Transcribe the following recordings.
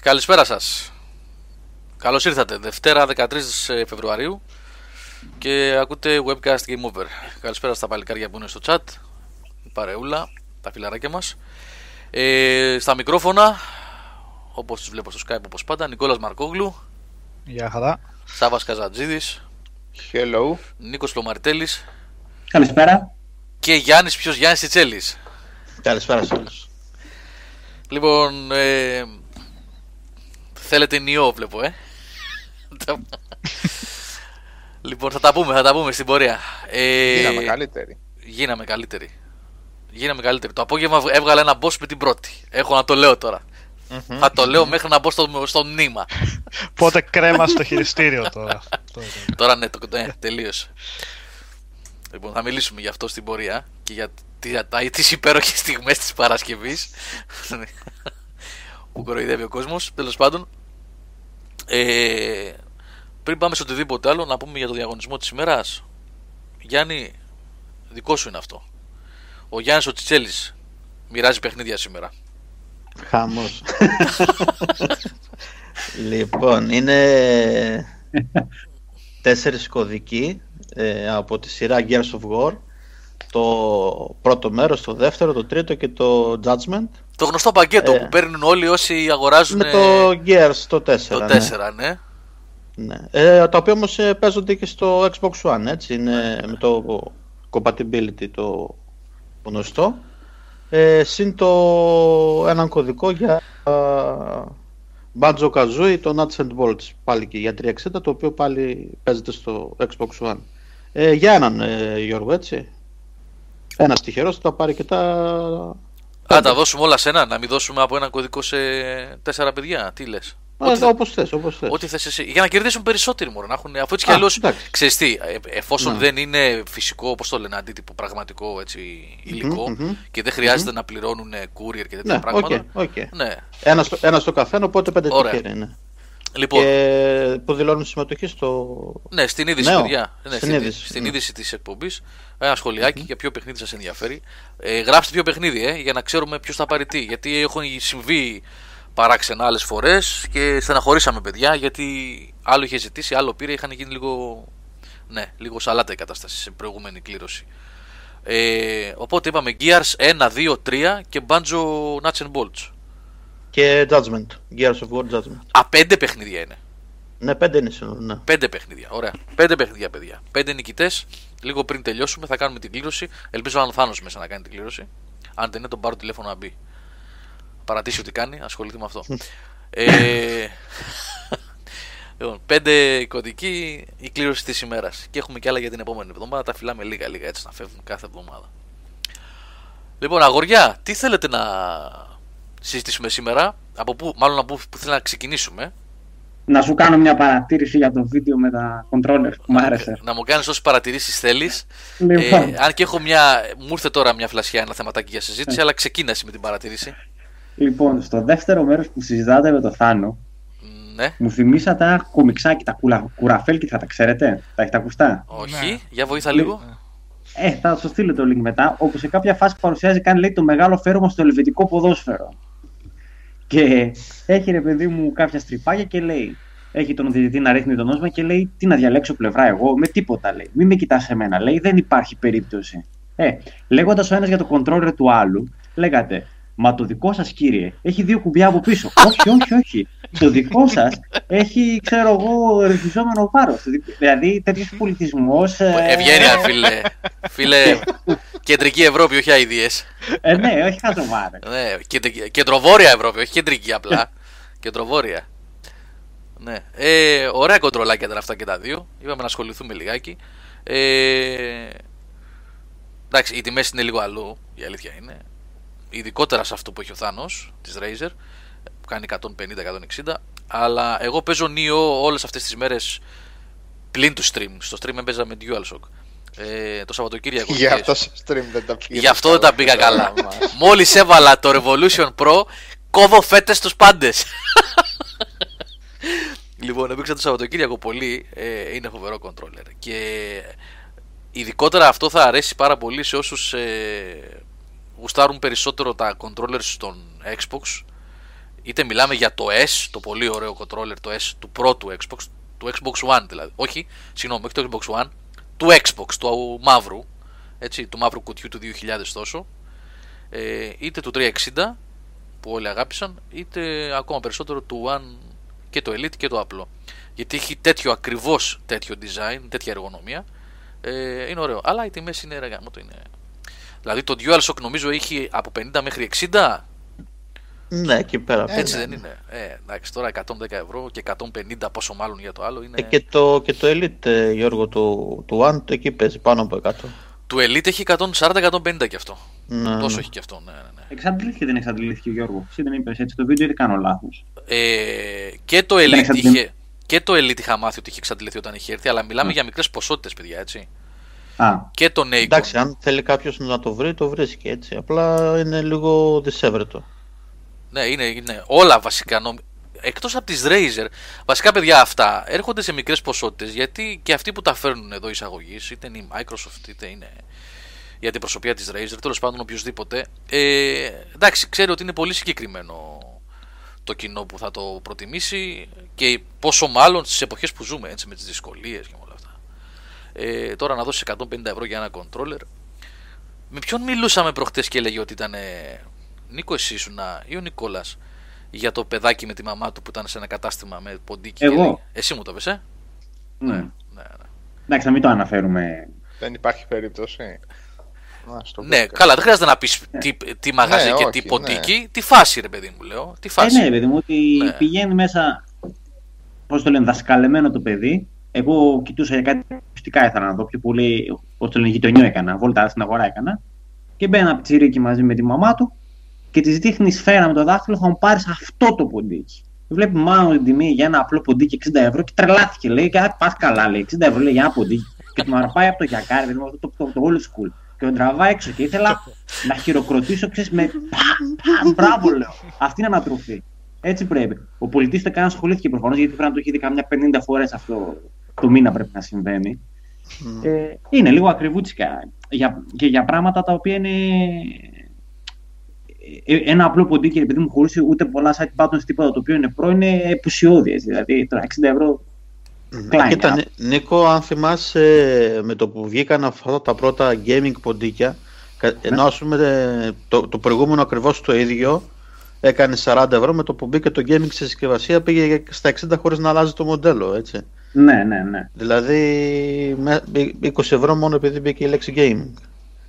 καλησπέρα σας. Καλώς ήρθατε, Δευτέρα 13 Φεβρουαρίου και ακούτε webcast Game Over. Καλησπέρα στα παλικάρια που είναι στο chat, η παρεούλα, τα φιλαράκια μας. Ε, στα μικρόφωνα, όπως τους βλέπω στο Skype όπως πάντα, Νικόλας Μαρκόγλου. Γεια χαρά. Σάβας Καζατζίδης. Hello. Νίκος Πλωμαριτέλης. Καλησπέρα. Και Γιάννης ποιος Γιάννης Τσιτσέλης. Καλησπέρα σε όλους. Λοιπόν, ε, θέλετε νιό βλέπω, ε. λοιπόν, θα τα πούμε, θα τα πούμε στην πορεία. Ε, γίναμε καλύτεροι. Γίναμε καλύτεροι. Γίναμε καλύτεροι. Το απόγευμα έβγαλε ένα boss με την πρώτη. Έχω να το λέω τώρα. Mm-hmm. Θα το λέω μέχρι να μπω στο, στο μνήμα. Πότε κρέμα στο χειριστήριο τώρα. τώρα ναι, το, ναι, τελείωσε. Λοιπόν, θα μιλήσουμε γι' αυτό στην πορεία και για τις υπέροχες στιγμές της Παρασκευής που κοροϊδεύει ο κόσμος, τέλος πάντων. Ε, πριν πάμε σε οτιδήποτε άλλο, να πούμε για το διαγωνισμό της ημέρας. Γιάννη, δικό σου είναι αυτό. Ο Γιάννης ο Τσιτσέλης μοιράζει παιχνίδια σήμερα. Χαμός. λοιπόν, είναι τέσσερις κωδικοί ε, από τη σειρά Gears of War το πρώτο μέρος, το δεύτερο, το τρίτο και το Judgment το γνωστό πακέτο ε, που παίρνουν όλοι όσοι αγοράζουν με το Gears το 4 το 4 ναι, ναι. ναι. Ε, τα οποία όμως ε, παίζονται και στο Xbox One έτσι είναι με το compatibility το γνωστό ε, συν το έναν κωδικό για uh, Banjo Kazooie, το Nuts and Bolts πάλι και για 360 το οποίο πάλι παίζεται στο Xbox One ε, για έναν ε, Γιώργο έτσι ένας τυχερός θα τα πάρει και τα. Α, τα δώσουμε όλα σε ένα, να μην δώσουμε από ένα κωδικό σε τέσσερα παιδιά. Τι λες; Όπως θες, όπως θες. Ό,τι θες εσύ. Για να κερδίσουν περισσότεροι μόνο. Να έχουν, αφού έτσι κι αλλιώς. Ξέρεις τι, ε, εφόσον ναι. δεν είναι φυσικό, όπως το λένε, αντίτυπο πραγματικό έτσι, υλικό mm-hmm, και δεν χρειάζεται mm-hmm. να πληρώνουν courier και τέτοια ναι, πράγματα. Okay, okay. Ναι. Ένα, στο, ένας στο καθένα, οπότε πέντε τυχεροί είναι. Λοιπόν, και που δηλώνουν συμμετοχή στο. Ναι, στην είδηση, Νέο. παιδιά. Ναι, στην, είδηση, στην ναι. είδηση της εκπομπής. Ένα σχολιάκι mm-hmm. για ποιο παιχνίδι σας ενδιαφέρει. Ε, γράψτε ποιο παιχνίδι, ε, για να ξέρουμε ποιος θα πάρει τι. Γιατί έχουν συμβεί παράξενα άλλες φορές και στεναχωρήσαμε παιδιά γιατί άλλο είχε ζητήσει, άλλο πήρε. Είχαν γίνει λίγο. Ναι, λίγο σαλάτα η κατάσταση σε προηγούμενη κλήρωση. Ε, οπότε είπαμε Gears 1, 2, 3 και Banjo Nuts and Bolts. Και Judgment. Gears of War Judgment. Α, πέντε παιχνίδια είναι. Ναι, πέντε είναι σύνολο. Ναι. Πέντε παιχνίδια. Ωραία. Πέντε παιχνίδια, παιδιά. Πέντε νικητές. Λίγο πριν τελειώσουμε θα κάνουμε την κλήρωση. Ελπίζω να είναι ο Θάνος μέσα να κάνει την κλήρωση. Αν δεν είναι, τον πάρω τηλέφωνο να μπει. Παρατήσει ό,τι κάνει, ασχοληθεί με αυτό. ε, λοιπόν, πέντε κωδικοί η κλήρωση της ημέρας. Και έχουμε και άλλα για την επόμενη εβδομάδα. Τα φυλάμε λίγα-λίγα έτσι να φεύγουν κάθε εβδομάδα. Λοιπόν, αγοριά, τι θέλετε να συζητήσουμε σήμερα. Από πού, μάλλον από πού θέλω να ξεκινήσουμε. Να σου κάνω μια παρατήρηση για το βίντεο με τα controller που μου άρεσε. Να μου κάνεις όσες παρατηρήσεις θέλεις. Λοιπόν. Ε, αν και έχω μια. Μου ήρθε τώρα μια φλασιά ένα θεματάκι για συζήτηση, ε. αλλά ξεκίνασε με την παρατήρηση. Λοιπόν, στο δεύτερο μέρος που συζητάτε με το Θάνο, ναι. μου θυμήσατε ένα κομιξάκι, τα κουραφέλκι, θα τα ξέρετε; Τα έχετε ακουστά; Όχι, ναι. για βοήθα λίγο. Ε, θα σου στείλω το link μετά. Όπου σε κάποια φάση παρουσιάζει κάνει λέει, το μεγάλο φέρομα στο ελβετικό ποδόσφαιρο. Και έχει ρε παιδί μου κάποια στριπάκια και λέει. Έχει τον διαιτητή να ρίχνει τον νόσημα και λέει: Τι να διαλέξω πλευρά εγώ, με τίποτα λέει. Μην με κοιτάς εμένα, λέει: Δεν υπάρχει περίπτωση. Ε, λέγοντας ο ένας για το controller του άλλου, λέγατε: Μα το δικό σας κύριε έχει δύο κουμπιά από πίσω. όχι, όχι, όχι. Το δικό σας έχει, ξέρω εγώ, ρυθμιζόμενο βάρος. Δηλαδή τέτοιος πολιτισμός. Ε... Ευγένεια, φίλε. φίλε. Κεντρική Ευρώπη, όχι αειδίε. Ε, ναι, όχι χαζομάρε. ναι, κεντροβόρεια Ευρώπη, όχι κεντρική απλά. κεντροβόρεια. Ναι. Ε, ωραία κοντρολάκια ήταν αυτά και τα δύο. Είπαμε να ασχοληθούμε λιγάκι. Ε, εντάξει, οι τιμές είναι λίγο αλλού, η αλήθεια είναι ειδικότερα σε αυτό που έχει ο Θάνος της Razer που κάνει 150-160 αλλά εγώ παίζω Neo όλες αυτές τις μέρες πλην του stream στο stream έπαιζα με DualShock ε, το Σαββατοκύριακο για αυτό stream δεν τα πήγα γι' αυτό δεν τα πήγα καλά. Μόλις έβαλα το Revolution Pro κόβω φέτες τους πάντες. Λοιπόν έπαιξα το Σαββατοκύριακο πολύ. Ε, είναι φοβερό controller. Και ειδικότερα αυτό θα αρέσει πάρα πολύ σε όσους ε, γουστάρουν περισσότερο τα controllers στον Xbox. Είτε μιλάμε για το S, το πολύ ωραίο controller, το S του πρώτου Xbox, του Xbox One δηλαδή. Όχι, συγγνώμη, όχι το Xbox One, του Xbox, του μαύρου, έτσι, του μαύρου κουτιού του 2000 τόσο, ε, είτε του 360 που όλοι αγάπησαν, είτε ακόμα περισσότερο του One και το Elite και το απλό. Γιατί έχει τέτοιο ακριβώς τέτοιο design, τέτοια εργονομία. Ε, είναι ωραίο. Αλλά οι τιμέ είναι ρε το είναι. Δηλαδή το DualShock νομίζω έχει από 50 μέχρι 60. Ναι, εκεί πέρα. Έτσι ναι. δεν είναι. Ε, εντάξει, τώρα 110 ευρώ και 150 πόσο μάλλον για το άλλο είναι. Ε, και, το, και το Elite, ε, Γιώργο, του, του One, το εκεί παίζει πάνω από 100. Του Elite έχει 140-150 και αυτό. Ναι, Τόσο ναι. έχει και αυτό. Ναι, ναι, ναι. Εξαντλήθηκε δεν εξαντλήθηκε Γιώργο. Εσύ δεν είπες έτσι το βίντεο ή δεν κάνω λάθος. Ε, και το Δεν Elite εξαντλη- είχε. Και το Elite είχα μάθει ότι είχε εξαντληθεί όταν είχε έρθει, αλλά μιλάμε για μικρές ποσότητες, παιδιά, έτσι. Α, Και το Nacon. Εντάξει, αν θέλει κάποιος να το βρει, το βρίσκει έτσι. Απλά είναι λίγο δυσέβρετο. Ναι, είναι, είναι όλα βασικά. Νομ... Εκτός από τις Razer, βασικά παιδιά αυτά έρχονται σε μικρές ποσότητες γιατί και αυτοί που τα φέρνουν εδώ εισαγωγής, είτε είναι η Microsoft είτε είναι η αντιπροσωπεία της Razer, τέλος πάντων οποιοδήποτε. Ε, εντάξει, ξέρει ότι είναι πολύ συγκεκριμένο το κοινό που θα το προτιμήσει και πόσο μάλλον στις εποχές που ζούμε, έτσι, με τις δυσκολίες και με όλα αυτά. Ε, τώρα να δώσεις 150 ευρώ για ένα controller. Με ποιον μιλούσαμε προχτές και έλεγε ότι ήταν. Νίκος, εσύ ήσουν ή ο Νικόλας για το παιδάκι με τη μαμά του που ήταν σε ένα κατάστημα με ποντίκι. Εγώ; και λέει- Εσύ μου το πες, ε; ναι. ναι, ναι. Εντάξει, να μην το αναφέρουμε. Δεν υπάρχει περίπτωση. Να, στο Ναι, podcast. καλά, δεν χρειάζεται να πεις τι, τι μαγαζί Ναι, και όχι, τι ποντίκι. Τι φάση, ρε παιδί μου, λέω. Τι Ε, φάση. ναι, παιδί μου, ότι Ναι. πηγαίνει μέσα. Πώς το λένε, δασκαλεμένο το παιδί. Εγώ κοιτούσα για κάτι ακουστικά ήθελα να δω πιο πολύ. Πώς το λένε, γειτονιό έκανα. Βόλτα στην αγορά έκανα. Και μπαίνει ένα πιτσιρίκι μαζί με τη μαμά του και της δείχνει σφαίρα με το δάχτυλο. Θα μου πάρεις αυτό το ποντίκι. Βλέπει μάλλον την τιμή για ένα απλό ποντίκι 60 ευρώ και τρελάθηκε. Λέει, και πα καλά, λέει. 60 ευρώ λέει για ένα ποντίκι. και του αρπάει από το γιακάρι, παιδί μου, αυτό το, το, το old school. Και τον τραβάει έξω και ήθελα να χειροκροτήσω, ξέρεις, με παμ, παμ, μπράβο λέω. Αυτή είναι ανατροφή. Έτσι πρέπει. Ο πολιτής το έκανε ασχολήθηκε προφανώς γιατί πρέπει να το έχει δει καμιά 50 φορές αυτό το μήνα πρέπει να συμβαίνει. Ε, είναι λίγο ακριβούτσικα για, και για πράγματα τα οποία είναι. Ε, Ένα απλό ποντίκι, επειδή μου χωρί ούτε πολλά site buttons τίποτα το οποίο είναι προ, είναι επουσιώδη. έτσι. Δηλαδή τώρα 60 ευρώ. κλάνια. Κοίτα, Νί- Νίκο, αν θυμάσαι με το που βγήκαν αυτά τα πρώτα gaming ποντίκια, κα- ενώ ας πούμε ε, το, το προηγούμενο ακριβώς το ίδιο έκανε 40 ευρώ, με το που μπήκε το gaming στη συσκευασία πήγε στα 60 χωρίς να αλλάζει το μοντέλο, έτσι. Ναι, ναι, ναι. Δηλαδή με, 20 ευρώ μόνο επειδή μπήκε η λέξη gaming.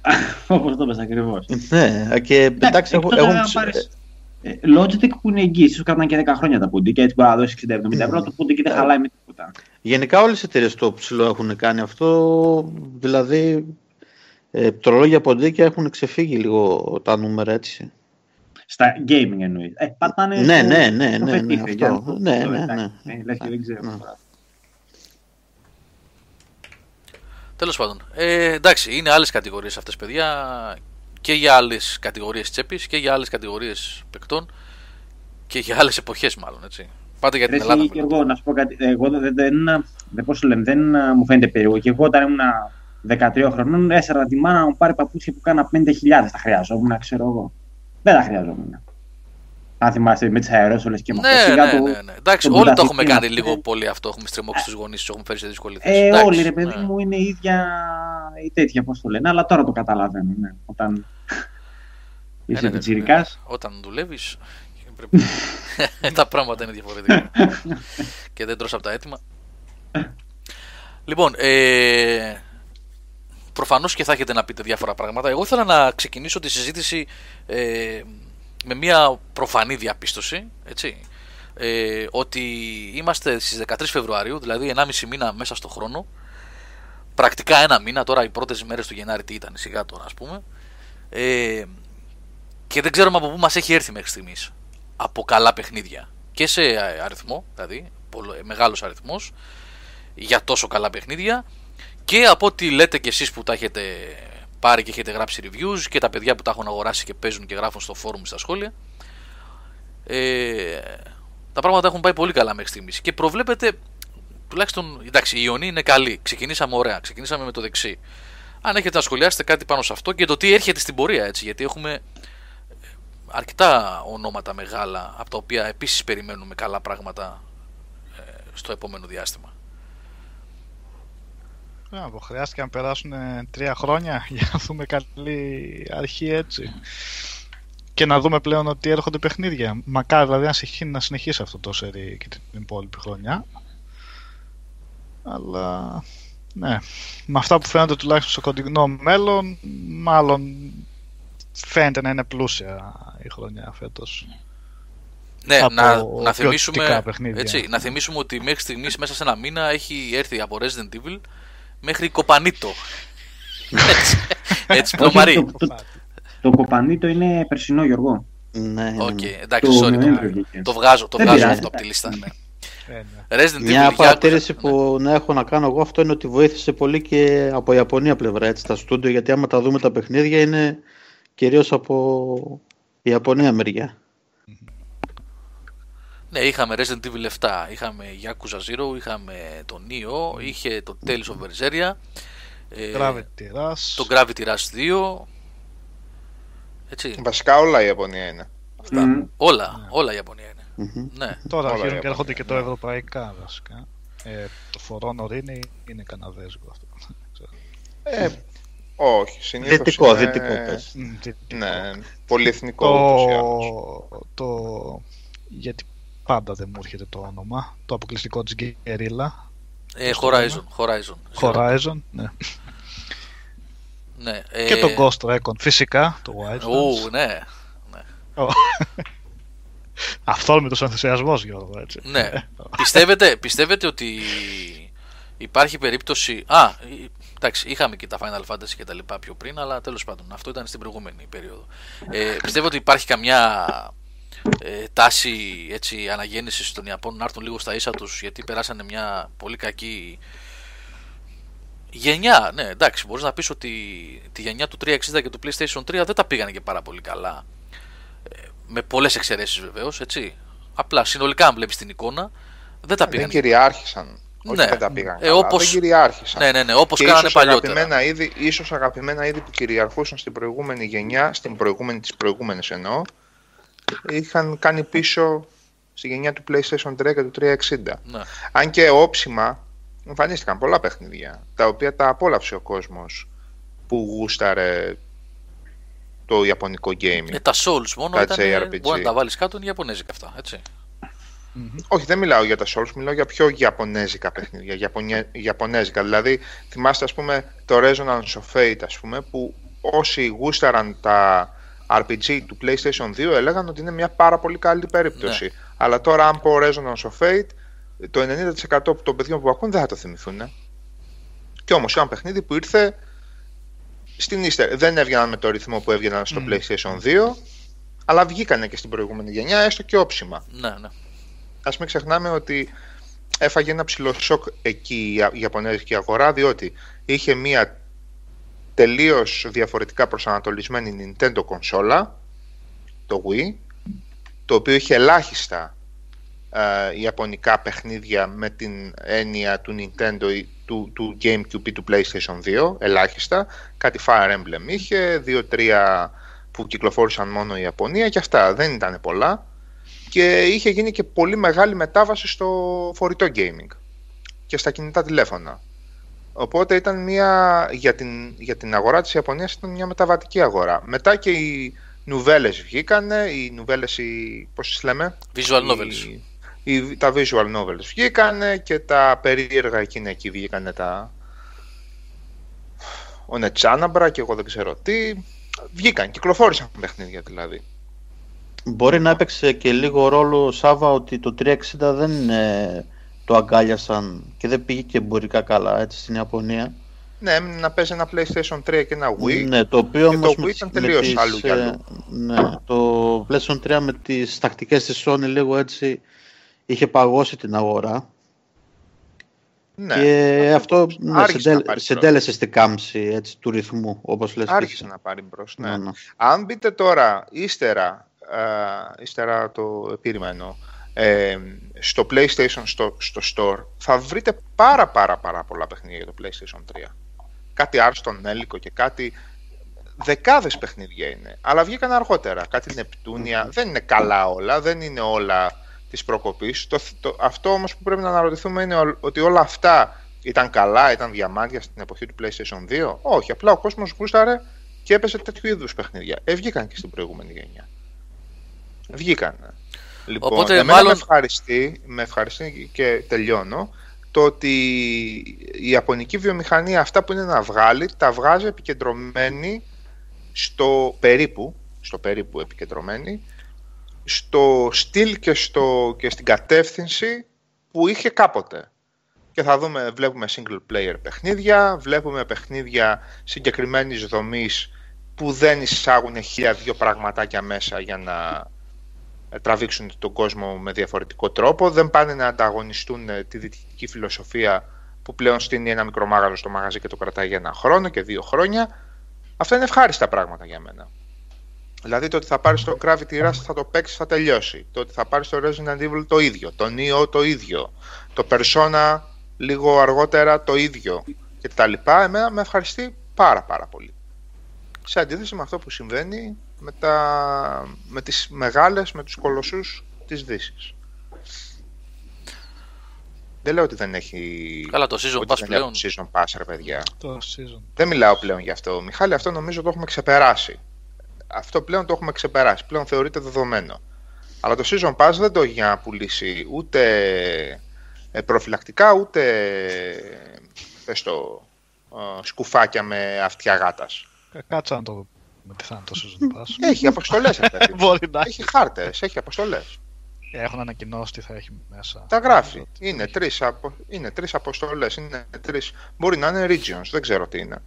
Όπως το πες ακριβώς. Ναι, και εντάξει, έχουν, έχουν ψ- Ε, Logitech που είναι εγγύηση, ίσως κρατάνε και 10 χρόνια τα ποντίκια, έτσι μπορεί να δώσει 60-70 ευρώ, το ποντίκι δεν χαλάει με τίποτα. Γενικά όλες οι εταιρείες το ψηλό έχουν κάνει αυτό, δηλαδή ε, τρολόγια ποντίκια έχουν ξεφύγει λίγο τα νούμερα έτσι. Στα gaming εννοείς. Ε, πατάνε. Ναι, στο- ναι, ναι, στο ναι, φετίφι, ναι, για αυτό. να το- Ναι, το- ναι, εντάξει. ναι. Ε, λες και δεν ξέρω. Ναι. τώρα. Τέλος πάντων. Ε, εντάξει, είναι άλλες κατηγορίες αυτές, παιδιά. Και για άλλες κατηγορίες τσέπης και για άλλες κατηγορίες παικτών. Και για άλλες εποχές, μάλλον έτσι. Πάτε για την Ρε, Ελλάδα. εσύ, μιλάω. Γιώργο, να σου πω κάτι. Εγώ δεν, δεν, δεν, πώς το λένε, δεν α, μου φαίνεται περίεργο. Και εγώ όταν ήμουν 13 χρονών, έσαρα τη μάνα να μου πάρει παπούτσια που κάνα 50.000. Τα χρειαζόμουν, ξέρω εγώ. Δεν τα χρειαζόμουν. Αν θυμάστε με τις αερόσολε και με Ναι, αυτό. ναι, Σιγά το- ναι, ναι. Εντάξει, το όλοι το πρωταθλητή έχουμε να κάνει πούμε. λίγο πολύ αυτό. Έχουμε στριμώξει τους γονείς τους, έχουμε φέρει σε δύσκολη θέση. Ε, Εντάξει, όλοι ρε παιδί ναι. μου είναι η ίδια η τέτοια, πώς το λένε, αλλά τώρα το καταλαβαίνω, ναι. Όταν Ναι, είσαι ναι, ναι, πιτσιρικάς. ναι. Όταν δουλεύεις. Πρέπει... τα πράγματα είναι διαφορετικά. και δεν τρως από τα έτοιμα. λοιπόν, ε, προφανώς και θα έχετε να πείτε διάφορα πράγματα. Εγώ ήθελα να ξεκινήσω τη συζήτηση ε, με μια προφανή διαπίστωση. Έτσι, ε, ότι είμαστε στις 13 Φεβρουαρίου, δηλαδή 1,5 μήνα μέσα στο χρόνο. Πρακτικά ένα μήνα, τώρα οι πρώτες μέρες του Γενάρη τι ήταν, σιγά τώρα ας πούμε. Ε, και δεν ξέρουμε από πού μας έχει έρθει μέχρι στιγμής. Από καλά παιχνίδια. Και σε αριθμό, δηλαδή, πολλο- μεγάλος αριθμός, για τόσο καλά παιχνίδια. Και από ό,τι λέτε κι εσείς που τα έχετε πάρει και έχετε γράψει reviews και τα παιδιά που τα έχουν αγοράσει και παίζουν και γράφουν στο forum στα σχόλια. Ε, τα πράγματα έχουν πάει πολύ καλά μέχρι στιγμής. Και προβλέπετε, τουλάχιστον, εντάξει, η Ιωνή είναι καλή. Ξεκινήσαμε ωραία, ξεκινήσαμε με το δεξί. Αν έχετε να σχολιάσετε κάτι πάνω σε αυτό και το τι έρχεται στην πορεία, έτσι, γιατί έχουμε αρκετά ονόματα μεγάλα από τα οποία επίσης περιμένουμε καλά πράγματα ε, στο επόμενο διάστημα. Μπράβο, χρειάστηκε να περάσουν ε, τρία χρόνια για να δούμε καλή αρχή έτσι. Και να δούμε πλέον ότι έρχονται παιχνίδια. Μακάρι δηλαδή να συνεχίσει, να συνεχίσει αυτό το σερί και την υπόλοιπη χρονιά. Αλλά ναι, με αυτά που φαίνονται τουλάχιστον στο κοντινό μέλλον, μάλλον φαίνεται να είναι πλούσια η χρονιά φέτος. Ναι, Από να, να, ποιοτικά θυμίσουμε, παιχνίδια. έτσι, να θυμίσουμε ότι μέχρι στιγμής μέσα σε ένα μήνα έχει έρθει από Resident Evil μέχρι Kopanito. έτσι, έτσι Όχι, Πλωμάρη. το, το, το Kopanito είναι περσινό, Γιώργο. Ναι, ναι, Οκ, ναι. εντάξει, Το sorry. Νοέμβριο Το, βγήκε. το βγάζω, το Δεν βγάζω πειράζει, αυτό από τη εντάξει. λίστα. Ναι. Ε, ναι. Resident Evil, Μια Yakuza, παρατήρηση ναι. που να έχω να κάνω εγώ αυτό είναι ότι βοήθησε πολύ και από Ιαπωνία πλευρά έτσι, τα στούντιο γιατί άμα τα δούμε τα παιχνίδια είναι κυρίως από Ιαπωνία μεριά. Ναι, είχαμε Resident Evil 7, είχαμε Yakuza Zero, είχαμε το Neo, είχε το Tales of Berseria, ε, Gravity Rush. το Gravity Rush 2. Έτσι, Βασικά όλα η Ιαπωνία είναι. αυτά. Μμμ. Όλα, όλα η Ιαπωνία είναι. Μμμ. Ναι. Τώρα Όλα αρχίζουν οι και έρχονται και το Ιαπωνία, ευρωπαϊκά βασικά. Ε, το Forhonor είναι, είναι καναδέζικο αυτό. Ε, όχι, συνήθως Δυτικό, είναι... δυτικό πες. Μμ, δυτικό. Ναι, πολυεθνικό ούτως ή άλλως. το, το, γιατί πάντα δεν μου έρχεται το όνομα, το αποκλειστικό της Guerrilla, Ε, Πώς το Horizon, Horizon. Horizon, ναι. Ναι, ε, και το Ghost Recon, φυσικά, το Wildlands. Ου, ναι. Ω. Αυθόρμητος ενθουσιασμός Γιώργο, έτσι. Ναι. πιστεύετε, πιστεύετε ότι υπάρχει περίπτωση. Α, ε, εντάξει, είχαμε και τα Final Fantasy και τα λοιπά πιο πριν, αλλά τέλος πάντων αυτό ήταν στην προηγούμενη περίοδο. Ε, πιστεύω ότι υπάρχει καμιά ε, τάση έτσι, αναγέννησης των Ιαπώνων να έρθουν λίγο στα ίσα τους γιατί περάσανε μια πολύ κακή γενιά. Ναι, εντάξει, μπορείς να πεις ότι τη γενιά του 360 και του PlayStation 3 δεν τα πήγανε και πάρα πολύ καλά. Ε, με πολλές εξαιρέσεις βεβαίως, έτσι. Απλά συνολικά αν βλέπεις την εικόνα δεν τα Δεν πήγανε. κυριάρχησαν. Όχι Ναι. δεν τα πήγαν Ε, καλά, όπως- δεν κυριάρχησαν. Ναι, ναι, ναι, όπως και κάνανε ίσως παλιότερα. Αγαπημένα είδη, ίσως αγαπημένα είδη που κυριαρχούσαν στην προηγούμενη γενιά, στην προηγούμενη της προηγούμενης εννοώ, είχαν κάνει πίσω στη γενιά του PlayStation 3 και του 360. Ναι. Αν και όψιμα εμφανίστηκαν πολλά παιχνίδια, τα οποία τα απόλαυσε ο κόσμος που γούσταρε το ιαπωνικό gaming. Ε, τα Souls μόνο Τα ήταν, JRPG. μπορεί να τα βάλεις κάτω, είναι Ιαπωνέζικα αυτά, έτσι. Μμμ. Όχι, δεν μιλάω για τα Souls, μιλάω για πιο Ιαπωνέζικα παιχνίδια. Ιαπωνια... Ιαπωνέζικα. Δηλαδή, θυμάστε, ας πούμε, το Resonance of Fate, ας πούμε, που όσοι γούσταραν τα RPG του PlayStation 2 έλεγαν ότι είναι μια πάρα πολύ καλή περίπτωση. Ναι. Αλλά τώρα, αν πω Resonance of Fate, το 90% των παιδιών που ακούν δεν θα το θυμηθούν. Και όμως, ήταν παιχνίδι που ήρθε στην ύστερη. Δεν έβγαιναν με το ρυθμό που έβγαιναν στο Μμ. PlayStation 2, αλλά βγήκανε και στην προηγούμενη γενιά, έστω και όψιμα. Ναι, ναι. Ας μην ξεχνάμε ότι έφαγε ένα ψηλό σοκ εκεί η Ια- η Ιαπωνέζικη αγορά διότι είχε μια τελείως διαφορετικά προσανατολισμένη Nintendo κονσόλα το Wii το οποίο είχε ελάχιστα ε, ιαπωνικά παιχνίδια με την έννοια του Nintendo ή του, του GameCube ή του PlayStation 2 ελάχιστα. Κάτι Fire Emblem είχε δύο-τρία που κυκλοφόρησαν μόνο η Ιαπωνία και αυτά. Δεν ήταν πολλά. Και είχε γίνει και πολύ μεγάλη μετάβαση στο φορητό gaming και στα κινητά τηλέφωνα. Οπότε ήταν μια, για την, για την αγορά της Ιαπωνίας ήταν μια μεταβατική αγορά. Μετά και οι νουβέλες βγήκανε, οι νουβέλες, οι, πώς τις λέμε, Visual novels. οι, οι- τα visual novels βγήκανε και τα περίεργα εκείνα εκεί βγήκανε τα ο Νετσάναμπρα και εγώ δεν ξέρω τι. Βγήκαν, κυκλοφόρησαν παιχνίδια δηλαδή. Μπορεί να έπαιξε και λίγο ρόλο Σάβα ότι το 360 δεν ε, το αγκάλιασαν και δεν πήγε και εμπορικά καλά έτσι στην Ιαπωνία. Ναι, έμεινε να παίζει ένα PlayStation 3 και ένα Wii. Ναι, το οποίο Και το όμως Wii με, ήταν τις- με τελείως τις, αλλού για ε, αλλού. ναι, το PlayStation 3 με τις τακτικές της Sony λίγο έτσι είχε παγώσει την αγορά Ναι, και αυτό ναι, άρχισε να συντέλε- πάρει συντέλεσε στην κάμψη έτσι, του ρυθμού όπως λες και Άρχισε εσύ. να πάρει μπρος, ναι. Ναι, ναι. Αν μπείτε τώρα, ύστερα, ε, ύστερα το επίρρημα εννοώ, ε, στο PlayStation στο, στο Store, θα βρείτε πάρα πάρα πάρα πολλά παιχνίδια για το PlayStation 3. Κάτι άρστον έλικο και κάτι... δεκάδες παιχνίδια είναι, αλλά βγήκαν αργότερα. Κάτι Νεπτούνια, δεν είναι καλά όλα, δεν είναι όλα της προκοπής. Το, το, αυτό όμως που πρέπει να αναρωτηθούμε είναι ότι όλα αυτά ήταν καλά, ήταν διαμάντια στην εποχή του PlayStation 2. Όχι, απλά ο κόσμος γούσταρε και έπαιζε τέτοιου είδους παιχνίδια. Ε, βγήκαν και στην προηγούμενη γενιά. Βγήκαν. Λοιπόν, Οπότε, εμένα μάλλον- με, ευχαριστεί, με ευχαριστεί και τελειώνω το ότι η Ιαπωνική βιομηχανία αυτά που είναι να βγάλει τα βγάζει επικεντρωμένη στο περίπου, στο περίπου επικεντρωμένη στο στυλ και, στο, και στην κατεύθυνση που είχε κάποτε. Και θα δούμε, βλέπουμε single player παιχνίδια, βλέπουμε παιχνίδια συγκεκριμένης δομής που δεν εισάγουν χίλια δυο πραγματάκια μέσα για να ε, τραβήξουν τον κόσμο με διαφορετικό τρόπο. Δεν πάνε να ανταγωνιστούν ε, τη δυτική φιλοσοφία που πλέον στείνει ένα μικρό μάγαζο στο μαγαζί και το κρατάει για ένα χρόνο και δύο χρόνια. Αυτά είναι ευχάριστα πράγματα για μένα. Δηλαδή το ότι θα πάρεις το Gravity Rush θα το παίξεις, θα τελειώσει. Το ότι θα πάρεις το Resident Evil το ίδιο. Το Neo το ίδιο. Το Persona λίγο αργότερα το ίδιο. Και τα λοιπά. Εμένα με ευχαριστεί πάρα πάρα πολύ. Σε αντίθεση με αυτό που συμβαίνει με, τα... με τις μεγάλες, με τους κολοσσούς της Δύσης. Δεν λέω ότι δεν έχει... Καλά, το season ότι pass δεν πλέον. έχουν season pass, ρε παιδιά. Το season. Δεν μιλάω πλέον γι' αυτό. Μιχάλη, αυτό νομίζω το έχουμε ξεπεράσει. Αυτό πλέον το έχουμε ξεπεράσει. Πλέον θεωρείται δεδομένο. Αλλά το Season Pass δεν το έχει για να πουλήσει ούτε ε, προφυλακτικά, ούτε πες το, ε, σκουφάκια με αυτιά γάτας. Ε, Κάτσε να το δούμε τι θα είναι το season pass. Έχει αποστολές, ρε παιδί. Μπορεί να έχει. έχει χάρτες, έχει αποστολές. Έχουν ανακοινώσει τι θα έχει μέσα. Τα γράφει. Νομίζω ότι Είναι έχει. τρεις, απο... είναι τρεις αποστολές. Είναι τρεις... Μπορεί να είναι regions, δεν ξέρω τι είναι.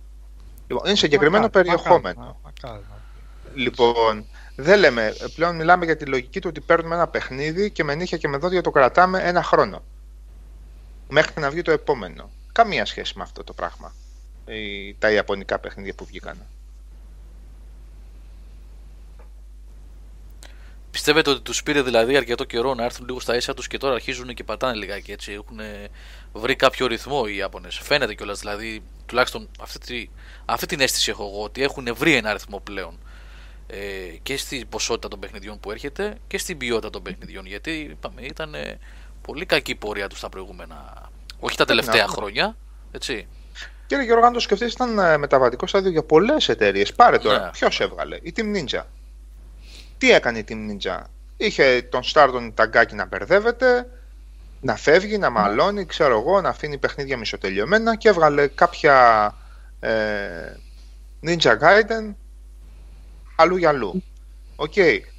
Λοιπόν, είναι συγκεκριμένο Μακάρι, περιεχόμενο. μακάρι, μακάρι, μακάρι. Λοιπόν, δεν λέμε, πλέον μιλάμε για τη λογική του ότι παίρνουμε ένα παιχνίδι και με νύχια και με δόντια το κρατάμε ένα χρόνο. Μέχρι να βγει το επόμενο. Καμία σχέση με αυτό το πράγμα. Οι, τα ιαπωνικά παιχνίδια που βγήκαν. Πιστεύετε ότι τους πήρε δηλαδή αρκετό καιρό να έρθουν λίγο στα ίσα τους και τώρα αρχίζουν και πατάνε λιγάκι έτσι. Έχουν βρει κάποιο ρυθμό οι Ιάπωνες. Φαίνεται κιόλας δηλαδή, τουλάχιστον αυτή, τη, αυτή την αίσθηση έχω εγώ, ότι έχουν βρει ένα ρυθμό πλέον. Ε, και στην ποσότητα των παιχνιδιών που έρχεται και στην ποιότητα των παιχνιδιών. Γιατί είπαμε, ήταν ε, πολύ κακή η πορεία τους στα προηγούμενα. Όχι τα τελευταία να πούμε. χρόνια. Έτσι. Κύριε Γιώργο, αν το σκεφτείς, ήταν ε, μεταβατικό στάδιο για πολλές εταιρείες. Πάρε τώρα, Ναι. ποιος έβγαλε, η Team Ninja. Τι έκανε η Team Ninja; Είχε τον Στάρτον Ταγκάκι να μπερδεύεται, να φεύγει, να μαλώνει, ξέρω εγώ, να αφήνει παιχνίδια μισοτελειωμένα και έβγαλε κάποια ε, Ninja Gaiden αλλού για αλλού. Οκ.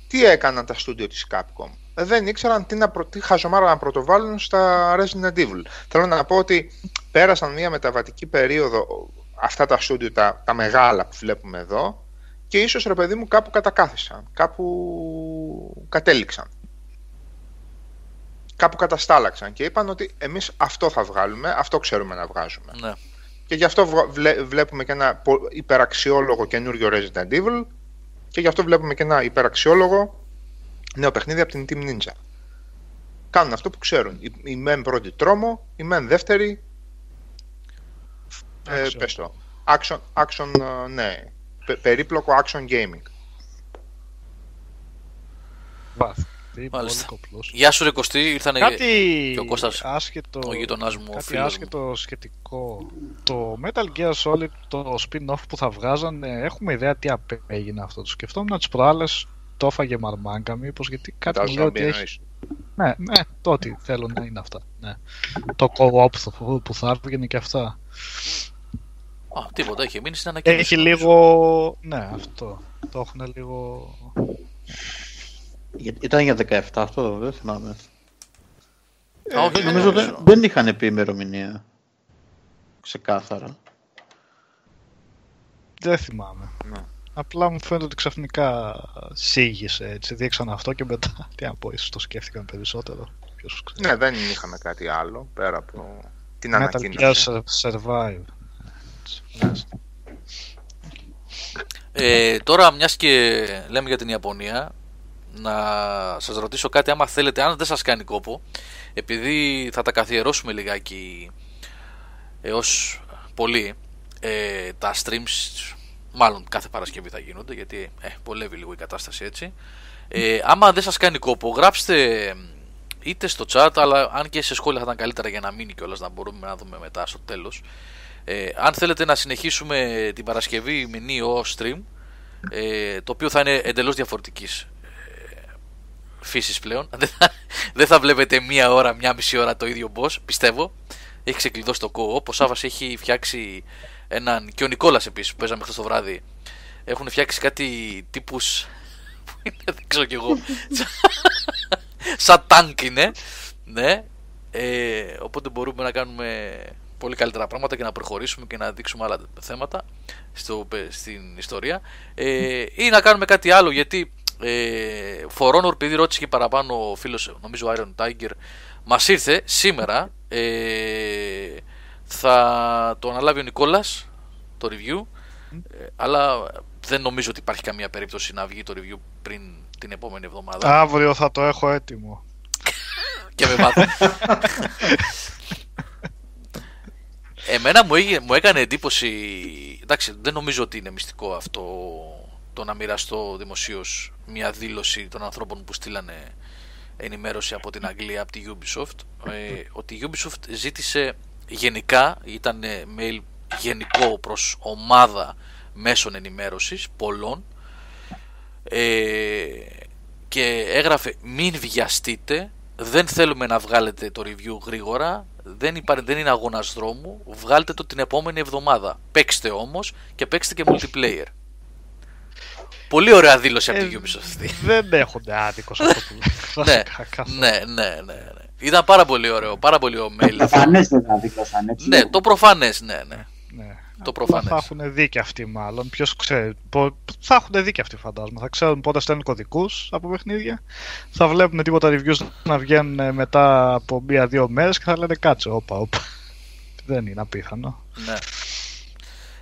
Τι έκαναν τα στούντιο της Capcom; Ε, Δεν ήξεραν τι, να προ... τι χαζομάρα να πρωτοβάλουν στα Resident Evil. Θέλω να πω ότι πέρασαν μια μεταβατική περίοδο αυτά τα στούντιο, τα, τα μεγάλα που βλέπουμε εδώ και ίσως ρε παιδί μου κάπου κατακάθισαν, κάπου κατέληξαν. Κάπου καταστάλαξαν και είπαν ότι εμείς αυτό θα βγάλουμε, αυτό ξέρουμε να βγάζουμε. Ναι. Και γι' αυτό βγα- βλέ- βλέπουμε και ένα πο- υπεραξιόλογο καινούριο Resident Evil και γι' αυτό βλέπουμε και ένα υπεραξιόλογο νέο παιχνίδι από την Team Ninja. Κάνουν αυτό που ξέρουν. Η, η μεν πρώτη τρόμο, η μεν δεύτερη ε, Action. πες το. Action, action ε, ναι. Πε- περίπλοκο action gaming. Βάθ. Τι πολύ Μάλιστα. κοπλός. Γεια σου, Ρε Κωστή. Ήρθανε Κάτι και ο Κώστας, άσχετο, ο γείτονάς μου, ο κάτι φίλος μου. άσχετο σχετικό. Το Metal Gear Solid, το spin-off που θα βγάζαν, ε, έχουμε ιδέα τι απέγινε αυτό. Το σκεφτόμουν τις προάλλες, το έφαγε μαρμάγκα μήπως, γιατί κάτι Τα μου λέει ότι zombie έχει... εννοείς. Ναι, ναι, το ότι θέλω να είναι αυτά. Ναι. Το co-op που- που θα έβγαινε και αυτά. Α, τίποτα, έχει μείνει στην ανακοίνωση. Έχει νομίζω. λίγο... Ναι, αυτό. Το έχουν λίγο... Για- Ήταν για 17 αυτό, δεν θυμάμαι. Α, όχι, Ε, δεν Νομίζω νομίζω. δεν, δεν είχαν πει ημερομηνία. Ξεκάθαρα. Δεν θυμάμαι. Ναι. Απλά μου φαίνεται ότι ξαφνικά σήγησε έτσι. Δείξαν αυτό και μετά. Τι να πω, ίσως το σκέφτηκαν περισσότερο. Ποιος ξέρει. Ναι, δεν είχαμε κάτι άλλο πέρα από την Metal Gear ανακοίνωση. Survive. Ε, τώρα, μιας και λέμε για την Ιαπωνία, να σας ρωτήσω κάτι άμα θέλετε, αν δεν σας κάνει κόπο, επειδή θα τα καθιερώσουμε λιγάκι έως πολύ, ε, τα streams μάλλον κάθε Παρασκευή θα γίνονται γιατί ε, βολεύει λίγο η κατάσταση έτσι. Ε, άμα δεν σας κάνει κόπο, γράψτε είτε στο chat, αλλά αν και σε σχόλια θα ήταν καλύτερα για να μείνει κιόλας να μπορούμε να δούμε μετά στο τέλος. Ε, αν θέλετε να συνεχίσουμε την Παρασκευή με νέο stream, ε, το οποίο θα είναι εντελώς διαφορετικής ε, φύσης πλέον. Δεν θα, δεν θα βλέπετε μία ώρα, μία μισή ώρα το ίδιο boss, πιστεύω. Έχει ξεκλειδώσει το co-op. Ο Σάβας έχει φτιάξει έναν. και ο Νικόλας επίσης που παίζαμε χθες το βράδυ. Έχουν φτιάξει κάτι τύπους. δεν ξέρω κι εγώ. Σαν τάγκ είναι. Ναι. Ε, οπότε μπορούμε να κάνουμε πολύ καλύτερα πράγματα και να προχωρήσουμε και να δείξουμε άλλα θέματα στο, στην ιστορία. Ε, ή να κάνουμε κάτι άλλο γιατί ε, For Honor, επειδή ρώτησε και παραπάνω ο φίλος, νομίζω ο Iron Tiger, μας ήρθε σήμερα. Ε, θα το αναλάβει ο Νικόλας το review. Ε, αλλά δεν νομίζω ότι υπάρχει καμία περίπτωση να βγει το review πριν την επόμενη εβδομάδα. Αύριο θα το έχω έτοιμο. και με μάθω. Εμένα μου, έγινε, μου έκανε εντύπωση. Εντάξει, δεν νομίζω ότι είναι μυστικό αυτό το να μοιραστώ δημοσίως μια δήλωση των ανθρώπων που στείλανε ενημέρωση από την Αγγλία, από τη Ubisoft. Ε, ότι η Ubisoft ζήτησε γενικά, ήταν mail γενικό προς ομάδα μέσων ενημέρωσης, πολλών, ε, και έγραφε μην βιαστείτε, δεν θέλουμε να βγάλετε το review γρήγορα, δεν, υπά, δεν είναι αγώνας δρόμου, βγάλτε το την επόμενη εβδομάδα. Παίξτε όμως και παίξτε και multiplayer. Πολύ ωραία δήλωση από την Ubisoft αυτή. Δεν έχονται άδικος αυτό που ναι, ναι, ναι, ναι, ναι. Ήταν πάρα πολύ ωραίο, πάρα πολύ ωραίο mail. Προφανές δεν θα δήλωσαν έτσι. Ναι, το προφανές, ναι, ναι. Ναι. Το προφανές. Θα έχουν δει και αυτοί μάλλον. Ποιος ξέρει. πο- Θα έχουν δει και αυτοί φαντάζομαι. Θα ξέρουν πότε στέλνουν κωδικούς από παιχνίδια. Θα βλέπουν τίποτα reviews να βγαίνουν μετά από μία-δύο μέρες και θα λένε κάτσε, όπα, όπα. Δεν είναι απίθανο. ναι.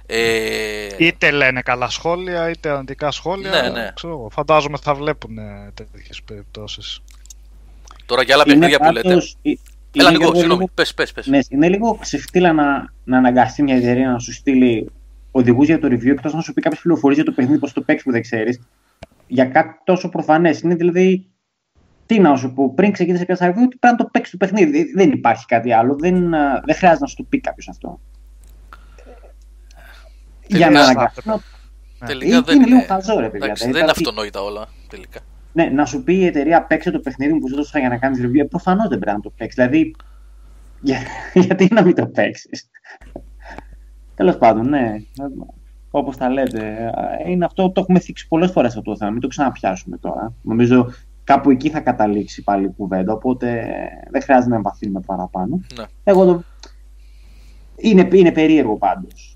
Ε, Είτε λένε καλά σχόλια, είτε αρνητικά σχόλια. Ναι, ναι. Ξέρω, εγώ. φαντάζομαι θα βλέπουν τέτοιες περιπτώσεις. τώρα για άλλα Είναι παιχνίδια που λέτε. Πάντως- ε- Έλα, είναι Νικό, λίγο- συγγνώμη. Πες, πες, πες. Ναι, είναι λίγο ξεφτύλα να, να αναγκαστεί μια εταιρεία να σου στείλει οδηγούς για το review εκτός να σου πει κάποιες πληροφορίες για το παιχνίδι, πώς το παίξεις που δεν ξέρεις. Για κάτι τόσο προφανές. Είναι δηλαδή. Τι να σου πω, πριν ξεκινήσει κάποια review, ότι πρέπει να το παίξεις το παιχνίδι. Δεν υπάρχει κάτι άλλο. Δεν, α, δεν χρειάζεται να σου το πει κάποιος αυτό. Για να Τελικά- αναγκαστεί. να- Τελικά είναι δεν λίγο είναι. χαζό, ρε παιδιά. Εντάξει, Δηλαδή, δεν είναι θα πει- αυτονόητα όλα τελικά. Ναι, να σου πει η εταιρεία παίξε το παιχνίδι μου που σου έδωσα για να κάνεις review. Προφανώς δεν πρέπει να το παίξεις. Δηλαδή, για, γιατί να μην το παίξεις; Τέλος πάντων, ναι. Όπως τα λέτε. Είναι αυτό το έχουμε θίξει πολλές φορές αυτό το θέμα. Μην το ξαναπιάσουμε τώρα. Νομίζω κάπου εκεί θα καταλήξει πάλι η κουβέντα. Οπότε δεν χρειάζεται να εμβαθύνουμε παραπάνω. Ναι. Εγώ το. Είναι, είναι περίεργο πάντως.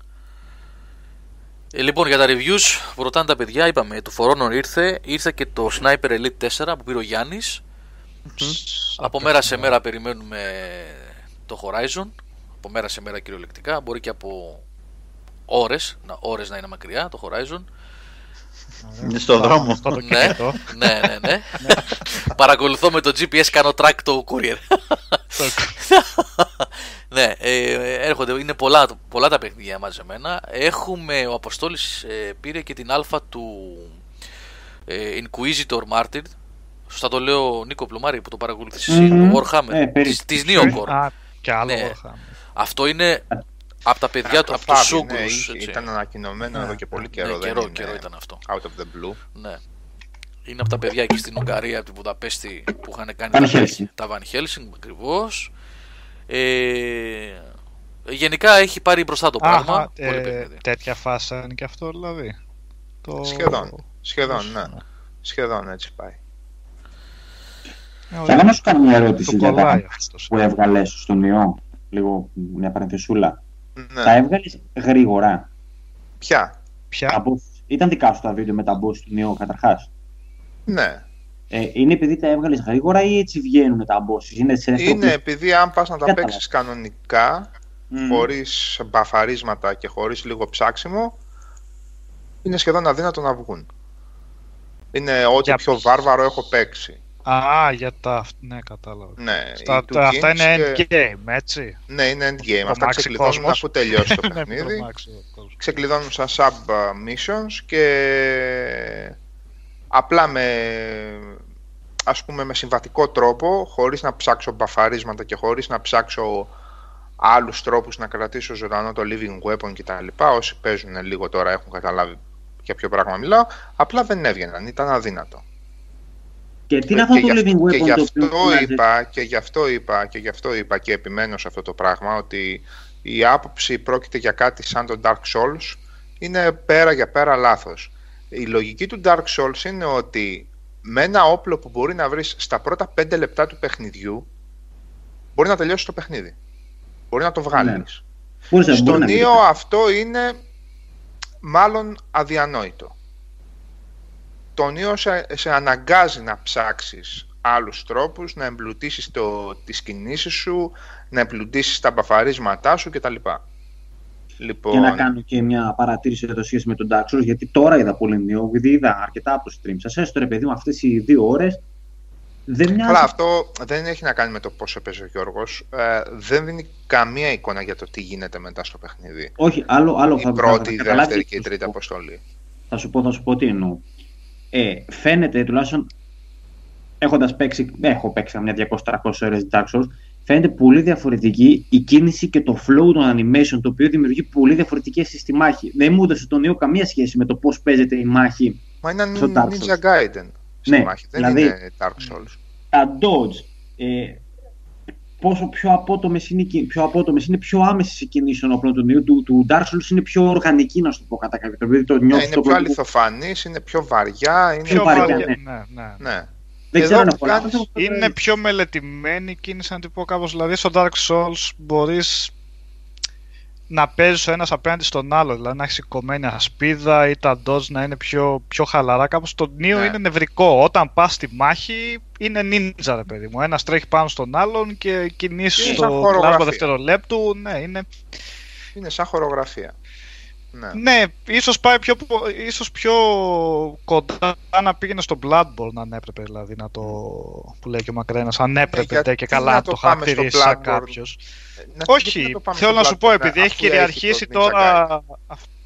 Ε, λοιπόν, για τα reviews που ρωτάνε τα παιδιά, είπαμε το For Honor ήρθε, ήρθε και το Sniper Elite 4 που πήρε ο Γιάννης. Από μέρα σε μέρα περιμένουμε το Horizon. Από μέρα σε μέρα κυριολεκτικά. Μπορεί και από ώρες, να, ώρες να είναι μακριά το Horizon. Είναι στο δρόμο. Στο το ναι, κινητό. ναι, ναι, ναι. Παρακολουθώ με το GPS, κάνω track το courier. ναι, ε, έρχονται, είναι πολλά, πολλά τα παιχνίδια μαζεμένα. Έχουμε, ο Αποστόλης ε, πήρε και την αλφα του ε, Inquisitor Martyr. Σωστά το λέω Νίκο Πλουμάρη που το παρακολουθείς εσύ, Μμμ. το Warhammer, Ε, περί- της, της Neocore. Α, και άλλο Ναι. Warhammer. Αυτό είναι από τα παιδιά του, από Φάβη, τους ναι, Σούγκρους. είχε- έτσι. ήταν ανακοινωμένο εδώ και πολύ καιρό. Ναι, δεν καιρό, είναι καιρό ήταν αυτό. Out of the blue. Ναι. Είναι από τα παιδιά εκεί στην Ουγγαρία, από την Βουδαπέστη που είχαν κάνει Van τα, Helsing. τα Van Helsing ακριβώς. Ε, γενικά έχει πάρει μπροστά το πράγμα. Αχα, Πολύ ε, παιχνίδι. τέτοια φάση είναι και αυτό δηλαδή. Το... Σχεδόν. Σχεδόν, ναι. Σχεδόν έτσι πάει. Ε, Θα ήθελα να σου κάνω μια Το ερώτηση για κολλάει τα αυτός. που έβγαλες στον ιό. Λίγο μια παρενθεσούλα. Ναι. Τα έβγαλες γρήγορα. Ποια; Πια. Από... Ήταν δικά σου τα βίντεο με τα boss του Νιό καταρχάς; Ναι. Ε, είναι επειδή τα έβγαλες γρήγορα ή έτσι βγαίνουν τα boss. Είναι, σε αυτό Είναι που- επειδή αν πας να τα Κατάλαβα. παίξεις κανονικά, Μμ. χωρίς μπαφαρίσματα και χωρίς λίγο ψάξιμο, είναι σχεδόν αδύνατο να βγουν. Είναι ό,τι Για πιο ποιους. βάρβαρο έχω παίξει. Α, για τα. Ναι, κατάλαβα. Ναι, Στα, οι two τα, αυτά kings είναι και- endgame, έτσι. Ναι, είναι endgame. Το Αυτά Maxi ξεκλειδώνουν Cosmos. αφού τελειώσει το Ναι, παιχνίδι. τρομάξει ο κόσμος. ξεκλειδώνουν σαν sub missions και απλά με ας πούμε με συμβατικό τρόπο χωρίς να ψάξω μπαφαρίσματα και χωρίς να ψάξω άλλους τρόπους να κρατήσω ζωντανό το living weapon κτλ. Όσοι παίζουν λίγο τώρα έχουν καταλάβει για ποιο πράγμα μιλάω. Απλά δεν έβγαιναν, ήταν αδύνατο. Και τι είναι αυτό και, το γι' living αυτό- και weapon γι' το αυτό οποίο φωνάζεις; είπα και γι' αυτό είπα και γι' αυτό είπα και επιμένω σε αυτό το πράγμα ότι η άποψη πρόκειται για κάτι σαν το Dark Souls είναι πέρα για πέρα λάθος. Η λογική του Dark Souls είναι ότι με ένα όπλο που μπορεί να βρεις στα πρώτα 5 λεπτά του παιχνιδιού μπορεί να τελειώσει το παιχνίδι. Μπορεί να το βγάλεις. Ναι. Μπορείς να- μπορεί Στο να μην Νίο το αυτό είναι μάλλον αδιανόητο. Το Νίο σε, σε αναγκάζει να ψάξεις άλλους τρόπους, να εμπλουτίσεις το, τις κινήσεις σου, να εμπλουτίσεις τα μπαφαρίσματά σου κτλ. Λοιπόν, Και να κάνω και μια παρατήρηση εδώ σχέση με τον Dark Souls, γιατί τώρα είδα πολύ νέο, επειδή είδα αρκετά από το stream σας. Έστω ρε παιδί μου, αυτές οι δύο ώρες δεν μοιάζει. Καλά, αυτό δεν έχει να κάνει με το πόσο παίζει ο Γιώργος. Ε, δεν δίνει καμία εικόνα για το τι γίνεται μετά στο παιχνίδι. Όχι, άλλο, άλλο Η θα πρώτη, η θα καταλάβεις δεύτερη τι και η θα σου τρίτη πω. αποστολή. Θα σου πω, θα σου πω τι εννοώ. Ε, φαίνεται τουλάχιστον έχοντας παίξει, έχω παίξει καμιά 200-300 ώρες Dark Souls, φαίνεται πολύ διαφορετική η κίνηση και το flow των animation, το οποίο δημιουργεί πολύ διαφορετικέ στη μάχη. Δεν μου έδωσε τον Νέο καμία σχέση με το πώς παίζεται η μάχη. Μα είναι Στο Dark Ninja Souls. Gaiden στη Ναι, μάχη, δεν δηλαδή- είναι Dark Souls. Τα dodge, ε, πόσο πιο απότομες είναι, οι κι- πιο απότομες, είναι πιο άμεσες οι κινήσεις των όπλων του Νέου. Του, του Dark Souls είναι πιο οργανική, να σου το πω κατά κάποιο τρόπο. Δηλαδή το Ναι, νιώθεις είναι το πιο πρώτο- αληθοφανής, είναι πιο βαριά, είναι Πιο βαριά, βαριά, ναι, ναι. ναι, ναι. Ναι. Δεν Εδώ ξέρω αν που έχω λάθος, κάνεις έχω καταλάβει. Είναι πιο μελετημένη η κίνηση, να την πω κάπως. Δηλαδή, στο Dark Souls μπορείς να παίζεις ο ένας απέναντι στον άλλο. Δηλαδή, να έχεις σηκωμένη ασπίδα ή τα dodge να είναι πιο, πιο χαλαρά. Κάπως το Neo Ναι. είναι νευρικό. Όταν πας στη μάχη, είναι ninja, ρε παιδί μου. Ένας τρέχει πάνω στον άλλον και κινήσεις Είναι σαν στο χορογραφία. κλάσμα δευτερολέπτου. Ναι, είναι Είναι σαν χορογραφία. Ναι. Ναι, ίσως πάει πιο, πο- ίσως πιο κοντά να πήγαινε στο Bloodborne αν έπρεπε δηλαδή να το που λέει και ο Μακρένας αν έπρεπε γιατί ντε και να καλά να το το πάμε στο χαρακτηρίσει σαν Bloodborne. κάποιος. Ε, Να- Όχι, γιατί να το πάμε θέλω στο να σου πω Bloodborne, επειδή έχει αφού κυριαρχήσει το Ninja Gaiden. τώρα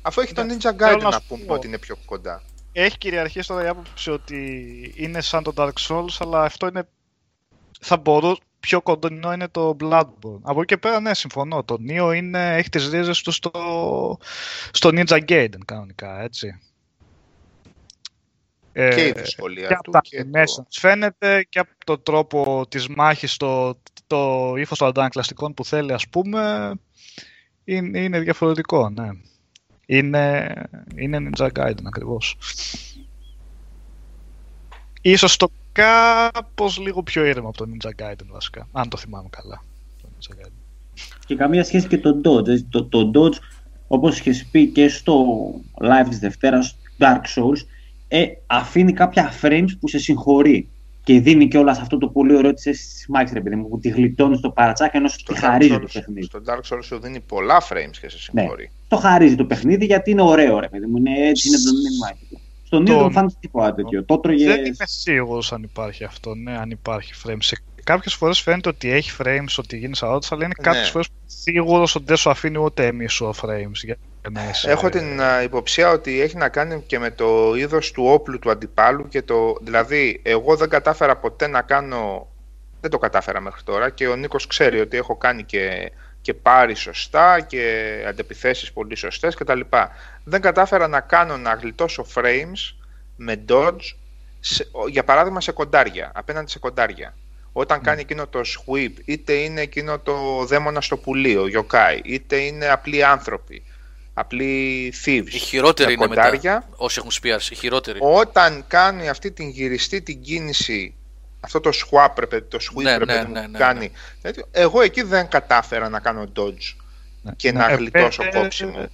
Αφού έχει το Ναι. Ninja Θέλω Gaiden να να σου πούμε πω. ότι είναι πιο κοντά. έχει κυριαρχήσει τώρα η άποψη ότι είναι σαν το Dark Souls αλλά αυτό είναι θα μπορούσε πιο κοντινό είναι το Bloodborne. Από εκεί και πέρα ναι συμφωνώ. Το Neo είναι, έχει τις ρίζες του στο, στο Ninja Gaiden κανονικά έτσι. Και η Ε, δυσκολία και του από τα και το... animations φαίνεται και από τον τρόπο της μάχης, το, το ύφος των αντανακλαστικών που θέλει ας πούμε είναι, είναι διαφορετικό, ναι. Είναι, είναι Ninja Gaiden ακριβώς. Ίσως το κάπως λίγο πιο ήρεμο από το Ninja Gaiden βασικά, αν το θυμάμαι καλά. Το Ninja Gaiden. Και καμία σχέση και το Dodge. Δηλαδή, Το, το Dodge, όπως είχες πει και στο live της Δευτέρας, Dark Souls, ε, αφήνει κάποια frames που σε συγχωρεί. Και δίνει και όλα αυτό το πολύ ωραίο της αίσθησης μάχης, ρε παιδί μου, που τη γλιτώνει στο παρατσάκι ενώ σου τη στο Dark χαρίζει το Souls- παιχνίδι. Στο Dark Souls σου δίνει πολλά frames και σε Ναι. συγχωρεί. Το χαρίζει το παιχνίδι γιατί είναι ωραίο, ρε παιδί μου. Είναι έτσι, είναι δομημένη μάχη. του. Στον Το- Νίο δεν φάνηκε τίποτα τέτοιο. Το έτρωγε. Δεν είμαι σίγουρος αν υπάρχει αυτό, ναι, αν υπάρχει frames. Σε κάποιες φορές φαίνεται ότι έχει frames, ότι γίνεις σαρώτης, αλλά είναι Ναι. κάποιες φορές σίγουρος ότι δεν σου αφήνει ούτε μισό frames για να είσαι... Έχω την α, υποψία ότι έχει να κάνει και με το είδος του όπλου του αντιπάλου και το... Δηλαδή, εγώ δεν κατάφερα ποτέ να κάνω... Δεν το κατάφερα μέχρι τώρα και ο Νίκος ξέρει ότι έχω κάνει και, και πάρει σωστά και αντεπιθέσεις πολύ σωστές κτλ. Δεν κατάφερα να κάνω να γλιτώσω frames με dodge, σε- ο- για παράδειγμα σε κοντάρια, απέναντι σε κοντάρια. Όταν κάνει εκείνο το sweep, είτε είναι εκείνο το δαίμονα στο πουλίο, yokai, είτε είναι απλοί άνθρωποι, απλοί thieves. Η χειρότερη για είναι κοντάρια, μετά. Όσοι έχουν σπιάρει, η χειρότερη. Όταν κάνει αυτή την γυριστή την κίνηση, αυτό το swap, ρε παιδί, το sweep Ναι, ρε ναι, παιδί μου, ναι, που ναι, κάνει, τέτοιο, εγώ εκεί δεν κατάφερα να κάνω dodge Ναι. και Ναι, να ε, γλιτώσω ε, κόψιμο. Ε,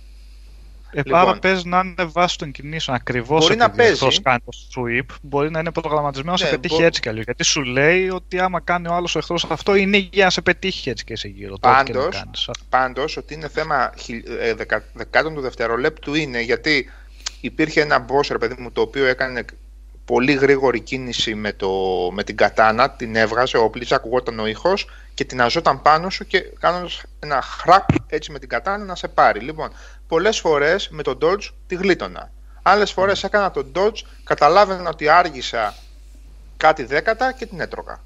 Λοιπόν. άρα παίζει να είναι βάση των κινήσεων ακριβώς Μπορεί να παίζει. Αυτός κάνει το sweep, μπορεί να είναι προγραμματισμένος να Ναι, σε πετύχει μπο- έτσι κι αλλιώς. Γιατί σου λέει ότι άμα κάνει ο άλλος εχθρός αυτό είναι για να σε πετύχει έτσι και σε γύρω. το ό,τι και να Πάντως, κάνεις. Πάντως, ότι είναι θέμα χιλ- ε, δεκα- δεκάτων του δευτερολέπτου είναι γιατί υπήρχε ένα boss, ρε παιδί μου, το οποίο έκανε πολύ γρήγορη κίνηση με, το, με την κατάνα, την έβγαζε, ο όπλης, ακουγόταν ο ήχος και την αζόταν πάνω σου και κάνοντας ένα χρακ έτσι με την κατάνα να σε πάρει. Λοιπόν, πολλές φορές με τον dodge τη γλίτωνα. Άλλες φορές έκανα τον dodge, καταλάβαινα ότι άργησα κάτι δέκατα και την έτρωγα.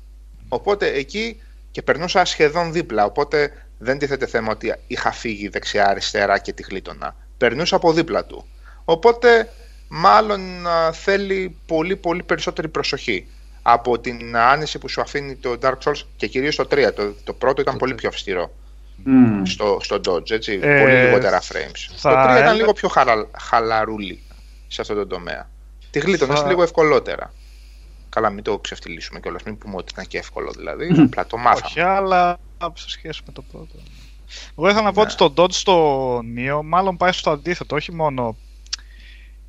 Οπότε εκεί και περνούσα σχεδόν δίπλα, οπότε δεν τίθεται θέμα ότι είχα φύγει δεξιά-αριστερά και τη γλίτωνα. Περνούσα από δίπλα του. Οπότε μάλλον α, θέλει πολύ πολύ περισσότερη προσοχή από την άνεση που σου αφήνει το Dark Souls και κυρίως το 3. Το, το πρώτο ήταν πολύ πιο αυστηρό Μμμ. στο, στο Dodge, έτσι, Ε, πολύ λιγότερα frames. θα Το 3 ήταν έλα- λίγο πιο χαρα, χαλαρούλι σε αυτό το τομέα. Τη γλίτωνες Θα- λίγο ευκολότερα. Καλά, μην το ξεφτυλίσουμε κιόλας. Μην πούμε ότι ήταν και εύκολο δηλαδή. Απλά το μάθαμε. Όχι, αλλά σε σχέση με το πρώτο. Εγώ ήθελα να πω Ναι. ότι στο Dodge στο Neo μάλλον πάει στο αντίθετο. Όχι μόνο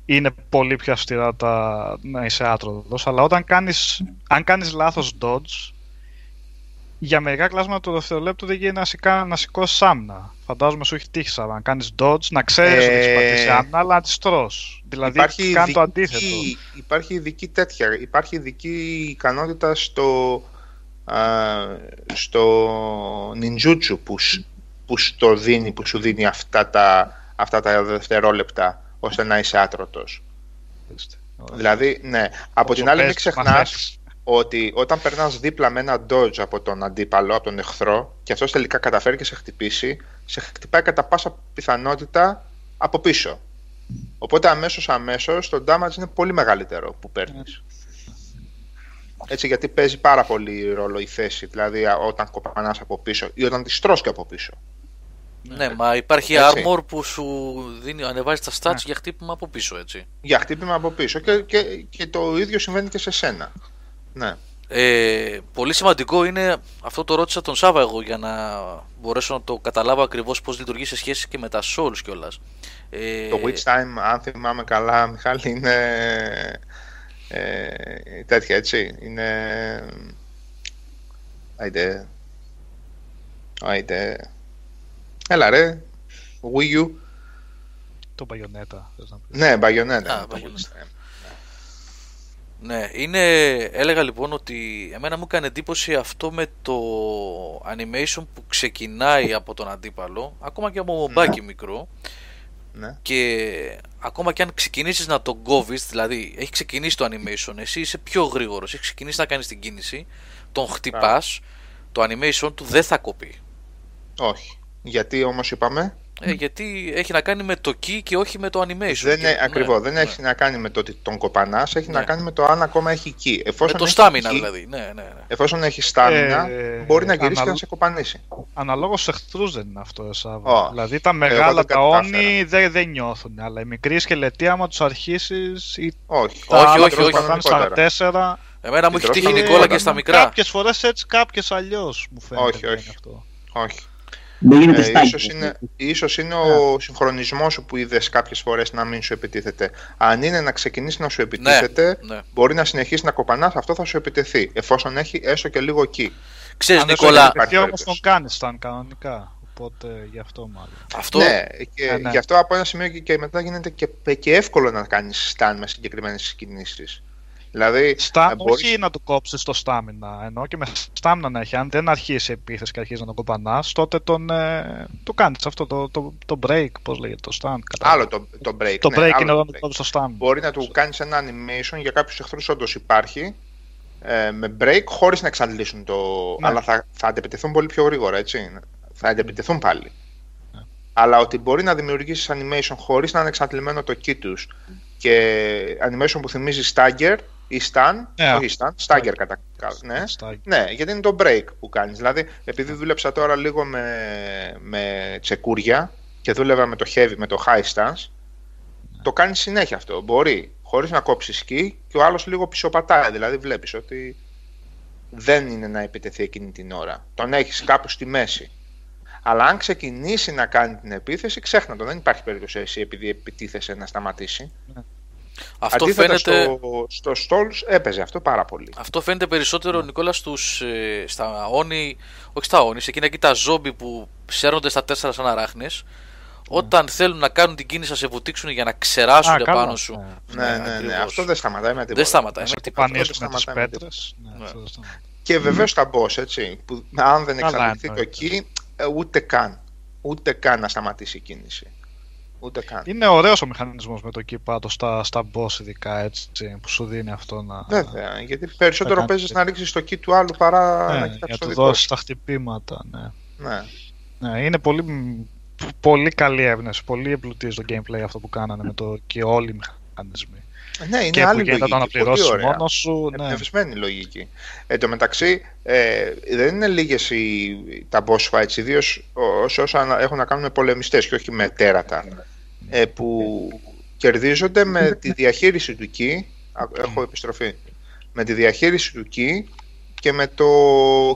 είναι πολύ πιο αυστηρά τα να είσαι άτροδος, αλλά όταν κάνεις, αν κάνεις λάθος Dodge, για μερικά κλάσματα του δευτερολέπτου δεν γίνεται να, σηκά, να σηκώσεις άμυνα. Φαντάζομαι σου έχει τύχει σαν να κάνεις Dodge, να ξέρεις ότι Ε, έχεις πατήσει άμυνα, αλλά να τις τρως. Δηλαδή κάνει το αντίθετο. υπάρχει ειδική τέτοια. Υπάρχει ειδική ικανότητα στο, α, στο ninjutsu που, σ- που, στο δίνει, που σου δίνει αυτά τα, αυτά τα δευτερόλεπτα ώστε να είσαι άτρωτος. Δηλαδή, ναι. Από Όσο την άλλη, μην παίζεις, ξεχνάς μαθαίνεις. ότι όταν περνάς δίπλα με ένα dodge από τον αντίπαλο, από τον εχθρό, και αυτός τελικά καταφέρει και σε χτυπήσει, σε χτυπάει κατά πάσα πιθανότητα από πίσω. Οπότε αμέσως αμέσως το damage είναι πολύ μεγαλύτερο που παίρνεις. Έτσι γιατί παίζει πάρα πολύ ρόλο η θέση, δηλαδή α, όταν κοπανάς από πίσω ή όταν τη τρως και από πίσω. Ναι, μα υπάρχει Έτσι. armor που σου δίνει, ανεβάζει τα stats για χτύπημα από πίσω, έτσι. Για χτύπημα από πίσω και, και, και το ίδιο συμβαίνει και σε σένα. Ναι. Ε, πολύ σημαντικό είναι, αυτό το ρώτησα τον Σάβα εγώ για να μπορέσω να το καταλάβω ακριβώς πώς λειτουργεί σε σχέση και με τα Souls κιόλας. Ε, Το Witch Time, αν θυμάμαι καλά, Μιχάλη, είναι ε, τέτοια, έτσι. Είναι... Άιντε... Άιντε... Έλα ρε, Wii U. Το Bayonetta. θες να πεις. Ναι, Bayonetta. Α, είναι το Bayonetta. Witch Time. Ναι, είναι, έλεγα λοιπόν ότι εμένα μου έκανε εντύπωση αυτό με το animation που ξεκινάει από τον αντίπαλο, ακόμα και από μομπάκι μικρό, Ναι. και ακόμα και αν ξεκινήσεις να τον κόβεις, δηλαδή έχει ξεκινήσει το animation, εσύ είσαι πιο γρήγορος, έχεις ξεκινήσει να κάνεις την κίνηση, τον χτυπάς, το animation του δεν θα κοπεί. Όχι. Γιατί όμως είπαμε, Ε, γιατί έχει να κάνει με το key και όχι με το animation. δεν Και- είναι, ακριβώς, ναι, δεν ναι. έχει να κάνει με το ότι τον κοπανάς, έχει Ναι. να κάνει με το αν ακόμα έχει key. Με Εφόσον το έχει στάμινα key, δηλαδή. Ναι, ναι, ναι. Εφόσον έχει στάμινα, Ε, μπορεί να γυρίσει και αναλο- να σε κοπανίσει. Αναλόγως σε εχθρούς δεν είναι αυτό, Σάβα. Όχι. Δηλαδή τα Εγώ μεγάλα δεν τα κατάφερα. όνει δεν, δεν νιώθουν. Αλλά οι μικροί σκελετοί, άμα τους αρχίσεις ή Όχι. τα Όχι, άλλα όχι, που όχι. πάνε στα Κανονικότερα. τέσσερα. Εμένα μου έχει Την τύχει τρως Νικόλα και κανονικότερα. στα μικρά. Κάποιες φορές έτσι, κάποιες αλλιώς μου φαίνεται. Όχι, να είναι όχι. Αυτό. Όχι. Δεν γίνεται Ε, στάκι. ίσως, είναι, ίσως είναι ο συγχρονισμός σου που είδες κάποιες φορές να μην σου επιτίθεται. Αν είναι να ξεκινήσεις να σου επιτίθεται, ναι. μπορεί να συνεχίσεις να κοπανάς, αυτό θα σου επιτεθεί. Εφόσον έχει έστω και λίγο εκεί. Ξέρεις Αν δεν σου Νικόλα, επιτεθεί υπάρχει όμως τον περίπτωση. κάνεις ταν κανονικά. Οπότε γι' αυτό μάλλον. αυτό Ναι, και Ε, ναι. γι' αυτό από ένα σημείο και, και μετά γίνεται και, και εύκολο να κάνεις stun με συγκεκριμένες κινήσεις. Δηλαδή, Στα, ε, μπορείς- Όχι να του κόψεις το στάμινα, ενώ και με στάμινα να έχει. Αν δεν αρχίσει η επίθεση και αρχίζει να τον κοπανάς, τότε τον, ε, το κάνεις αυτό, το, το, το break, πώς λέγεται, το stun. κατά- άλλο το, το break. το ναι, break άλλο είναι το όταν του break. κόβεις το stun. Μπορεί να του κάνεις ένα animation για κάποιους εχθρούς όντως υπάρχει ε, με break χωρίς να εξαντλήσουν το... Ναι. Αλλά θα, θα αντεπιτεθούν πολύ πιο γρήγορα, έτσι. Θα αντεπιτεθούν πάλι. Ναι. Αλλά ότι μπορεί να δημιουργήσεις animation χωρίς να είναι εξαντλημένο το key τους και animation που θυμίζει stagger ή stun, Ναι. όχι stun, stagger κατά κάτω, ναι. Stagger. Ναι, γιατί είναι το break που κάνεις. Δηλαδή, επειδή δούλεψα τώρα λίγο με, με τσεκούρια και δούλευα με το heavy, με το high stance, το κάνεις συνέχεια αυτό. Μπορεί, χωρίς να κόψεις σκι και ο άλλος λίγο πισωπατάει. Δηλαδή, βλέπεις ότι δεν είναι να επιτεθεί εκείνη την ώρα. Τον έχεις κάπου στη μέση. Αλλά αν ξεκινήσει να κάνει την επίθεση, ξέχνα το. Δεν υπάρχει περίπτωση εσύ επειδή επιτίθεσαι να σταματήσει. Αυτό Αντίθετα φαίνεται, στο, στο Stalls έπαιζε αυτό πάρα πολύ. αυτό φαίνεται περισσότερο Νικόλας στους, ε, στα όνει, όχι στα όνει, σε εκείνα εκεί τα ζόμπι που σέρνονται στα τέσσερα σαν αράχνες όταν θέλουν να κάνουν την κίνηση να σε βουτήξουν για να ξεράσουν Α, καλά. πάνω σου. Ναι. Ναι, ναι, ναι, ακριβώς. Αυτό δεν σταματάει με τίποτα. Δεν σταματάει. Να σε με τίποτα. κουπανίσουν με τις σταματάει με πέτρες. Ναι, Ναι. αυτό δεν σταματάει. Και βεβαίως τα boss, έτσι. Που αν δεν Καλά, εξαρτηθεί το εννοείται. εκεί, ε, ούτε καν. Ούτε καν να σταματήσει η κίνηση. Ούτε καν. Είναι ωραίος ο μηχανισμός με το εκεί πάντως στα, στα boss ειδικά έτσι που σου δίνει αυτό να... Βέβαια, γιατί περισσότερο κάνεις παίζεις τέτοιο. να ρίξεις το key του άλλου παρά Ναι, να για κοιτάξεις να το του δικό δώσεις σου. τα χτυπήματα, ναι. Ναι. ναι. Είναι πολύ, πολύ καλή έμπνευση, πολύ εμπλουτίζει το gameplay αυτό που κάνανε με το και όλοι οι μηχανισμοί. ναι, είναι και άλλη που γίνεται λογική. να πολύ πληρώσει ωραία. μόνος σου. Ναι. Εμπνευσμένη λογική. Εν τω μεταξύ, ε, δεν είναι λίγες τα boss fights, ιδίως όσο όσα έχουν να κάνουν με πολεμιστές και όχι με τέρατα. Ε, που κερδίζονται με τη διαχείριση του key. Α, Έχω επιστροφή. Με τη διαχείριση του key και με το,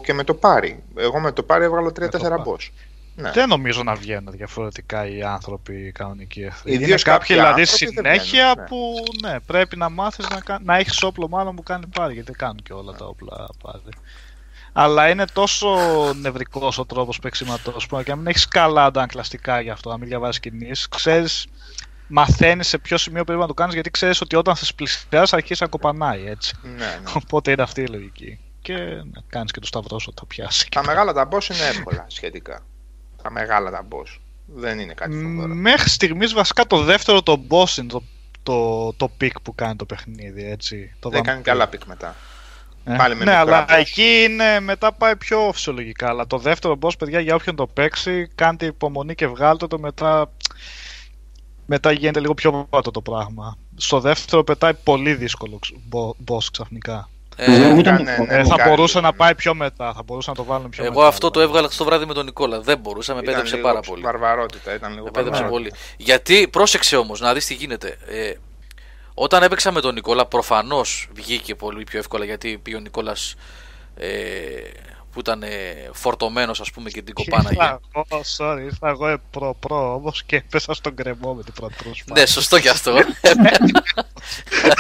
και με το πάρει. Εγώ με το πάρει έβγαλα 3-4 το πάρει. boss. Ναι. Δεν νομίζω να βγαίνουν διαφορετικά οι άνθρωποι οι κανονικοί εχθροί. Ιδίως Είναι κάποιοι κάποιοι δηλαδή άνθρωποι δεν συνέχεια βγαίνουν, ναι. που ναι, πρέπει να μάθεις να, κα- να έχεις όπλο μάλλον που κάνει πάρει γιατί δεν κάνουν και όλα τα όπλα πάρει. Αλλά είναι τόσο νευρικός ο τρόπος παίξηματος που και να μην έχεις καλά αντανακλαστικά γι' αυτό, να μην διαβάζεις κινήσεις, ξέρεις, μαθαίνεις σε ποιο σημείο πρέπει να το κάνεις γιατί ξέρεις ότι όταν θες πλησιάσεις αρχίσει να κοπανάει έτσι. Ναι, ναι. Οπότε είναι αυτή η λογική. Και ναι, κάνεις και το σταυρό σου όταν το πιάσει. Τα μεγάλα τα boss είναι εύκολα σχετικά. Τα μεγάλα τα boss. Δεν είναι κάτι φοβερό. Μέχρι στιγμής βασικά το δεύτερο το boss είναι το, το, το peak που κάνει το παιχνίδι, έτσι. Το Δεν vampire. κάνει καλά peak μετά. Ε, πάλι με ναι, μικρά αλλά boss. εκεί είναι, μετά πάει πιο φυσιολογικά. Αλλά το δεύτερο boss, παιδιά, για όποιον το παίξει, κάντε υπομονή και βγάλτε το μετά. Μετά γίνεται λίγο πιο βάτο το πράγμα. Στο δεύτερο πετάει πολύ δύσκολο ξ- bo- boss ξαφνικά. Ε, Ούτε Κάνε, αυτό. ναι, Ε, θα κάνει, μπορούσε να ναι. πάει πιο μετά. Θα μπορούσε να το βάλουν πιο εγώ μετά. αυτό το έβγαλα στο βράδυ με τον Νικόλα. Δεν μπορούσα, με Ήταν πέδεψε λίγο πάρα πολύ. Βαρβαρότητα, ήταν λίγο Με πέδεψε βαρβαρότητα. πολύ. Γιατί, πρόσεξε όμως, να δεις τι γίνεται. Ε, όταν έπαιξα με τον Νικόλα, προφανώς βγήκε πολύ πιο εύκολα γιατί πήγε ο Νικόλας ε, που ήταν ε, φορτωμένος, ας πούμε, και την κοπάναγε. Ήρθα εγώ, sorry, ήρθα εγώ προ-προ όμως και έπεσα στον γκρεμό με την πρώτη προσπάθεια. Ναι, σωστό κι αυτό.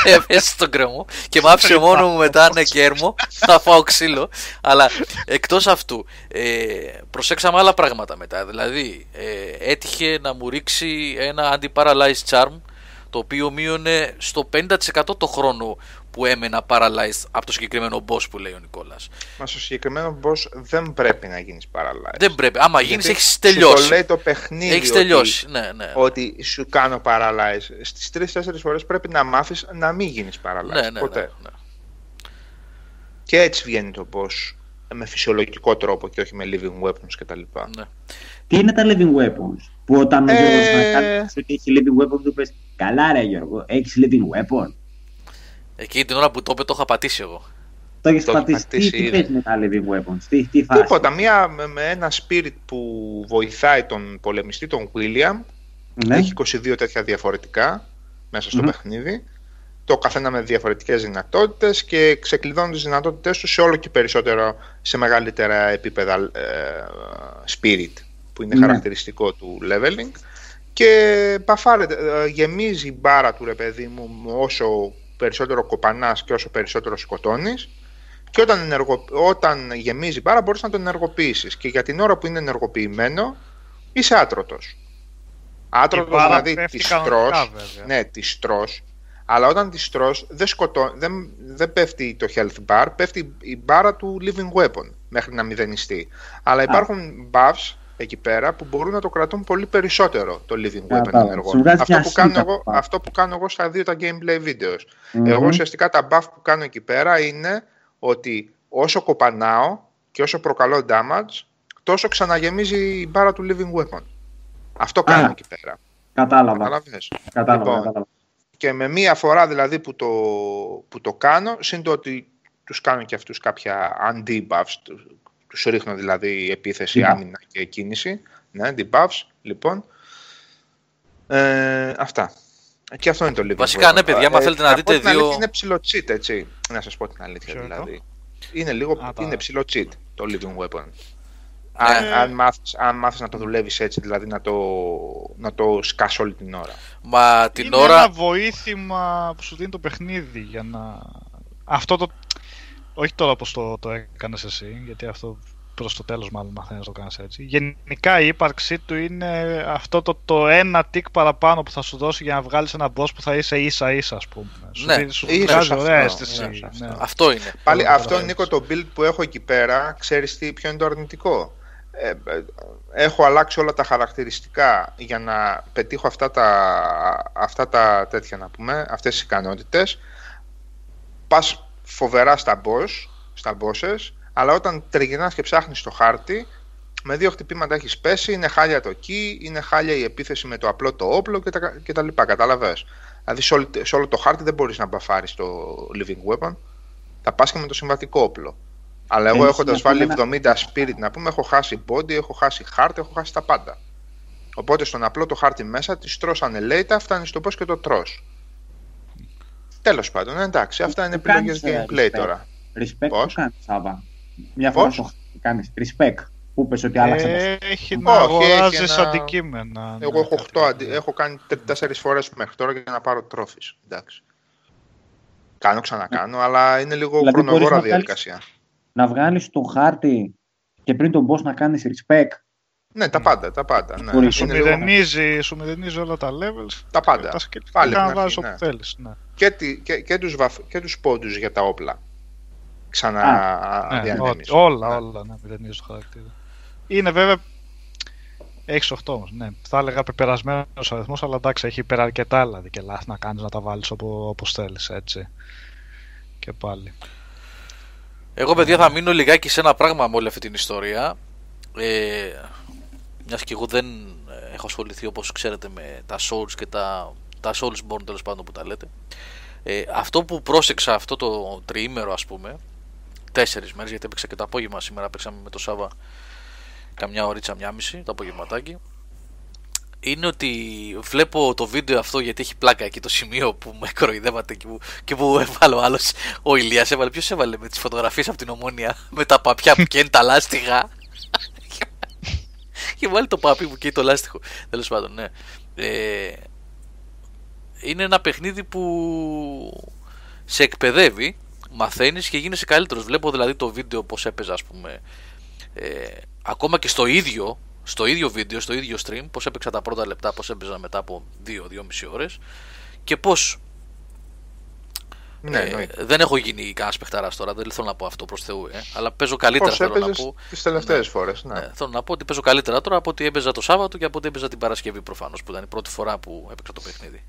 Έπεσε στον γκρεμό και μ' άφησε μόνο μου μετά ναι κι έρμο να φάω ξύλο. Αλλά εκτός αυτού, ε, προσέξαμε άλλα πράγματα μετά. Δηλαδή, ε, έτυχε να μου ρίξει ένα anti-paralyzed charm το οποίο μείωνε στο 50% το χρόνο που έμενα paralyzed από το συγκεκριμένο boss που λέει ο Νικόλας. Μα στο συγκεκριμένο boss δεν πρέπει να γίνεις παραλάει. Δεν πρέπει. Άμα γίνεις Γιατί έχεις σου Το τελειώσει. λέει το παιχνίδι. Έχεις ότι- τελειώσει. Ναι, ναι. Ότι σου κάνω paralyze. Στις 3-4 φορές πρέπει να μάθεις να μην γίνεις paralyze. Ναι, ναι, ναι, ποτέ. ναι. Και έτσι βγαίνει το boss με φυσιολογικό τρόπο και όχι με living weapons κτλ. ναι. Τι είναι τα living weapons. Που όταν ο Ε, Γιώργος Μακάρης ότι έχει living weapon του πες Καλά ρε Γιώργο, έχεις living weapon. Εκείνη την ώρα που το είπε το είχα πατήσει εγώ. Το έχεις Το έχεις πατήσει. Τι, πατήσει τι ήδη. παίζει με τα living weapons; Τι, τι φάση; Τίποτα. Μία με, με ένα spirit που βοηθάει τον πολεμιστή, τον William. Ναι. Έχει 22 τέτοια διαφορετικά μέσα στο Μμμ. παιχνίδι. Το καθένα με διαφορετικές δυνατότητες και ξεκλειδώνουν τις δυνατότητες του σε όλο και περισσότερο σε μεγαλύτερα επίπεδα ε, spirit που είναι Ναι. χαρακτηριστικό του leveling και παφάρεται, ε, γεμίζει η μπάρα του ρε παιδί μου όσο περισσότερο κοπανάς και όσο περισσότερο σκοτώνεις και όταν, ενεργο... όταν γεμίζει η μπάρα μπορείς να τον ενεργοποιήσεις και για την ώρα που είναι ενεργοποιημένο είσαι άτρωτος. Άτρωτος μπάρα δηλαδή πέφτει της κανονικά, τρως, βέβαια. ναι, της τρως, αλλά όταν της τρως δεν, σκοτώ... δεν, δεν πέφτει το health bar, πέφτει η μπάρα του living weapon μέχρι να μηδενιστεί. Αλλά υπάρχουν buffs εκεί πέρα που μπορούν να το κρατούν πολύ περισσότερο το living weapon Κατάλαβα. ενεργό. Σου βγάζει Αυτό μια που, κάνω σύντα εγώ, buff. αυτό που κάνω εγώ στα δύο τα gameplay videos. Μμμ. Εγώ ουσιαστικά τα buff που κάνω εκεί πέρα είναι ότι όσο κοπανάω και όσο προκαλώ damage, τόσο ξαναγεμίζει η μπάρα του living weapon. Αυτό κάνω Α. εκεί πέρα. Κατάλαβα. Καταλαβες. Κατάλαβα, Λοιπόν, κατάλαβα. Και με μία φορά δηλαδή που το, που το κάνω, συν το ότι τους κάνω και αυτούς κάποια anti-buffs, τους, τους ρίχνω δηλαδή επίθεση, Debuff. άμυνα και κίνηση. Ναι, debuffs, λοιπόν. Ε, αυτά. Και αυτό είναι το living Βασικά, weapon. ναι, παιδιά, άμα Ε, θέλετε να πω δείτε την αλήθεια, δύο- Είναι ψηλό cheat, έτσι. Να σας πω την αλήθεια Ποιο είναι δηλαδή. Είναι λίγο, Α, τα- είναι ψηλό cheat το living weapon. Αν, Ε. αν, μάθεις, αν μάθεις να το δουλεύεις έτσι, δηλαδή να το, να το σκάς όλη την ώρα. Μα την είναι ώρα. ένα βοήθημα που σου δίνει το παιχνίδι για να... Αυτό το... Όχι τώρα όπως το, το έκανες εσύ, γιατί αυτό προς το τέλος μάλλον μαθαίνεις να το κάνεις έτσι. Γενικά η ύπαρξή του είναι αυτό το, το ένα τικ παραπάνω που θα σου δώσει για να βγάλεις ένα boss που θα είσαι ίσα ίσα ας πούμε. Σου Ναι, δίνει- σου ίσως βγάζει αυτό, ωραία ναι, αίσθηση. ίσως ναι. Αυτό είναι. Πάλι Καλό αυτό, πράγμα. Νίκο, το build που έχω εκεί πέρα, ξέρεις τι, ποιο είναι το αρνητικό. Ε, ε, έχω αλλάξει όλα τα χαρακτηριστικά για να πετύχω αυτά τα, αυτά τα τέτοια να πούμε, αυτές τις ικανότητες. Πας φοβερά στα boss, στα bosses, αλλά όταν τριγυρνάς και ψάχνεις το χάρτη, με δύο χτυπήματα έχεις πέσει, είναι χάλια το key, είναι χάλια η επίθεση με το απλό το όπλο και τα, και τα λοιπά, κατάλαβες; Δηλαδή σε, όλη- σε όλο το χάρτη δεν μπορείς να μπαφάρεις το living weapon, θα πας και με το συμβατικό όπλο. Αλλά εγώ Έχεις έχοντας να βάλει πούμε 70 spirit να πούμε, έχω χάσει body, έχω χάσει χάρτη, έχω χάσει τα πάντα. Οπότε στον απλό το χάρτη μέσα τη τρως ανελέητα, φτάνεις στο πώ και το τρως. Τέλος πάντων, εντάξει, αυτά είναι Που επιλογές κάνεις, ε, gameplay respect. τώρα. Respect Πώς; που κάνεις, Σάβα. Μια φορά Πώς; το κάνεις. Respect. Που είπες ότι άλλαξε. Ε, έχει να Όχι, αγοράζεις έχει ένα- αντικείμενα. ναι, Εγώ έχω, κάτι 8 αντι... τέτοιο. έχω κάνει 4 φορές μέχρι τώρα για να πάρω τρόφις. Εντάξει. Κάνω, ξανακάνω, αλλά είναι λίγο Δηλαδή, χρονοβόρα μπορείς να διαδικασία. Να βγάλεις το χάρτη και πριν τον boss να κάνεις respect. Ναι, τα πάντα, τα πάντα. Ναι. Μπορείς. Σου Είναι λίγο... μηδενίζει, σου μηδενίζει όλα τα levels. Τα πάντα. Τα σκελετικά Πάλι να από την βάζεις αρχή, όπου ναι. θέλεις. Ναι. Και, τη- και, και, τους βαφ... και τους πόντους για τα όπλα. Ξανά Ναι, διανέμεις. ό- όλα, Ναι. όλα, ναι, μηδενίζει το χαρακτήρα. Είναι βέβαια. Έχει 8 όμως. Ναι, θα έλεγα πεπερασμένος αριθμός, αλλά εντάξει, έχει υπεραρκετά δηλαδή και λάθη να κάνεις να τα βάλεις όπως θέλεις, έτσι. Και πάλι. Εγώ, παιδιά, θα μείνω λιγάκι σε ένα πράγμα με όλη αυτή την ιστορία. Ε, Μιας και εγώ δεν ε, έχω ασχοληθεί όπως ξέρετε με τα Souls και τα, τα Soulsborne τέλος πάντων που τα λέτε. Ε, αυτό που πρόσεξα αυτό το τριήμερο, ας πούμε, τέσσερις μέρες, γιατί έπαιξα και το απόγευμα σήμερα, παίξαμε με το Σάβα καμιά ωρίτσα, μια μισή το απογευματάκι. Είναι ότι βλέπω το βίντεο αυτό γιατί έχει πλάκα εκεί το σημείο που με κοροϊδεύατε και που, και που έβαλε ο άλλος. Ο Ηλίας έβαλε. Ποιος έβαλε με τις φωτογραφίες από την ομόνια με τα παπιά που καίνει τα λάστιχα; και βάλει το παπί που καίει το λάστιχο. Τέλος πάντων, ναι. Ε, είναι ένα παιχνίδι που σε εκπαιδεύει, μαθαίνεις και γίνεσαι καλύτερος. Βλέπω δηλαδή το βίντεο πώς έπαιζα, ας πούμε. Ε, ακόμα και στο ίδιο, στο ίδιο βίντεο, στο ίδιο stream, πώς έπαιξα τα πρώτα λεπτά, πώς έπαιζα μετά από 2-2,5 ώρες και πώς. Ναι, ε, εννοείται. δεν έχω γίνει κανένα παιχταράς τώρα, δεν θέλω να πω αυτό προς Θεού, ε, αλλά παίζω καλύτερα. Πώς θέλω να έπαιζες πω. τις τελευταίες φορές. Ναι. Ναι, θέλω να πω ότι παίζω καλύτερα τώρα από ότι έπαιζα το Σάββατο και από ότι έπαιζα την Παρασκευή προφανώς που ήταν η πρώτη φορά που έπαιξα το παιχνίδι.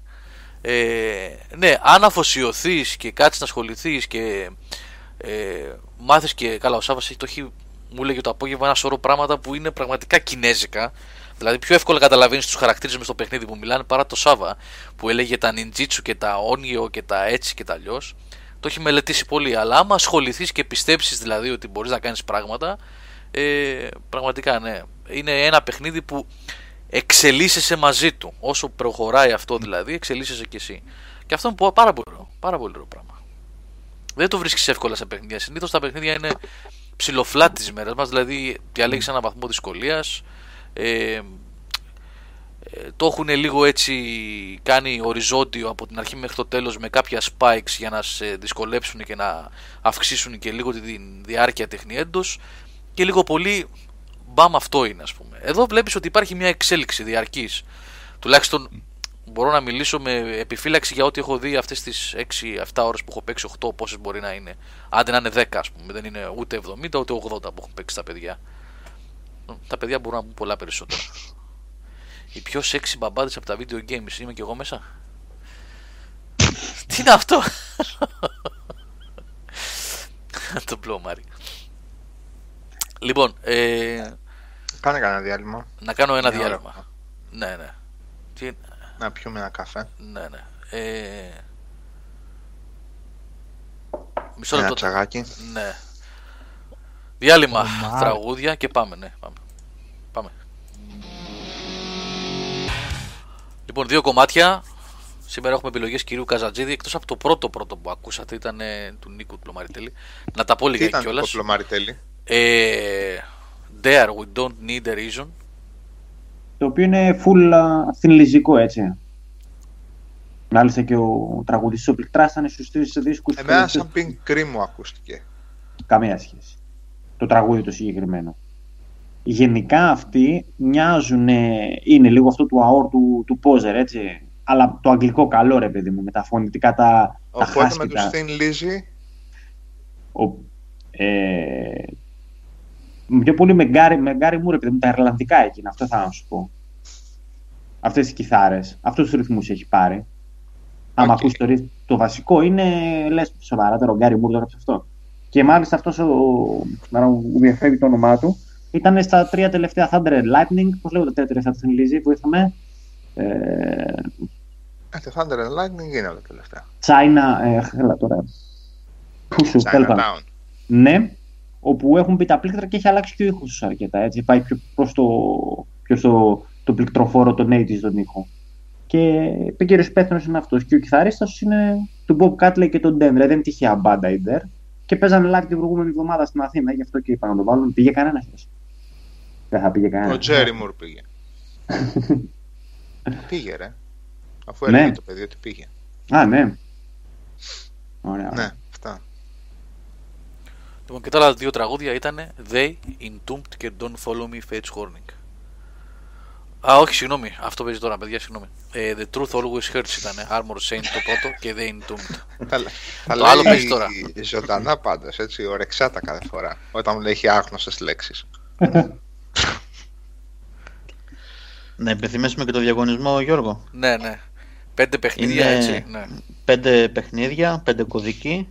Ε, ναι, αν αφοσιωθείς και κάτσεις να ασχοληθείς και ε, μάθεις και καλά, ο Σάββας έχει το έχει, μου λέγε το απόγευμα ένα σώρο πράγματα που είναι πραγματικά κινέζικα. Δηλαδή πιο εύκολα καταλαβαίνεις τους χαρακτήρες μες στο παιχνίδι που μιλάνε παρά το Σάβα που έλεγε τα ninjitsu και τα όνιο και τα έτσι και τα αλλιώς. Το έχει μελετήσει πολύ. Αλλά άμα ασχοληθείς και πιστέψεις δηλαδή ότι μπορείς να κάνεις πράγματα, ε, πραγματικά ναι. Είναι ένα παιχνίδι που εξελίσσεσαι μαζί του. Όσο προχωράει αυτό δηλαδή, εξελίσσεσαι κι εσύ. Και αυτό είναι πάρα πολύ ωραίο. Πάρα πολύ ωραίο πράγμα. Δεν το βρίσκεις εύκολα σε παιχνίδια. Συνήθως τα παιχνίδια είναι ψηλοφλά της μέρας μας, δηλαδή διαλέγεις ένα βαθμό δυσκολίας. Ε, ε, το έχουν λίγο έτσι κάνει οριζόντιο από την αρχή μέχρι το τέλος με κάποια spikes για να σε δυσκολέψουν και να αυξήσουν και λίγο τη διάρκεια τεχνιέντος και λίγο πολύ μπαμ αυτό είναι ας πούμε. Εδώ βλέπεις ότι υπάρχει μια εξέλιξη διαρκής. Τουλάχιστον μπορώ να μιλήσω με επιφύλαξη για ό,τι έχω δει αυτές τις 6-7 ώρες που έχω παίξει 8 πόσες μπορεί να είναι. Άντε να είναι 10 ας πούμε, δεν είναι ούτε 70 ούτε 80 που έχουν παίξει τα παιδιά. Τα παιδιά μπορούν να πούν πολλά περισσότερα. Οι πιο sexy μπαμπάδες από τα video games είμαι και εγώ μέσα; Τι είναι αυτό; το πλωμάρι. Λοιπόν, ε, Κάνε κανένα διάλειμμα. να κάνω ένα Μια ώρα. διάλειμμα. Ναι, ναι. Τι, Να πιούμε ένα καφέ. ναι, ναι. Ε, μισό Ένα λεπτό. τσαγάκι. Ναι. Διάλειμμα, Μάλιστα. τραγούδια και πάμε, ναι. Πάμε. πάμε. Λοιπόν, δύο κομμάτια. Σήμερα έχουμε επιλογές κυρίου Καζατζίδη. Εκτός από το πρώτο πρώτο που ακούσατε ήταν ε, του Νίκου Πλωμαριτέλη. Να τα πω Τι λίγα ήταν κιόλα. το πλωμάρι τέλει. Ε, there we don't need a reason. Το οποίο είναι full α, θυνλιζικό, έτσι. Μάλιστα και ο τραγουδιστής ο Πληκτράς ήταν στους τρεις δίσκους. Εμένα τελευταίους. σαν Pink Cream μου ακούστηκε. Καμία σχέση. το τραγούδι το συγκεκριμένο. Γενικά αυτοί μοιάζουν, είναι λίγο αυτό του αόρ του, του Πόζερ, έτσι. Αλλά το αγγλικό καλό ρε παιδί μου, με τα φωνητικά τα, τα Οπότε με χάσκητα. τους Thin Lizzy. Ο, ε, πιο πολύ με Gary, με Gary Moore, ρε παιδί μου, τα Ιρλανδικά εκείνα, αυτό θα σου πω. Αυτές τις κιθάρες, αυτούς τους ρυθμούς έχει πάρει. Άμα Οκ. ακούς το, ρυθ- το βασικό είναι, λες σοβαρά, τώρα ο Gary Moore το έγραψε αυτό. Και μάλιστα αυτός ο, τώρα μου διαφεύγει το όνομά του, ήταν στα τρία τελευταία Thunder and Lightning, πώς λέγονται τα τρία τελευταία του Lizzy, βοήθα με. Ε, Ε, το Thunder and Lightning είναι όλα τελευταία. China, ε, έλα τώρα. Πού σου, τέλος πάντων. Chinatown. Ναι, όπου έχουν μπει τα πλήκτρα και έχει αλλάξει και ο ήχος τους αρκετά. Έτσι. Πάει πιο προς το, πιο στο το πληκτροφόρο, τον 80's τον ήχο. Και ο κύριος υπεύθυνος είναι αυτός. Και ο κιθαρίστας είναι του Bob Catley και τον Dan. Δηλαδή δεν τυχαία μπάντα η Der. Και παίζανε live την προηγούμενη εβδομάδα στην Αθήνα. Γι' αυτό και είπα να το βάλουν. Πήγε κανένας χθες. Δεν θα πήγε κανένας. Ο Τζέρι Μουρ πήγε. πήγε, ρε. Αφού Ναι. έλεγε το παιδί ότι πήγε. Α, ναι. Ωραία. Ναι, αυτά. Λοιπόν, και τα άλλα δύο τραγούδια ήταν They, Entombed και Don't Follow Me, Fates Horning. Α, όχι, συγγνώμη. Αυτό παίζει τώρα, παιδιά, συγγνώμη. Ε, the Truth Always Hurts ήταν. Armor Saint το πρώτο και The Entombed. Θα, θα Το άλλο λέει παίζει τώρα. ζωντανά πάντως, έτσι, ορεξάτα κάθε φορά. Όταν μου λέει έχει άγνωστες λέξεις. Να υπενθυμίσουμε και το διαγωνισμό, Γιώργο. ναι, ναι. Πέντε παιχνίδια Είναι έτσι. Ναι. πέντε παιχνίδια, πέντε κωδικοί.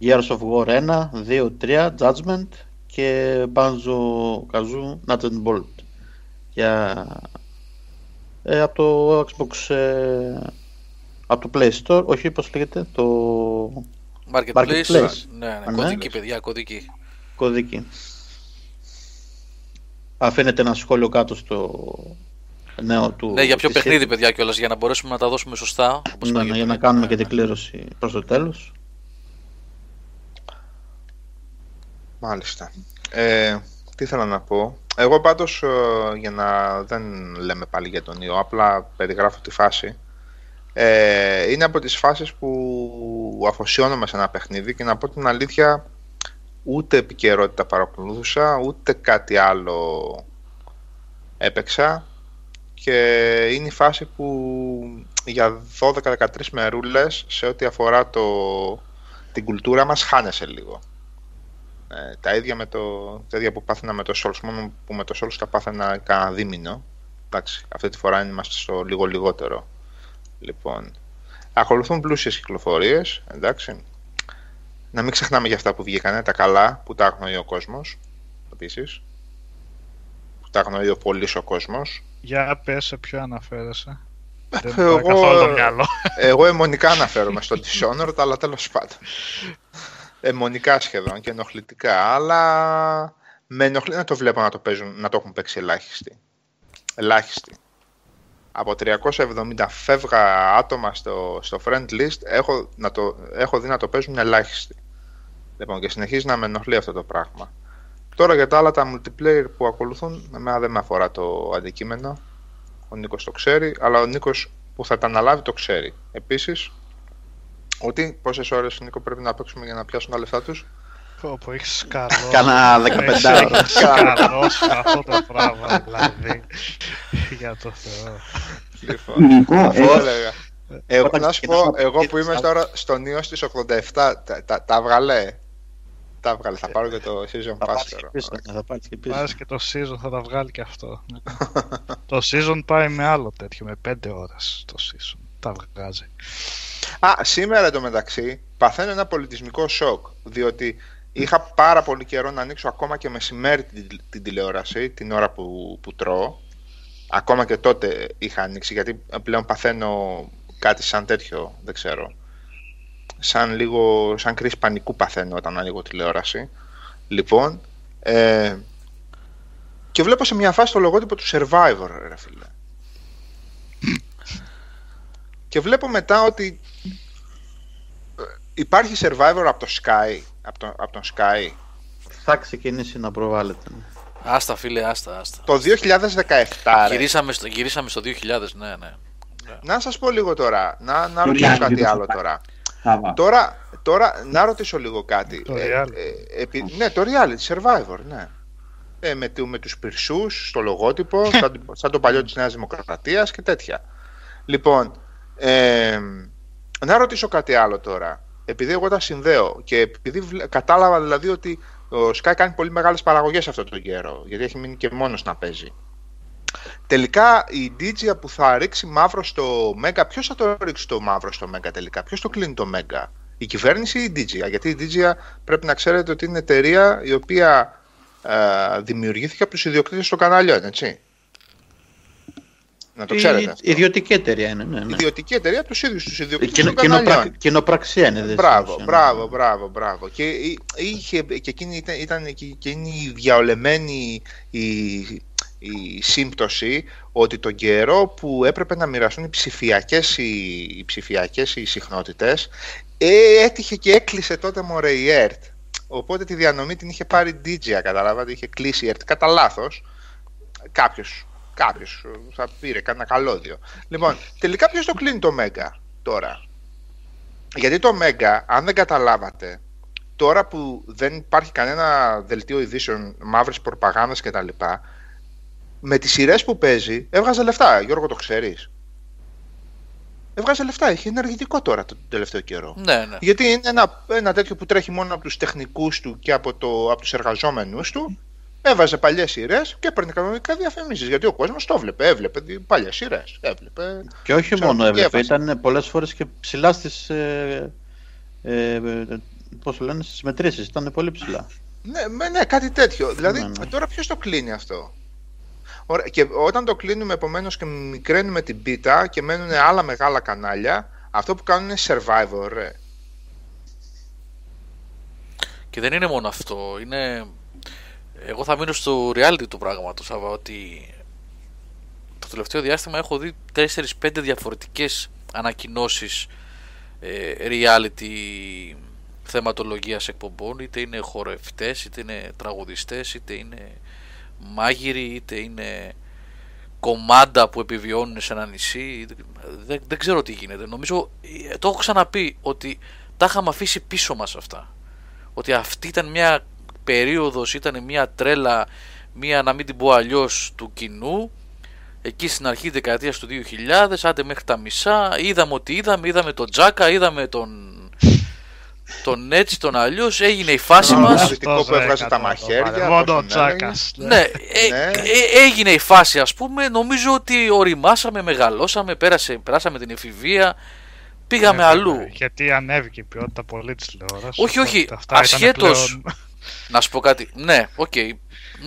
Years of War 1, 2, 3, Judgment και Banjo Kazoo Nuts and Bolt. Για, ε, από το Xbox, ε, από το Play Store, όχι πώς λέγεται, το Marketplace. Marketplace. Ναι, ναι. ναι. Κωδική, παιδιά, κωδική. κωδική. Αφήνεται ένα σχόλιο κάτω στο νέο του. Ναι, για ποιο της παιχνίδι, σειράς. παιδιά, κιόλας, για να μπορέσουμε να τα δώσουμε σωστά. Όπως Ναι, πάει ναι, για το να παιχνίδι. κάνουμε Ναι, και ναι. την κλήρωση προς το τέλος. Μάλιστα. Ε, τι ήθελα να πω. Εγώ πάντως, ε, για να δεν λέμε πάλι για τον ιό, απλά περιγράφω τη φάση. Ε, είναι από τις φάσεις που αφοσιώνομαι σε ένα παιχνίδι και να πω την αλήθεια, ούτε επικαιρότητα παρακολούθησα, ούτε κάτι άλλο έπαιξα και είναι η φάση που για 12-13 μερούλες σε ό,τι αφορά το, την κουλτούρα μας χάνεσαι λίγο. Ε, τα ίδια με το, τα ίδια που πάθαινα με το Souls, μόνο που με το Souls τα πάθαινα κανένα δίμηνο. Εντάξει, αυτή τη φορά είμαστε στο λίγο λιγότερο. Λοιπόν, ακολουθούν πλούσιες κυκλοφορίες, εντάξει. Να μην ξεχνάμε για αυτά που βγήκανε, τα καλά, που τα αγνοεί ο κόσμος, επίσης. Που τα αγνοεί ο πολύς ο κόσμος. Για πες σε ποιο αναφέρεσαι. Δεν Εγώ- μου πάει καθόλου το μυαλό. Εγώ αιμονικά αναφέρομαι στο Dishonored, αλλά τέλος πάντων. Αιμονικά σχεδόν και ενοχλητικά, αλλά με ενοχλεί να το βλέπω να το, παίζουν, να το έχουν παίξει ελάχιστοι. Ελάχιστοι. Από 370 φεύγα άτομα στο, στο friend list, έχω, να το, έχω δει να το παίζουν ελάχιστοι. Λοιπόν, και συνεχίζει να με ενοχλεί αυτό το πράγμα. Τώρα για τα άλλα τα multiplayer που ακολουθούν, εμένα δεν με αφορά το αντικείμενο. Ο Νίκος το ξέρει, αλλά ο Νίκος που θα τα αναλάβει το ξέρει. Επίσης, ότι πόσες ώρες Νίκο πρέπει να παίξουμε για να πιάσουν τα λεφτά τους; Πω, πω, έχεις σκαλώσει. Κάνα 15 ώρα. Έχεις σκαλώσει αυτό το πράγμα, δηλαδή. Για το Θεό. Λοιπόν, Νικό, αφού ε, έλεγα. Εγώ, όταν να σου ξεκινάς πω, να εγώ που πετύχεις είμαι τα- τώρα στον ιό στις 87, τα, τα, τα βγαλέ. Τα βγαλέ, θα πάρω και το season Θα pass πάρεις και τώρα. πίσω. ναι, Θα πάρεις και πίσω. Πάρεις και το season θα τα βγάλει και αυτό. το season πάει με άλλο τέτοιο, με 5 ώρες το season. Τα βγάζει. Α, σήμερα εντωμεταξύ παθαίνω ένα πολιτισμικό σοκ. Διότι είχα πάρα πολύ καιρό να ανοίξω ακόμα και μεσημέρι την, την τηλεόραση, την ώρα που, που τρώω. Ακόμα και τότε είχα ανοίξει, γιατί πλέον παθαίνω κάτι σαν τέτοιο, δεν ξέρω. Σαν λίγο, σαν κρίση πανικού παθαίνω όταν ανοίγω τηλεόραση. Λοιπόν, ε, και βλέπω σε μια φάση το λογότυπο του Survivor, ρε φίλε. Και βλέπω μετά ότι ε, υπάρχει Survivor από το Sky, από, το, από τον Sky; Θα ξεκινήσει να προβάλλεται. ναι. Άστα, φίλε, άστα, άστα. Το 2017, ρε. Γυρίσαμε στο, γυρίσαμε στο 2000, ναι, ναι. Να σας πω λίγο τώρα, να, να Το ρωτήσω React κάτι το άλλο Sky. τώρα. θα βά. Τώρα, Τώρα, να ρωτήσω λίγο κάτι. Το Ε, reality. ε, επει- ναι, το reality, Survivor, ναι. Ε, με, του- με τους πυρσούς στο λογότυπο, σαν, σαν το παλιό της Νέας Δημοκρατίας και τέτοια. Λοιπόν, ε, να ρωτήσω κάτι άλλο τώρα. Επειδή εγώ τα συνδέω και επειδή βλέ- κατάλαβα δηλαδή ότι ο Sky κάνει πολύ μεγάλες παραγωγές αυτόν τον καιρό, γιατί έχει μείνει και μόνος να παίζει. Τελικά η DJ που θα ρίξει μαύρο στο Mega, ποιος θα το ρίξει το μαύρο στο Mega τελικά, ποιος το κλείνει το Mega, η κυβέρνηση ή η DJ, γιατί η DJ πρέπει να ξέρετε ότι είναι εταιρεία η οποία ε, δημιουργήθηκε από τους ιδιοκτήτες των καναλιών, έτσι. Να το ξέρετε. Η, αυτό. ιδιωτική εταιρεία είναι, ναι. ναι. Ιδιωτική εταιρεία από τους ίδιους τους Ε, ιδιοκτήτες κοινο- των καναλιών. κοινοπρακ- Κοινοπραξία είναι. δεν Μπράβο, στην ουσία, ναι. μπράβο, μπράβο, μπράβο. Και εί- είχε, και εκείνη ήταν, ήταν και εκείνη η διαολεμένη η, η σύμπτωση ότι τον καιρό που έπρεπε να μοιραστούν οι ψηφιακές οι, οι, ψηφιακές οι συχνότητες ε, έτυχε και έκλεισε τότε μωρέ η ΕΡΤ. Οπότε τη διανομή την είχε πάρει DJ, καταλάβατε, είχε κλείσει η ΕΡΤ κατά λάθος. Κάποιος, κάποιος θα πήρε κανένα καλώδιο. Λοιπόν, τελικά ποιος το κλείνει το Μέγκα τώρα; Γιατί το Mega, αν δεν καταλάβατε, τώρα που δεν υπάρχει κανένα δελτίο ειδήσεων, μαύρες προπαγάνδας κτλ. Με τις σειρές που παίζει, έβγαζε λεφτά. Γιώργο, το ξέρεις. Έβγαζε λεφτά. Είχε ενεργητικό τώρα τον τελευταίο καιρό. Ναι, ναι. Γιατί είναι ένα, ένα τέτοιο που τρέχει μόνο από τους τεχνικούς του και από, το, από τους εργαζόμενους του. Έβαζε παλιές σειρές και έπαιρνε κανονικά διαφημίσεις. Γιατί ο κόσμος το έβλεπε. Έβλεπε παλιές σειρές. Έβλεπε. Και όχι Ξέρω, μόνο και έβλεπε, έβαζε. ήταν πολλές φορές και ψηλά στις, ε, ε, ε, πώς το λένε, στις μετρήσεις, ήταν πολύ ψηλά. Ναι, με- ναι, κάτι τέτοιο. Δηλαδή, Ναι, ναι. τώρα ποιος το κλείνει αυτό; Ωραία, Και όταν το κλείνουμε επομένως και μικραίνουμε την πίτα και μένουν άλλα μεγάλα κανάλια, αυτό που κάνουν είναι survivor, ρε. Και δεν είναι μόνο αυτό. Είναι... Εγώ θα μείνω στο reality του πράγματος, Σάβα, ότι το τελευταίο διάστημα έχω δει 4-5 διαφορετικές ανακοινώσεις ε, reality θεματολογίας εκπομπών, είτε είναι χορευτές, είτε είναι τραγουδιστές, είτε είναι μάγειροι, είτε είναι κομμάντα που επιβιώνουν σε ένα νησί. Δεν, δεν ξέρω τι γίνεται. Νομίζω, ε, το έχω ξαναπεί, ότι τα είχαμε αφήσει πίσω μας αυτά ότι αυτή ήταν μια περίοδος, ήταν μια τρέλα, μια να μην την πω αλλιώς του κοινού, εκεί στην αρχή δεκαετίας του 2000, άντε μέχρι τα μισά, είδαμε ότι είδαμε, είδαμε τον Τζάκα, είδαμε τον, τον έτσι, τον αλλιώς, έγινε η φάση Τον μας. δυτικό που έβγαζε τα μαχαίρια, Μόνο πώς ο τον Τσάκα. Ναι, ε, Ναι. ε, έγινε η φάση ας πούμε, νομίζω ότι οριμάσαμε, μεγαλώσαμε, πέρασε, περάσαμε την εφηβεία, πήγαμε αλλού. Γιατί ανέβηκε η ποιότητα πολύ της τηλεόρασης. Όχι, όχι, οπότε αυτά ήταν ασχέτως. πλέον- Να σου πω κάτι, ναι, οκ,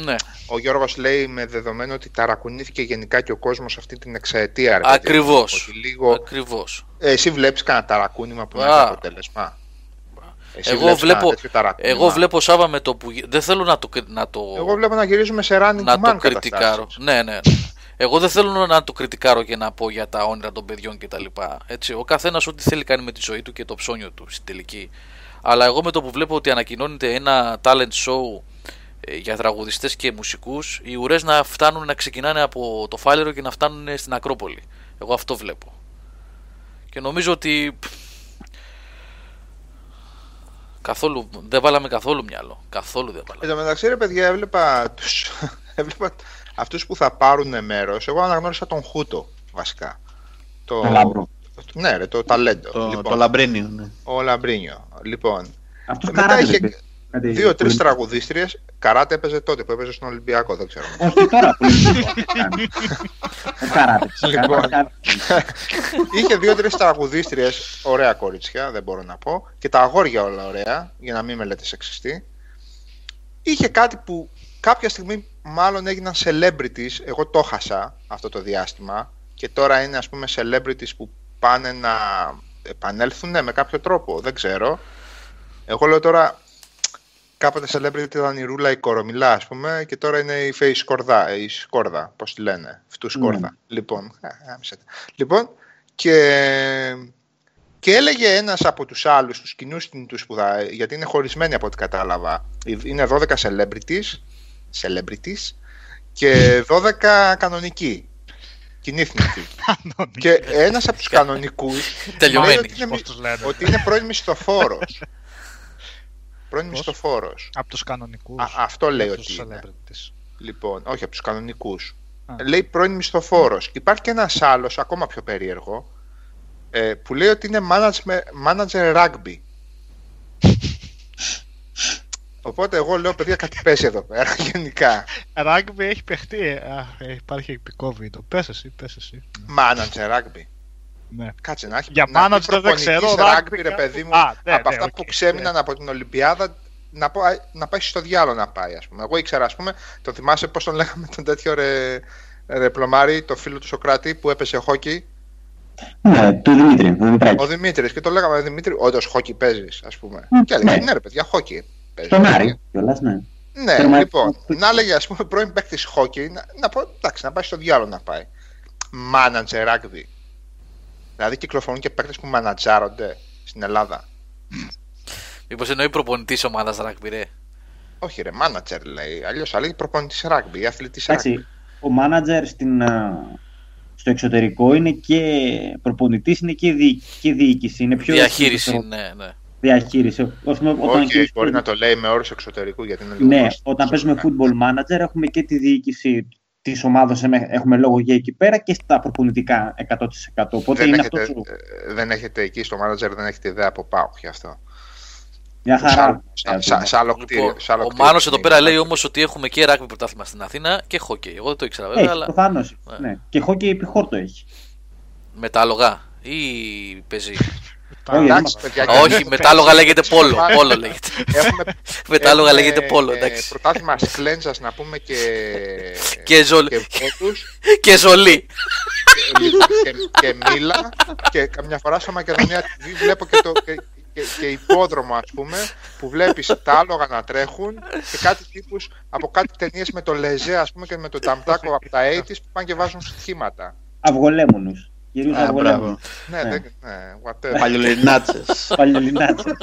ναι. Ο Γιώργος λέει με δεδομένο ότι ταρακουνήθηκε γενικά και ο κόσμος αυτή την εξαετία. Ρε, παιδί μου. Ακριβώς. Ότι λίγο... Ακριβώς. Ε, εσύ βλέπεις κανένα ταρακούνημα που να Α. έχει αποτέλεσμα; Εσύ Εγώ βλέπεις κανένα βλέπω, τέτοιο ταρακούνημα; εγώ βλέπω Σάβα με το που. γι- Δεν θέλω να το, κρι- να το, Εγώ βλέπω να γυρίζουμε σε running να man το κριτικάρω. καταστάσεις. Ναι, ναι. ναι. Εγώ δεν θέλω να το κριτικάρω και να πω για τα όνειρα των παιδιών κτλ. Έτσι, ο καθένας ό,τι θέλει κάνει με τη ζωή του και το ψώνιο του στην τελική. Αλλά εγώ με το που βλέπω ότι ανακοινώνεται ένα talent show ε, για τραγουδιστές και μουσικούς οι ουρές να φτάνουν να ξεκινάνε από το Φάλερο και να φτάνουν στην Ακρόπολη. Εγώ αυτό βλέπω. Και νομίζω ότι π, καθόλου, δεν βάλαμε καθόλου μυαλό. Καθόλου δεν βάλαμε. Εν τω μεταξύ, ρε παιδιά, έβλεπα, τους, έβλεπα αυτούς που θα πάρουν μέρος. Εγώ αναγνώρισα τον Χούτο, βασικά. Το, Το λάμπρο. Ναι, ρε, το ταλέντο. Το, λοιπόν, το Λαμπρίνιο, ναι. Ο Λαμπρίνιο. Λοιπόν, Αυτό μετά καράτε. είχε δεν παίζει. Κάτι δύο-τρεις πολύ- τραγουδίστριες. Καράτε έπαιζε τότε που έπαιζε στον Ολυμπιακό, δεν ξέρω. Όχι τώρα που είναι. Ο καράτε. Λοιπόν. Καράτε. Είχε δύο-τρεις τραγουδίστριες, ωραία κορίτσια, δεν μπορώ να πω, και τα αγόρια όλα ωραία, για να μην με λέτε σεξιστή. Είχε κάτι που κάποια στιγμή μάλλον έγιναν celebrities, εγώ το χάσα αυτό το διάστημα, και τώρα είναι ας πούμε celebrities που πάνε να επανέλθουν με κάποιο τρόπο, δεν ξέρω. Εγώ λέω τώρα, κάποτε celebrity ήταν η Ρούλα η Κορομιλά, ας πούμε, και τώρα είναι η Face Σκορδά, η Σκόρδα, πώς τη λένε, αυτού Σκόρδα. Λοιπόν, α, άμεσα. λοιπόν, και, και έλεγε ένας από τους άλλους, τους κοινούς κινητούς που θα, γιατί είναι χωρισμένοι από ό,τι κατάλαβα, είναι 12 celebrities, celebrities και 12 κανονικοί. Κινήθηκε εκεί. Κανονική. και ένας από τους κανονικούς. Τελειωμένη. ότι, είναι, Πώς τους λένε. ότι είναι πρώην μισθοφόρος. πρώην Πώς; μισθοφόρος. Από τους κανονικούς. Α, αυτό λέει από ότι τους είναι. celebrities. Λοιπόν, όχι από τους κανονικούς. Α. Λέει πρώην μισθοφόρος. Υπάρχει και ένας άλλος, ακόμα πιο περίεργο, ε, που λέει ότι είναι manager, manager rugby. Οπότε εγώ λέω, παιδιά, κάτι παίζει εδώ πέρα, γενικά. Rugby έχει παιχτεί. ε, Α, ε, υπάρχει επικό βίντεο. Πες εσύ, πες εσύ. Manager rugby. Ναι. Κάτσε να έχει Για να πει manager δεν προπονητής ξέρω, rugby, rugby ρε κάπου- παιδί μου, Α, ναι, από ναι, αυτά οκ, που ξέμειναν ναι. από την Ολυμπιάδα, να, πω, α, να πάει στο διάλογο να πάει, ας πούμε. Εγώ ήξερα, ας πούμε, το θυμάσαι πώς τον λέγαμε τον τέτοιο ρε, ρε Πλωμάρη, το φίλο του Σοκράτη που έπεσε χόκεϊ, Ναι, του Δημήτρη, του Δημητράκη. ο Δημήτρης, και το λέγαμε, Δημήτρη, όντως χόκεϊ παίζεις, ας πούμε. Μ, και έλεγε, ναι. ναι. ρε παιδιά, χόκεϊ παίζεις. Τον Άρη, κιόλας, ναι. Ναι, Τερμα- λοιπόν, να έλεγε, ας πούμε, πρώην παίκτης χόκι, να, να πω, εντάξει, να πάει στο διάλογο να πάει. Manager rugby. Δηλαδή κυκλοφορούν και παίκτες που μανατζάρονται στην Ελλάδα. Μήπως εννοεί προπονητής ομάδας rugby, ρε; Όχι, ρε, manager λέει. Αλλιώς θα λέει προπονητής rugby, αθλητής rugby. Εντάξει, ο μάνατζερ στην, α, στο εξωτερικό είναι και προπονητής, είναι και, δι, και διοίκηση. Είναι πιο Διαχείριση, πιο- ναι, ναι. Διαχείριση. Ας πούμε, όταν Όχι, και- μπορεί να το λέει με όρους εξωτερικού γιατί είναι λίγο. Ναι, γνωστό. όταν παίζουμε football manager έχουμε και τη διοίκηση της ομάδας, έχουμε λόγο για εκεί πέρα και στα προπονητικά 100%. Οπότε Δεν είναι έχετε, αυτό. ε, δεν έχετε εκεί στο manager, δεν έχετε ιδέα από πάω γι' αυτό. Μια Σαν- χαρά. σαν- σαν- Σαν άλλο κτίριο. Λοιπόν, σαν άλλο ο κτίριο Μάνος εδώ είναι. πέρα λέει όμως ότι έχουμε και rugby πρωτάθλημα στην Αθήνα και χόκκι. Εγώ δεν το ήξερα βέβαια, Έχει, αλλά προφανώς. Ναι. Ναι. Και χόκκι επί χόρτο έχει. με τα άλογα ή παίζει; Τα- Όχι, Εντάξει, δεν παιδιά, Α, και- όχι, με τα άλογα λέγεται πόλο. Έχουμε- Πόλο λέγεται. Έχουμε, Με τα άλογα έχουμε, λέγεται πόλο, ε, εντάξει. Πρωτάθλημα σκλέντζα να πούμε και. Και ζολ- και βότους, Και ζολί. και, και μήλα και καμιά φορά στο Μακεδονία TV βλέπω και, το, και, και, και υπόδρομο ας πούμε που βλέπεις τα άλογα να τρέχουν και κάτι τύπους από κάτι ταινίες με το Λεζέ ας πούμε και με τον Ταμτάκο από τα 80's που πάνε και βάζουν στοιχήματα. Αυγολέμονους. Κυρίω Α, αυγολέμονου. μπράβο. Ναι, Ναι. δεν, ναι, whatever. Παλιολινάτσες. Παλιολινάτσες.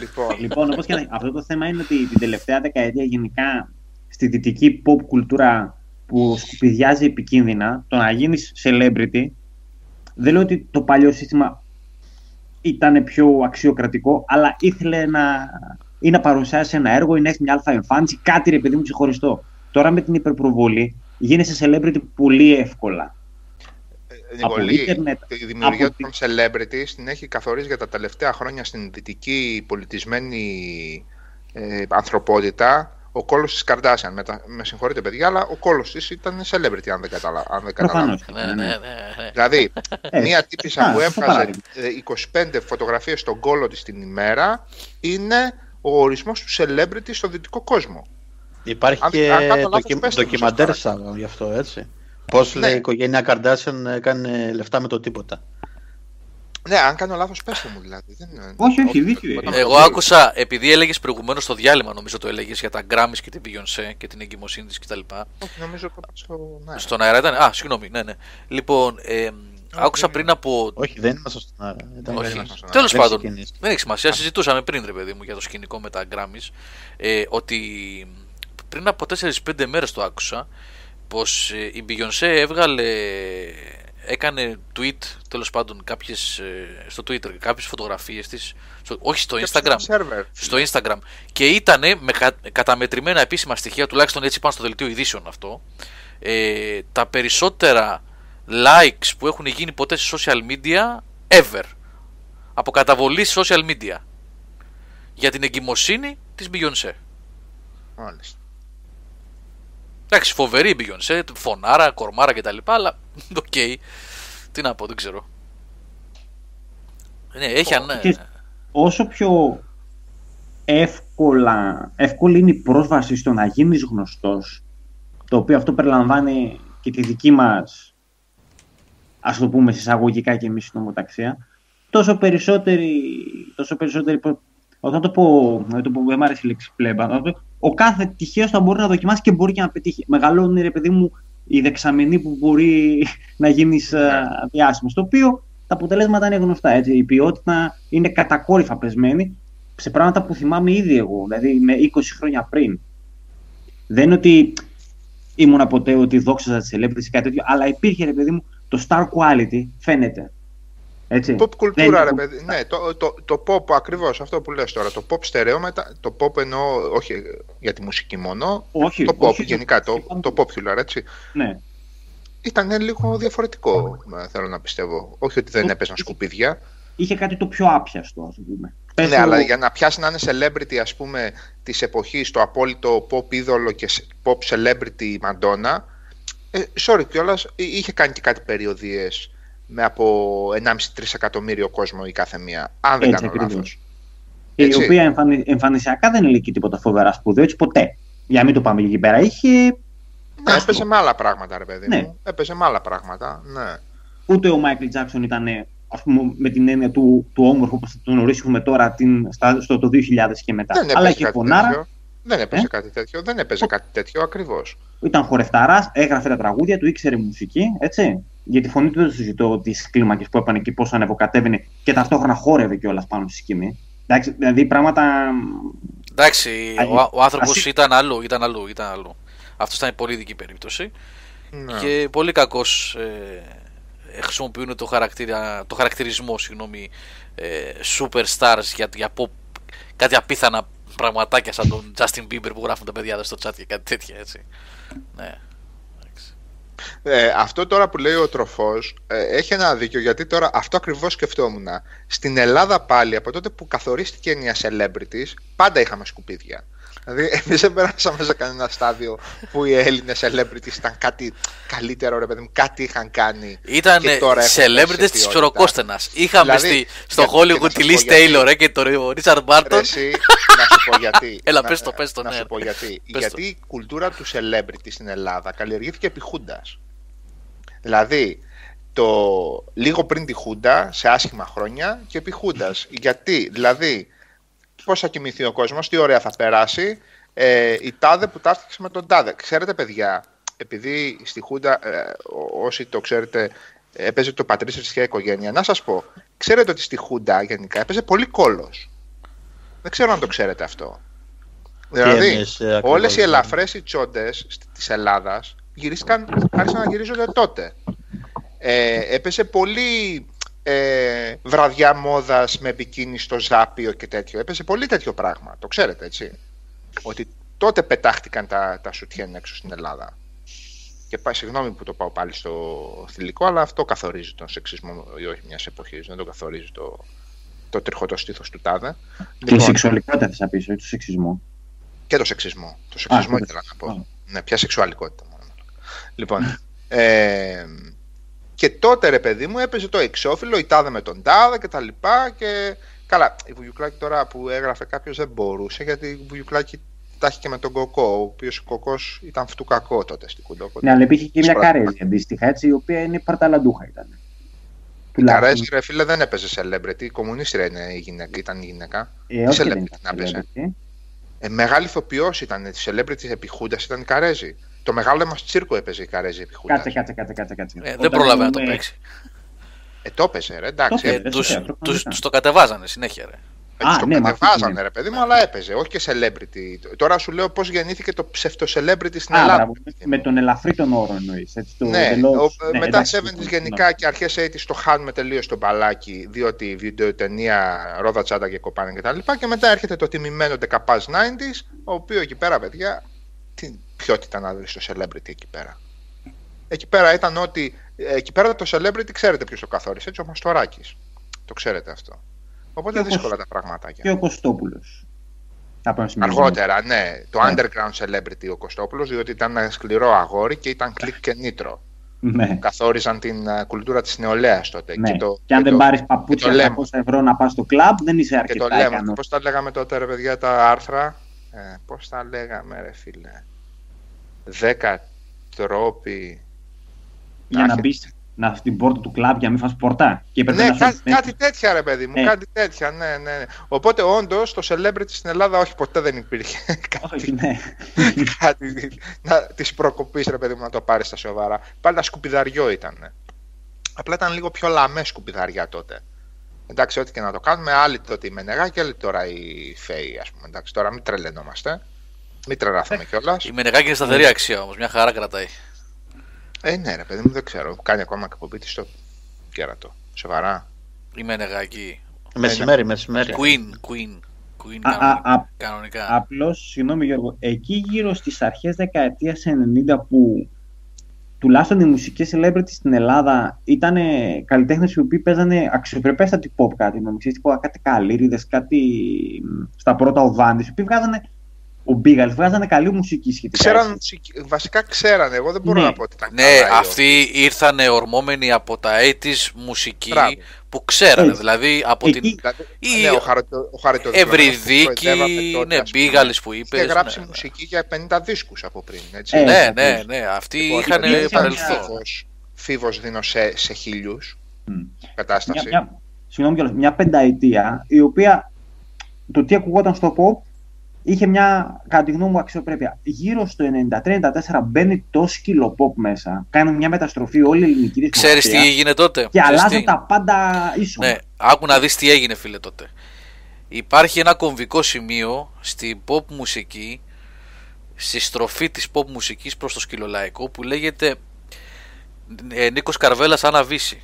λοιπόν, λοιπόν, όπως και να αυτό το θέμα είναι ότι την τελευταία δεκαετία γενικά στη δυτική pop κουλτούρα που σκουπιδιάζει επικίνδυνα, το να γίνεις celebrity, δεν λέω ότι το παλιό σύστημα ήταν πιο αξιοκρατικό, αλλά ήθελε να, ή να παρουσιάσει ένα έργο ή να έχεις μια αλφα εμφάνιση, κάτι ρε παιδί μου ξεχωριστό. Τώρα με την υπερπροβολή γίνεσαι celebrity πολύ εύκολα. η από βολή, ίντερνετ, η δημιουργία από των celebrities την έχει καθορίσει για τα τελευταία χρόνια στην δυτική πολιτισμένη ε, ανθρωπότητα ο κόλος της Καρδάσιαν. Με, τα- με συγχωρείτε παιδιά, αλλά ο κόλος της ήταν celebrity αν δεν, καταλα... αν δεν καταλάβω. Προφανώς. Ναι, ναι, ναι. ναι. Δηλαδή, Ε, μία τύπησα α, που αυτό έβγαζε παράδειγμα. ε, 25 φωτογραφίες στον κόλο της την ημέρα είναι ο ορισμός του celebrity στο δυτικό κόσμο. Υπάρχει Αν- και αν κάνω λάθος, ντοκι- πέστε μου, ντοκιμαντέρ σας σαν γι' αυτό, έτσι. Πώς Ναι. λέει η οικογένεια Καρντάσιον έκανε λεφτά με το τίποτα. Ναι, αν κάνω λάθος πέστε μου δηλαδή. Δεν... είναι- Όχι, όχι, δίκιο Όταν- είναι. Εγώ άκουσα, επειδή έλεγες προηγουμένως στο διάλειμμα, νομίζω το έλεγες για τα Grammys και την Beyoncé και την εγκυμοσύνη της κτλ. Όχι, νομίζω το είπα στο... Ναι. Στον αέρα ήταν. Α, συγγνώμη, ναι, ναι. Λοιπόν, ε, άκουσα πριν από. Όχι, δεν είμαστε στον αέρα. Ήταν Όχι. πριν. ήμασταν στον Τέλος Δεν πάντων, ξεκινήσει. δεν έχει σημασία. Συζητούσαμε πριν, ρε παιδί μου, για το σκηνικό με τα Grammys. Ε, ότι πριν από 4-5 μέρες το άκουσα πως η Beyoncé έβγαλε. Έκανε tweet, τέλος πάντων, κάποιες, ε, στο Twitter, κάποιες φωτογραφίες της, στο- όχι στο Και Instagram, στο server. στο Instagram και ήταν με κα- καταμετρημένα επίσημα στοιχεία, τουλάχιστον έτσι πάνω στο δελτίο ειδήσεων αυτό, ε, τα περισσότερα likes που έχουν γίνει ποτέ σε social media ever. Από καταβολής social media. Για την εγκυμοσύνη της Beyoncé. Μάλιστα. Εντάξει, φοβερή η Beyoncé, φωνάρα, κορμάρα κτλ. Αλλά οκ. Τι να πω, δεν ξέρω. Ναι, έχει αν... Και όσο πιο εύκολα, εύκολη είναι η πρόσβαση στο να γίνεις γνωστός, το οποίο αυτό περιλαμβάνει και τη δική μας, ας το πούμε συσσαγωγικά και εμείς νομοταξία, τόσο περισσότερη, τόσο περισσότερη προ- όταν το πω, δεν το πω, δεν μ' αρέσει η λέξη πλέμπα, να το πω, ο κάθε τυχαίος θα μπορεί να δοκιμάσει και μπορεί και να πετύχει. Μεγαλώνει, ρε παιδί μου, η δεξαμενή που μπορεί να γίνεις ε, διάσημος, το οποίο τα αποτελέσματα είναι γνωστά, έτσι. Η ποιότητα είναι κατακόρυφα πεσμένη σε πράγματα που θυμάμαι ήδη εγώ, δηλαδή με 20 χρόνια πριν. Δεν είναι ότι ήμουνα ποτέ ότι δόξαζα τις celebrities ή κάτι τέτοιο, αλλά υπήρχε ρε παιδί μου το star quality, φαίνεται. Έτσι. Pop κουλτούρα, Δεν- ρε παιδί. Ναι, το, το, το pop ακριβώς αυτό που λες τώρα. Το pop στερεόμετα, το pop εννοώ όχι για τη μουσική μόνο. Όχι, το pop όχι, γενικά, το, είπαμε- το popular, έτσι. Ναι. Ήταν λίγο διαφορετικό, ε, θέλω να πιστεύω. Όχι ότι δεν Το- έπαιζαν σκουπίδια. Είχε κάτι το πιο άπιαστο, ας πούμε. Πες Ναι, το- αλλά για να πιάσει να είναι celebrity, ας πούμε, της εποχής, το απόλυτο pop είδωλο και σε- pop celebrity Madonna, ε, sorry κιόλας, ε, είχε κάνει και κάτι περιοδίες με από 1,5-3 εκατομμύριο κόσμο η κάθε μία, αν δεν Έτσι κάνω ακριβώς. λάθος. Και η Έτσι. οποία εμφανι... εμφανισιακά δεν είναι και τίποτα φοβερά σπουδαίο, έτσι ποτέ. Για να μην το πάμε εκεί πέρα. Είχε. Ναι, άστρο. έπαιζε με άλλα πράγματα, ρε παιδί Ναι. μου. Έπαιζε με άλλα πράγματα, ναι. Ούτε ο Μάικλ Τζάξον ήταν, ας πούμε, με την έννοια του, του όμορφου που θα τον ορίσουμε τώρα την, στα, στο το 2000 και μετά. Δεν Αλλά έπαιζε είχε κάτι φωνάρα, τέτοιο. Δεν έπαιζε Ε; κάτι τέτοιο. Δεν έπαιζε κάτι τέτοιο ακριβώς. ήταν χορευταράς, έγραφε τα τραγούδια του, ήξερε μουσική, έτσι. Για τη φωνή του δεν το συζητώ τις κλίμακες που έπανε και πώς ανεβοκατέβαινε και ταυτόχρονα χόρευε κιόλας πάνω στη σκηνή. Εντάξει, δηλαδή πράγματα. Εντάξει, Α, ο, ο άνθρωπος ας- ήταν αλλού, ήταν αλλού, ήταν αλλού. Αυτός ήταν πολύ ειδική περίπτωση. Ναι. Και πολύ κακώ ε, χρησιμοποιούν το, χαρακτήρα, το χαρακτηρισμό συγγνώμη, ε, superstars για, για pop, κάτι απίθανα πραγματάκια σαν τον Justin Bieber που γράφουν τα παιδιά εδώ στο chat και κάτι τέτοια έτσι. Ναι. Εντάξει. Ε, αυτό τώρα που λέει ο τροφός ε, έχει ένα δίκιο γιατί τώρα αυτό ακριβώς σκεφτόμουν. Στην Ελλάδα πάλι από τότε που καθορίστηκε η έννοια celebrities πάντα είχαμε σκουπίδια. Δηλαδή εμείς δεν περάσαμε σε κανένα στάδιο που οι Έλληνες celebrities ήταν κάτι καλύτερο ρε παιδί μου, κάτι είχαν κάνει. Ήταν και τώρα έχουν celebrities πέσει της ποιότητα. ψωροκόστενα. Είχαμε Δηλαδή, στη, στο για- και να Hollywood σου τη πω Liz γιατί. Taylor ε, και τον Richard Ρε, Barton. εσύ, να σου πω γιατί. Έλα, να, πες το, πες το, Να ναι. σου πω γιατί. Πες γιατί το. η κουλτούρα του celebrity στην Ελλάδα καλλιεργήθηκε επί Χούντας. Δηλαδή, το λίγο πριν τη Χούντα, σε άσχημα χρόνια και επί Χούντας. Γιατί, δηλαδή, πώς θα κοιμηθεί ο κόσμος, τι ωραία θα περάσει, ε, η τάδε που ταύτιξε με τον τάδε. Ξέρετε, παιδιά, επειδή στη Χούντα, ε, ό- όσοι το ξέρετε, έπαιζε το πατρίς θρησκεία οικογένεια. Να σας πω, ξέρετε ότι στη Χούντα γενικά έπαιζε πολύ κόλος. Δεν ξέρω αν το ξέρετε αυτό. Δηλαδή, εννοείς, ε, ακριβώς, όλες οι ναι. ελαφρές οι τσόντες σ- της Ελλάδας γυρίστηκαν, άρχισαν να γυρίζονται τότε. Ε, έπαιζε πολύ ε, βραδιά μόδας με μπικίνι στο Ζάπιο και τέτοιο. Έπαιζε πολύ τέτοιο πράγμα. Το ξέρετε, έτσι. Ότι τότε πετάχτηκαν τα, τα σουτιέν έξω στην Ελλάδα. Και πά, συγγνώμη που το πάω πάλι στο θηλυκό, αλλά αυτό καθορίζει τον σεξισμό ή όχι μιας εποχής. Δεν το καθορίζει το, το τριχωτό στήθος του τάδε. Τη Λοιπόν, σεξουαλικότητα θα πεις, όχι το σεξισμό. και το σεξισμό. Το σεξισμό Α, ήθελα να πω. α. Ναι, πια σεξουαλικότητα μόνο. Λοιπόν, ε, και τότε ρε παιδί μου έπαιζε το εξώφυλλο, η τάδε με τον τάδε και τα λοιπά και καλά, η Βουγιουκλάκη τώρα που έγραφε κάποιος δεν μπορούσε γιατί η Βουγιουκλάκη τα έχει και με τον Κοκό, ο οποίος ο Κοκός ήταν φτού κακό τότε στην Κούντο. οπότε- Ναι, αλλά υπήρχε και μια Σπράτημα. Καρέζη αντίστοιχα, έτσι, η οποία είναι παρταλαντούχα ήταν. Η Καρέζη ρε φίλε δεν έπαιζε celebrity, η κομμουνίστρια είναι η γυναίκα, ήταν η γυναίκα. Ε, όχι, Τι δεν celebrity ήταν να παίζει. celebrity. Ε, μεγάλη ηθοποιός ήταν, τη celebrity επιχούντας ήταν η Καρέζη. Το μεγάλο μας τσίρκο έπαιζε η Καρέζη επιχούντας. Κάτσε, κάτσε, κάτσε, κάτσε. κάτσε. Ε, δεν Όταν πρόλαβε να το εννοούμε- παίξει. Ε, το έπαιζε, ρε, εντάξει. Το Ε, έπαιζε, τους, το έπαιζε, τους, πραγματικά. τους το κατεβάζανε συνέχεια ρε. Ε, Α, το ναι, μα αυτό κατεβάζανε, είναι. ρε παιδί μου, αλλά έπαιζε. Όχι και celebrity. Τώρα σου λέω πώς γεννήθηκε το ψευτο-celebrity στην Α, Ελλάδα. μπράβο, με τον ελαφρύ τον όρο εννοείς. Ναι, εντελώς- ο- ναι, μετά εντάξει, 70s ναι, γενικά και αρχές 80s το χάνουμε τελείως το μπαλάκι, διότι η βιντεοτενία ρόδα τσάντα και κοπάνε κτλ. Και, και μετά έρχεται το τιμημένο δεκαπάς 90s, ο οποίος εκεί πέρα, παιδιά, τι ποιότητα να δει στο celebrity εκεί πέρα. Εκεί πέρα ήταν ότι. Εκεί πέρα το celebrity ξέρετε ποιος το καθόρισε, έτσι ο Μαστοράκης. Το ξέρετε αυτό. Οπότε Και ο δύσκολα Κωσ- τα πραγματάκια. Και ο Κωστόπουλος. Από ένα σημείο. Αργότερα, ναι. Το Ναι. underground celebrity ο Κωστόπουλος, διότι ήταν ένα σκληρό αγόρι και ήταν κλικ και νίτρο. Ναι. Καθόριζαν την α, κουλτούρα της νεολαίας τότε. ναι. Και, το, Και αν δεν το, πάρεις και παπούτσια το λέμε. 200 ευρώ να πας στο κλαμπ, δεν είσαι και αρκετά το λέμε. ικανός. Πώς τα λέγαμε τότε, ρε παιδιά, τα άρθρα; Ε, πώς τα λέγαμε, ρε φίλε; Δέκα τρόποι. Για να Άχι. μπεις να, στην πόρτα του κλαμπ για να μην φας πορτά. Και έπρεπε Ναι, να κάτι, σου κάτι τέτοια ρε παιδί μου, Ε. κάτι τέτοια, ναι, ναι, ναι. Οπότε όντως το celebrity στην Ελλάδα όχι ποτέ δεν υπήρχε Όχι, κάτι, ναι. κάτι να, της προκοπής ρε παιδί μου να το πάρεις στα σοβαρά. Πάλι ένα σκουπιδαριό ήταν. Απλά ήταν λίγο πιο λαμέ σκουπιδαριά τότε. Εντάξει, ό,τι και να το κάνουμε, άλλοι τότε η Μενεγά και άλλοι τώρα η Φέη, ας πούμε. Εντάξει, τώρα μην τρελαινόμαστε. Μην τρελαθούμε κιόλας. Η Μενεγάκη είναι σταθερή αξία όμως, μια χαρά κρατάει. Ε, ναι, ρε παιδί μου, δεν ξέρω. Κάνει ακόμα εκπομπή της στο κέρατο. Σοβαρά. Η Μενεγάκη. Μεσημέρι, μεσημέρι. Queen, Queen. Queen Α, κανονικά. α, α, κανονικά. Απλώς, συγγνώμη Γιώργο, εκεί γύρω στις αρχές δεκαετίας 90 που τουλάχιστον οι μουσικές celebrities στην Ελλάδα ήταν καλλιτέχνες οι οποίοι παίζανε αξιοπρεπέστατη pop κάτι με ξέρεις, τύπου κάτι καλύριδες, κάτι μ, στα πρώτα ο Βάντης, οι οποίοι βγάζανε ο Μπίγαλς, βγάζανε καλή μουσική σχετικά. Ξέραν, έτσι. μουσική- βασικά ξέρανε. Εγώ δεν μπορώ Ναι. να πω ότι ήταν Ναι, καλά ή αυτοί ήρθαν ορμόμενοι από τα 80's μουσική Μπράβο. που ξέρανε. Έτσι. Δηλαδή από Εκεί- την Δηλαδή, Ή ναι, ο, χαριτο, ο Χαριτοδηλώνας που Ευρυδίκη, προεδρεύαμε τότε, ναι, ας πούμε, Μπίγαλης που είπες. Είχε γράψει μουσική για 50 δίσκους από πριν. Έτσι. Ε, Ναι, έτσι, ναι, ακριβώς. ναι. Αυτοί Λοιπόν, είχαν υπήρχε παρελθόν. Φίβος, φίβος δίνω σε, σε χίλιους Μ. κατάσταση. μια, μια, συγγνώμη κιόλας, μια πενταετία η οποία το τι ακουγόταν στο pop είχε μια, κατά τη γνώμη μου, αξιοπρέπεια. Γύρω στο 93-94 μπαίνει το σκύλο pop μέσα. Κάνει μια μεταστροφή όλη η ελληνική Ξέρεις τι δισκογραφία έγινε τότε; Και Ξέρεις αλλάζουν τι; τα πάντα ίσονα. Ναι, άκου να δεις τι έγινε φίλε τότε. Υπάρχει ένα κομβικό σημείο στην pop μουσική, στη στροφή της pop μουσικής προς το σκυλολαϊκό που λέγεται ε, Νίκος Καρβέλας Άννα Βύση.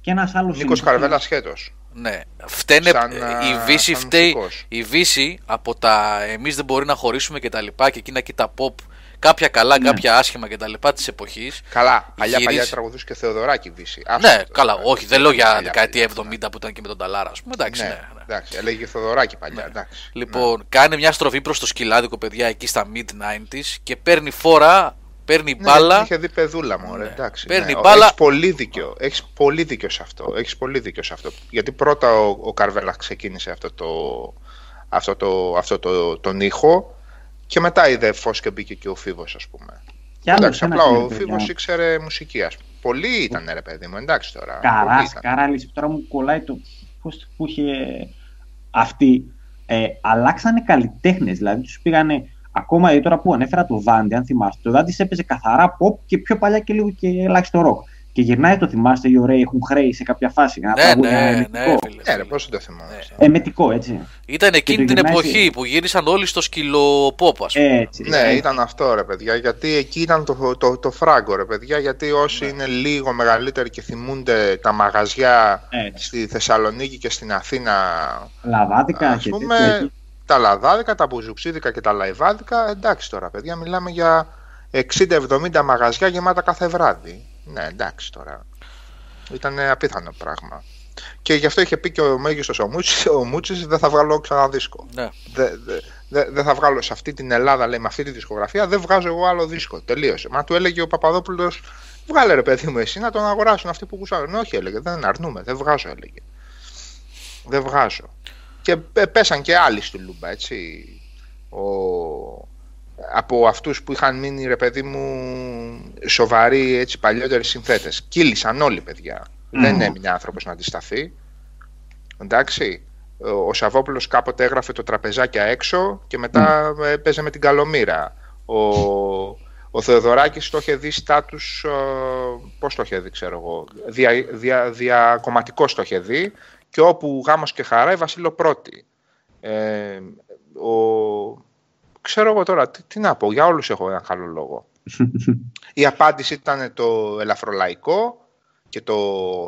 Και ένας άλλος Νίκος Καρβέλας σχέτος. Ναι, φταίνε, Σαν, ε, α, η Βύση σαν φταίει, μουσικός. η Βύση από τα εμείς δεν μπορεί να χωρίσουμε και τα λοιπά και εκείνα και τα pop, κάποια καλά, Ναι. κάποια άσχημα και τα λοιπά της εποχής. Καλά, παλιά Γυρίζει- παλιά τραγουδούσε και Θεοδωράκη Βύση. Ναι, Άστο καλά, τώρα. όχι, δεν λέω για Παλιά, δεκαετία παλιά. 70 που ήταν και με τον Ταλάρα, ας πούμε, εντάξει, Ναι, ναι, ναι. εντάξει, έλεγε και Θεοδωράκη παλιά. Εντάξει. Λοιπόν, κάνει μια στροφή προς το σκυλάδικο, παιδιά, εκεί στα mid-90s και παίρνει φόρα, παίρνει Ναι, μπάλα. Είχε δει παιδούλα μου, Ναι. εντάξει. Παίρνει ναι. μπάλα. Έχεις πολύ δίκιο. Έχεις πολύ δίκιο σε αυτό. Έχεις πολύ δίκιο σε αυτό. Γιατί πρώτα ο, ο Καρβέλα ξεκίνησε αυτό το, αυτό το, αυτό το, τον ήχο και μετά είδε φως και μπήκε και ο Φίβος ας πούμε. Και άλλο εντάξει, ένα απλά είναι, ο παιδιά. Φίβος ήξερε μουσική ας πούμε. Πολύ ήταν ρε παιδί μου, εντάξει τώρα. πολύ Καράς, ήταν. Καράλης, τώρα μου κολλάει το πώς που είχε αυτοί ε, αλλάξανε καλλιτέχνες, δηλαδή τους πήγανε ακόμα ε, τώρα που ανέφερα το Δάντι, αν θυμάστε, το Δάντι έπαιζε καθαρά pop και πιο παλιά και λίγο και ελάχιστο rock. Και γυρνάει το θυμάστε, οι ωραίοι έχουν χρέη σε κάποια φάση. ένα Ναι, τραγούδι, ένα ναι, εμετικό. ναι, φίλε. Ναι ρε, πώς δεν το θυμάμαι. Εμετικό, έτσι. Ήταν εκείνη το την γυρνάει εποχή σε- που γύρισαν όλοι στο σκυλοπόπο, ας πούμε. Έτσι. Ναι, ε, ήταν αυτό ρε παιδιά, γιατί εκεί ήταν το, το, το φράγκο ρε παιδιά, γιατί όσοι Ναι. είναι λίγο μεγαλύτεροι και θυμούνται τα μαγαζιά Έτσι. στη Θεσσαλονίκη και στην Αθήνα, Λαβάδικα ας και τέτοια πούμε, εκεί. Τα λαδάδικα, τα μπουζουξίδικα και τα λαϊβάδικα, εντάξει τώρα παιδιά, μιλάμε για 60-70 μαγαζιά γεμάτα κάθε βράδυ. Ναι, εντάξει τώρα. Ήταν απίθανο πράγμα. Και γι' αυτό είχε πει και ο μέγιστος ο Μούτσης, ο Μούτσης δεν θα βγάλω ξανά δίσκο. Ναι. Δεν δε, δε, δεν θα βγάλω σε αυτή την Ελλάδα, λέει, με αυτή τη δισκογραφία, δεν βγάζω εγώ άλλο δίσκο. Τελείωσε. Μα του έλεγε ο Παπαδόπουλος, βγάλε ρε παιδί μου, εσύ να τον αγοράσουν αυτοί που γουστάρουν. Όχι, έλεγε, δεν αρνούμαι, δεν βγάζω, έλεγε. Δεν βγάζω. Και πέ- πέσαν και άλλοι στη λούμπα, έτσι. Ο... Από αυτούς που είχαν μείνει, ρε παιδί μου, σοβαροί, έτσι, παλιότεροι συνθέτες. Κύλησαν όλοι, παιδιά. Δεν έμεινε άνθρωπος να αντισταθεί. Εντάξει. Ο Σαββόπουλος κάποτε έγραφε το τραπεζάκια έξω και μετά ε, παίζε με την καλομήρα. Ο, ο Θεοδωράκης το είχε δει στάτους, ε, πώς το είχε δει ξέρω εγώ, δια, δια, διακομματικός το είχε δει και όπου γάμος και χαρά η Βασίλο πρώτη. Ε, ο, ξέρω εγώ τώρα, τι, τι να πω, για όλους έχω έναν καλό λόγο. Η απάντηση ήταν το ελαφρολαϊκό και το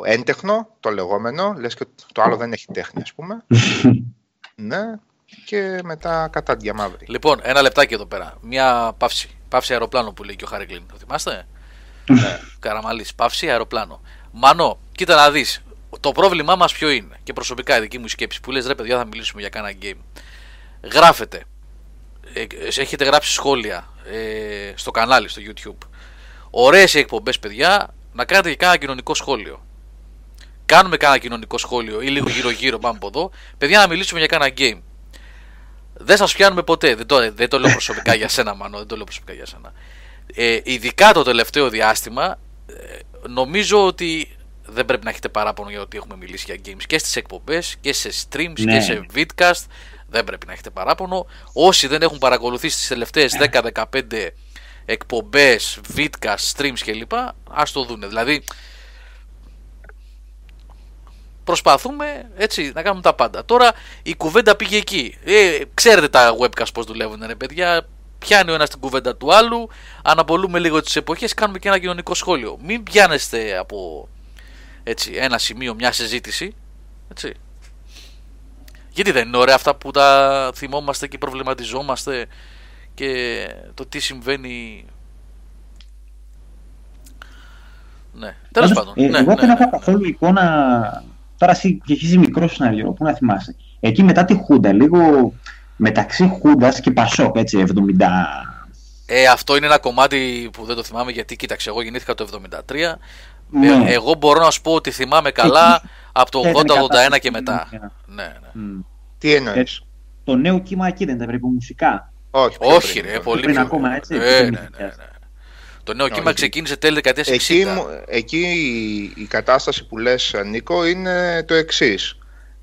έντεχνο, το λεγόμενο, λες και το άλλο δεν έχει τέχνη ας πούμε. ναι, και μετά κατά διαμαύρη. Λοιπόν, ένα λεπτάκι εδώ πέρα. Μια παύση. Παύση αεροπλάνο που λέει και ο Χάρη Το θυμάστε; ναι. Καραμαλής. Παύση αεροπλάνο. Μανώ, κοίτα να δεις. Το πρόβλημά μας ποιο είναι; Και προσωπικά η δική μου σκέψη που λες, ρε παιδιά, θα μιλήσουμε για κάνα game. Γράφετε. Ε, έχετε γράψει σχόλια ε, στο κανάλι, στο YouTube. Ωραίες οι εκπομπές, παιδιά. Να κάνετε και κάνα κοινωνικό σχόλιο. Κάνουμε κάνα κοινωνικό σχόλιο ή λίγο γύρω-γύρω πάμε από εδώ. Παιδιά, να μιλήσουμε για κάνα game. Δεν σας πιάνουμε ποτέ. Δεν το, δεν το λέω προσωπικά για σένα, Μανώ. Δεν το λέω προσωπικά για σένα. Ε, ειδικά το τελευταίο διάστημα, ε, νομίζω ότι δεν πρέπει να έχετε παράπονο για ότι έχουμε μιλήσει για games και στις εκπομπές και σε streams Ναι. και σε vidcast. Δεν πρέπει να έχετε παράπονο. Όσοι δεν έχουν παρακολουθήσει τις τελευταίες 10-15 εκπομπές, vidcast, streams κλπ. Ας το δούνε. Δηλαδή, προσπαθούμε έτσι να κάνουμε τα πάντα. Τώρα η κουβέντα πήγε εκεί. Ε, ξέρετε τα webcast πώς δουλεύουν, ρε παιδιά. Πιάνει ο ένας την κουβέντα του άλλου, αναπολούμε λίγο τις εποχές, κάνουμε και ένα κοινωνικό σχόλιο. Μην πιάνεστε από έτσι, ένα σημείο, μια συζήτηση. Έτσι. Γιατί δεν είναι ωραία αυτά που τα θυμόμαστε και προβληματιζόμαστε και το τι συμβαίνει. Ναι, τέλος πάντων. Ε, ναι, εγώ ναι, δεν ναι, έχω καθόλου εικόνα. Τώρα εσύ και εσύ μικρό σενάριο, πού να θυμάσαι. Εκεί μετά τη Χούντα, λίγο μεταξύ Χούντας και Πασόκ, έτσι, 70. Ε, αυτό είναι ένα κομμάτι που δεν το θυμάμαι γιατί κοίταξε, εγώ γεννήθηκα το 73. Ναι. Ε, εγώ μπορώ να σου πω ότι θυμάμαι καλά από το Ήταν 80-81 κατάσταση. και μετά. Ναι. Ναι, ναι. Μμ. Τι εννοείς; Το νέο κύμα εκεί δεν ήταν περίπου μουσικά. Όχι, πιο Όχι, πριν. ρε, πολύ Πριν πιο- ακόμα, έτσι, Ε, πιο ναι, πριν ναι, ναι, χιλιάδες. ναι. Το νέο Όχι. κύμα ξεκίνησε τέλη δεκαετίας 60. Εκεί, μου- εκεί η, η κατάσταση που λες Νίκο είναι το εξής.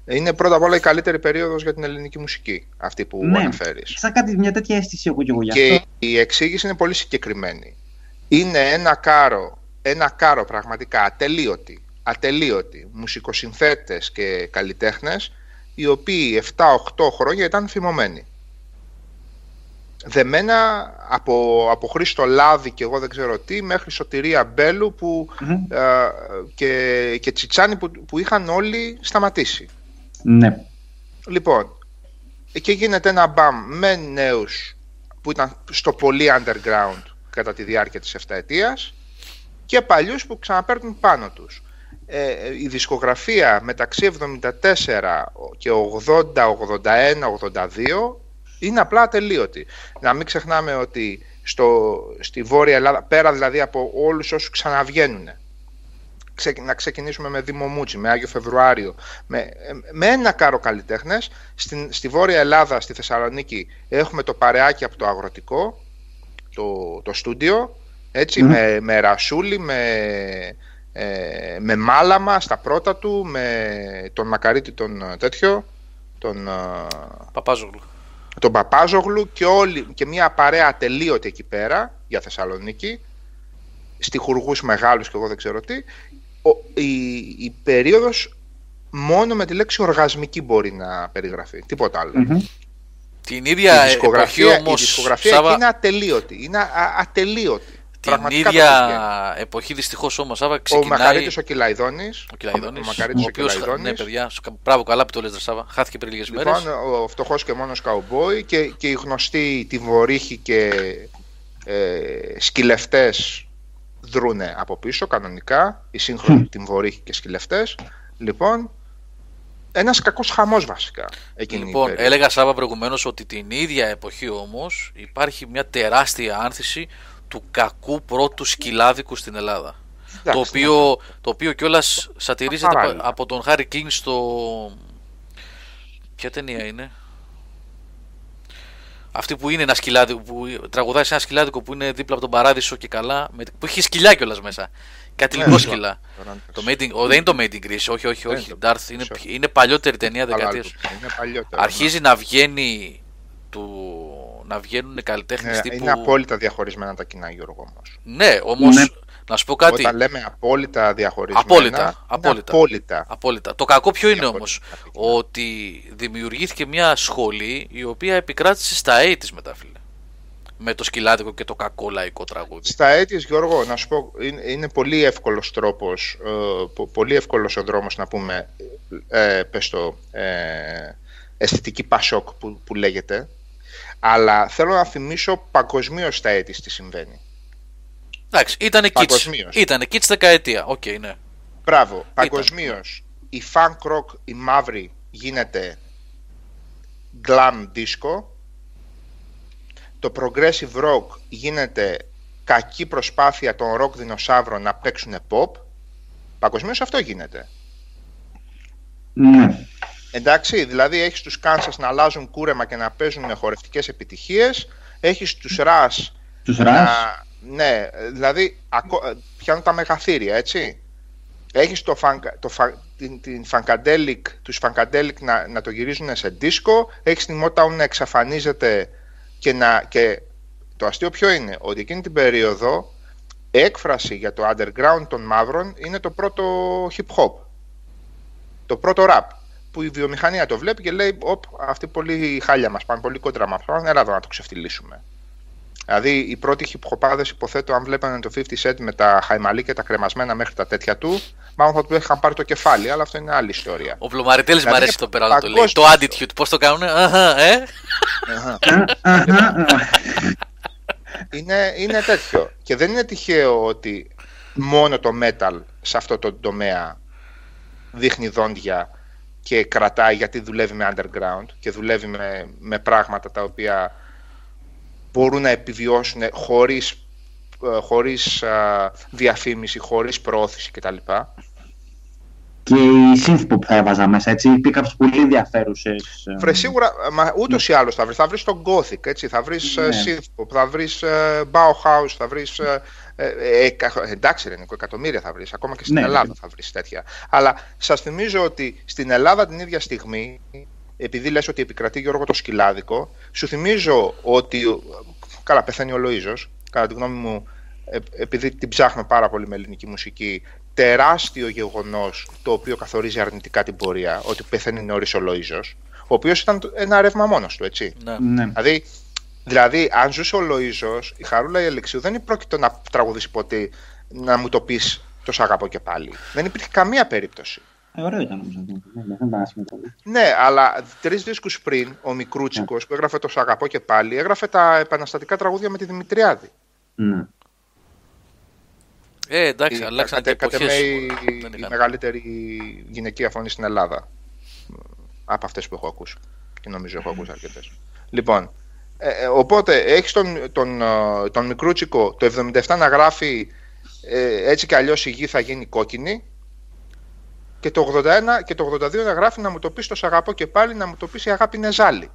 Είναι πρώτα απ' όλα η καλύτερη περίοδος για την ελληνική μουσική, αυτή που Ναι. αναφέρεις. Σαν κάτι, μια τέτοια αίσθηση έχω και εγώ γι' Και αυτό. η εξήγηση είναι πολύ συγκεκριμένη. Είναι ένα κάρο, ένα κάρο πραγματικά ατελείωτη, ατελείωτη μουσικοσυνθέτες και καλλιτέχνες οι οποίοι 7-8 χρόνια ήταν φημωμένοι. Δεμένα από, από Χρήστο Λάδη και εγώ δεν ξέρω τι μέχρι Σωτηρία Μπέλου που, Μμμ. ε, και, και Τσιτσάνι που, που είχαν όλοι σταματήσει. Ναι. Λοιπόν, εκεί γίνεται ένα μπαμ με νέους που ήταν στο πολύ underground κατά τη διάρκεια της 7 ετίας και παλιούς που ξαναπαίρνουν πάνω τους. Ε, η δισκογραφία μεταξύ 74 και 80, 81, 82 είναι απλά ατελείωτη. Να μην ξεχνάμε ότι στο, στη Βόρεια Ελλάδα, πέρα δηλαδή από όλους όσους ξαναβγαίνουν, ξε- να ξεκινήσουμε με Δήμο Μούτσι, με Άγιο Φεβρουάριο, με, με ένα κάρο καλλιτέχνες. Στην, στη Βόρεια Ελλάδα, στη Θεσσαλονίκη, έχουμε το παρεάκι από το αγροτικό, το, το στούντιο, έτσι, Μμμ. με, με ρασούλι, με, ε, με μάλαμα στα πρώτα του, με τον Μακαρίτη τον ε, τέτοιο, τον, ε, Παπάζογλου. τον Παπάζογλου και, όλη, και μια παρέα ατελείωτη εκεί πέρα για Θεσσαλονίκη, στιχουργούς μεγάλους και εγώ δεν ξέρω τι, ο, η, η περίοδος μόνο με τη λέξη οργασμική μπορεί να περιγραφεί, τίποτα άλλο. Μμμ. Την ίδια η εποχή δισκογραφία, όμως. η δισκογραφία εκεί είναι ατελείωτη, είναι α, ατελείωτη. Την Πραγματικά το ίδια πηγαίνει. εποχή δυστυχώς όμως, Σάβα, Ο ξεκινάει. Μακαρίτης ο Κυλαϊδόνης, Ο Κυλαϊδόνης, ο Μακαρίτης ο, οποίος- Κυλαϊδόνης, Ναι, παιδιά, σου κα- μπράβο, καλά που το λες, ρε Σάβα. Χάθηκε πριν λίγες μέρες. Λοιπόν, ο φτωχός και μόνος καουμπόι και, και οι γνωστοί τιμωρήχοι και ε, σκυλευτές δρούνε από πίσω κανονικά. Οι σύγχρονοι τιμωρήχοι και σκυλευτές. Λοιπόν, ένας κακός χαμός βασικά. Εκείνη η Λοιπόν, περίοδος. έλεγα Σάβα προηγουμένως ότι την ίδια εποχή όμως υπάρχει μια τεράστια άνθηση του κακού πρώτου σκυλάδικου στην Ελλάδα. Εντάξει, το οποίο, το οποίο κιόλας σατυρίζεται Παράλληλα. από τον Χάρη Κλίν στο. Ποια ταινία είναι; Αυτή που είναι ένα σκυλάδικο, που τραγουδάει σε ένα σκυλάδικο που είναι δίπλα από τον παράδεισο και καλά, με, που έχει σκυλιά κιόλας μέσα. Κάτι Ναι, λίγο σωστά. σκυλά. Τώρα, Το Made in, ο, δεν είναι το Made in Greece, όχι, όχι, Δεν όχι. είναι το- Darth, είναι, μισό. είναι παλιότερη ταινία καλά, δεκαετίας. Είναι παλιότερο. Αρχίζει να βγαίνει του, να βγαίνουν καλλιτέχνες Ναι, τύπου. Είναι απόλυτα διαχωρισμένα τα κοινά, Γιώργο όμως. Ναι, όμως Ναι. να σου πω κάτι. Όταν λέμε απόλυτα διαχωρισμένα, Απόλυτα, είναι απόλυτα. απόλυτα. Απόλυτα. Το κακό ποιο είναι απόλυτα όμως, απόλυτα. ότι δημιουργήθηκε μια σχολή η οποία επικράτησε στα AIDS μετά, φίλε. Με το σκυλάδικο και το κακό λαϊκό τραγούδι. Στα 80s, Γιώργο, να σου πω, είναι, είναι πολύ εύκολος τρόπος, ε, πο- πολύ εύκολος ο δρόμος να πούμε, ε, πες το, ε, αισθητική πασόκ που, που λέγεται, αλλά θέλω να θυμίσω παγκοσμίως στα έτη τι συμβαίνει. Εντάξει, ήταν kids. Παγκοσμίως. Ήταν kids δεκαετία. Οκ, ναι. Μπράβο, παγκοσμίως η funk rock, η μαύρη γίνεται glam disco, το progressive rock γίνεται κακή προσπάθεια των rock δεινοσαύρων να παίξουν pop. Παγκοσμίως αυτό γίνεται. Ναι. Εντάξει, δηλαδή έχεις τους Kansas να αλλάζουν κούρεμα και να παίζουν χορευτικές επιτυχίες, έχεις τους Rush Τους να... Ρας. Ναι, δηλαδή ακο- ε, πιάνουν τα μεγαθύρια, έτσι. Έχεις το, φανκα- το, φα- την, την Funkadelic, τους Funkadelic να, να το γυρίζουν σε δίσκο, έχεις την Motown να εξαφανίζεται και, να, και το αστείο ποιο είναι, ότι εκείνη την περίοδο έκφραση για το underground των μαύρων είναι το πρώτο hip hop. το πρώτο ραπ. Που η βιομηχανία το βλέπει και λέει: Οπ, αυτοί πολύ χάλια μας πάνε, πολύ κόντρα μας πάνε. Έλα εδώ να το ξεφτυλίσουμε. Δηλαδή, οι πρώτοι χιπχοπάδες, υποθέτω, αν βλέπανε το 50 Cent με τα χαϊμαλί και τα κρεμασμένα μέχρι τα τέτοια του, μάλλον θα του είχαν πάρει το κεφάλι, αλλά αυτό είναι άλλη ιστορία. Ο Βλωμαριτέλη μου Δηλαδή, αρέσει το πέρα να το λέει. Το παγκόσμιο. attitude, πώς το κάνουνε; Αχα, ε; είναι, είναι τέτοιο. Και δεν είναι τυχαίο ότι μόνο το metal σε αυτό το τομέα δείχνει δόντια και κρατάει γιατί δουλεύει με underground και δουλεύει με, με πράγματα τα οποία μπορούν να επιβιώσουν χωρίς, ε, χωρίς α, διαφήμιση, χωρίς προώθηση κτλ. Και η synthpop θα έβαζα μέσα, έτσι. Είπε κάποιες πολύ ενδιαφέρουσες... ε, Βρε σίγουρα, μα ούτως ή άλλως θα βρεις, θα βρεις τον Gothic, έτσι, θα βρεις Ναι. ναι. Synthpop, θα βρεις ε, Bauhaus, θα βρεις, ε, ε, ε, εκα- εντάξει ρε Νίκο, εκατομμύρια θα βρεις, ακόμα και στην Ναι, Ελλάδα ναι. θα βρεις τέτοια. Αλλά σας θυμίζω ότι στην Ελλάδα την ίδια στιγμή, επειδή λες ότι επικρατεί Γιώργο το σκυλάδικο, σου θυμίζω ότι, καλά πεθαίνει ο Λοΐζος, κατά τη γνώμη μου, ε, επειδή την ψάχνω πάρα πολύ με ελληνική μουσική, τεράστιο γεγονός το οποίο καθορίζει αρνητικά την πορεία, ότι πεθαίνει νωρίς ο Λοΐζος, ο οποίος ήταν ένα ρεύμα μόνος του, έτσι. Ναι. Ναι. Δηλαδή, δηλαδή, αν ζούσε ο Λοΐζος, η Χαρούλα η Αλεξίου δεν πρόκειται να τραγουδήσει ποτέ να μου το πεις το σ' αγαπώ και πάλι. Δεν υπήρχε καμία περίπτωση. Ε, ωραίο ήταν όμως αυτό. Ναι, Δεν ήταν άσχημο πολύ. Ναι, αλλά τρεις δίσκους πριν, ο Μικρούτσικος που έγραφε το Σ' αγαπώ και πάλι, έγραφε τα επαναστατικά τραγούδια με τη Δημητριάδη. Ναι. Ε, εντάξει, Η- αλλάξαν και κατ' εμέ εποχές. η, Δεν η είχαν. μεγαλύτερη γυναικεία φωνή στην Ελλάδα. Από αυτές που έχω ακούσει. Και νομίζω έχω ακούσει αρκετές. Λοιπόν, ε, ε, οπότε έχεις τον, τον, ε, τον Μικρούτσικο το 77 να γράφει ε, έτσι κι αλλιώς η γη θα γίνει κόκκινη και το 81 και το 82 να γράφει να μου το πεις τος σ' αγαπώ και πάλι να μου το πεις η αγάπη είναι ζάλι.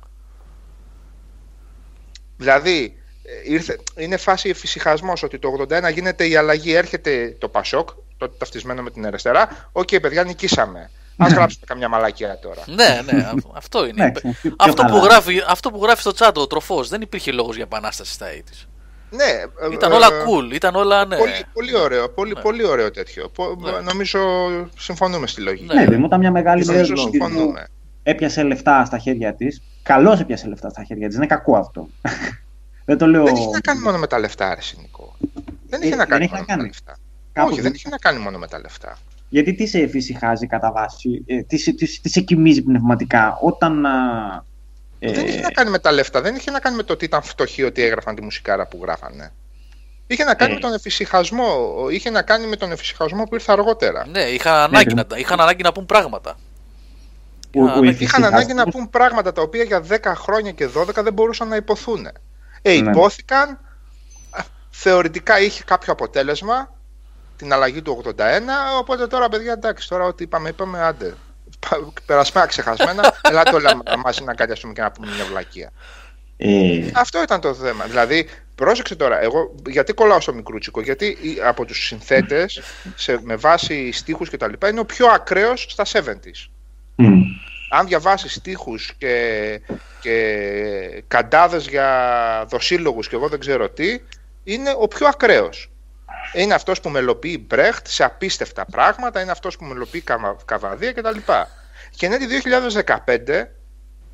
Δηλαδή, ε, ήρθε, είναι φάση εφησυχασμού ότι το 81 γίνεται η αλλαγή, έρχεται το Πασόκ, τότε ταυτισμένο με την αριστερά. Οκ, παιδιά, νικήσαμε. Ας γράψουμε καμιά μαλακία τώρα. Ναι, ναι, αυ- αυτό είναι. Εντάξει, πιο αυτό, που καλά. γράφει, αυτό που γράφει στο τσάτο ο τροφός δεν υπήρχε λόγος για επανάσταση στα 80's. Ναι, ε, Ήταν ε, όλα cool, ήταν όλα ναι. Πολύ, πολύ ωραίο, πολύ, Ναι. πολύ ωραίο τέτοιο. Πο- Ναι. Νομίζω συμφωνούμε στη λογική. Ναι. Ναι, παιδί μου, ήταν μια μεγάλη Νομίζω μέρα που συμφωνούμε. έπιασε λεφτά στα χέρια της. Καλώς έπιασε λεφτά στα χέρια της. Είναι κακό αυτό. δεν το λέω. Δεν έχει να κάνει μόνο με τα λεφτά, αρέσει Νικό. Δεν Ε, έχει να δεν κάνει έχει μόνο να με τα κάνει. λεφτά. Κάπου Όχι, δεν δεν- έχει να κάνει μόνο με τα λεφτά. Γιατί τι σε εφησυχάζει κατά βάση, ε, τι, σε- τι, τι σε κοιμίζει πνευματικά όταν. α, ε, Δεν είχε να κάνει με τα λεφτά, δεν είχε να κάνει με το ότι ήταν φτωχοί ότι έγραφαν τη μουσικάρα που γράφανε. Είχε να κάνει Ε. με τον εφησυχασμό. Είχε να κάνει με τον εφησυχασμό που ήρθε αργότερα. Ναι, είχαν ανάγκη, ναι. να, τα- είχαν ανάγκη να πούν πράγματα. ο- ο Είχαν ανάγκη- Είχαν ανάγκη να εφησυχασμός- πούν πράγματα τα οποία για 10 χρόνια και 12 δεν μπορούσαν να υποθούν. Ε, Ναι. υπόθηκαν, α, θεωρητικά είχε κάποιο αποτέλεσμα, την αλλαγή του 81, οπότε τώρα παιδιά εντάξει, τώρα ό,τι είπαμε, είπαμε άντε. Πα- Περασμένα ξεχασμένα, ελάτε όλα μαζί να κατιαστούμε και να πούμε μια βλακεία. Ε, Αυτό ήταν το θέμα. Δηλαδή, πρόσεξε τώρα, εγώ γιατί κολλάω στο μικρούτσικο, γιατί η- από τους συνθέτες, σε, με βάση στίχους και τα λοιπά, είναι ο πιο ακραίος στα 70s. μ, Αν διαβάσεις στίχους και, και καντάδες για δοσύλλογους και εγώ δεν ξέρω τι, είναι ο πιο ακραίος. Είναι αυτός που μελοποιεί Μπρέχτ σε απίστευτα πράγματα, είναι αυτός που μελοποιεί Καβα- Καβαδία κτλ. Και είναι το 2015,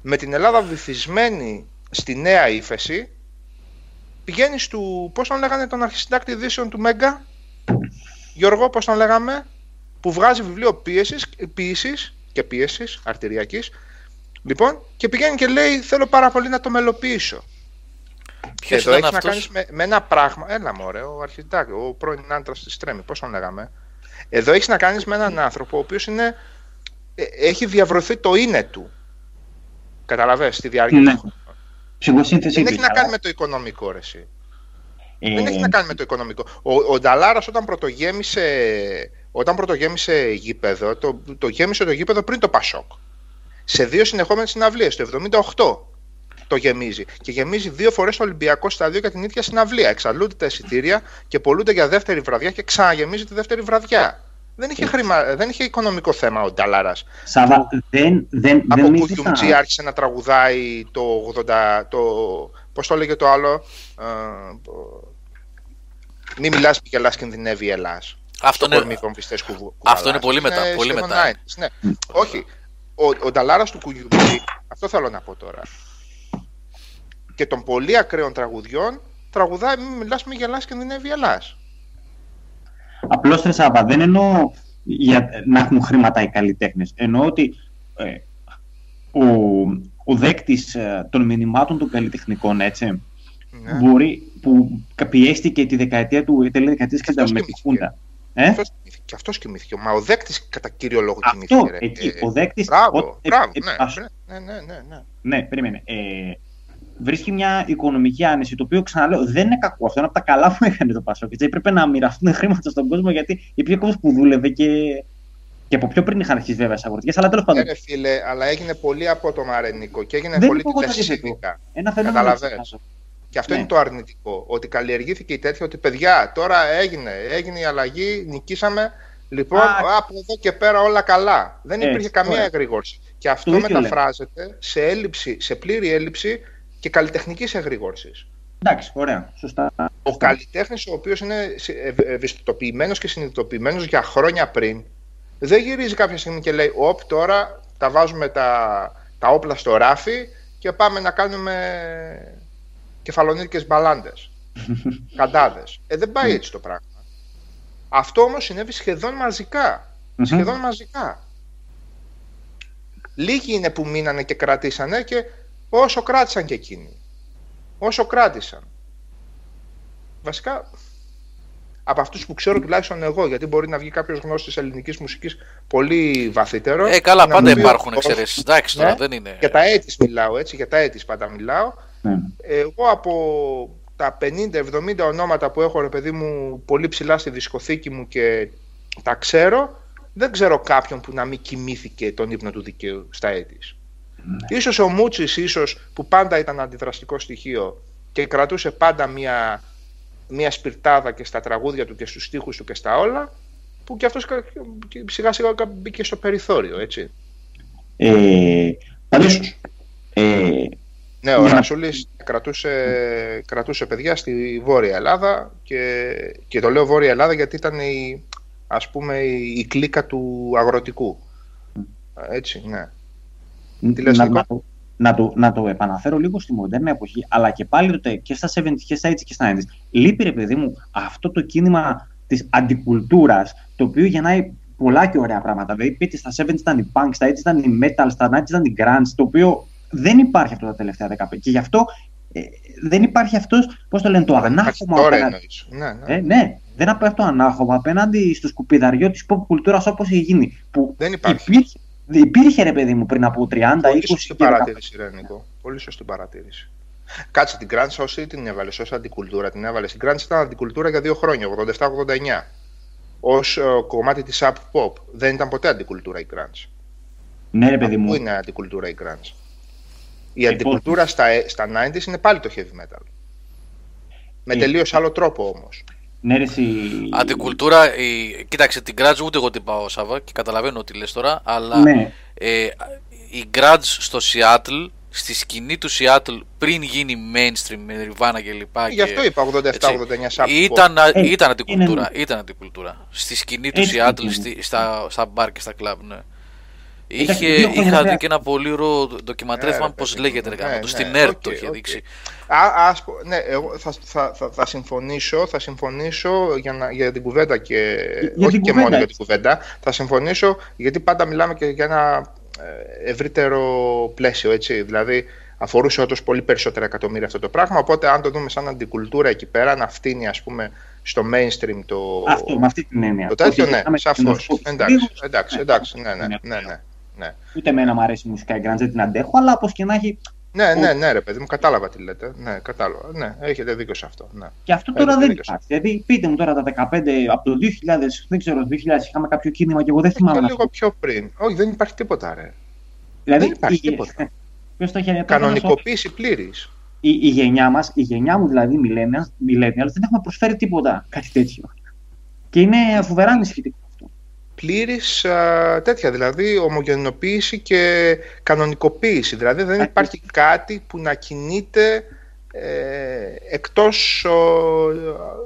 με την Ελλάδα βυθισμένη στη νέα ύφεση, πηγαίνει του, πώς τον λέγανε τον αρχισυντάκτη ειδήσεων του Μέγκα, Γιώργο, πώς τον λέγαμε, που βγάζει βιβλίο πίεσης, ποιήσης και πίεσης αρτηριακής, λοιπόν, και πηγαίνει και λέει θέλω πάρα πολύ να το μελοποιήσω. Ποιος Εδώ ήταν έχει να αυτό. κάνεις με, με ένα πράγμα. Έλα μωρέ, ο αρχιτάκτη, ο πρώην άντρας της Τρέμη, πώς τον λέγαμε. Εδώ έχεις να κάνεις με έναν άνθρωπο ο οποίος είναι. ε, έχει διαβρωθεί το είναι του. Καταλαβες, στη διάρκεια Ναι. του χρόνου. ψυχοσύνθεση Δεν του, έχει να αλλά, κάνει με το οικονομικό ρε, εσύ. ε, Δεν έχει να κάνει με το οικονομικό. Ο, ο Νταλάρας όταν πρωτογέμισε, όταν πρωτογέμισε γήπεδο, το, το γέμισε το γήπεδο πριν το Πασόκ. Σε δύο συνεχόμενες συναυλίες, το 78 το γεμίζει. Και γεμίζει δύο φορές το Ολυμπιακό στάδιο για την ίδια συναυλία. Εξαλούνται τα εισιτήρια και πολλούνται για δεύτερη βραδιά και ξαναγεμίζει τη δεύτερη βραδιά. Δεν είχε, χρημα... δεν είχε οικονομικό θέμα ο Νταλάρας. Σάβα, δεν, δεν, Από δεν Κουκιουμτζή άρχισε να τραγουδάει το 80. Το, πώς το λέγε το άλλο. Ε, μη μιλάς, μη γελάς, κινδυνεύει η Ελλάς. Αυτό στο είναι- κορμί βομβιστές κουβου- Αυτό είναι κουβαλάς. πολύ μετά, πολύ σχεδόν μετά. 90s, ναι. Όχι. Ο, ο Νταλάρας του Κουγιουμπή, αυτό θέλω να πω τώρα. Και των πολύ ακραίων τραγουδιών, τραγουδάει μη μιλάς, μη γελάς και δεν γελάς. Απλώς Τρεσάβα, δεν εννοώ για να έχουν χρήματα οι καλλιτέχνες. Εννοώ ότι ε, ο, ο δέκτης των μηνυμάτων των καλλιτεχνικών έτσι, Ναι. μπορεί, που πιέστηκε τη δεκαετία του, τέλη δεκαετίας και Αυτός με τη κοιμήθηκε. Χούντα. Ε; Αυτός κοιμήθηκε, και αυτός κοιμήθηκε. Μα ο δέκτης κατά κύριο λόγο Αυτό, κοιμήθηκε. ρε. εκεί, Ε, ο δέκτης... Μπράβο, ο- ε, μπράβο, ε, ναι, ας- ναι, ναι, ναι, ναι. Ναι, περίμενε. Ε, βρίσκει μια οικονομική άνεση, το οποίο ξαναλέω δεν είναι κακό. Αυτό είναι από τα καλά που έκανε το Πασόκ. Έτσι, έπρεπε να μοιραστούν χρήματα στον κόσμο γιατί υπήρχε κόσμος που δούλευε και, και από πιο πριν είχαν αρχίσει βέβαια τι αγροτικέ. Αλλά τέλος πάντων, Ε, ρε φίλε, αλλά έγινε πολύ απότομα ρε Νίκο και έγινε Δεν πολύ είπα εγώ το τηλεσίδικα. ένα φαινόμενο. καταλαβαίνεις. της Πασόκ. Και αυτό Ναι. είναι το αρνητικό. Ότι καλλιεργήθηκε η τέτοια ότι παιδιά, τώρα έγινε, έγινε η αλλαγή, νικήσαμε. Λοιπόν, Α, από εδώ και πέρα όλα καλά. Δεν Έτσι, υπήρχε καμία ωραία. εγρήγορση. Και αυτό Το ίδιο λέμε. μεταφράζεται σε, έλλειψη, σε πλήρη έλλειψη και καλλιτεχνικής εγρήγορσης. Εντάξει, ωραία, σωστά. Ο καλλιτέχνης, ο οποίος είναι ευαισθητοποιημένος και συνειδητοποιημένος για χρόνια πριν, δεν γυρίζει κάποια στιγμή και λέει: Οπ, τώρα τα βάζουμε τα, τα όπλα στο ράφι και πάμε να κάνουμε κεφαλονίκες μπαλάντες, καντάδες. Ε, δεν πάει έτσι το πράγμα. Αυτό όμως συνέβη σχεδόν μαζικά. Μμμ. Σχεδόν μαζικά. Λίγοι είναι που μείνανε και κρατήσανε και όσο κράτησαν και εκείνοι. Όσο κράτησαν. Βασικά, από αυτούς που ξέρω τουλάχιστον εγώ, γιατί μπορεί να βγει κάποιος γνώστης ελληνικής μουσικής πολύ βαθύτερο. Ε, καλά, να πάντα μου πει υπάρχουν ότι- εξαιρέσει. Εντάξει τώρα, Ναι. δεν είναι. Για τα έτης μιλάω, έτσι, για τα έτης πάντα μιλάω. Ναι. Εγώ από τα 50-70 ονόματα που έχω, ρε παιδί μου, πολύ ψηλά στη δισκοθήκη μου και τα ξέρω, δεν ξέρω κάποιον που να μην κοιμήθηκε τον ύπνο του δικαίου στα έτης. Ίσως ο Μούτσης, ίσως που πάντα ήταν αντιδραστικό στοιχείο και κρατούσε πάντα μια, μια σπιρτάδα και στα τραγούδια του και στους στίχους του και στα όλα, που και αυτός κα- και σιγά σιγά μπήκε στο περιθώριο, έτσι. Ε, πάντως, ε, Ναι, ο Ναι. Ρασούλης κρατούσε, κρατούσε παιδιά στη Βόρεια Ελλάδα και, και το λέω Βόρεια Ελλάδα γιατί ήταν η, ας πούμε, η, η κλίκα του αγροτικού. Έτσι, ναι. Τι λες, να, Νίκο; να, το, να, το, να το επαναφέρω λίγο στη μοντέρνα εποχή, αλλά και πάλι τότε και στα 70 και στα 80 και στα 90 λείπει ρε παιδί μου αυτό το κίνημα της αντικουλτούρας, το οποίο γεννάει πολλά και ωραία πράγματα. Δηλαδή, πείτε στα 70 ήταν η punk, στα 80 ήταν η metal, στα 90 ήταν η grunge, το οποίο δεν υπάρχει αυτό τα τελευταία 15. Και γι' αυτό ε, δεν υπάρχει αυτός, πώς το λένε, το ανάχωμα Τώρα απέναντι- εννοείς. Ναι, ναι. ε, ναι, δεν υπάρχει αυτό ανάχωμα απέναντι στο σκουπιδαριό της pop κουλτούρας όπως έχει γίνει. Που Δεν υπάρχει. υπήρχε, υπήρχε ρε παιδί μου πριν από 30, 20 Πολύ σωστή και 15. παρατήρηση, ρε Νίκο. Πολύ σωστή παρατήρηση. Κάτσε την Grunge όσοι την έβαλες, ως αντικουλτούρα την έβαλες. Στην Grunge ήταν αντικουλτούρα για δύο χρόνια, 87-89. Ω κομμάτι της Up Pop. Δεν ήταν ποτέ αντικουλτούρα η Grunge. Ναι, ρε παιδί Πού μου. είναι αντικουλτούρα η grunge. Η Λοιπόν. αντικουλτούρα στα, στα 90s είναι πάλι το heavy metal. Με Ε, τελείως άλλο τρόπο όμως. Ναι, ρε, εσύ... Αντικουλτούρα, η... κοίταξε την Grudge ούτε εγώ την πάω Σάβα και καταλαβαίνω τι λες τώρα, αλλά Ναι, ε, η Grunge στο Seattle, στη σκηνή του Seattle πριν γίνει mainstream με Nirvana και λοιπά. Γι' αυτό και- είπα 87-89 Up Pop. Ήταν, Ε, ήταν αντικουλτούρα, είναι- ήταν αντικουλτούρα. Στη σκηνή του Έτσι Seattle, είναι. στη, στα, στα μπαρ και στα κλαμπ, ναι. Εντάξει, Είχε, δύο χρόνια είχα βέβαια. δει και ένα πολύ ωραίο ντοκιμαντέρ, Ναι, θυμάμαι ρε, πώς παιδί λέγεται, μου, ρε, ναι, γαμώ το, ναι, στην ΕΡΤ οκ, το είχε οκ. δείξει. Α, ας πω- ναι, εγώ θα, θα, θα, θα συμφωνήσω, θα συμφωνήσω για, να, για την κουβέντα και Για όχι την και κουβέντα, μόνο για έτσι. την κουβέντα. Θα συμφωνήσω γιατί πάντα μιλάμε και για ένα ε, ευρύτερο πλαίσιο, έτσι. Δηλαδή αφορούσε όντως πολύ περισσότερα εκατομμύρια αυτό το πράγμα, οπότε αν το δούμε σαν αντικουλτούρα εκεί πέρα, να φτύνει ας πούμε στο mainstream το, αυτό, με αυτή την έννοια. το τέτοιο, Ότι ναι, γυρνάμε σαφώς. στους Εντάξει, λίγους, εντάξει, ναι, εντάξει, ναι, ναι, ναι. ναι, ναι, ναι. Ούτε εμένα μου αρέσει η μουσικά η grunge, δεν την αντέχω, αλλά όπως και να έχει. Ναι, ναι, ναι, ρε παιδί μου, κατάλαβα τι λέτε. Ναι, κατάλαβα. Ναι, έχετε δίκιο σε αυτό. Ναι. Και αυτό Έχετε τώρα δεν δίκιο. υπάρχει. Δηλαδή, πείτε μου τώρα τα 15, από το 2000, δεν ξέρω, το 2000 είχαμε κάποιο κίνημα και εγώ δεν θυμάμαι Και να λίγο πιο πριν. Όχι, δεν υπάρχει τίποτα, ρε. Δηλαδή, δεν υπάρχει η- τίποτα. Ποιος το είχε τώρα, Κανονικοποίηση πλήρης. η, η γενιά μας, η γενιά μου δηλαδή, millennials, millennials δεν έχουμε προσφέρει τίποτα κάτι τέτοιο. Και είναι φοβερά ανησυχητικό αυτό. Πλήρη τέτοια, δηλαδή ομογενοποίηση και κανονικοποίηση. Δηλαδή δεν Α, υπάρχει κάτι που να κινείται ε, εκτός, ο,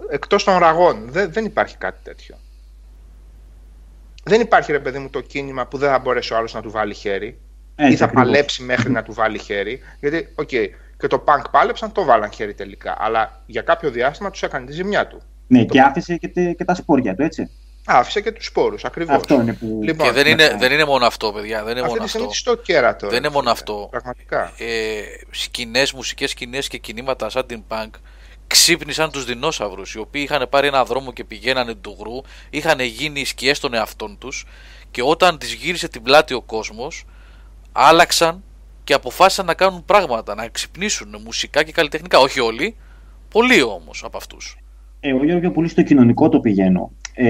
εκτός των ραγιών. Δεν, δεν υπάρχει κάτι τέτοιο. δεν υπάρχει ρε παιδί μου το κίνημα που δεν θα μπορέσει ο άλλος να του βάλει χέρι Έτσι, ή θα ακριβώς. παλέψει μέχρι να του βάλει χέρι. Γιατί, οκ, και το punk πάλεψαν, του βάλαν χέρι τελικά. Αλλά για κάποιο διάστημα τους έκανε τη ζημιά του. Ναι, και άφησε και, τε- και τα σπόρια του, έτσι. Άφησε και τους σπόρους, ακριβώς. Αυτό είναι που. Λοιπόν, Και δεν είναι, ναι. δεν είναι μόνο αυτό, παιδιά. Δεν είναι Αυτή μόνο τη στιγμή αυτό. στο κέρατο. Δεν ρε είναι μόνο φίλε. αυτό. Πραγματικά. Ε, σκηνές, μουσικές σκηνές και κινήματα σαν την punk ξύπνησαν τους δεινόσαυρους οι οποίοι είχαν πάρει ένα δρόμο και πηγαίνανε του γκρου είχαν γίνει σκιές των εαυτών τους και όταν τους γύρισε την πλάτη ο κόσμος άλλαξαν και αποφάσισαν να κάνουν πράγματα, να ξυπνήσουν μουσικά και καλλιτεχνικά. Όχι όλοι, πολλοί όμως από αυτούς. Ε, εγώ Γιώργο, πολύ στο κοινωνικό το πηγαίνω. Ε,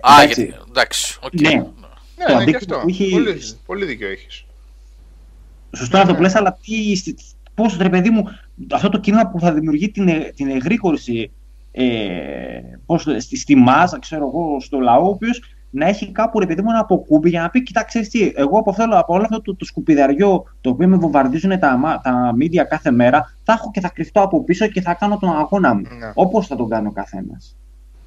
Α, εντάξει, γιατί, εντάξει, οκ. Ναι. Ναι, Το ναι, και αντίκτυπο αυτό. που έχει- Πολύ, πολύ δίκιο έχεις. Σωστό να το Ναι. πλες, αλλά τι, στη- πώς ρε παιδί μου, αυτό το κίνημα που θα δημιουργεί την, ε- την εγρήγορση ε, πώς, το- στη, στη μάζα, ξέρω εγώ, στο λαό, ο οποίος να έχει κάπου ρε παιδί μου ένα αποκούμπι για να πει: Κοιτάξτε, τι, εγώ από, αυτό, από όλο αυτό το, το σκουπιδαριό το οποίο με βομβαρδίζουν τα, μα- τα media κάθε μέρα, θα έχω και θα κρυφτώ από πίσω και θα κάνω τον αγώνα μου. Ναι. Όπως θα τον κάνει ο καθένας.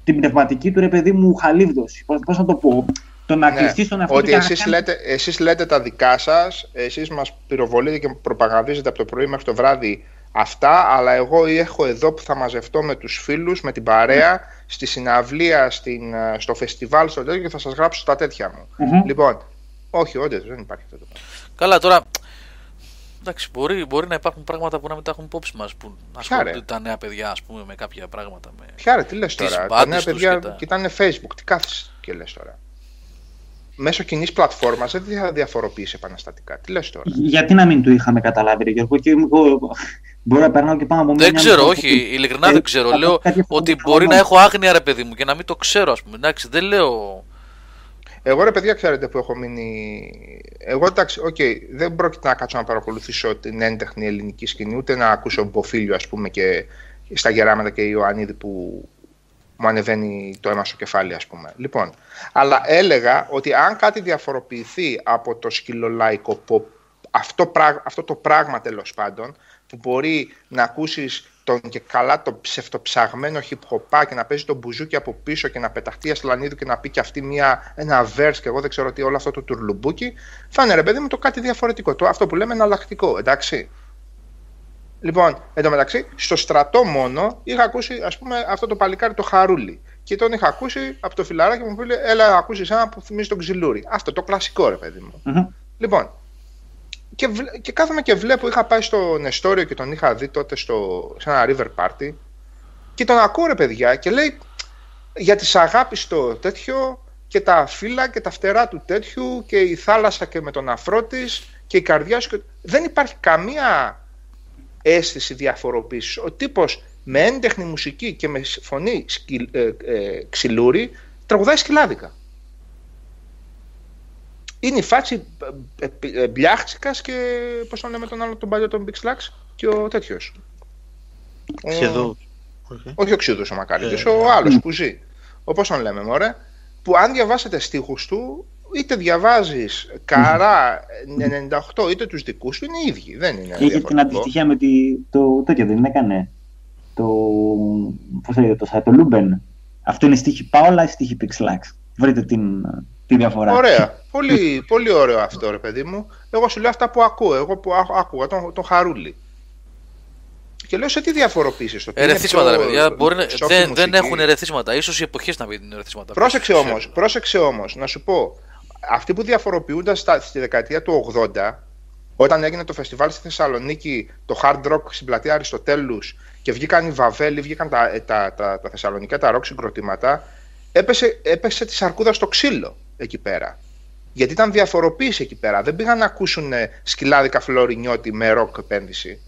Την πνευματική του ρε παιδί μου χαλίβδωση. Πώς θα το πω. Το να Ναι, κρυφτεί στον εαυτό Ότι του και να εσείς κάνει- λέτε, εσείς λέτε τα δικά σας, εσείς μας πυροβολείτε και προπαγανδίζετε από το πρωί μέχρι το βράδυ αυτά, αλλά εγώ έχω εδώ που θα μαζευτώ με τους φίλους, με την παρέα, στη συναυλία, στην, ε, στο φεστιβάλ, στο τέτοιο και θα σας γράψω τα τέτοια μου. Μμμ. Λοιπόν, όχι, όντως δεν υπάρχει αυτό το πράγμα. Καλά, τώρα. Εντάξει, μπορεί, μπορεί να υπάρχουν πράγματα που να μην τα έχουν υπόψη μας. Που Ποια, ρε; ασχολούνται τα νέα παιδιά, ας πούμε, με κάποια πράγματα. Με... Ποια ρε, τι λες Τις τώρα, τα μπάντες νέα τους παιδιά και τα- κοιτάνε facebook, τι κάθεσαι και λες τώρα. Μέσω κοινής πλατφόρμας δεν θα διαφοροποιήσει επαναστατικά. Τι λες τώρα. Γιατί να μην το είχαμε καταλάβει, ρε Γιώργο, και εγώ μπορώ να περνάω και πάνω από Δεν μια ξέρω, μια- όχι, ειλικρινά Ε, δεν ξέρω. θα πω Λέω κάτι ότι διαφορετικό. μπορεί να έχω άγνοια, ρε παιδί μου, και να μην το ξέρω, ας πούμε. Εντάξει, δεν λέω. Εγώ ρε παιδιά, ξέρετε που έχω μείνει. Εγώ εντάξει, οκ, δεν πρόκειται να κάτσω να παρακολουθήσω την έντεχνη ελληνική σκηνή, ούτε να ακούσω Μποφίλιου, ας πούμε, και στα γεράματα και η Ιωαννίδη που μου ανεβαίνει το αίμα στο κεφάλι, ας πούμε. Λοιπόν, αλλά έλεγα ότι αν κάτι διαφοροποιηθεί από το σκυλολαϊκό pop, αυτό, πράγ- αυτό το πράγμα τέλος πάντων, που μπορεί να ακούσεις τον και καλά το ψευτοψαγμένο hip hop και να παίζει τον μπουζούκι από πίσω και να πεταχτεί αστλανίδου και να πει και αυτή μια, ένα verse και εγώ δεν ξέρω τι, όλο αυτό το τουρλουμπούκι, θα είναι ρε παιδί μου το κάτι διαφορετικό. Το, αυτό που λέμε εναλλακτικό, εντάξει. Λοιπόν, εν τω μεταξύ, στο στρατό μόνο είχα ακούσει ας πούμε, αυτό το παλικάρι το χαρούλι. Και τον είχα ακούσει από το φιλαράκι μου που λέει: Έλα, να ακούσει ένα που θυμίζει τον ξυλούρι. Αυτό το κλασικό, ρε παιδί μου. Μμμ. Λοιπόν, και, βλέ- και κάθομαι και βλέπω, είχα πάει στο Νεστόριο και τον είχα δει τότε στο, σε ένα river party και τον ακούω ρε παιδιά και λέει για τις αγάπης το τέτοιο και τα φύλλα και τα φτερά του τέτοιου και η θάλασσα και με τον αφρό της και η καρδιά σου. και- Δεν υπάρχει καμία αίσθηση διαφοροποίησης. Ο τύπος με έντεχνη μουσική και με φωνή σκυλ- ε, ε, ξυλούρι τραγουδάει σκυλάδικα. Είναι η φάση ε, ε, ε, Μπλιάχτσικας και πώς τον λέμε τον άλλο τον παλιό τον Big Slacks και ο τέτοιος. Ο- Σχεδόν. Όχι. όχι ο Ξύδος ο Μακάριτης, Ε, ο άλλος που ζει. Ο πώς τον λέμε μωρέ. Που αν διαβάσετε στίχους του, είτε διαβάζεις καρά 98 είτε τους δικούς του, είναι οι ίδιοι. Δεν είναι Είχε την διαφορετικό. αντιστοιχεία με τη, το τέτοιο, δεν έκανε. Το, πώς λέγεται το site, το Luben. Αυτό είναι στίχη Πάολα ή στίχη Pixlax. Βρείτε την, τη διαφορά. Ωραία. Πολύ, πολύ ωραίο αυτό ρε παιδί μου. Εγώ σου λέω αυτά που ακούω. Εγώ που άκου- άκουγα τον, τον Χαρούλη. Και λέω σε τι διαφοροποίησες το τι είναι Ερεθίσματα, ρε πιο παιδιά. Μπορεί να- soft δεν, δεν μουσική; έχουν ερεθίσματα. σω οι εποχές να μην είναι ερεθίσματα. Πρόσεξε Ποιος όμως, ξέρει. πρόσεξε όμως, να σου πω, αυτοί που διαφοροποιούνταν στα, στη δεκαετία του 80, όταν έγινε το φεστιβάλ στη Θεσσαλονίκη, το hard rock στην πλατεία Αριστοτέλους και βγήκαν οι Βαβέλοι, βγήκαν τα, ε, τα, τα, τα θεσσαλονικά τα rock συγκροτήματα, έπεσε, έπεσε τη σαρκούδα στο ξύλο εκεί πέρα. Γιατί ήταν διαφοροποίηση εκεί πέρα. Δεν πήγαν να ακούσουν ε, σκυλάδικα φλωρινιώτη με ροκ επένδυση.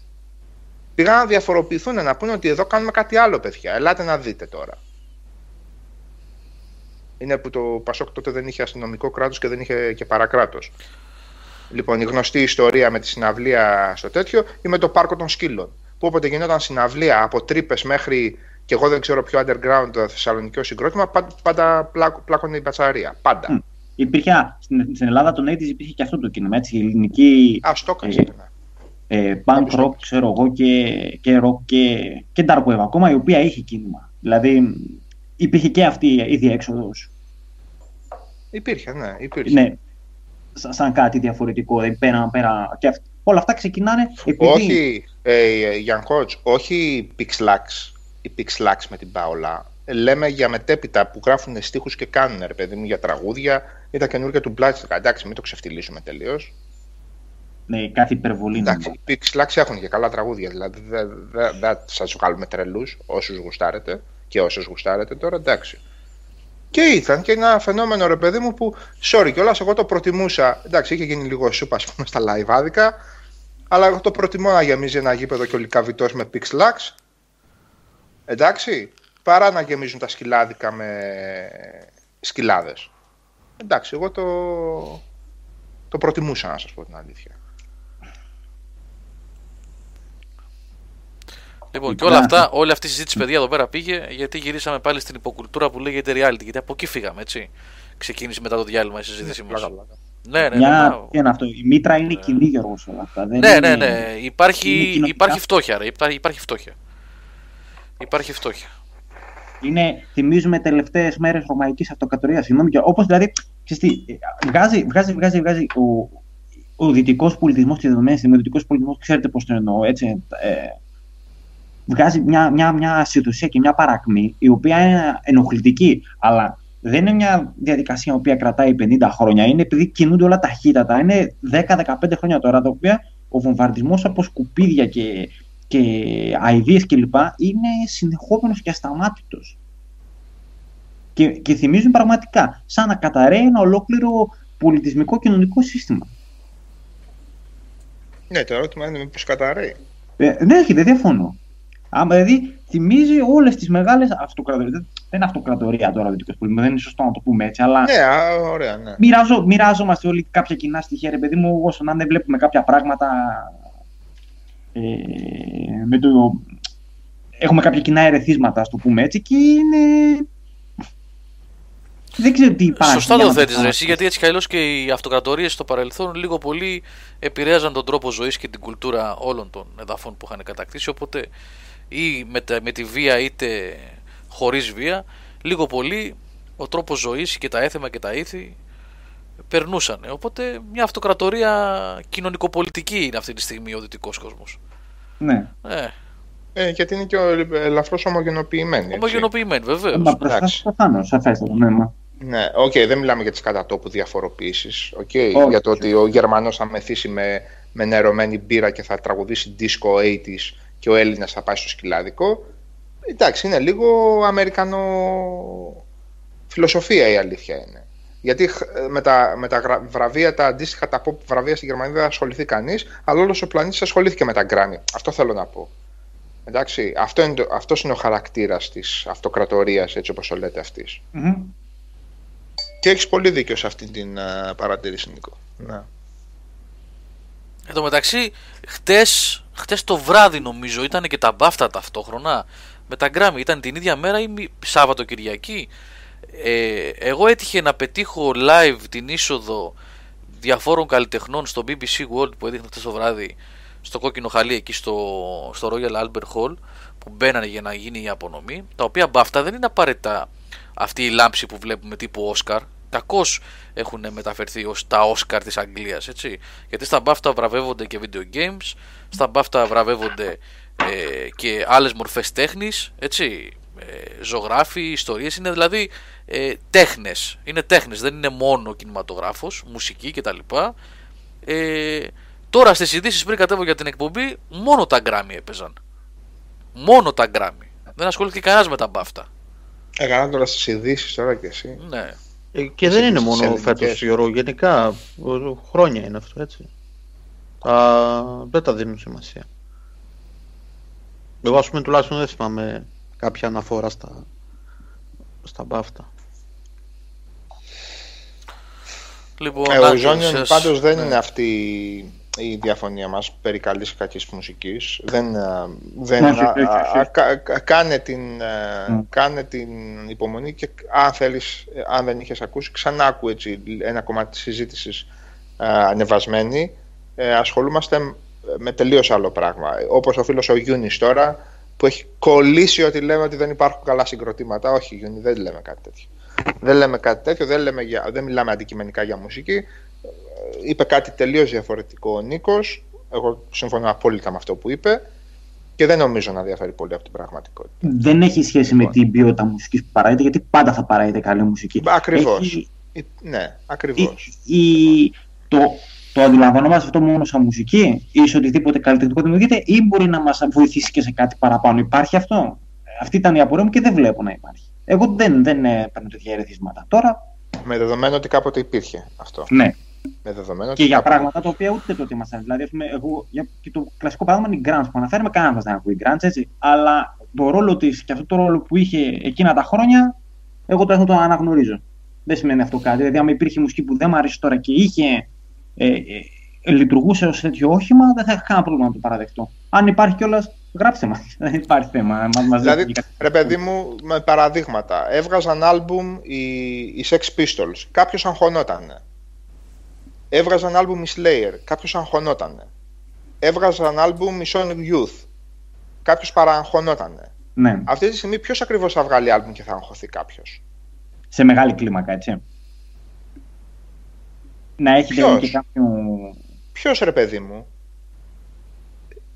Πήγαν να διαφοροποιηθούν, να πούνε ότι εδώ κάνουμε κάτι άλλο, παιδιά. Ελάτε να δείτε τώρα. Είναι που το Πασόκ τότε δεν είχε αστυνομικό κράτος και δεν είχε και παρακράτος. Λοιπόν, η γνωστή ιστορία με τη συναυλία στο τέτοιο ή με το πάρκο των σκύλων. Που όποτε γινόταν συναυλία από τρύπες μέχρι και εγώ δεν ξέρω ποιο underground το θεσσαλονικιό συγκρότημα, πάντα, πάντα πλάκ- πλάκωνε η μπατσαρία. Πάντα. Μμ. Υπήρχε, στην, στην Ελλάδα τον 80's υπήρχε και αυτό το κίνημα, έτσι, η ελληνική Α, το Ε, έκανα. ε, punk rock, ξέρω εγώ, και, και rock και, και dark wave ακόμα, η οποία είχε κίνημα. Δηλαδή, υπήρχε και αυτή η διέξοδος. Υπήρχε, ναι, υπήρχε. Ναι, σαν, σαν κάτι διαφορετικό. Δηλαδή, πέρα, πέρα, και αυ- όλα αυτά ξεκινάνε επειδή. Όχι, ε, Γιάν Κότς, όχι Pixlax, η Pixlax με την Πάολα. Λέμε για μετέπειτα που γράφουν στίχους και κάνουν, ρε παιδί μου, για τραγούδια ή τα καινούργια του Bloodstained. Εντάξει, μην το ξεφτυλίσουμε τελείως. Ναι, κάθε υπερβολή. Εντάξει, νομίζω. οι Pixlax έχουν και καλά τραγούδια, δηλαδή δεν δε, δε, θα του βγάλουμε τρελούς όσους γουστάρετε και όσε γουστάρετε τώρα, εντάξει. Και ήταν και ένα φαινόμενο, ρε παιδί μου, που, sorry κιόλας, εγώ το προτιμούσα. Εντάξει, είχε γίνει λίγο σούπα, ας πούμε, στα live άδικα, αλλά εγώ το προτιμώ να γεμίζει ένα γήπεδο και ο Λικαβιτός με Pixlax. Εντάξει, παρά να γεμίζουν τα σκυλάδικα με σκυλάδες. Εντάξει, εγώ το, το προτιμούσα, να σας πω την αλήθεια. Λοιπόν, και όλα αυτά, όλη αυτή η συζήτηση, παιδιά, εδώ πέρα πήγε γιατί γυρίσαμε πάλι στην υποκουλτούρα που λέγεται reality. Γιατί από εκεί φύγαμε, έτσι. Ξεκίνησε μετά το διάλειμμα η συζήτησή μας. Πλάκα, πλάκα. Ναι, ναι, ναι. Μια, μα- τι είναι αυτό, η μήτρα είναι κοινή Γιώργος σε όλα αυτά. Δεν Ναι, είναι- ναι, ναι. Υπάρχει, είναι κοινοτικά. υπάρχει φτώχεια, ρε. Υπάρχει, υπάρχει φτώχεια. Υπάρχει φτώχεια. Είναι, θυμίζουμε τελευταίες μέρες ρωμαϊκής αυτοκρατορίας. Συγγνώμη, και όπως δηλαδή. ξέρεις τι, ε, βγάζει, βγάζει, βγάζει, βγάζει ο, ο δυτικός πολιτισμός τη δεδομένη στιγμή. Ο δυτικός πολιτισμός, ξέρετε πώς το εννοώ, έτσι. Ε, βγάζει μια, μια, μια ασυδοσία και μια παρακμή η οποία είναι ενοχλητική, αλλά δεν είναι μια διαδικασία η οποία κρατάει 50 χρόνια. Είναι επειδή κινούνται όλα ταχύτατα. Είναι 10-15 χρόνια τώρα, τα οποία ο βομβαρδισμός από σκουπίδια και, και αηδίες κλπ. είναι συνεχόμενος και ασταμάτητος. Και, και θυμίζουν πραγματικά σαν να καταραίει ένα ολόκληρο πολιτισμικό κοινωνικό σύστημα. Ναι, το ερώτημα είναι μήπως καταραίει. Ε, ναι, όχι, δεν διαφωνώ. Άμα δηλαδή θυμίζει όλες τις μεγάλες αυτοκρατορίες. Δεν είναι αυτοκρατορία τώρα ο δυτικό πολιτισμό, δεν είναι σωστό να το πούμε έτσι, αλλά Ναι, α, ωραία, ναι. μοιράζω, μοιράζομαστε όλοι κάποια κοινά στοιχεία, ρε παιδί μου, όσο να δεν βλέπουμε κάποια πράγματα. Ε, με το, έχουμε κάποια κοινά ερεθίσματα, ας το πούμε έτσι, και είναι. Δεν ξέρω τι υπάρχει. Σωστά για το να θέτεις, κάνω Ρε, αυτό. εσύ, γιατί έτσι κι αλλιώς και οι αυτοκρατορίες στο παρελθόν λίγο πολύ επηρέαζαν τον τρόπο ζωής και την κουλτούρα όλων των εδαφών που είχαν κατακτήσει. Οπότε ή με, τα- με τη βία είτε χωρίς βία, λίγο πολύ ο τρόπος ζωής και τα έθιμα και τα ήθη περνούσαν. Οπότε μια αυτοκρατορία κοινωνικοπολιτική είναι αυτή τη στιγμή ο δυτικός κόσμος. Ναι. Ε, Ε, γιατί είναι και ο- ελαφρώς ομογενοποιημένη. έτσι. ομογενοποιημένη βεβαίως. Μα προφανώς, εντάξει. προφανώς, σαφέστατα. Ναι, μα. Ναι, οκ, δεν μιλάμε για τις κατά τόπου διαφοροποιήσεις. οκ, Όχι. για το ότι ο Γερμανός θα μεθύσει με, με νερωμένη μπύρα και θα τραγουδήσει disco 80s και ο Έλληνας θα πάει στο σκυλάδικο. Εντάξει, είναι λίγο αμερικανοφιλοσοφία η αλήθεια είναι. Γιατί χ- με τα, με τα γρα- βραβεία, τα αντίστοιχα τα pop βραβεία στη Γερμανία δεν θα ασχοληθεί κανείς, αλλά όλος ο πλανήτης ασχολήθηκε με τα Grammy. Αυτό θέλω να πω. Εντάξει, αυτό είναι, το- αυτός είναι ο χαρακτήρας της αυτοκρατορίας, έτσι όπως το λέτε αυτής. Μμμ. Και έχεις πολύ δίκιο σε αυτή την α, παρατήρηση, Νίκο. Ναι. Εν τω μεταξύ, χτες, χτες το βράδυ νομίζω ήταν και τα μπάφτα ταυτόχρονα με τα γκράμμι. Ήταν την ίδια μέρα ή μη- Σάββατο Κυριακή. Ε, εγώ έτυχε να πετύχω live την είσοδο διαφόρων καλλιτεχνών στο BBC World που έδειχνε χτες το βράδυ στο κόκκινο χαλί εκεί στο, στο Royal Albert Hall που μπαίνανε για να γίνει η απονομή τα οποία μπάφτα δεν είναι απαραίτητα αυτή η λάμψη που βλέπουμε τύπου Oscar κακώς έχουν μεταφερθεί ως τα Oscar της Αγγλίας έτσι. Γιατί στα μπάφτα βραβεύονται και video games στα μπάφτα βραβεύονται ε, και άλλες μορφές τέχνης έτσι. ε, ζωγράφοι, ιστορίες είναι δηλαδή ε, τέχνες είναι τέχνες δεν είναι μόνο κινηματογράφος μουσική κτλ ε, τώρα στις ειδήσεις πριν κατέβω για την εκπομπή μόνο τα γκράμμι έπαιζαν μόνο τα γκράμμι δεν ασχολήθηκε κανένας με τα μπάφτα Έκανα τώρα στις ειδήσεις τώρα και εσύ. ναι Ε, Και δεν είναι Στις μόνο ελληνικές. φέτος Γιώργο, γενικά ο- χρόνια είναι αυτό έτσι. Α, δεν τα δίνουν σημασία. Εγώ ας πούμε τουλάχιστον δεν θυμάμαι κάποια αναφορά στα, στα μπάφτα. λοιπόν Ε, να, ο Ζόνιον σας- πάντως δεν ναι. είναι αυτή η διαφωνία μας περί καλής ή κακής μουσικής. Δεν, α, δεν Όχι, α, όχι, όχι, α, όχι. κα- κα- κάνε, την, α, Mm. κάνε την υπομονή και αν θέλεις, ε, αν δεν είχες ακούσει, ξανά άκου έτσι ένα κομμάτι της συζήτησης α, ανεβασμένη. Ε, ασχολούμαστε με τελείως άλλο πράγμα. Όπως ο φίλος ο Γιούνις τώρα, που έχει κολλήσει ότι λέμε ότι δεν υπάρχουν καλά συγκροτήματα. Όχι, Γιούνι, δεν λέμε κάτι τέτοιο. Δεν λέμε κάτι τέτοιο, δεν, λέμε για, δεν μιλάμε αντικειμενικά για μουσική. Ε, Είπε κάτι τελείως διαφορετικό ο Νίκος. Εγώ συμφωνώ απόλυτα με αυτό που είπε και δεν νομίζω να διαφέρει πολύ από την πραγματικότητα. Δεν έχει σχέση με την ποιότητα μουσικής που παράγεται, γιατί πάντα θα παράγεται καλή μουσική. Ακριβώς. Έχει- Ε, Ναι, ακριβώς. ή, ή το, το αντιλαμβανόμαστε αυτό μόνο σαν μουσική ή σε οτιδήποτε καλλιτεχνικό δημιουργείται ή μπορεί να μας βοηθήσει και σε κάτι παραπάνω. Υπάρχει αυτό; Αυτή ήταν η απορία μου και δεν βλέπω να υπάρχει. Εγώ δεν, δεν ε, παίρνω τέτοια ερεθίσματα. Τώρα, Με δεδομένο ότι κάποτε υπήρχε αυτό. ναι. Με δεδομένο Και ότι για κάποτε- πράγματα τα οποία ούτε τότε ήμασταν. Δηλαδή, ας πούμε, εγώ, για, και το κλασικό παράδειγμα είναι η Grants που αναφέρουμε, κανένας μας δεν ακούει Grants, έτσι. Αλλά το ρόλο της και αυτό το ρόλο που είχε εκείνα τα χρόνια, εγώ το έχω το αναγνωρίζω. Δεν σημαίνει αυτό κάτι. Δηλαδή, άμα υπήρχε μουσική που δεν μου αρέσει τώρα και είχε. Ε, ε, λειτουργούσε ως τέτοιο όχημα, δεν θα είχα κανένα πρόβλημα να το παραδεχτώ. Αν υπάρχει κιόλας, γράψτε μας. Δεν υπάρχει θέμα. Μας, μας Δηλαδή, δείχνει κάτι. ρε παιδί μου, με παραδείγματα. Έβγαζαν άλμπουμ οι, οι Sex Pistols. Κάποιος αγχωνότανε. Έβγαζαν άλμπουμ οι Slayer. Κάποιος αγχωνότανε. Έβγαζαν άλμπουμ οι Sonic Youth. Κάποιος παραγχωνότανε. Ναι, Αυτή τη στιγμή ποιος ακριβώς θα βγάλει άλμπουμ και θα αγχωθεί κάποιος; σε μεγάλη κλίμακα, έτσι. Να έχει Ποιος; δηλαδή και κάποιο. Ποιος ρε παιδί μου;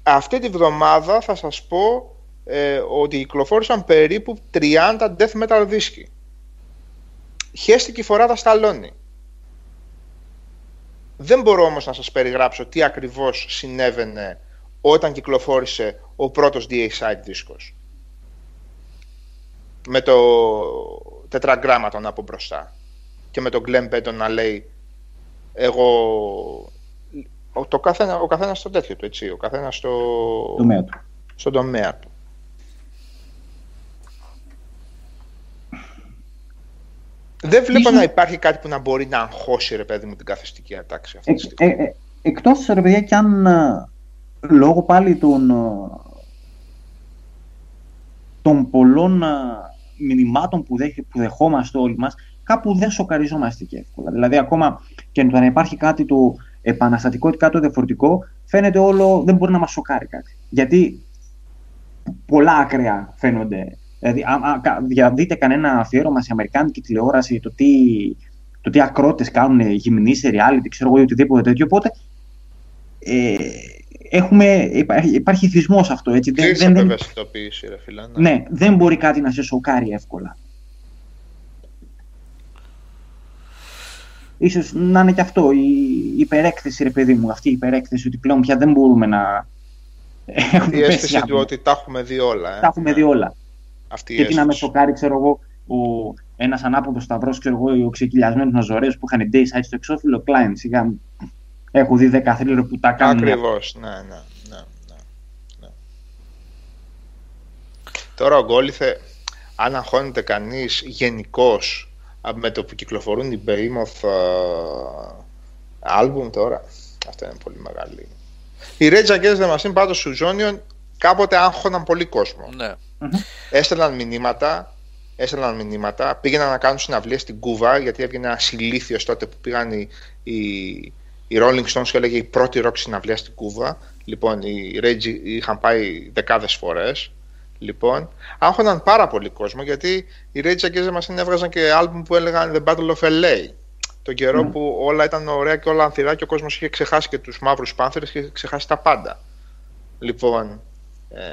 Αυτή τη βδομάδα θα σας πω ε, ότι κυκλοφόρησαν περίπου 30 death metal δίσκοι. Χέστηκε η φορά τα σταλόνι. Δεν μπορώ όμως να σας περιγράψω τι ακριβώς συνέβαινε όταν κυκλοφόρησε ο πρώτος DA-Side δίσκος. Με το τετραγκράμματον από μπροστά. Και με τον Glenn Benton να λέει εγώ ο, το καθένα, ο καθένας στο τέτοιο του, έτσι, ο καθένας στο, τομέα του. στον τομέα του. Δεν βλέπω Ίσως- να υπάρχει κάτι που να μπορεί να αγχώσει, ρε παιδί μου, την καθεστική ατάξη αυτή τη Ε, στιγμή. ε, ε, εκτός ρε παιδιά και αν ε, λόγω πάλι των, ε, των πολλών ε, μηνυμάτων που, δέχ, που δεχόμαστε όλοι μας κάπου δεν σοκαριζόμαστε και εύκολα. Δηλαδή ακόμα και το να υπάρχει κάτι το επαναστατικό ή κάτι το διαφορετικό φαίνεται όλο δεν μπορεί να μας σοκάρει κάτι. Γιατί πολλά άκραια φαίνονται. Δηλαδή, άμα κα- δια- δείτε κανένα αφιέρωμα σε αμερικάνικη τηλεόραση το τι, το τι ακρότες κάνουν γυμνή σε reality, ξέρω εγώ ή οτιδήποτε τέτοιο, οπότε ε, έχουμε, υπάρχει, υπάρχει θυσμός αυτό, έτσι. Δεν, Κλείσε δεν, με δεν, ευαισθητοποίηση, ρε φίλε. ναι. ναι, δεν μπορεί κάτι να σε σοκάρει εύκολα. Ίσως να είναι και αυτό, η υπερέκθεση, ρε παιδί μου, αυτή η υπερέκθεση ότι πλέον πια δεν μπορούμε να έχουμε Η πέσει αίσθηση άπλο. του ότι τα έχουμε δει όλα. Ε. Τα έχουμε Ναι. δει όλα. Αυτή η Και τι να με αίσθηση. σοκάρει, ξέρω εγώ, ο, ένας ανάποδος σταυρός, ξέρω εγώ, ο ξεκυλιασμένος Ναζωρέος που είχαν day side στο εξώφυλλο, Klein, σιγά. Έχω δει 10 θρύλερ που τα κάνουν. Ακριβώς, ναι, ναι, ναι, ναι, ναι. Τώρα ο Γκόλιθε, αν αγχώνεται κανείς γενικώς με το που κυκλοφορούν οι Behemoth άλμπουμ τώρα, αυτό είναι πολύ μεγάλη. Οι Rage Against the Machine πάντως στους Zonion κάποτε άγχωναν πολύ κόσμο. Ναι. Έστελναν μηνύματα, έστελναν μηνύματα, πήγαιναν να κάνουν συναυλίες στην Κούβα, γιατί έβγαινε ένα ηλίθιος τότε που πήγαν οι, οι, οι Rolling Stones και έλεγε η πρώτη rock συναυλία στην Κούβα. Λοιπόν, οι Rage είχαν πάει δεκάδες φορές. Λοιπόν, άγχωναν πάρα πολύ κόσμο γιατί οι Rage Against the Machine έβγαζαν και άλμπουμ που έλεγαν The Battle of LA. Τον καιρό Ναι. που όλα ήταν ωραία και όλα ανθυρά και ο κόσμος είχε ξεχάσει και τους μαύρους πάνθερες και είχε ξεχάσει τα πάντα. Λοιπόν, ε,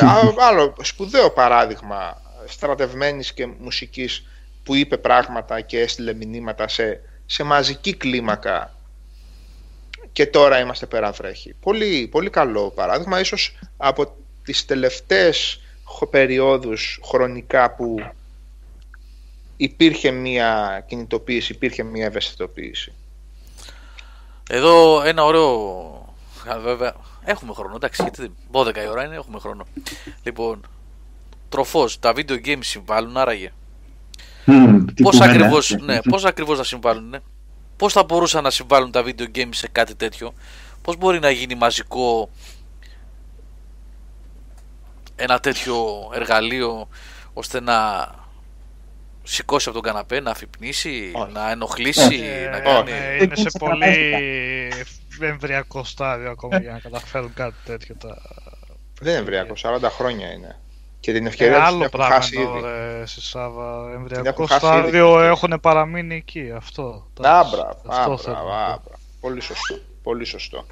ε, α- άλλο σπουδαίο παράδειγμα στρατευμένης και μουσικής που είπε πράγματα και έστειλε μηνύματα σε, σε μαζική κλίμακα και τώρα είμαστε πέρα βρέχη. Πολύ, πολύ καλό παράδειγμα, ίσως από τις τελευταίες χο- περιόδους χρονικά που υπήρχε μία κινητοποίηση, υπήρχε μία ευαισθητοποίηση. Εδώ ένα ωραίο. Α, Βέβαια, έχουμε χρόνο. Εντάξει, γιατί 12 η ώρα είναι, έχουμε χρόνο. Λοιπόν, τροφός, τα video games συμβάλλουν άραγε. Μμμ, τι Πώς κουβέντα. ακριβώ ναι, πώς ακριβώς να συμβάλλουν, ναι. Πώς θα μπορούσαν να συμβάλλουν τα video games σε κάτι τέτοιο, Πώς μπορεί να γίνει μαζικό ένα τέτοιο εργαλείο ώστε να σηκώσει από τον καναπέ, να αφυπνίσει, Όχι. να ενοχλήσει, Ε, να ναι, κάνει. είναι Εκεί σε σε πολύ κρατάει εμβριακό στάδιο ακόμα για να καταφέρουν κάτι τέτοιο. Τα... Δεν είναι εμβριακό, 40 χρόνια είναι. Και την Ε, ευκαιρία τους την άλλο έχουν πράγμα χάσει εδώ, ήδη. ρε, στη Σάβα. Την Εμβριακό έχουν χάσει ήδη. στάδιο έχουν παραμείνει εκεί. Αυτό. Α, μπράβο, Αυτό α, θέλω μπράβο, να α, πω. μπράβο. Πολύ σωστό. Πολύ σωστό.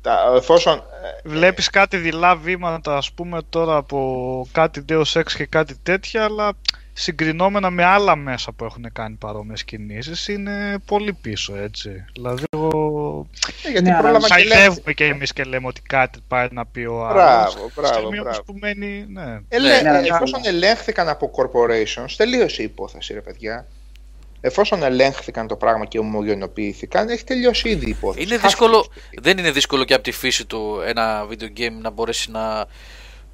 Τα, εφόσον, ε, Βλέπεις κάτι δειλά βήματα ας πούμε τώρα από κάτι Deus Ex και κάτι τέτοια αλλά συγκρινόμενα με άλλα μέσα που έχουν κάνει παρόμοιες κινήσεις είναι πολύ πίσω έτσι. Δηλαδή εγώ... ε, γιατί Ναι, αλλά πρόλαβα και ελέγχθη- Σαϊδεύουμε και εμείς και λέμε ότι κάτι πάει να πει ο άλλος. Μπράβο, μπράβο, Στιγμή όμως μπράβο. που μένει, ναι. Ελέ- Ναι, ναι, ναι. εφόσον ελέγχθηκαν από corporations, τελείωσε η υπόθεση, ρε παιδιά. Εφόσον ελέγχθηκαν το πράγμα και ομογενοποιήθηκαν, έχει τελειώσει ήδη η υπόθεση. Είναι Χάθηκε. δύσκολο, δεν είναι δύσκολο και από τη φύση του ένα video game να μπορέσει να,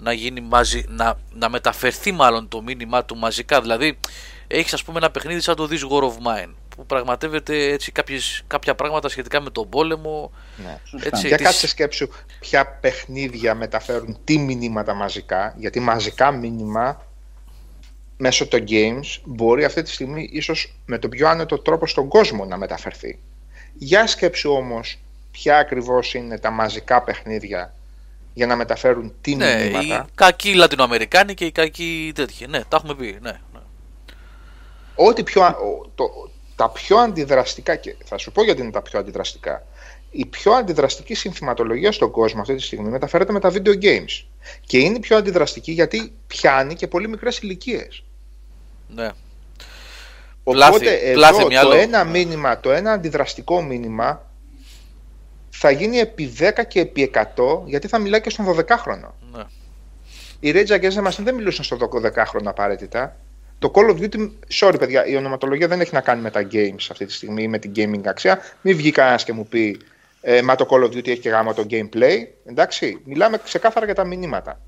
να γίνει μαζί, να, να μεταφερθεί μάλλον το μήνυμά του μαζικά. Δηλαδή, έχεις ας πούμε ένα παιχνίδι σαν το This War of Mine που πραγματεύεται έτσι κάποιες, κάποια πράγματα σχετικά με τον πόλεμο. Ναι. Σωστά. Έτσι, Για της- κάτσε σκέψου ποια παιχνίδια μεταφέρουν τι μηνύματα μαζικά, γιατί μαζικά μήνυμα μέσω των games μπορεί αυτή τη στιγμή ίσως με τον πιο άνετο τρόπο στον κόσμο να μεταφερθεί. Για σκέψου όμως ποια ακριβώς είναι τα μαζικά παιχνίδια για να μεταφέρουν τι Ναι, μηνύματα. οι κακοί Λατινοαμερικάνοι και οι κακοί τέτοιοι. Ναι, τα έχουμε πει. Ναι, ναι. Ό,τι πιο, α- ο- το, τα πιο αντιδραστικά, και θα σου πω γιατί είναι τα πιο αντιδραστικά, η πιο αντιδραστική συνθηματολογία στον κόσμο αυτή τη στιγμή μεταφέρεται με τα video games. Και είναι η πιο αντιδραστική γιατί πιάνει και πολύ μικρές ηλικίες. ναι. Οπότε Πλάθη- εδώ πλάθη το μυαλό. ένα μήνυμα, το ένα αντιδραστικό μήνυμα θα γίνει επί 10 και επί 100 γιατί θα μιλάει και στον 12χρονο. ναι. Οι Rage Against the Machine δεν μιλούσαν στο 12χρονο απαραίτητα. Το Call of Duty, sorry παιδιά, η ονοματολογία δεν έχει να κάνει με τα games αυτή τη στιγμή ή με την gaming αξία. Μην βγει κανένας και μου πει ε, Μα το Call of Duty έχει και γάμο το gameplay. Εντάξει, μιλάμε ξεκάθαρα για τα μηνύματα.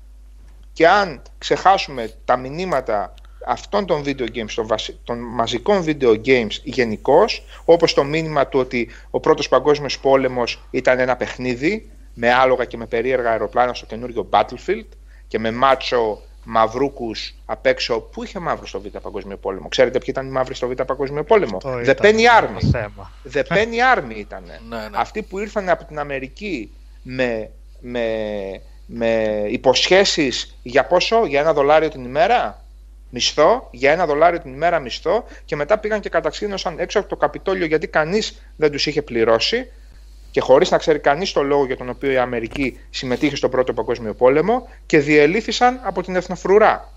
Και αν ξεχάσουμε τα μηνύματα αυτών των video games, των, βασι- των μαζικών video games γενικώς, όπως το μήνυμα του ότι ο πρώτος παγκόσμιος πόλεμος ήταν ένα παιχνίδι με άλογα και με περίεργα αεροπλάνα στο καινούριο Battlefield και με μάτσο μαυρούκους απ' έξω. Πού είχε μαύρο στο Β' Παγκόσμιο Πόλεμο. Ξέρετε ποιοι ήταν οι μαύροι στο Β' Παγκόσμιο Πόλεμο; Το The ήταν Penny ένα Army. θέμα. The Penny Army ήταν. Ναι, ναι. Αυτοί που ήρθαν από την Αμερική με, με, με υποσχέσεις για πόσο, για ένα δολάριο την ημέρα; Μισθό, για ένα δολάριο την ημέρα μισθό και μετά πήγαν και καταξύνωσαν έξω από το Καπιτόλιο γιατί κανείς δεν τους είχε πληρώσει και χωρίς να ξέρει κανείς το λόγο για τον οποίο η Αμερική συμμετείχε στον Πρώτο Παγκόσμιο Πόλεμο και διελήθησαν από την εθνοφρουρά.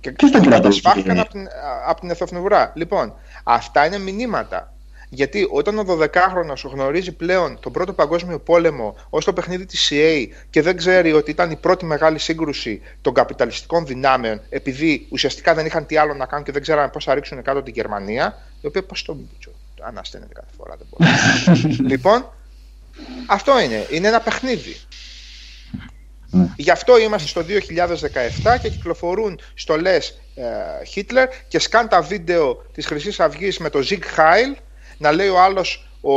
Και Ποιος τον κρατούσε, σφάχηκαν κύριε; από την, α- από την εθνοφρουρά. Λοιπόν, αυτά είναι μηνύματα. Γιατί όταν ο 12χρονος γνωρίζει πλέον τον Πρώτο Παγκόσμιο Πόλεμο ως το παιχνίδι της CA και δεν ξέρει ότι ήταν η πρώτη μεγάλη σύγκρουση των καπιταλιστικών δυνάμεων επειδή ουσιαστικά δεν είχαν τι άλλο να κάνουν και δεν ξέραν πώς θα ρίξουν κάτω τη Γερμανία η οποία πώς το μπίτσο, ανασταίνεται κάθε φορά δεν μπορεί. λοιπόν, αυτό είναι. Είναι ένα παιχνίδι. Ναι. Γι' αυτό είμαστε στο 2017 και κυκλοφορούν στολές ε, Hitler και σκάν τα βίντεο της Χρυσής Αυγής με το Zig Heil να λέει ο άλλος ο,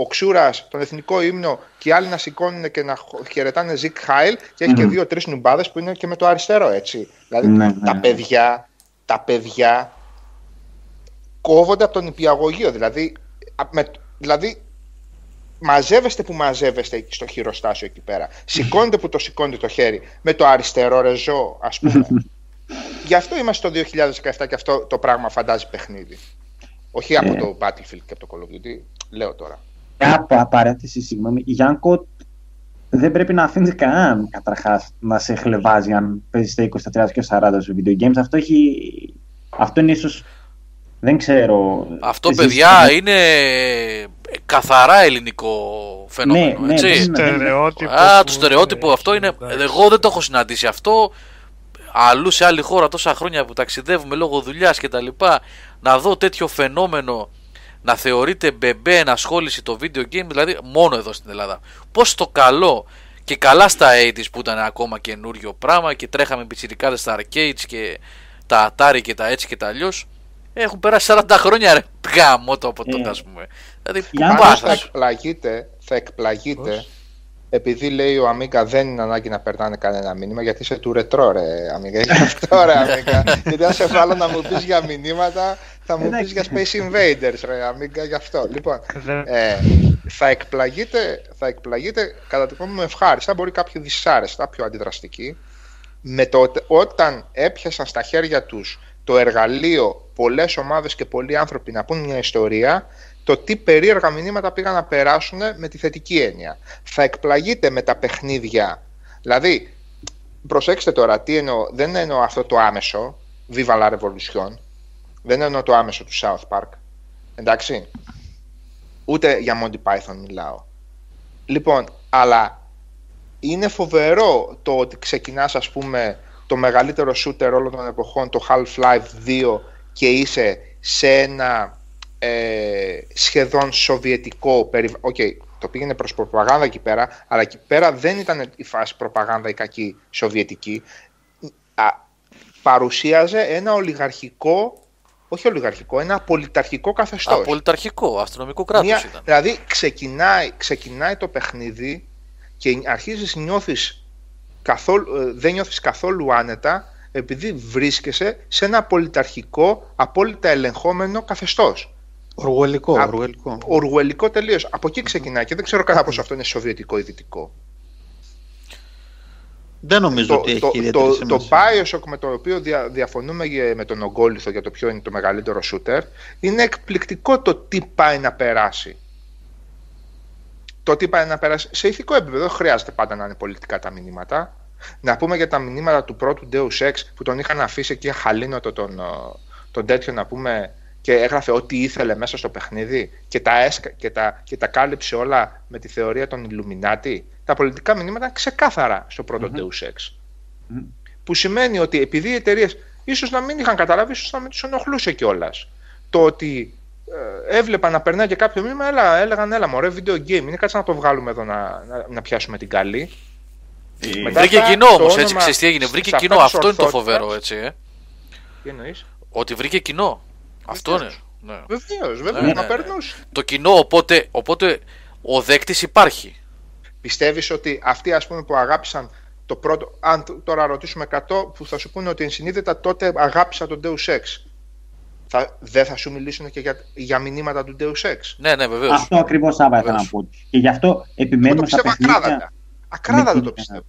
ο Ξούρας τον εθνικό ύμνο και οι άλλοι να σηκώνουν και να χο- χαιρετάνε Zig Heil και έχει και Μμμ. δύο-τρεις νουμπάδες που είναι και με το αριστερό έτσι. Δηλαδή Ναι, ναι. τα παιδιά, τα παιδιά κόβονται από τον υπηαγωγείο. Δηλαδή, α- με, δηλαδή μαζεύεστε που μαζεύεστε εκεί στο χειροστάσιο εκεί πέρα. Σηκώνετε που το σηκώνετε το χέρι με το αριστερό ρεζό, ας πούμε. Γι' αυτό είμαστε το 2017 και αυτό το πράγμα φαντάζει παιχνίδι. Όχι από Ε. το Battlefield και από το Call of Duty, λέω τώρα. Μια πα- παρένθεση, συγγνώμη. Γιάνκο, δεν πρέπει να αφήνει κανέναν καταρχάς να σε χλεβάζει αν παίζεις στα 20, στα 30 και 40 σε video games. Αυτό, έχει... Αυτό είναι ίσω. Δεν ξέρω. Αυτό, Εσείς- παιδιά, είναι καθαρά ελληνικό φαινόμενο. Ναι, ναι, έτσι. δεν είναι- Στερεότυπο. Α, που- το στερεότυπο αυτό είναι. εντάξει. Εγώ δεν το έχω συναντήσει αυτό. Αλλού σε άλλη χώρα τόσα χρόνια που ταξιδεύουμε λόγω δουλειάς και τα λοιπά, να δω τέτοιο φαινόμενο να θεωρείται μπεμπέ ενασχόληση το video game, δηλαδή μόνο εδώ στην Ελλάδα. Πώς το καλό και καλά στα 80s που ήταν ακόμα καινούριο πράγμα και τρέχαμε πιτσιρικάδες στα arcades και τα Atari και τα έτσι και τα αλλιώς. Έχουν περάσει 40 χρόνια ρε γάμο το από τότε Ε. ας πούμε. Δηλαδή Για πού να πας, θα ας- εκπλαγείτε, θα εκπλαγείτε Πώς; Επειδή λέει ο Αμίγκα δεν είναι ανάγκη να περνάνε κανένα μήνυμα γιατί είσαι του ρετρό ρε Αμίγκα. Γι' αυτό ρε Αμίγκα. γιατί αν σε βάλω να μου πεις για μηνύματα θα μου πεις Εντάξει. για Space Invaders ρε Αμίγκα γι' αυτό. Λοιπόν, Δεν- ε, θα, εκπλαγείτε, θα εκπλαγείτε κατά τη γνώμη μου ευχάριστα, μπορεί κάποιοι δυσάρεστα, πιο αντιδραστικοί με το, όταν έπιασαν στα χέρια τους το εργαλείο πολλές ομάδες και πολλοί άνθρωποι να πούν μια ιστορία, το τι περίεργα μηνύματα πήγαν να περάσουν με τη θετική έννοια. Θα εκπλαγείτε με τα παιχνίδια. Δηλαδή, προσέξτε τώρα, τι εννοώ, δεν εννοώ αυτό το άμεσο, Viva la Revolution, δεν εννοώ το άμεσο του South Park, εντάξει, ούτε για Monty Python μιλάω. Λοιπόν, αλλά είναι φοβερό το ότι ξεκινάς ας πούμε το μεγαλύτερο shooter όλων των εποχών, το Half-Life 2 και είσαι σε ένα ε, σχεδόν σοβιετικό περιβάλλον. Okay, το πήγαινε προς προπαγάνδα εκεί πέρα, αλλά εκεί πέρα δεν ήταν η φάση προπαγάνδα η κακή σοβιετική. Α, παρουσίαζε ένα ολιγαρχικό, όχι ολιγαρχικό, ένα πολιταρχικό καθεστώς. Απολυταρχικό, αστυνομικό κράτος Μια- ήταν. Δηλαδή ξεκινάει, ξεκινάει το παιχνίδι και αρχίζεις νιώθεις καθόλου, ε, δεν νιώθεις καθόλου άνετα επειδή βρίσκεσαι σε ένα πολιταρχικό, απόλυτα ελεγχόμενο καθεστώς. Οργουελικό, Α, οργουελικό. Οργουελικό τελείως. Από εκεί ξεκινάει και δεν ξέρω κατά πόσο αυτό είναι σοβιετικό ή δυτικό. Δεν νομίζω Το, ότι έχει το, ιδιαίτερη το, το σημασία. Bioshock με το οποίο δια, διαφωνούμε για- με τον Ογκόλυθο για το ποιο είναι το μεγαλύτερο shooter είναι εκπληκτικό το τι πάει να περάσει. Το τι πάει να περάσει σε ηθικό επίπεδο δεν χρειάζεται πάντα να είναι πολιτικά τα μηνύματα. Να πούμε για τα μηνύματα του πρώτου Deus Ex που τον είχαν αφήσει εκεί χαλίνοτο τον, ε, τον τέτοιο να πούμε και έγραφε ό,τι ήθελε μέσα στο παιχνίδι και τα, έσκα, και, τα, και τα κάλυψε όλα με τη θεωρία των Illuminati. Τα πολιτικά μηνύματα είναι ξεκάθαρα στο πρώτο Deus Ex. Μμμ. Που σημαίνει ότι επειδή οι εταιρείες ίσως να μην είχαν καταλάβει, ίσως να μην τους ενοχλούσε κιόλας. Το ότι ε, έβλεπαν να περνάει και κάποιο μήνυμα, έλα, έλεγαν έλα μωρέ video game, είναι κάτσε να το βγάλουμε εδώ να, να, να πιάσουμε την καλή. Ε, Μετά Βρήκε αυτά, κοινό το όμω, έτσι όνομα ξέρεις τι έγινε. σε Βρήκε αυτά κοινό. της Αυτό είναι το ορθότητας. φοβερό, έτσι. Ε. Τι εννοείς; Ότι βρήκε κοινό. Αυτό είναι. Βεβαίως. Ναι. Βεβαίως, βεβαίως, Ναι, μα ναι, περνούσε. Το κοινό, οπότε, οπότε ο δέκτης υπάρχει. Πιστεύεις ότι αυτοί ας πούμε που αγάπησαν το πρώτο, αν τ- τώρα ρωτήσουμε 100 που θα σου πούνε ότι ενσυνείδητα τότε αγάπησα τον Deus Ex. Θα, δεν θα σου μιλήσουν και για, για μηνύματα του Deus Ex. Ναι, ναι, βεβαίως. Αυτό ακριβώς Σάβα ήθελα να Βεβαίως. πω. Και γι' αυτό Εγώ το επιμένουμε στα πιστεύω παιχνίδια ακράδαντα. Ακράδαντα με το την- πιστεύω.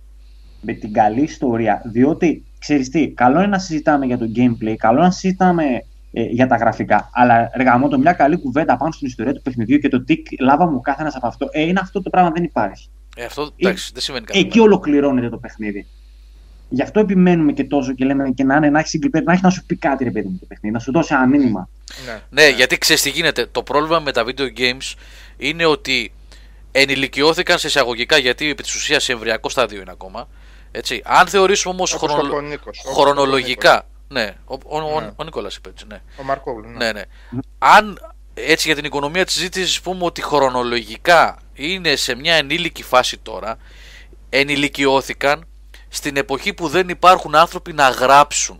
με την καλή ιστορία. Διότι, ξέρεις τι, καλό είναι να συζητάμε για το gameplay, καλό είναι να συζητάμε ε, για τα γραφικά, αλλά εργαμώ το μια καλή κουβέντα πάνω στην ιστορία του παιχνιδιού και το τι λάβαμε ο κάθε ένας από αυτό, ε, είναι αυτό το πράγμα δεν υπάρχει. Ε, αυτό εντάξει, δεν σημαίνει κάτι. Εκεί ολοκληρώνεται το παιχνίδι. Γι' αυτό επιμένουμε και τόσο και λέμε και να είναι να έχει single player, να έχει να σου πει κάτι ρε παιδί μου το παιχνίδι, να σου δώσει ένα μήνυμα. Ναι. Ναι, γιατί ξέρεις τι γίνεται. Το πρόβλημα με τα video games είναι ότι ενηλικιώθηκαν σε εισαγωγικά γιατί επί της ουσίας σε εμβριακό στάδιο είναι ακόμα. Έτσι. Αν θεωρήσουμε όμως Όπως χρονο... το Νίκος, όπως χρονολογικά. Ναι, ο, ο, ο, Ναι. ο Νικόλας είπε έτσι, ναι. Ο Μαρκόβλου. Ναι. ναι, ναι. Αν έτσι για την οικονομία της συζήτησης πούμε ότι χρονολογικά είναι σε μια ενήλικη φάση τώρα, ενηλικιώθηκαν στην εποχή που δεν υπάρχουν άνθρωποι να γράψουν.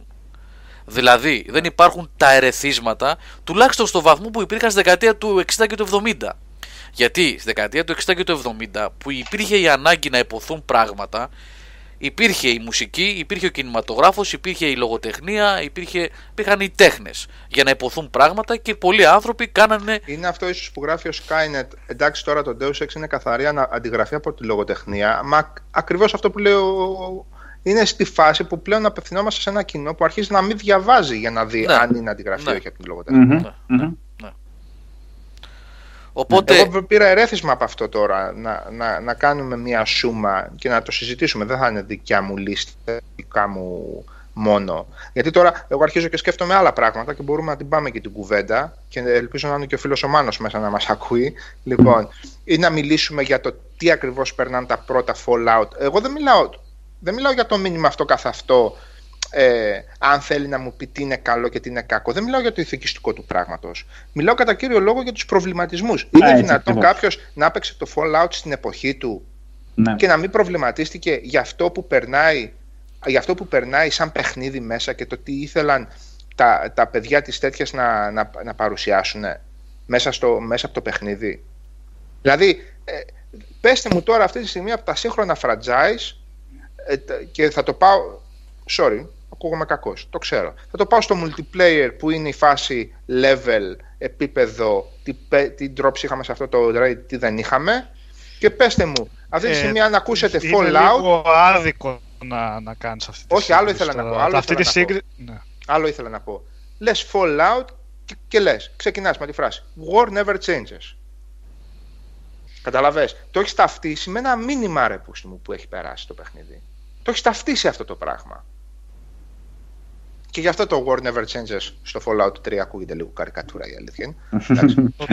Δηλαδή, δεν υπάρχουν τα ερεθίσματα, τουλάχιστον στο βαθμό που υπήρχαν στη δεκαετία του 60 και του 70. Γιατί στη δεκαετία του 60 και του 70, που υπήρχε η ανάγκη να υποθούν πράγματα, υπήρχε η μουσική, υπήρχε ο κινηματογράφος, υπήρχε η λογοτεχνία, υπήρχε, υπήρχαν οι τέχνες για να υποθούν πράγματα και πολλοί άνθρωποι κάνανε. Είναι αυτό ίσως που γράφει ο Skynet. Εντάξει, τώρα το Deus Ex είναι καθαρή ανα- αντιγραφή από τη λογοτεχνία. Μα ακριβώς αυτό που λέω είναι στη φάση που πλέον απευθυνόμαστε σε ένα κοινό που αρχίζει να μην διαβάζει για να δει Ναι. αν είναι αντιγραφή ή Ναι. όχι από τη λογοτεχνία. Μμμ, μμμ. Οπότε, Εγώ πήρα ερέθισμα από αυτό τώρα να, να, να κάνουμε μια σούμα και να το συζητήσουμε. Δεν θα είναι δικιά μου λίστα, δικά μου μόνο. Γιατί τώρα εγώ αρχίζω και σκέφτομαι άλλα πράγματα και μπορούμε να την πάμε και την κουβέντα και ελπίζω να είναι και ο φίλος ο Μάνος μέσα να μας ακούει. Λοιπόν, ή να μιλήσουμε για το τι ακριβώς περνάνε τα πρώτα Fallout. Εγώ δεν μιλάω, δεν μιλάω για το μήνυμα αυτό καθ' αυτό ε, αν θέλει να μου πει τι είναι καλό και τι είναι κακό. Δεν μιλάω για το ηθικιστικό του πράγματος. Μιλάω κατά κύριο λόγο για τους προβληματισμούς. Είναι έτσι δυνατόν ακριβώς. κάποιος να έπαιξε το Fallout στην εποχή του Ναι. και να μην προβληματίστηκε για αυτό που περνάει, για αυτό που περνάει σαν παιχνίδι μέσα και το τι ήθελαν τα, τα παιδιά της τέτοιας να, να, να παρουσιάσουν μέσα, στο, μέσα από το παιχνίδι. Δηλαδή, ε, πέστε μου τώρα αυτή τη στιγμή από τα σύγχρονα franchise ε, τα- και θα το πάω, sorry, ακούγομαι κακός, το ξέρω. Θα το πάω στο multiplayer που είναι η φάση level, επίπεδο, τι, πε- τι drops είχαμε σε αυτό το raid, τι δεν είχαμε και πέστε μου, αυτή τη Ε, στιγμή αν ακούσετε Είναι Fallout, λίγο άδικο να, να κάνεις αυτή τη Όχι, άλλο σύγκριση ήθελα να τώρα. πω, άλλο αυτή ήθελα τη να πω. σύγκριση. Ναι. Άλλο ήθελα να πω. Λες Fallout και, και λες. Ξεκινάς με τη φράση War never changes. Καταλαβες. Το έχεις ταυτίσει με ένα μήνυμα ρε πούστη μου που έχει περάσει το παιχνίδι. Το έχεις ταυτίσει αυτό το πράγμα. Και γι' αυτό το War never changes στο Fallout 3 ακούγεται λίγο καρικατούρα η αλήθεια είναι. Εντάξει. Το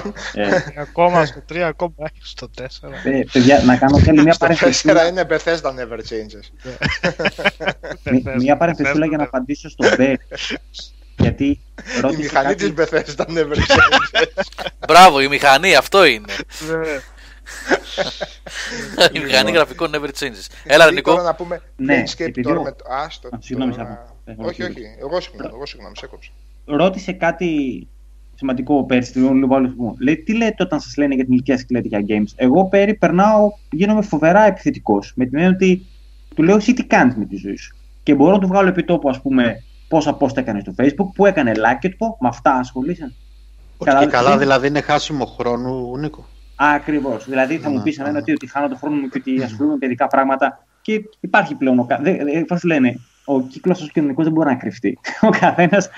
4. Ε, ακόμα στο 3, ακόμα έχει στο 4. ε, παιδιά, να κάνω και άλλη μια Στο παρένθεση. 4 είναι Bethesda never changes. Μη- Μια παρενθεσούλα για να απαντήσω στον Μπέρ. Γιατί Η ρώτησε μηχανή κάτι... της Bethesda never changes. Μπράβο, η μηχανή, αυτό είναι. Ναι. η μηχανή γραφικών never changes. Έλα, ρε Ή τώρα Νικό. να πούμε Ναι, Planescape επειδή τώρα ο- με το... Άστο, Α, συγγνώμη, τώρα- Σάββα. Ε, Όχι, όχι. όχι. Εγώ συγγνώμη, εγώ συγγνώμη, σε έκοψα. ρώτησε κάτι σημαντικό πέρσι, λίγο λίγο άλλο μου. Λέει, τι λέτε όταν σας λένε για την ηλικία σας λέτε για games; Εγώ πέρι περνάω, γίνομαι φοβερά επιθετικός. Με την έννοια ότι του λέω εσύ τι κάνεις με τη ζωή σου; Και μπορώ να του βγάλω επί τόπου, ας πούμε, πόσα post έκανε στο Facebook, που έκανε like και του πω, με αυτά ασχολείσαι. Όχι Καλά, και καλά, δεν- δηλαδή είναι χάσιμο χρόνου, Νίκο. Ακριβώς. Δηλαδή θα μου Ναι, πεις εμένα ναι. ότι, ότι χάνω τον χρόνο μου και ότι ασχολούμαι με παιδικά πράγματα. Και υπάρχει πλέον. Ο, κα- δε, δε, πώς λένε, ο κύκλος του κοινωνικού δεν μπορεί να κρυφτεί. Ο καθένας,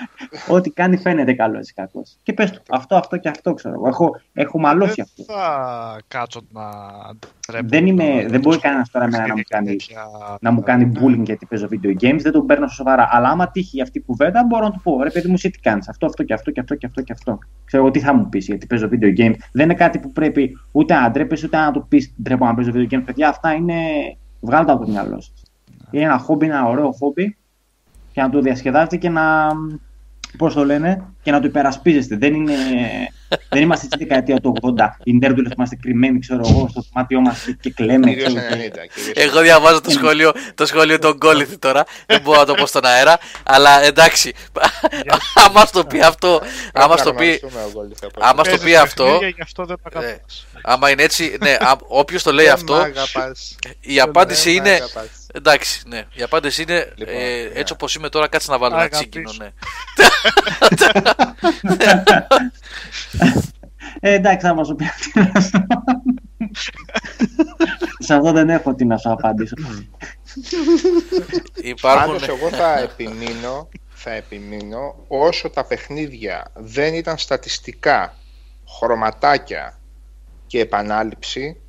ό,τι κάνει φαίνεται καλός ή κακός. Και πες του αυτό, αυτό και αυτό ξέρω εγώ. Έχω, έχω μαλώσει Δεν αυτό. θα κάτσω να ντρέπω Δεν είμαι- να- δεν να μπορεί το κανένας τώρα εμένα να μου και κάνει- τέτοια- Να μου κάνει Ναι. bullying γιατί παίζω video games, δεν τον παίρνω στα σοβαρά. Αλλά άμα τύχει αυτή η κουβέντα, μπορώ να του πω: Ρε παιδί μου, εσύ τι κάνεις, αυτό, αυτό και αυτό και αυτό και αυτό και αυτό. Ξέρω εγώ τι θα μου πεις γιατί παίζω video games. Δεν είναι κάτι που πρέπει ούτε να ντρέπεσαι ούτε να του πεις: Ντρέπω να παίζω video games. Παιδιά, αυτά είναι. Βγάλτε από το μυαλό σας. Είναι ένα χόμπι, ένα ωραίο χόμπι και να το διασκεδάζετε και να. Πώς το λένε, και να το υπερασπίζεστε. Δεν, είναι, δεν είμαστε στη δεκαετία του 80. Οι νέρντουλε που είμαστε κρυμμένοι, ξέρω εγώ, στο δωμάτιό μας και, και κλαίμε. Κυρίως ξέρω, και- 90. κυρίως Εγώ διαβάζω το σχόλιο, το σχόλιο των Γκόλιθ τώρα. Δεν μπορώ να το πω στον αέρα. Αλλά εντάξει. άμα στο πει αυτό. Άμα στο πει, Πραγματιστούμε, ο Γκόλι, θα πω. άμα στο Παίζεις πει αυτό. παιχνίδια, Γι' αυτό δεν τα Ναι. αγαπάς. Άμα είναι έτσι, ναι, όποιος το λέει Δεν αυτό, μ' αγαπάς. η απάντηση Δεν μ' είναι. Αγαπάς. Εντάξει, ναι. Η απάντηση είναι Λοιπόν, ε, ναι. έτσι όπως είμαι τώρα, κάτσε να βάλω ένα Αγαπήσω. τσίκινο, ναι. Ε, εντάξει, θα μα το πει αυτή. Σε αυτό δεν έχω τι να σου απαντήσω. Υπάρχουν. Πάντως εγώ θα επιμείνω, θα επιμείνω όσο τα παιχνίδια δεν ήταν στατιστικά, χρωματάκια και επανάληψη,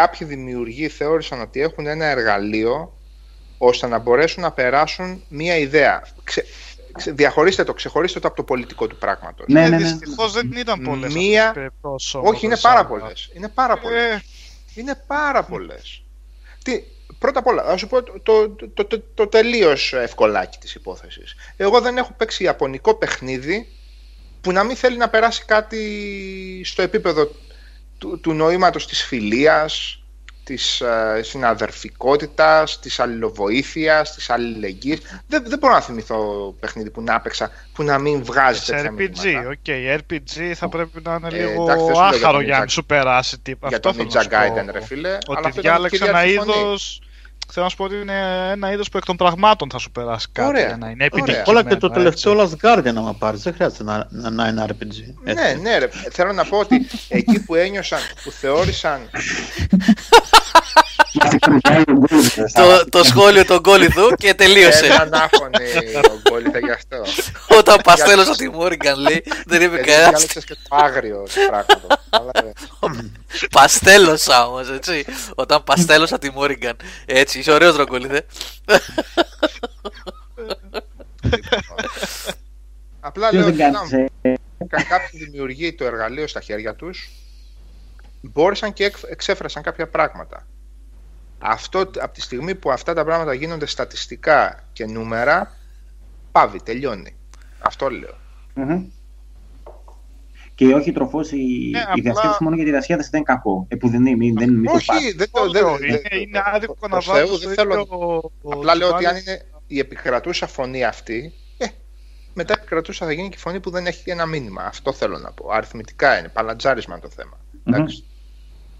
κάποιοι δημιουργοί θεώρησαν ότι έχουν ένα εργαλείο ώστε να μπορέσουν να περάσουν μία ιδέα. Ξε, ξε- διαχωρίστε το, ξεχωρίστε το από το πολιτικό του πράγματος. Ναι, Ε, ναι, ναι. Δυστυχώς δεν ήταν πολλές Μία- αυτές οι περιπτώσεις όμως, Όχι, είναι σαν- πάρα πολλές. Είναι πάρα πολλές. Ε, Είναι πάρα πολλές. Τι, πρώτα απ' όλα, θα σου πω το, το, το, το, το τελείως ευκολάκι της υπόθεσης. Εγώ δεν έχω παίξει ιαπωνικό παιχνίδι που να μην θέλει να περάσει κάτι στο επίπεδο του, του νοήματος της φιλίας, της ε, συναδερφικότητας, της αλληλοβοήθειας, της αλληλεγγύης. Δεν, δεν μπορώ να θυμηθώ παιχνίδι που να έπαιξα που να μην βγάζει σε τέτοια RPG, μηνύματα. οκ. RPG θα πρέπει να είναι Ε, λίγο εντάξει, δεν σου λέω για άχαρο τον για να Ninja- μην σου περάσει τίποτα. Για Αυτό τον θέλω Ninja να σου πω. Gaiden, ρε φίλε. αλλά Ότι αυτό ήταν διάλεξε ένα κυρίαρχη φωνή. είδος. Θέλω να σου πω ότι είναι ένα είδος που εκ των πραγμάτων θα σου περάσει κάτι. Ωραία. για να είναι Ωραία. επιτυχημένο. Όλα και το τελευταίο έτσι. Last Guardian, άμα πάρεις, δεν χρειάζεται να, να, να είναι RPG. Ναι, Έτσι. ναι, ρε. Θέλω να πω ότι εκεί που ένιωσαν, που θεώρησαν. το, το σχόλιο των Γκόλιθου και τελείωσε. Έναν άφωνη ο Γκόλιθα γι' αυτό. Όταν παστέλωσα τη Μόριγκαν λέει, δεν είπε Γιατί κανένας. διάλεξες και το άγριο του πράγματος. Κατάλαβες. Παστέλωσα όμως, έτσι. Όταν παστέλωσα τη Μόριγκαν. Έτσι, είσαι ωραίος Ρογκόλιθε. Απλά Ποιο λέω δεν ότι κάνεις. ε, όταν κάποιοι δημιουργεί το εργαλείο στα χέρια τους, μπόρεσαν και εκ- εξέφρασαν κάποια πράγματα. Αυτό, από τη στιγμή που αυτά τα πράγματα γίνονται στατιστικά και νούμερα, πάβει, τελειώνει. Αυτό λέω. μμμ. Και όχι τροφός η, Ναι, η απλά- διασκέδαση μόνο για τη διασκέδαση δεν είναι κακό. Ε, που δεν είναι, μην- δεν μην το πάρεις. Όχι, δεν το. Όχι, δεν- όχι, δεν- είναι, δεν- είναι άδικο να προς Θεού, βάλεις δεν το θέλω ίδιο- Απλά λέω ότι αν βάλεις- είναι η επικρατούσα φωνή αυτή, ε, μετά επικρατούσα θα γίνει και η φωνή που δεν έχει ένα μήνυμα. Αυτό θέλω να πω. Αριθμητικά είναι, παλατζάρισμα το θέμα.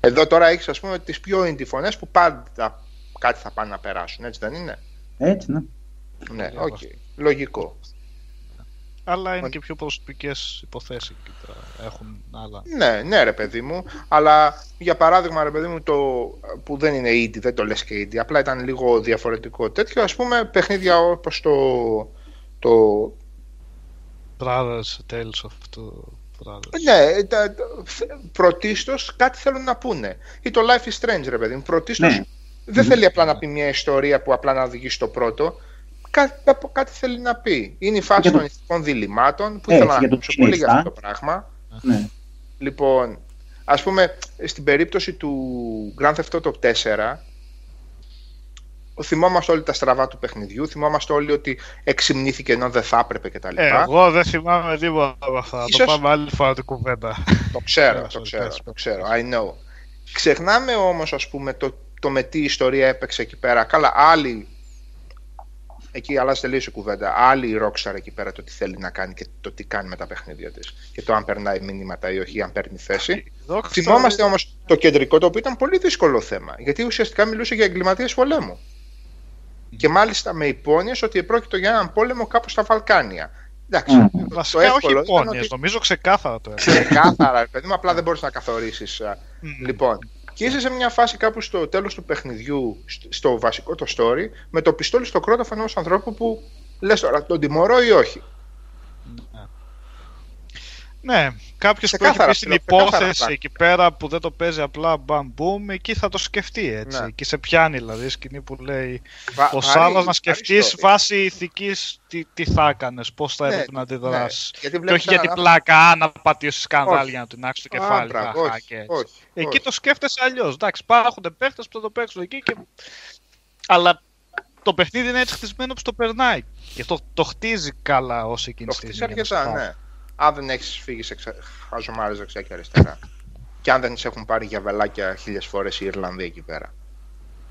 Μμμ. Εντάξει. Εδώ τώρα έχεις, ας πούμε, τις πιο indie φωνέ που πάντα κάτι θα πάνε να περάσουν, έτσι δεν είναι; Έτσι, ναι. Ναι, Διάβασα. οκ. Λογικό. Αλλά είναι και πιο προσωπικές υποθέσεις εκεί πέρα. έχουν άλλα. Ναι, ναι, ρε παιδί μου. Αλλά για παράδειγμα, ρε παιδί μου, το που δεν είναι indie, δεν το λες και indie, απλά ήταν λίγο διαφορετικό τέτοιο. Ας πούμε, παιχνίδια όπως το. το Brothers, Tales of the Brothers. Ναι, τα, πρωτίστως κάτι θέλουν να πούνε. Ή το Life is Strange, ρε παιδί μου. Πρωτίστως Ναι. δεν θέλει απλά να πει μια ιστορία που απλά να οδηγήσει στο πρώτο. Κάτι, κάτι θέλει να πει. Είναι η φάση Για το- των ηθικών διλημάτων που Έτσι, ήθελα να για το ακούσω πολύ για Teenage αυτό το πράγμα. Ναι. Λοιπόν, ας πούμε, στην περίπτωση του Grand Theft Auto 4, θυμόμαστε όλοι τα στραβά του παιχνιδιού, θυμόμαστε όλοι ότι εξυμνήθηκε ενώ δεν θα έπρεπε κτλ. Ε, εγώ δεν θυμάμαι τίποτα από αυτά. Θα Ίσως- Το πάμε άλλη φορά την κουβέντα. Το ξέρω, Πες, το πες, ξέρω, πες. το ξέρω, I know. Ξεχνάμε όμως, ας πούμε, το, το με τι ιστορία έπαιξε εκεί πέρα. Καλά, άλλοι, εκεί αλλάζει τελείως η κουβέντα, άλλη η Rockstar εκεί πέρα το τι θέλει να κάνει και το τι κάνει με τα παιχνίδια της. Και το αν περνάει μηνύματα ή όχι, αν παίρνει θέση. Δόξα Θυμόμαστε όμως το κεντρικό, το οποίο ήταν πολύ δύσκολο θέμα. Γιατί ουσιαστικά μιλούσε για εγκληματίες πολέμου. Και μάλιστα με υπόνοιες ότι επρόκειτο για έναν πόλεμο κάπου στα Βαλκάνια. Εντάξει, Μμ. το Βασικά όχι εύκολο ήταν υπόνοιες, ότι νομίζω ξεκάθαρα το έλεγα. ξεκάθαρα, ρε παιδί μου, απλά δεν μπορείς να καθορίσεις. α. Μμ. Λοιπόν, και είσαι σε μια φάση κάπου στο τέλος του παιχνιδιού, στο- στο βασικό το story, με το πιστόλι στο κρόταφο ενός ανθρώπου που λες τώρα, τον τιμωρώ ή όχι. Ναι, κάποιος που έχει Ξεκάθαρα, πει στην ξεκάθαρα υπόθεση πράγματα. εκεί πέρα που δεν το παίζει απλά μπαμ μπούμ, εκεί θα το σκεφτεί έτσι. Ναι. Και σε πιάνει δηλαδή η σκηνή που λέει Βα- ο βαρύ- Σάββας να βαρύ σκεφτείς story. βάση ηθικής τι, τι θα έκανες, πώς θα Ναι, έπρεπε να αντιδράσει. ναι. Γιατί Και βλέπεις όχι για την έναν πλάκα, α, να πατήσει σκανδάλι Όχι. για να του νάξει το Α, κεφάλι. μπράβο, χαχα, όχι, και έτσι. όχι, Εκεί όχι. το σκέφτεσαι αλλιώς. Εντάξει, υπάρχουν παίχτες που θα το παίξουν εκεί και. Αλλά το παιχνίδι είναι έτσι χτισμένο που το περνάει. Και το, το χτίζει καλά ω εκείνη Το τη χτίζει στιγμή. για να αρκετά, σου ναι. Αν δεν έχεις φύγει σε ξε... χαζομάρε δεξιά και αριστερά. και αν δεν σε έχουν πάρει για βελάκια χίλιες φορές οι Ιρλανδοί εκεί πέρα.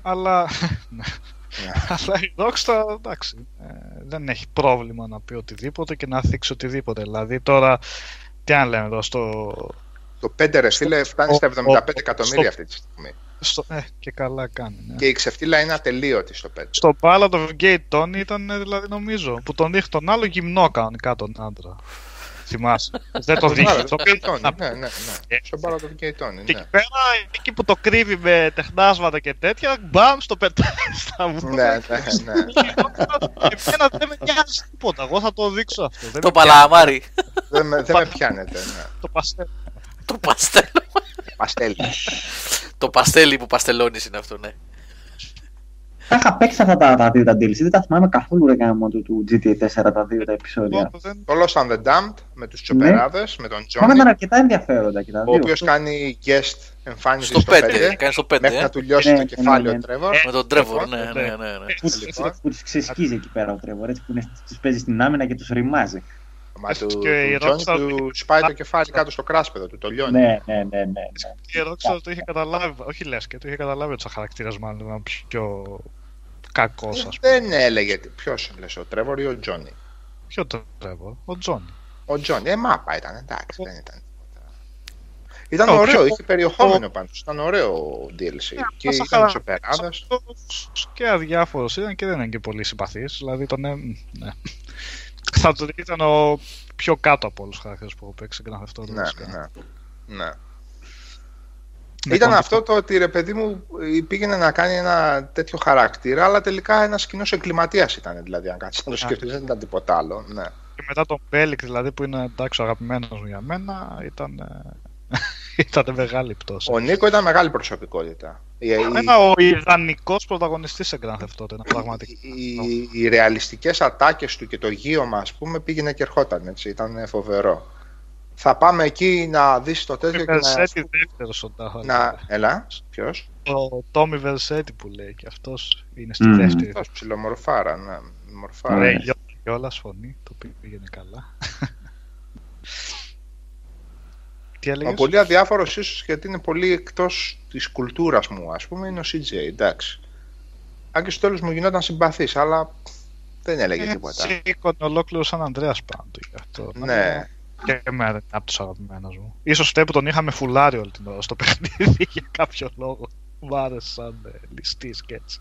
Αλλά, Ναι. αλλά η Rockstar εντάξει, ε, δεν έχει πρόβλημα να πει οτιδήποτε και να θίξει οτιδήποτε. Δηλαδή τώρα, τι αν λέμε εδώ, στο, Το 5 ρε φίλε φτάνει στα 75 ο- εκατομμύρια στο- αυτή τη στιγμή. στο ε, και καλά κάνει. Ναι. Και η ξεφτύλα είναι ατελείωτη στο 5. Στο Ballad of Gay Tony ήταν ε, δηλαδή νομίζω που τον δείχνει τον άλλο γυμνό κανονικά τον άντρα. Θυμάσαι. δεν το δείχνεις. Το οποίο ήταν Ναι, ναι, ναι. Ε, Στο Ballad of Gay Tony, Και ναι. εκεί πέρα, εκεί που το κρύβει με τεχνάσματα και τέτοια, μπαμ, στο πετάει στα βούτυρα. Ναι, ναι, ναι. Εμένα δεν με νοιάζει τίποτα. Εγώ θα το δείξω αυτό. Δεν Το με πιάνει. παλαμάρι. Δεν με, δεν με πιάνετε. Ναι. Το παστέλ. Το παστέλ. Παστέλι. Το παστέλι που παστελώνεις είναι αυτό, ναι. Τα είχα παίξει αυτά τα, τα δύο τα DLC, δεν τα θυμάμαι καθόλου ρε γάμο του, του GTA 4 τα δύο τα επεισόδια. Εγώ δεν- Το Lost and the Damned με τους τσοπεράδες, με τον Μα ήταν Johnny, αρκετά ενδιαφέροντα και τα ο δύο. οποίος κάνει guest εμφάνιση Στο στο 5. 5, Κάνει στο 5. μέχρι ε. να του λιώσει Ναι, το ναι, κεφάλι ναι, ο ναι. Τρέβορ. Με τον Τρέβορ, Λοιπόν, ναι, ναι. ναι, ναι. ναι. Που τους- Λοιπόν. που τους ξεσκίζει εκεί πέρα ο Τρέβορ, έτσι που είναι- τους παίζει στην άμυνα και τους ρημάζει. Μα του, Και του η Johnny Rockstar- του σπάει το κεφάλι κάτω στο κράσπεδο, του το λιώνει. Ναι, ναι, ναι, ναι. ναι. Η Rockstar το είχε καταλάβει. Όχι λες και το είχε καταλάβει ότι ο χαρακτήρας μάλλον ήταν πιο κακός, ας πούμε. Δεν έλεγε ποιος λες, ο Τρέβορ ή ο Τζόνι; Ποιο το Trevor, ο Τζόνι. Ο Τζόνι, ε, μάπα ήταν, εντάξει, δεν ήταν. τίποτα. Ήταν Ο ωραίο, πιο- είχε περιεχόμενο πάνω του. Ήταν ωραίο DLC. και Πάσα ήταν χαρά. τσοπεράδε. Αυτός και αδιάφορος ήταν και δεν είναι και πολύ συμπαθής. Δηλαδή τον. ε, Ναι. Θα το ήταν ο πιο κάτω από όλους τους χαρακτήρες που έχω παίξει και να αυτό το Ναι, βασικά. ναι. ναι. Με Ήταν τον- αυτό το ότι ρε παιδί μου πήγαινε να κάνει ένα τέτοιο χαρακτήρα, αλλά τελικά ένας κοινός εγκληματίας ήταν. Δηλαδή, αν κάτσεις να το σκεφτείς, δεν ήταν τίποτα άλλο. Ναι. Και μετά τον Μπέλικ, δηλαδή που είναι εντάξει ο αγαπημένος μου για μένα, ήταν. ε, ήταν μεγάλη πτώση. Ο Νίκο ήταν μεγάλη προσωπικότητα. Η, η, Ένα ο ιδανικός πρωταγωνιστής σε Grand Theft Auto, ένα πραγματικά. οι, οι ρεαλιστικές ατάκες του και το γύρωμα ας πούμε πήγαινε και ερχόταν έτσι, ήταν φοβερό. Θα πάμε εκεί να δεις το τέτοιο και να... Βερσέτη δεύτερος ο Ντάχα. να... Έλα, ποιος; Ο Τόμι Βερσέτη που λέει και αυτός είναι στη Μμμ. δεύτερη. Αυτός ψιλομορφάρα, ναι. Μορφάρα. Ναι. Ρε, κιόλα φωνή, το οποίο πήγαινε καλά. Τι Μα έλεγες; πολύ αδιάφορος ίσως γιατί είναι πολύ εκτός της κουλτούρας μου ας πούμε είναι ο CJ, εντάξει. Αν και στο τέλος μου γινόταν συμπαθής, αλλά δεν έλεγε τίποτα. Έτσι σήκωνε ολόκληρο σαν Ανδρέας πάνω του γι' αυτό. Ναι, Και εμένα είναι από τους αγαπημένους μου. Ίσως φταίει που τον είχαμε φουλάρει όλη την ώρα στο παιχνίδι για κάποιο λόγο. Μ' άρεσε σαν ε, ληστής και έτσι.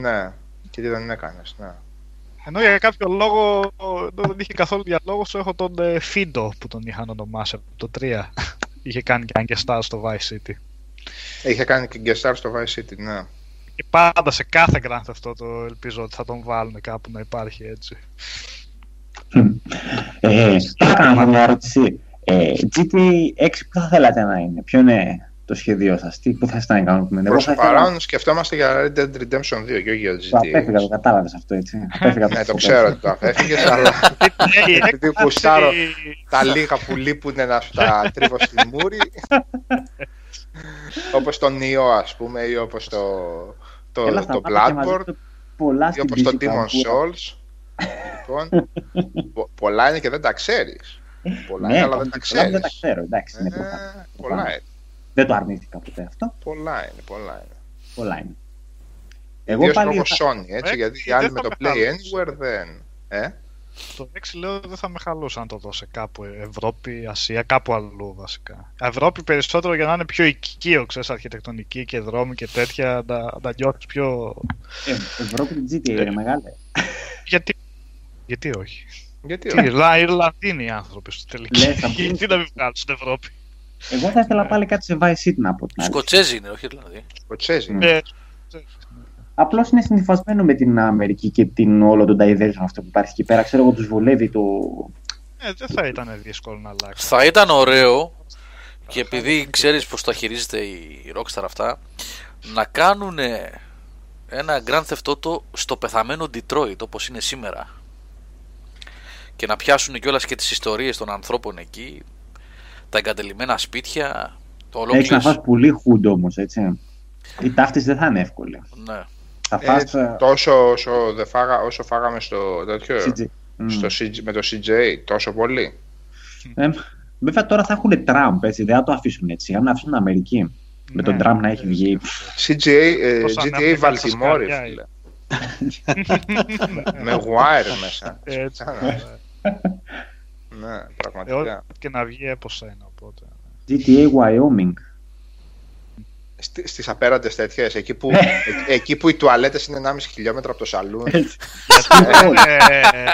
ναι. Και τι δεν έκανες, ναι. Ενώ για κάποιο λόγο ενώ δεν είχε καθόλου διαλόγο, σου έχω τον ε, Φίντο που τον είχαν ονομάσει από το 3. είχε κάνει και αν και star στο Vice City. Είχε κάνει και guest star στο Vice City, ναι. Και πάντα σε κάθε Grand αυτό το ελπίζω ότι θα τον βάλουν κάπου να υπάρχει έτσι. Ε, τώρα κάνω μια ερώτηση. Ε, GTA 6 που θα θέλατε να είναι, ποιο είναι το σχέδιό σας, τι που θα να κάνουμε. Προς το παρόν σκεφτόμαστε για Red Dead Redemption 2 και όχι για GTA. Το απέφυγα, το κατάλαβες αυτό έτσι. ναι, το ξέρω ότι το απέφυγες, αλλά επειδή κουστάρω τα λίγα που λείπουν να σου τα τρίβω στη μούρη. Όπως το Neo, ας πούμε, ή όπως το, το, το Bloodborne, ή όπως το Demon Souls. Λοιπόν, πολλά είναι και δεν τα ξέρεις. Πολλά ναι, είναι, αλλά δεν τα ξέρει. Δεν τα ξέρω, εντάξει. Ε, πολλά είναι. Δεν το αρνήθηκα ποτέ αυτό. Πολλά είναι, πολλά είναι. Πολλά είναι. Εγώ πάλι... λόγω Sony, έτσι, ε, γιατί οι άλλοι με το Play Anywhere δεν... Ε; Το 6 λέω δεν θα με χαλούσε αν το δώσει κάπου Ευρώπη, Ασία, κάπου αλλού βασικά. Ευρώπη περισσότερο για να είναι πιο οικείο, ξέρεις, αρχιτεκτονική και δρόμοι και τέτοια, να, να νιώθεις πιο... Ε, Ευρώπη την GTA είναι μεγάλη. Γιατί, γιατί όχι; Γιατί όχι; Ιρλα, Ιρλανδίνοι οι άνθρωποι στο τελικό. Γιατί να μην βγάλουν στην Ευρώπη; Εγώ θα ήθελα πάλι κάτι σε Vice City να πω. Σκοτσέζι είναι, όχι Ιρλανδί. Σκοτσέζι. Ναι. Απλώς είναι συνηθισμένο με την Αμερική και την όλο τον diversion αυτό που υπάρχει εκεί πέρα. Ξέρω εγώ τους βολεύει το. Ε, δεν θα ήταν δύσκολο να αλλάξει. Θα ήταν ωραίο και επειδή ξέρεις πώς τα χειρίζεται η Rockstar αυτά, να κάνουν ένα Grand Theft Auto στο πεθαμένο Detroit όπως είναι σήμερα. Και να πιάσουν κιόλας και τις ιστορίες των ανθρώπων εκεί, τα εγκατελειμμένα σπίτια. Το ολόκληρο. Έχεις να φας πολύ χούντο όμως, έτσι. Η ταύτιση δεν θα είναι εύκολη. Ναι. Θα φας... ε, τόσο όσο, δεν φάγα, όσο φάγαμε στο τέτοιο, CG. Στο CG, με το CJ, τόσο πολύ. Ε, βέβαια τώρα θα έχουν Τραμπ, έτσι, δεν θα το αφήσουν έτσι. Αν αφήσουν Αμερική, ναι, με τον Τραμπ να έχει βγει. CGA, ε, GTA Βαλτιμόρης, φίλε. με wire μέσα. Έτσι. ναι, πραγματικά. Και να βγει έπωσα είναι οπότε. GTA Wyoming. Στι απέραντες τέτοιες, εκεί, που, εκεί που οι τουαλέτες είναι 1,5 χιλιόμετρα από το σαλούν.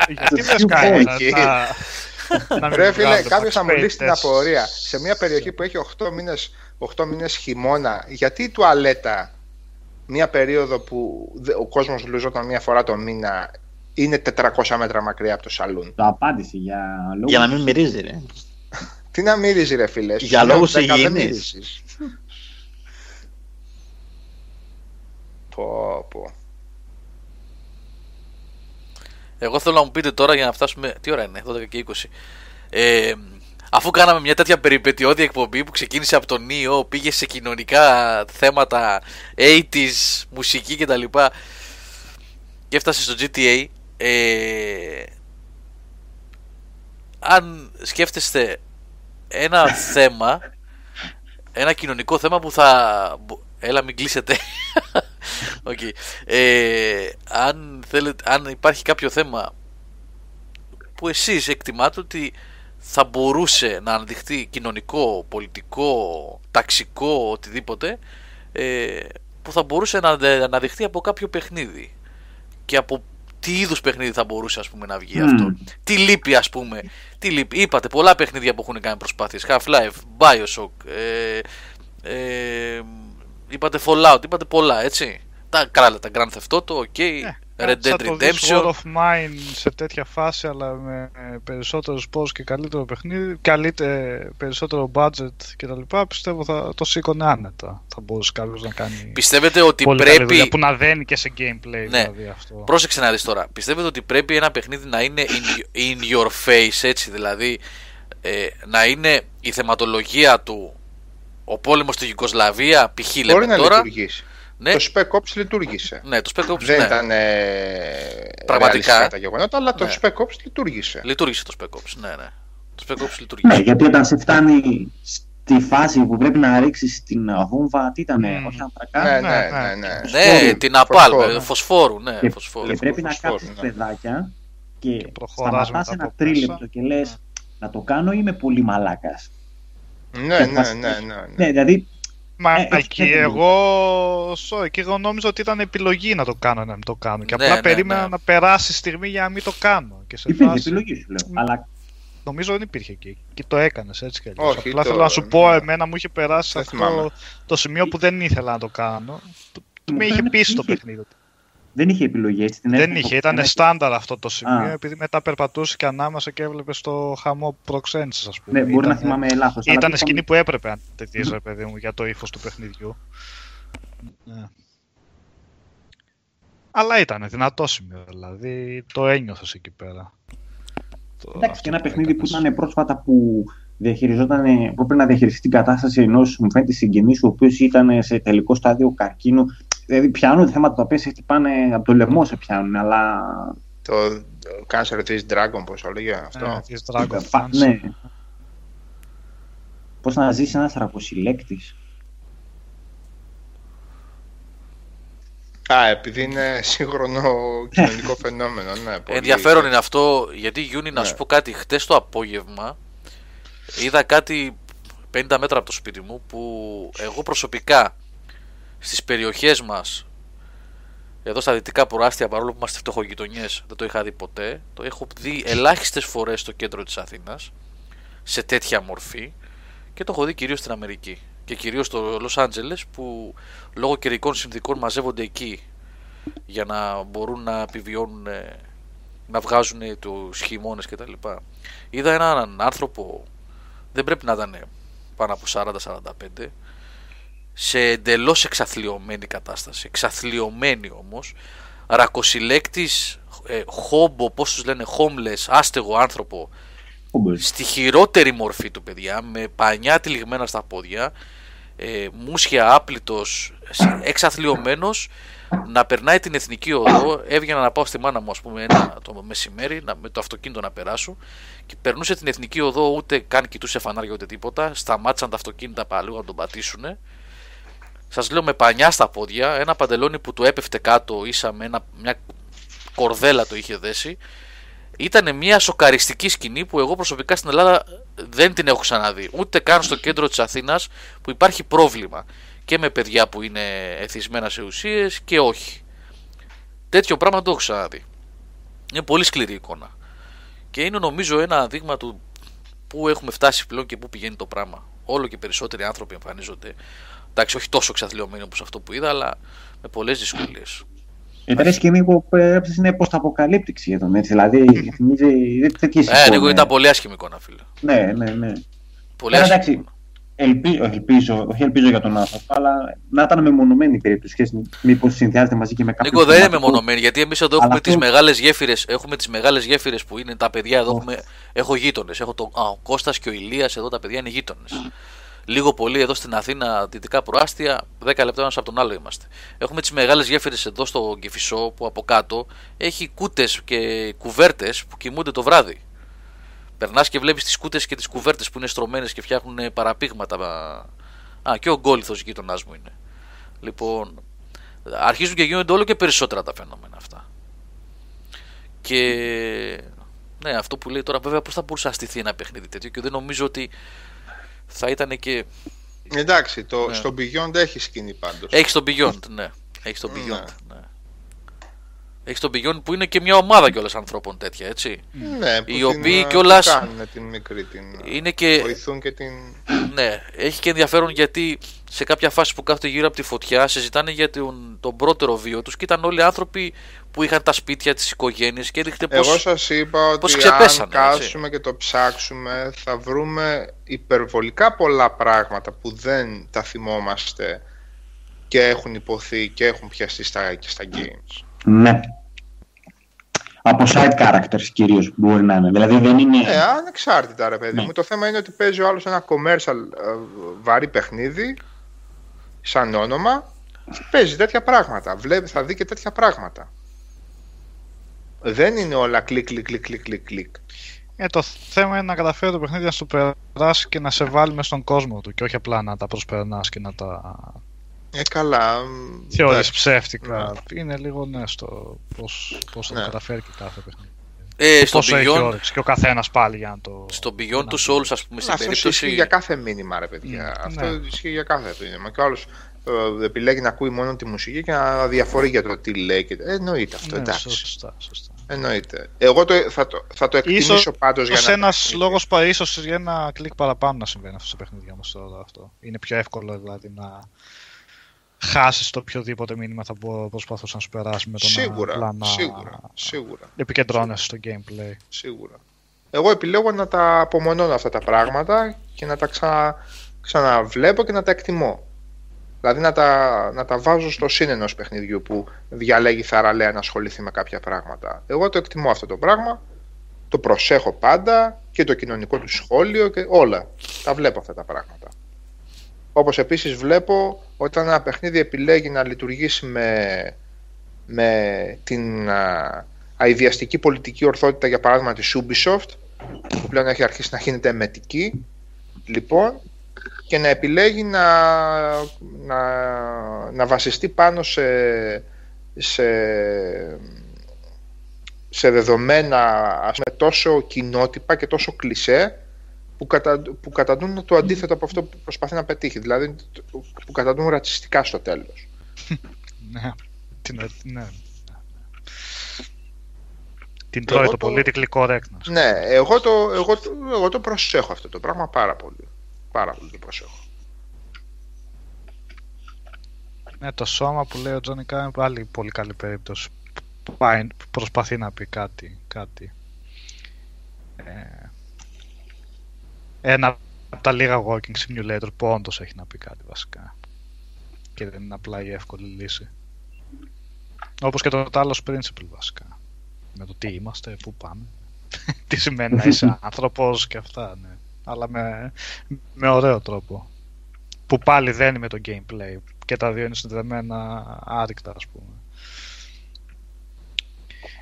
Γιατί δεν κάνει Ρε φίλε, κάποιος θα μου λύσει την απορία. Σε μια περιοχή που έχει 8 μήνες, 8 μήνες χειμώνα, γιατί η τουαλέτα, μια περίοδο που ο κόσμος λουζόταν μια φορά το μήνα, είναι 400 μέτρα μακριά από το σαλούν. Το απάντηση για λόγους... Για να μην μυρίζει, ρε. Τι να μυρίζει, ρε φίλε; Για λόγους υγιεινής. Πω, πω. Εγώ θέλω να μου πείτε τώρα για να φτάσουμε. Τι ώρα είναι, 12 και 20. Ε, αφού κάναμε μια τέτοια περιπετειώδη εκπομπή που ξεκίνησε από τον Νίο, πήγε σε κοινωνικά θέματα, 80s, μουσική κτλ. Και έφτασε στο GTA. Ε, αν σκέφτεστε ένα θέμα, ένα κοινωνικό θέμα που θα Έλα μην κλείσετε. okay. ε, αν, θέλετε, αν υπάρχει κάποιο θέμα που εσείς εκτιμάτε ότι θα μπορούσε να αναδειχθεί κοινωνικό, πολιτικό, ταξικό, οτιδήποτε ε, που θα μπορούσε να αναδειχθεί από κάποιο παιχνίδι και από τι είδους παιχνίδι θα μπορούσε ας πούμε να βγει αυτό. Τι λείπει ας πούμε. Τι λείπει. είπατε πολλά παιχνίδια που έχουν κάνει προσπάθειες. Half-Life, Bioshock ε, ε, είπατε Fallout, είπατε πολλά, έτσι. Τα καλά, τα Grand Theft Auto, ok, yeah, Red Dead Redemption. World of Mine σε τέτοια φάση, αλλά με περισσότερους πόρους και καλύτερο παιχνίδι, καλύτερο, περισσότερο budget κτλ. Πιστεύω θα το σήκωνε άνετα. Θα μπορούσε κάποιος να κάνει. Πιστεύετε ότι πρέπει. Δουλειά, που να δένει και σε gameplay, ναι. δηλαδή αυτό. Πρόσεξε να δεις τώρα. Πιστεύετε ότι πρέπει ένα παιχνίδι να είναι in, in your face, έτσι δηλαδή. Ε, να είναι η θεματολογία του ο πόλεμος στη Γιουγκοσλαβία, π.χ. λέμε να τώρα. Λειτουργήσει. Ναι. Το Spec Ops λειτουργήσε. Ναι, το Spec Ops δεν ναι. ήταν ε, πραγματικά τα γεγονότα, αλλά το ναι. Spec Ops λειτουργήσε. Λειτουργήσε το Spec Ops, ναι, ναι. Το Spec Ops λειτουργήσε. Ναι, γιατί όταν σε φτάνει στη φάση που πρέπει να ρίξει την βόμβα, τι ήταν, mm. όχι ανθρακά. Ναι, ναι, ναι. Ναι, ναι την απάλ, φωσφόρου, ναι. Και, φωσφόρου. και πρέπει να κάψει ναι. παιδάκια και σταματάς ένα τρίλεπτο και λες να το κάνω ή είμαι πολύ μαλάκας. Ναι, ναι, ναι, ναι, ναι. δηλαδή Μάκη, έχει- εγώ, sorry, και εγώ νόμιζα ότι ήταν επιλογή να το κάνω να μην το κάνω. Και Ναι, απλά ναι, περίμενα ναι. να περάσει η στιγμή για να μην το κάνω. Και σε Υπήρχε φάση- επιλογή σου λέω. Αλλά Νομίζω δεν υπήρχε εκεί. Και το έκανες έτσι κι αλλιώς. Όχι, Απλά το- θέλω να σου πω, ναι. εμένα μου είχε περάσει Δεν αυτό θυμάμαι. το σημείο που δεν ήθελα να το κάνω. Που- Που Μου με είχε φαίνεται πείσει το ότι είχε. παιχνίδι. Δεν είχε επιλογή έτσι. Την Δεν έδειξε είχε, το ήταν ένα- στάνταρ αυτό το σημείο, Α. επειδή μετά περπατούσε και ανάμεσα και έβλεπε το χαμό που προξένησες, ας πούμε. Ναι, μπορεί να Ήτανε- θυμάμαι λάθος. Ήταν σκηνή που έπρεπε αν τέτοιες, ρε παιδί μου, για το ύφος του παιχνιδιού. Ναι. Αλλά ήταν δυνατό σημείο, δηλαδή το ένιωθες εκεί πέρα. Το- Εντάξει, αυτό και ένα που παιχνίδι που έκανες. ήταν πρόσφατα που διαχειριζόταν, που έπρεπε να διαχειριστεί την κατάσταση ενός μου φαίνεται συγγενής, ο οποίος ήταν σε τελικό στάδιο καρκίνου. Δηλαδή, πιάνουν θέματα τα οποία σε χτυπάνε από το λαιμό, σε πιάνουν, αλλά. Το Cancer της Dragon, πώς έλεγε αυτό; Ναι, της Dragon Φα- Dance. ναι. Πώς να ζήσει ένας ραποσυλλέκτη. Α, επειδή είναι σύγχρονο κοινωνικό φαινόμενο. Ναι, πολύ- Ενδιαφέρον είναι αυτό, γιατί Γιούνι, να Ναι. σου πω κάτι, χτες το απόγευμα είδα κάτι 50 μέτρα από το σπίτι μου που εγώ προσωπικά στις περιοχές μας εδώ στα δυτικά προάστια παρόλο που είμαστε φτωχογειτονιές δεν το είχα δει ποτέ το έχω δει ελάχιστες φορές στο κέντρο της Αθήνας σε τέτοια μορφή και το έχω δει κυρίως στην Αμερική και κυρίως στο Λος Άντζελες που λόγω καιρικών συνθήκων μαζεύονται εκεί για να μπορούν να επιβιώνουν ε, να βγάζουν τους χειμώνες και τα λοιπά. Είδα έναν άνθρωπο δεν πρέπει να ήταν πάνω από 40-45 σε εντελώς εξαθλιωμένη κατάσταση. Εξαθλιωμένη όμως. Ρακοσυλλέκτης ε, χόμπο πως τους λένε homeless άστεγο άνθρωπο στη χειρότερη μορφή του παιδιά με πανιά τυλιγμένα στα πόδια ε, μουσια άπλητος σε- εξαθλιωμένος να περνάει την εθνική οδό έβγαινα να πάω στη μάνα μου ας πούμε ένα, το μεσημέρι να, με το αυτοκίνητο να περάσω και περνούσε την εθνική οδό ούτε καν κοιτούσε φανάρια ούτε τίποτα σταμάτησαν τα αυτοκίνητα παλού να τον πατήσουνε σας λέω με πανιά στα πόδια ένα παντελόνι που του έπεφτε κάτω ίσα με ένα, μια κορδέλα το είχε δέσει ήταν μια σοκαριστική σκηνή που εγώ προσωπικά στην Ελλάδα δεν την έχω ξαναδεί. Ούτε καν στο κέντρο της Αθήνας που υπάρχει πρόβλημα. Και με παιδιά που είναι εθισμένα σε ουσίες και όχι. Τέτοιο πράγμα δεν το έχω ξαναδεί. Είναι πολύ σκληρή εικόνα. Και είναι νομίζω ένα δείγμα του πού έχουμε φτάσει πλέον και πού πηγαίνει το πράγμα. Όλο και περισσότεροι άνθρωποι εμφανίζονται. Εντάξει, όχι τόσο εξαθλειωμένοι όπως αυτό που είδα, αλλά με πολλές δυσκολίες. Ήταν η σκηνή που έπρεπε είναι ποσταποκαλύπτυξη σχεδόν. Έτσι, δηλαδή, θυμίζει τέτοιες Ε, Νίκο, εικόνες. ήταν πολύ άσχημη εικόνα, φίλε. Ναι, ναι, ναι. Πολύ Ε, άσχημη. εντάξει, ελπίζω, ελπίζω, όχι ελπίζω για τον άνθρωπο, αλλά να ήταν μεμονωμένη η περίπτωση. και Μήπως συνδυάζεται μαζί και με κάποιο. Νίκο, δεν είναι θεματικό. μεμονωμένη γιατί εμείς εδώ Αλλά έχουμε αυτό- τις μεγάλες γέφυρες. Έχουμε τις μεγάλες γέφυρες που είναι τα παιδιά εδώ. Έχουμε, έχω γείτονες. Έχω το, α, ο Κώστας και ο Ηλίας εδώ τα παιδιά είναι γείτονες. Λίγο πολύ εδώ στην Αθήνα, δυτικά προάστια, 10 λεπτά ένας από τον άλλο είμαστε. Έχουμε τις μεγάλες γέφυρες εδώ στο Κεφισό που από κάτω έχει κούτες και κουβέρτες που κοιμούνται το βράδυ. Περνάς και βλέπεις τις κούτες και τις κουβέρτες που είναι στρωμένες και φτιάχνουν παραπήγματα. Α, και ο γκόλιθος γείτονά μου είναι. Λοιπόν, αρχίζουν και γίνονται όλο και περισσότερα τα φαινόμενα αυτά. Και ναι, αυτό που λέει τώρα, βέβαια, πώς θα μπορούσε να στηθεί ένα παιχνίδι τέτοιο και δεν νομίζω ότι θα ήταν και. Εντάξει, το, Ναι. στο Beyond έχει σκηνή πάντως. Έχει τον Beyond, ναι. Έχει τον Ναι. Beyond, ναι. Έχει τον Beyond που είναι και μια ομάδα κιόλας ανθρώπων τέτοια, έτσι. Ναι, που οι την, οποίοι ε, κιόλας- την κάνουν την μικρή, την, Είναι και βοηθούν και την... Ναι, έχει και ενδιαφέρον γιατί σε κάποια φάση που κάθονται γύρω από τη φωτιά συζητάνε για τον, τον πρώτερο βίο τους και ήταν όλοι άνθρωποι που είχαν τα σπίτια, τις οικογένειες και έδειχνε πως... Εγώ σας είπα πώς ότι αν ξεπέσανε, έτσι. κάτσουμε και το ψάξουμε θα βρούμε υπερβολικά πολλά πράγματα που δεν τα θυμόμαστε και έχουν υποθεί και έχουν πιαστεί στα, και στα games. Ναι. Από side characters κυρίως μπορεί να είναι. Δηλαδή δεν είναι. Ε, ανεξάρτητα ρε παιδί Ναι. μου. Το θέμα είναι ότι παίζει ο άλλος ένα commercial ε, βαρύ παιχνίδι σαν όνομα και παίζει τέτοια πράγματα. Βλέπει, θα δει και τέτοια πράγματα. Δεν είναι όλα κλικ, κλικ, κλικ, κλικ, κλικ, κλικ. Ε, το θέμα είναι να καταφέρει το παιχνίδι να σου περάσει και να σε βάλει μες στον κόσμο του και όχι απλά να τα προσπερνάς και να τα Ε, καλά. μ, θεωρείς εντάξει. ψεύτικα. Είναι λίγο ναι στο πώς, πώς θα Ναι. το καταφέρει και κάθε παιχνίδι. Ε, στο Πόσο έχει Beyond, όρεξη και ο καθένας πάλι για να το. στο Beyond τους Souls, ας πούμε, στην Αυτό περίπτωση. ισχύει για κάθε μήνυμα, ρε παιδιά. Ναι. Αυτό Ναι. ισχύει για κάθε μήνυμα. Και ο άλλος επιλέγει να ακούει μόνο τη μουσική και να διαφορεί για το τι λέει. Και... Ε, εννοείται αυτό, Ναι, εντάξει. σωστά, σωστά. Εννοείται. Εγώ το, θα, το, θα το εκτιμήσω Ίσως- πάντως για Ίσως να. ένας λόγος που ίσως για ένα κλικ παραπάνω να συμβαίνει αυτό σε παιχνίδια όμως τώρα αυτό. Είναι πιο εύκολο δηλαδή να χάσεις το οποιοδήποτε μήνυμα θα μπο- προσπαθούσες να σου περάσει με το Σίγουρα, να, απλά να σίγουρα, σίγουρα, επικεντρώνεσαι στο gameplay. σίγουρα. Εγώ επιλέγω να τα απομονώνω αυτά τα πράγματα και να τα ξα... ξαναβλέπω και να τα εκτιμώ. Δηλαδή να τα, να τα βάζω στο σύν ενός παιχνιδιού που διαλέγει θαραλέα να ασχοληθεί με κάποια πράγματα. Εγώ το εκτιμώ αυτό το πράγμα, το προσέχω πάντα και το κοινωνικό του σχόλιο και όλα. Τα βλέπω αυτά τα πράγματα. Όπως επίσης βλέπω όταν ένα παιχνίδι επιλέγει να λειτουργήσει με, με την α, αειδιαστική πολιτική ορθότητα για παράδειγμα της Ubisoft που πλέον έχει αρχίσει να γίνεται εμετική λοιπόν και να επιλέγει να, να, να βασιστεί πάνω σε, σε, σε δεδομένα ας πούμε, τόσο κοινότυπα και τόσο κλισέ που, κατα, που καταντούν το αντίθετο από αυτό που προσπαθεί να πετύχει δηλαδή που καταντούν ρατσιστικά στο τέλος Ναι, την, ναι, ναι. Την Και τρώει εγώ το το- politically correctness. Ναι, εγώ το, εγώ, το, εγώ το προσέχω αυτό το πράγμα πάρα πολύ. Πάρα πολύ το προσέχω. Ναι, το σώμα που λέει ο Τζόνι Κά είναι πάλι πολύ καλή περίπτωση. Που Πάει, που προσπαθεί να πει κάτι. κάτι. Ε, ένα από τα λίγα working simulator που όντως έχει να πει κάτι βασικά. Και δεν είναι απλά η εύκολη λύση. Όπως και το Talos Principle βασικά. Με το τι είμαστε, πού πάμε. τι σημαίνει να είσαι άνθρωπος και αυτά, ναι. Αλλά με, με ωραίο τρόπο. Που πάλι δεν είναι το gameplay. Και τα δύο είναι συνδεδεμένα άρρηκτα, ας πούμε.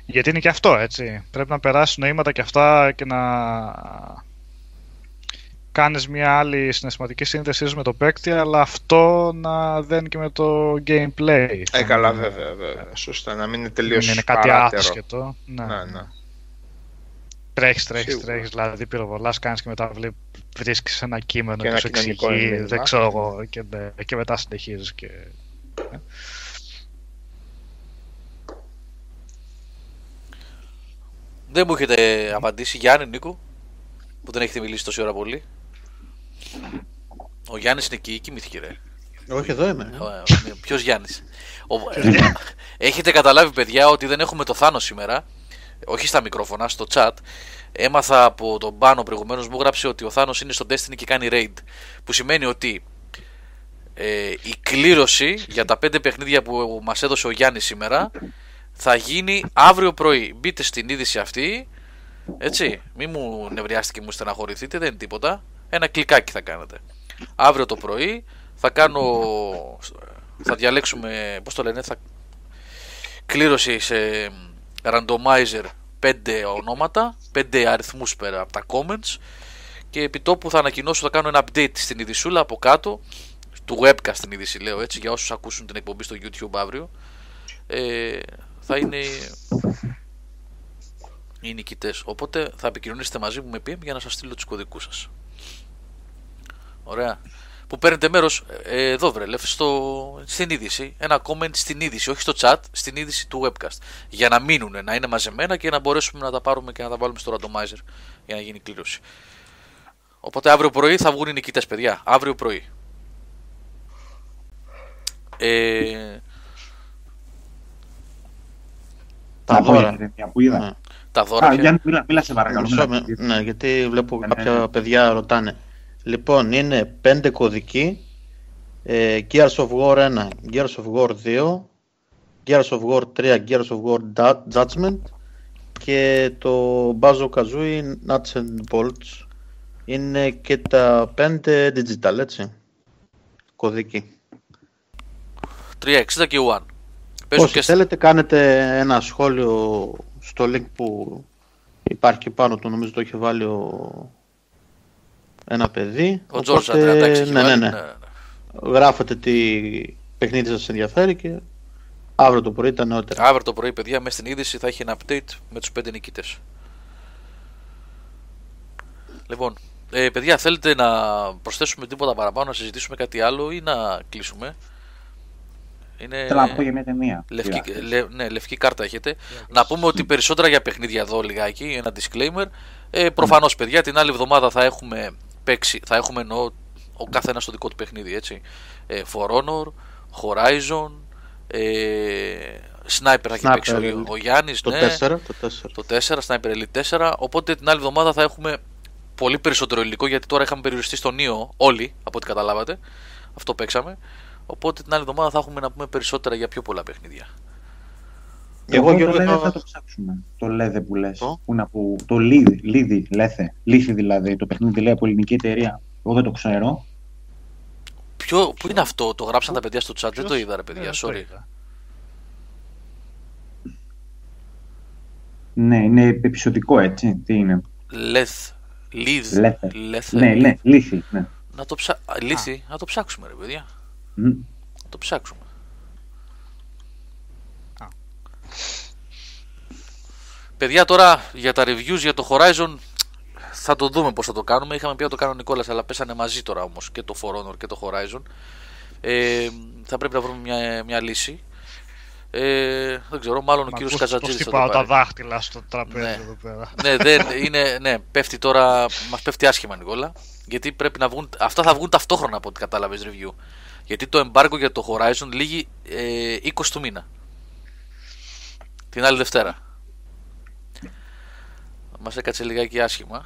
Γιατί είναι και αυτό, έτσι. Πρέπει να περάσεις νοήματα και αυτά και να κάνεις μια άλλη συναισθηματική σύνδεση με το παίκτη, αλλά αυτό να δεν και με το gameplay. Ε, καλά, βέβαια, βέβαια. Σωστά, να μην είναι τελείως Δεν είναι κάτι παράτερο. άσχετο. Ναι, Ναι, ναι. Τρέχεις, τρέχεις, Σίγουρα. τρέχεις, δηλαδή πυροβολάς, κάνεις και μετά βλέ- βρίσκεις ένα κείμενο Και και, ένα σου κοινωνικό εξηγεί, μήνυμα. δεν ξέρω εγώ, και, ναι, και μετά συνεχίζεις και... Δεν μου έχετε απαντήσει, Γιάννη Νίκο, που δεν έχετε μιλήσει τόση ώρα πολύ. Ο Γιάννης είναι εκεί, κοιμήθηκε ρε. Όχι, εδώ είμαι. Ποιος Γιάννης; Έχετε καταλάβει, παιδιά, ότι δεν έχουμε το Θάνο σήμερα. Όχι στα μικρόφωνα, στο chat. Έμαθα από τον Πάνο προηγουμένως μου γράψε ότι ο Θάνος είναι στο Destiny και κάνει raid. Που σημαίνει ότι ε, η κλήρωση για τα πέντε παιχνίδια που μας έδωσε ο Γιάννης σήμερα θα γίνει αύριο πρωί. Μπείτε στην είδηση αυτή. Έτσι, μη μου νευριάστηκε και μου στεναχωρηθείτε, δεν είναι τίποτα. Ένα κλικάκι θα κάνετε. Αύριο το πρωί θα κάνω. Θα διαλέξουμε. Πώς το λένε, θα. Κλήρωση σε randomizer 5 ονόματα, 5 αριθμούς πέρα από τα comments και επί τόπου θα ανακοινώσω, θα κάνω ένα update στην ειδισούλα από κάτω του webcast την είδηση λέω έτσι για όσους ακούσουν την εκπομπή στο YouTube αύριο. Ε, θα είναι οι νικητές. Οπότε θα επικοινωνήσετε μαζί μου με PM για να σας στείλω τους κωδικούς σας. Ωραία που παίρνετε μέρος ε, εδώ βρελεφ στο, στην είδηση ένα comment στην είδηση όχι στο chat στην είδηση του webcast για να μείνουν να είναι μαζεμένα και να μπορέσουμε να τα πάρουμε και να τα βάλουμε στο randomizer για να γίνει κλήρωση οπότε αύριο πρωί θα βγουν οι νικητές παιδιά αύριο πρωί ε, Τα δώρα. δώρα, παιδιά, που είδα. Ναι. τα δώρα Α, ποια- Γιάννη, μίλα, μίλα σε παρακαλώ. Μισό μίλα. με- ναι, γιατί βλέπω Ναι, ναι, κάποια ναι. παιδιά ρωτάνε. Λοιπόν, είναι πέντε κωδικοί. Ε, Gears of War 1, Gears of War 2, Gears of War 3, Gears of War Da- Judgment και το Bazo Kazooie Nuts and Bolts. Είναι και τα πέντε digital, έτσι. Κωδικοί. 360 και One. Παίζουν Όσοι και στα- θέλετε κάνετε ένα σχόλιο στο link που υπάρχει και πάνω του, νομίζω το έχει βάλει ο... ένα παιδί. Ο Τζόρτζ Οπότε, 36 έχει ναι, ναι, βάλει, ναι. Γράφετε τι παιχνίδι σας ενδιαφέρει και αύριο το πρωί τα νεότερα. Αύριο το πρωί, παιδιά, μέσα στην είδηση θα έχει ένα update με τους πέντε νικητές. Λοιπόν, ε, παιδιά, θέλετε να προσθέσουμε τίποτα παραπάνω, να συζητήσουμε κάτι άλλο ή να κλείσουμε; Είναι... Θέλω να πω για μια ταινία. Λευκή, Είδα. λε, ναι, λευκή κάρτα έχετε. Να πούμε ότι περισσότερα για παιχνίδια εδώ λιγάκι, ένα disclaimer. Ε, Προφανώς, παιδιά, την άλλη εβδομάδα θα έχουμε παίξει, θα έχουμε εννοώ ο καθένας το δικό του παιχνίδι, έτσι. Ε, For Honor, Horizon, ε, Sniper θα έχει Sniper παίξει ο, Elite. ο Γιάννης. Το ναι, 4, το 4. το 4, Sniper Elite 4. Οπότε την άλλη εβδομάδα θα έχουμε πολύ περισσότερο υλικό γιατί τώρα είχαμε περιοριστεί στο Neo όλοι, από ό,τι καταλάβατε. Αυτό παίξαμε. Οπότε την άλλη εβδομάδα θα έχουμε να πούμε περισσότερα για πιο πολλά παιχνίδια. Εγώ, Εγώ Γιώργο, το λέδε θα- θα το ψάξουμε. Το λέδε που λες. Το; Που είναι από... Το λίδι, λίδι, λέθε. Λίθι δηλαδή. Το παιχνίδι λέει από ελληνική εταιρεία. Εγώ δεν το ξέρω. Ποιο, πού είναι αυτό, το γράψαν τα παιδιά στο chat, δεν το Ποιος; είδα ρε παιδιά, Ναι, δεν το sorry. είδα. Ναι, είναι επεισοδικό έτσι. Τι είναι; Λεθ, Λιδ, Λέθε. Λεθ, Ναι, ναι, λίθι. Ναι. να το ψα... α, Λίθι, να το ψάξουμε ρε παιδιά, Μμ. να το ψάξουμε. Α. Παιδιά τώρα για τα reviews για το Horizon θα το δούμε πώς θα το κάνουμε. Είχαμε πει να το κάνει ο Νικόλας αλλά πέσανε μαζί τώρα όμως και το For Honor και το Horizon. Ε, θα πρέπει να βρούμε μια, μια λύση. Ε, δεν ξέρω, μάλλον ο Μ' κύριος ακούς πώς Καζατζίδης θα χτυπάω το τα πάρει. δάχτυλα στο τραπέζι Ναι. εδώ πέρα. ναι, δεν, είναι, ναι, πέφτει τώρα, μας πέφτει άσχημα Νικόλα. Γιατί πρέπει να βγουν, αυτά θα βγουν ταυτόχρονα από ό,τι κατάλαβες review. Γιατί το embargo για το Horizon λύγει ε, 20 του μήνα. Την άλλη Δευτέρα. Μας έκατσε λιγάκι άσχημα.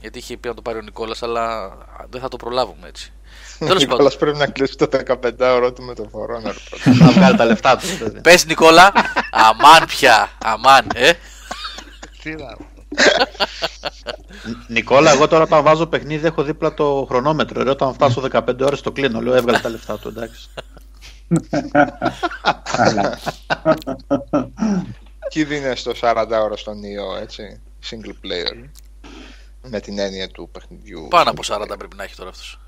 Γιατί είχε πει να το πάρει ο Νικόλας, αλλά δεν θα το προλάβουμε έτσι. Ο Τέλος πάντων. Νικόλας πρέπει να κλείσει το 15ωρο του με το Forerunner πρώτα. να βγάλει τα λεφτά τους. δηλαδή. Πες Νικόλα, αμάν πια, αμάν, ε. Τι να Νικόλα, εγώ τώρα όταν βάζω παιχνίδι έχω δίπλα το χρονόμετρο. Ρε, όταν φτάσω 15 ώρες το κλείνω. Λέω έβγαλε τα λεφτά του, εντάξει. Καλά. Και ήδη είναι στο 40 ώρο στο Neo, έτσι. Single player. Με την έννοια του παιχνιδιού. Πάνω από 40 πρέπει να έχει τώρα αυτός.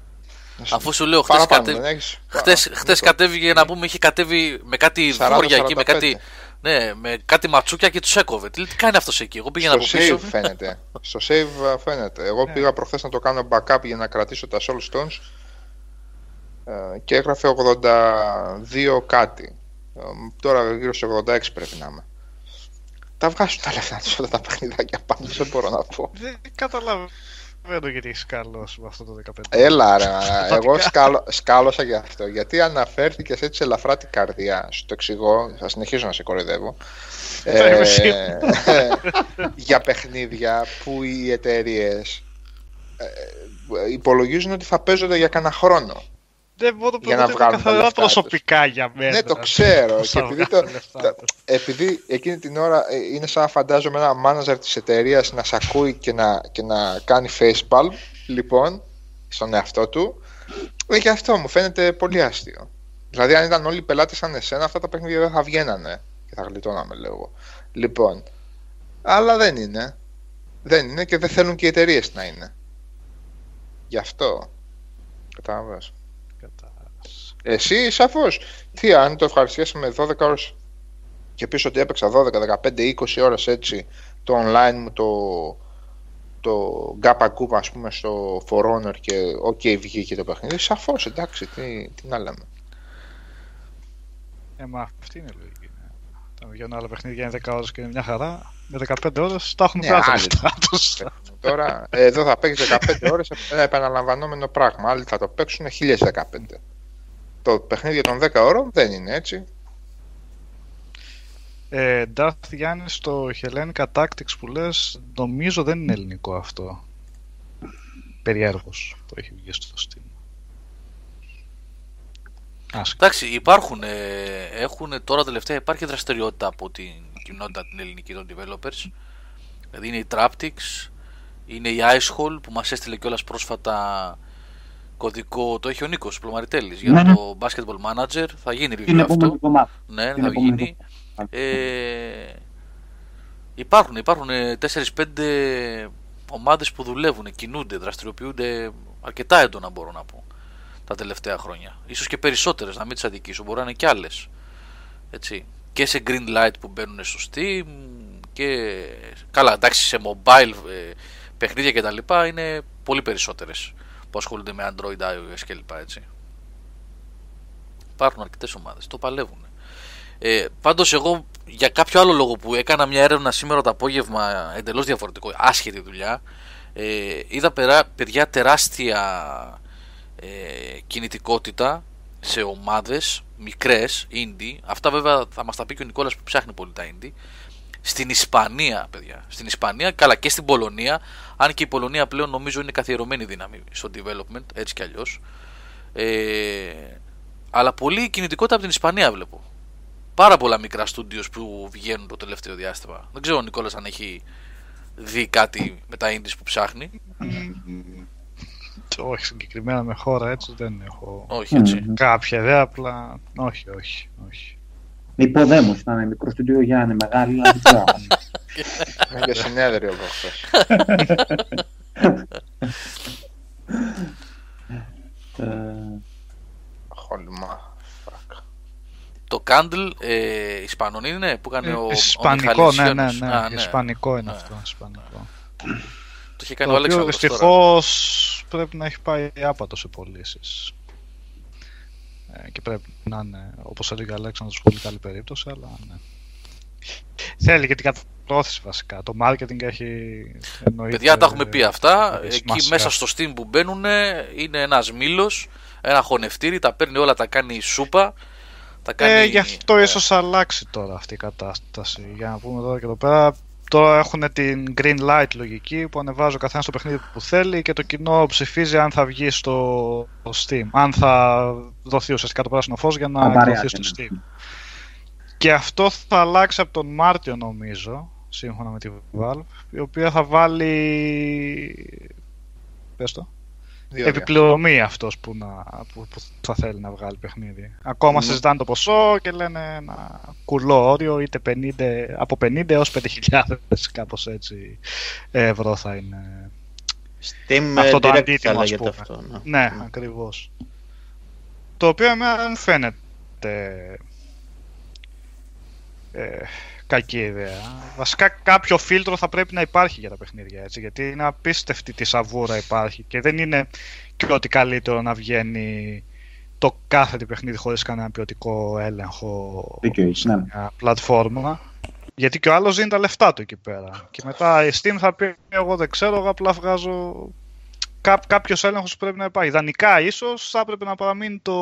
Να σου- Αφού σου λέω χτες Παραπάνω, κατέβη- δεν έχεις; Χτες, Παρα- χτες Νίκο. κατέβηκε να πούμε, είχε κατέβει με κάτι 40, βόρεια εκεί, με 45. κάτι, ναι, με κάτι ματσούκια και τους έκοβε. Τι, τι κάνει αυτός εκεί, εγώ πήγαινα από Στο πίσω. save φαίνεται. Στο save α, φαίνεται. Εγώ Ναι. πήγα προχθές να το κάνω backup για να κρατήσω τα Soul Stones ε, και έγραφε 82 κάτι. Ε, Τώρα γύρω σε 86 πρέπει να είμαι. Τα βγάζουν τα λεφτά τους όλα τα παιχνιδάκια πάνω, δεν μπορώ να πω. Δεν καταλαβαίνω γιατί έχεις καλώσει με αυτό το 15. Έλα ρε, εγώ σκάλω, σκάλωσα γι' αυτό. Γιατί αναφέρθηκες έτσι ελαφρά την καρδιά. Σου το εξηγώ, θα συνεχίσω να σε κοροϊδεύω. είμαι για παιχνίδια που οι εταιρείες υπολογίζουν ότι θα παίζονται για κανένα χρόνο. Δεν μπορώ Για να να πω βγάλουν τα καθαρά λεφτά τους. προσωπικά για μένα. Ναι, το ξέρω. Πώς Και θα επειδή, βγάλω το, λεφτά το- τους. επειδή εκείνη την ώρα ε, είναι σαν να φαντάζομαι ένα μάναζερ της εταιρείας να σ' ακούει και να, και να κάνει facepalm, λοιπόν, στον εαυτό του, ε, και αυτό μου φαίνεται πολύ άστείο. Δηλαδή, αν ήταν όλοι οι πελάτες σαν εσένα, αυτά τα παιχνίδια δεν θα βγαίνανε και θα γλιτώναμε λίγο. Λοιπόν, αλλά δεν είναι. Δεν είναι και δεν θέλουν και οι εταιρείες να είναι. Γι' αυτό. Κατάλαβες. Κατά- Εσύ σαφώς. Τι, αν το ευχαριστιέσαι με 12 ώρες και πεις ότι έπαιξα 12, 15, 20 ώρες έτσι το online μου το, το γκάπα γκούπα ας πούμε στο For Honor και ok βγήκε το παιχνίδι, σαφώς εντάξει, τι, τι να λέμε. Ε, μα αυτή είναι η λογική. ναι. Τα βγαίνουν άλλα παιχνίδια είναι 10 ώρες και είναι μια χαρά. Με 15 ώρες τα έχουν Ναι, πέρα τα άλλη. λεφτά τους. Τώρα εδώ θα παίξεις 15 ώρες ένα επαναλαμβανόμενο πράγμα, άλλοι θα το παίξουν 1015. Το παιχνίδι των 10 ώρων δεν είναι έτσι. Ε, Darth Γιάννη στο Hellenic Tactics που λες νομίζω δεν είναι ελληνικό αυτό. Περιέργως το έχει βγει στο Steam. Ας, Εντάξει, υπάρχουν, ε, έχουν τώρα τελευταία υπάρχει δραστηριότητα από την κοινότητα την ελληνική των developers. Δηλαδή είναι η Traptics, είναι η Icehole που μας έστειλε κιόλας πρόσφατα κωδικό, το έχει ο Νίκος Πλωμαριτέλης για Ναι, ναι. το Basketball Manager, θα γίνει review Την αυτό. επόμενη εβδομάδα. Ναι, Την θα επόμενη γίνει. εβδομάδα. Ε, υπάρχουν, υπάρχουν ε, 4-5 ομάδες που δουλεύουν, κινούνται, δραστηριοποιούνται αρκετά έντονα μπορώ να πω τα τελευταία χρόνια. Ίσως και περισσότερες, να μην τις αδικήσω, μπορεί να είναι και άλλες. Έτσι. Και σε green light που μπαίνουν στο Steam και καλά εντάξει σε mobile ε, παιχνίδια κτλ. είναι πολύ περισσότερες που ασχολούνται με Android, iOS κλπ. Έτσι. Υπάρχουν αρκετές ομάδες, το παλεύουν. Ε, Πάντως, εγώ για κάποιο άλλο λόγο που έκανα μια έρευνα σήμερα το απόγευμα εντελώς διαφορετικό, άσχετη δουλειά, ε, είδα περά, παιδιά τεράστια ε, κινητικότητα σε ομάδες μικρές, indie. Αυτά βέβαια θα μας τα πει και ο Νικόλας που ψάχνει πολύ τα indie. Στην Ισπανία, παιδιά. Στην Ισπανία, καλά και στην Πολωνία. Αν και η Πολωνία πλέον νομίζω είναι καθιερωμένη δύναμη στο development, έτσι κι αλλιώς. Ε, αλλά πολύ κινητικότητα από την Ισπανία βλέπω. Πάρα πολλά μικρά studios που βγαίνουν το τελευταίο διάστημα. Δεν ξέρω ο Νικόλας αν έχει δει κάτι με τα indies που ψάχνει. Όχι συγκεκριμένα με χώρα έτσι δεν έχω Όχι έτσι. Μμμ. κάποια ιδέα, απλά όχι, όχι, όχι. Υποδέμος ήταν μικρό στούντιο για να είναι μεγάλη, αλλά δεν ξέρω. Για συνέδριο προχθές. Ε, Χόλμα. Fuck. Το Candle ε, Ισπανών είναι που έκανε ο, ο Ισπανικό, Μιχάλης ναι, ναι, Ιώνης. ναι, Α, Ισπανικό είναι Ναι. αυτό, ισπανικό. Το είχε κάνει Το ο οποίο Αλέξανδρος τώρα. δυστυχώς πρέπει να έχει πάει άπατο σε πωλήσεις. Ε, και πρέπει να είναι, όπως έλεγε ο Αλέξανδρος, πολύ καλή περίπτωση, αλλά ναι. Θέλει και την καταπρόθεση βασικά. Το marketing έχει εννοείται... Παιδιά, τα έχουμε πει αυτά. έχει Εκεί σημασία. μέσα στο Steam που μπαίνουν είναι ένας μήλος, ένα χωνευτήρι, τα παίρνει όλα, τα κάνει σούπα. Τα κάνει... Ε, γι' αυτό ε, ίσως αλλάξει τώρα αυτή η κατάσταση. Για να πούμε τώρα και εδώ πέρα, τώρα έχουν την green light λογική που ανεβάζει ο καθένας το παιχνίδι που θέλει και το κοινό ψηφίζει αν θα βγει στο Steam. Αν θα δοθεί ουσιαστικά το πράσινο φως για να Απαραίτητα, εκδοθεί στο ναι. Steam. Και αυτό θα αλλάξει από τον Μάρτιο νομίζω, σύμφωνα με τη Valve, η οποία θα βάλει... Πες το. Δύο Επιπληρωμή αυτός που, να, που, που θα θέλει να βγάλει παιχνίδι. Ακόμα Ναι. συζητάνε το ποσό και λένε ένα κουλό όριο, είτε 50, από 50 έως 5.000 κάπως έτσι ευρώ θα είναι. Steam Αυτό το Direct αντίτιμο, θα ας λέγεται πούμε. αυτό. Ναι. Ναι, ακριβώς. Το οποίο εμένα δεν μου φαίνεται ε, κακή ιδέα. Βασικά κάποιο φίλτρο θα πρέπει να υπάρχει για τα παιχνίδια έτσι, γιατί είναι απίστευτη τη σαβούρα υπάρχει και δεν είναι και ότι καλύτερο να βγαίνει το κάθε τι παιχνίδι χωρίς κανένα ποιοτικό έλεγχο Δίκιο έχεις, σε ναι. μια πλατφόρμα. Γιατί και ο άλλος δίνει τα λεφτά του εκεί πέρα. Και μετά η Steam θα πει: Εγώ δεν ξέρω, εγώ απλά βγάζω. Κά, Κάποιος έλεγχος πρέπει να υπάρχει. Ιδανικά, ίσως θα έπρεπε να παραμείνει το,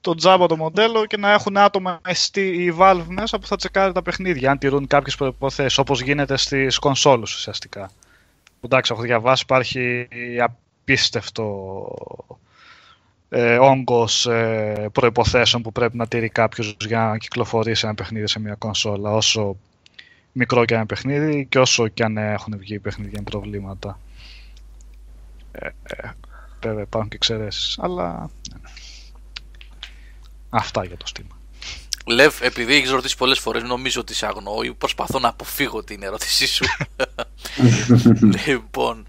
το τζάμπα το μοντέλο και να έχουν άτομα στη η Valve μέσα που θα τσεκάρει τα παιχνίδια. Αν τηρούν κάποιες προποθέσει, όπως γίνεται στις κονσόλες ουσιαστικά. Που, Εντάξει, έχω διαβάσει, υπάρχει απίστευτο ε, όγκος ε, προϋποθέσεων που πρέπει να τηρεί κάποιος για να κυκλοφορήσει ένα παιχνίδι σε μια κονσόλα όσο μικρό και ένα παιχνίδι και όσο και αν έχουν βγει παιχνίδια με προβλήματα ε, ε, βέβαια υπάρχουν και εξαιρέσεις αλλά ναι. Αυτά για το Steam Λεύ, επειδή έχεις ρωτήσει πολλές φορές, νομίζω ότι σε αγνοώ ή προσπαθώ να αποφύγω την ερώτησή σου. λοιπόν,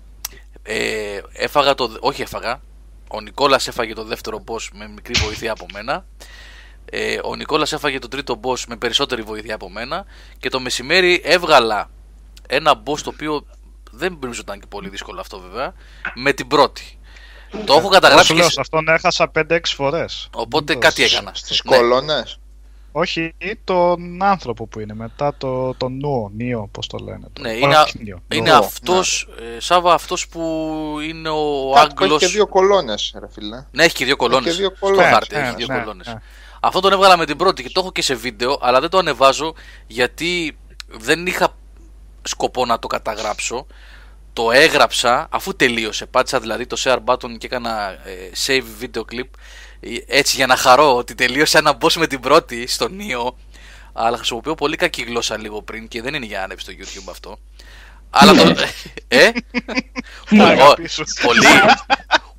ε, έφαγα το. Όχι, έφαγα. Ο Νικόλας έφαγε το δεύτερο boss με μικρή βοήθεια από μένα. Ε, ο Νικόλας έφαγε το τρίτο boss με περισσότερη βοήθεια από μένα. Και το μεσημέρι έβγαλα ένα boss το οποίο δεν νομίζω ότι ήταν και πολύ δύσκολο αυτό βέβαια. Με την πρώτη. Το έχω Όσο καταγράψει. λέω, και... σε αυτόν έχασα 5-6 φορές Οπότε Μην κάτι το- έκανα. Στις Ναι. κολόνες. όχι τον άνθρωπο που είναι μετά το, το νουο, νίο πώς το λένε το, Ναι, όχι, είναι, νίο, είναι Νο, αυτός, ε, Σάβα, αυτός που είναι ο Κάτι που έχει Άγγλος. και δύο κολόνες, ρε φίλε. Ναι, έχει και δύο κολόνες. και δύο Στο κολόνες. χάρτη Ναι, έχει δύο ναι, κολόνες. ναι. Αυτό τον έβγαλα με την πρώτη και το έχω και σε βίντεο, αλλά δεν το ανεβάζω γιατί δεν είχα σκοπό να το καταγράψω. Το έγραψα αφού τελείωσε. Πάτησα δηλαδή το share button και έκανα ε, save video clip ε, έτσι για να χαρώ ότι τελείωσε ένα boss με την πρώτη στο Neo. Αλλά χρησιμοποιώ πολύ κακή γλώσσα λίγο πριν και δεν είναι για να ανέβει στο YouTube αυτό. Αλλά το. ε; Αγάπη σου. πολύ,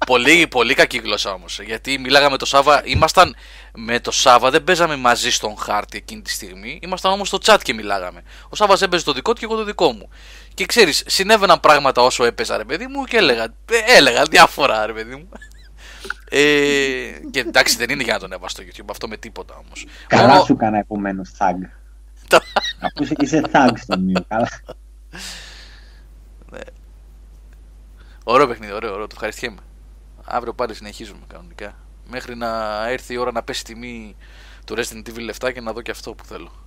πολύ, πολύ κακή γλώσσα όμως. Γιατί μιλάγαμε με το Σάβα, ήμασταν με το Σάβα, δεν παίζαμε μαζί στον χάρτη εκείνη τη στιγμή. Ήμασταν όμως στο chat και μιλάγαμε. Ο Σάβας έπαιζε το δικό του και εγώ το δικό μου. Και ξέρεις, συνέβαιναν πράγματα όσο έπαιζα, ρε παιδί μου, και έλεγα, ε, έλεγα διάφορα, ρε παιδί μου. Ε, και εντάξει, δεν είναι για να τον έβασα στο YouTube αυτό με τίποτα όμως. Καλά σου έκανα επομένως thug. Αφού είσαι και σε thug στο μείο. Καλά. Ωραίο παιχνίδι, ωραίο, ωραίο, το ευχαριστιέμαι. Αύριο πάλι συνεχίζουμε κανονικά. Μέχρι να έρθει η ώρα να πέσει τιμή του Resident Evil 7 και να δω και αυτό που θέλω.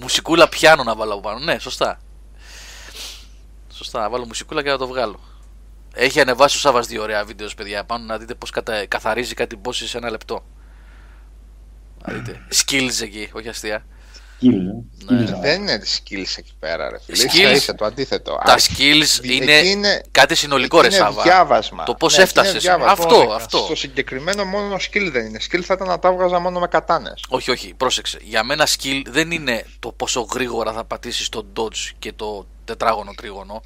Μουσικούλα πιάνω να βάλω από πάνω. Ναι, σωστά. Σωστά, να βάλω μουσικούλα και να το βγάλω. Έχει ανεβάσει ο Σάβα δύο ωραία βίντεος, παιδιά. Πάνω να δείτε πώς κατα... καθαρίζει κάτι πόση σε ένα λεπτό. Να δείτε. Skills εκεί, όχι αστεία. Skills. Ναι. Skills. Δεν είναι skills εκεί πέρα, ρε φίλε. Skills. Ίσα ίσα το αντίθετο. Τα Α, skills εκεί είναι, είναι- κάτι συνολικό, εκεί ρε είναι Σάβα. διάβασμα. Το πώς Ναι, εκεί είναι έφτασες. διάβασμα. Αυτό, Κώδικα. αυτό. Στο συγκεκριμένο μόνο skill δεν είναι. Skill θα ήταν να τα έβγαζα μόνο με κατάνες. Όχι, όχι, πρόσεξε. Για μένα skill δεν είναι το πόσο γρήγορα θα πατήσεις το dodge και το τετράγωνο τρίγωνο.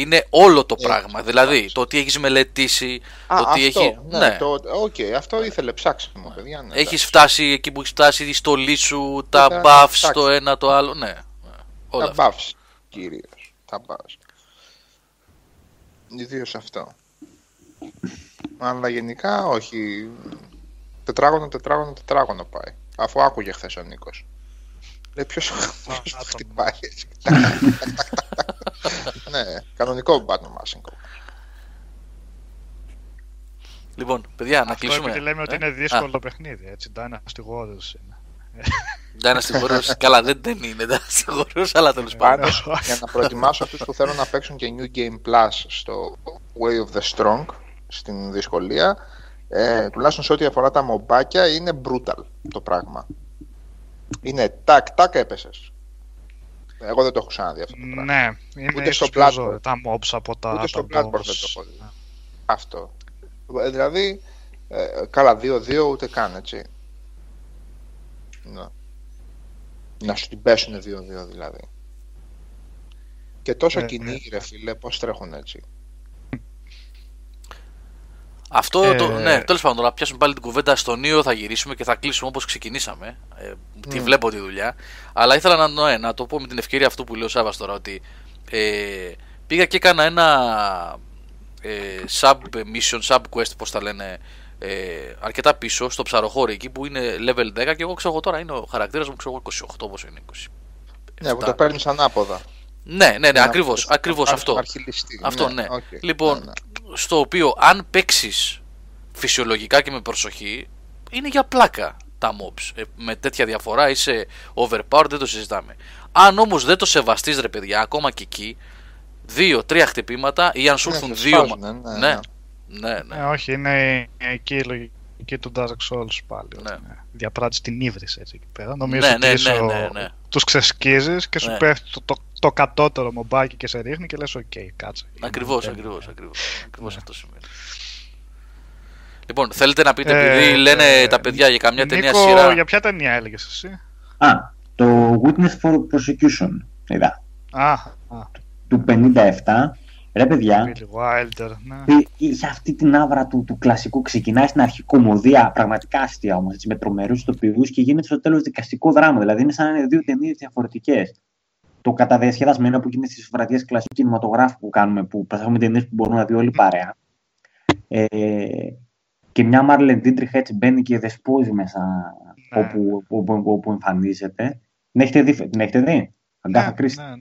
Είναι όλο το Ε, πράγμα. Δηλαδή, εντάξει. το ότι έχεις μελετήσει, Α, το ότι αυτό, έχει. ναι, το, οκ, αυτό ήθελε ψάξιμο, παιδιά. Ναι, Έχεις φτάσει εκεί που έχεις φτάσει, η στολή σου, τα Ήταν- buffs, εντάξει. το ένα το άλλο. Ναι, όλα τα αυτά. buffs, κυρίως. Τα buffs. Ιδίως αυτό. Αλλά γενικά όχι. Τετράγωνο, τετράγωνο, τετράγωνο πάει. Αφού άκουγε χθες ο Νίκος. Λέει ποιος άτομο. χτυπάει έτσι. ναι, κανονικό button mashing. Λοιπόν, παιδιά, να Αυτό κλείσουμε. επειδή λέμε ότι Ε; είναι δύσκολο παιχνίδι, έτσι. Dynasty Warriors είναι. Dynasty Warriors. Καλά, δεν, δεν είναι Dynasty Warriors, αλλά τέλος πάντων. Πάντως, για να προετοιμάσω αυτούς που θέλουν να παίξουν και New Game Plus στο Way of the Strong, στην δυσκολία, ε, τουλάχιστον σε ό,τι αφορά τα μομπάκια, είναι brutal το πράγμα. Είναι τάκ, τάκ έπεσες. Εγώ δεν το έχω ξαναδεί αυτό το πράγμα. Ναι, είναι Ούτε στο ίσως πιο Bloodborne. ζώα, τα mobs από τα Ούτε στο τα Bloodborne boss. δεν το έχω δει. Αυτό. Ε, δηλαδή, ε, καλά, 2-2 ούτε καν, έτσι. Να, να σου την πέσουν 2-2 δηλαδή. Και τόσο Ε, κυνήγι, ρε φίλε, πώς τρέχουν έτσι. Αυτό Ε, το. Ναι, τέλος πάντων, να πιάσουμε πάλι την κουβέντα στον Νίο, θα γυρίσουμε και θα κλείσουμε όπως ξεκινήσαμε. Ε, τη βλέπω τη δουλειά. Αλλά ήθελα να, ναι, να το πω με την ευκαιρία αυτού που λέει ο Σάβα τώρα ότι ε, πήγα και έκανα ένα ε, sub mission, sub quest, πώς τα λένε, ε, αρκετά πίσω στο ψαροχώρι εκεί που είναι level 10 και εγώ ξέρω εγώ τώρα είναι ο χαρακτήρας μου, ξέρω εγώ 28 πόσο είναι 20. Ναι, που το παίρνεις ανάποδα. Ναι, ναι, ναι, Να ακριβώς, πες- ακριβώς να αυτό. πάρεις αρχιληστή. Αυτό ναι. οκ. Λοιπόν, Ναι, ναι. Στο οποίο αν παίξεις φυσιολογικά και με προσοχή, είναι για πλάκα τα mobs. Ε, με τέτοια διαφορά είσαι overpowered, δεν το συζητάμε. Αν όμως δεν το σεβαστείς, ρε παιδιά, ακόμα και εκεί, δύο-τρία χτυπήματα ή αν σου Ναι, έρθουν σε δύο. σφάζουνε, ναι, ναι, ναι. ναι, ναι. Ε, όχι, είναι εκεί η λογική του Dark Souls πάλι. Ναι. ότι, ναι, Διαπράττεις την ύβριση έτσι εκεί πέρα. Νομίζω Ναι, ότι ναι, είσαι ναι, ο- ναι, ναι. τους ξεσκίζεις και σου Ναι. πέφτει το, το, το κατώτερο μομπάκι και σε ρίχνει και λες οκ, κάτσε. Ακριβώς, Είναι ακριβώς. τέλειο. Ακριβώς, ακριβώς Ναι. αυτό σημαίνει. Λοιπόν, θέλετε να πείτε, Ε, επειδή λένε ε, τα παιδιά για καμιά ταινία Νίκο, σειρά. για ποια ταινία έλεγες εσύ; Α, το Witness for Prosecution. Είδα. Α, α Του 57. Ρε παιδιά, Billy Wilder, ναι. ε, είχε αυτή την άβρα του, του κλασικού. Ξεκινάει στην αρχή κομμωδία, πραγματικά αστεία όμως, με τρομερούς ηθοποιού και γίνεται στο τέλος δικαστικό δράμα. Δηλαδή είναι σαν να είναι δύο ταινίες διαφορετικές. Το καταδιασκεδασμένο που γίνεται στις βραδιέ κλασικού κινηματογράφου που κάνουμε, που προσπαθούμε ταινίες που μπορούν να δει όλοι παρέα. Ε, και μια Μάρλεν Ντίτριχ έτσι μπαίνει και δεσπόζει μέσα Ναι. όπου, όπου, όπου εμφανίζεται. Την έχετε δει, την έχετε δει; Αγκάθα Ναι, Κρίστη. ναι, ναι.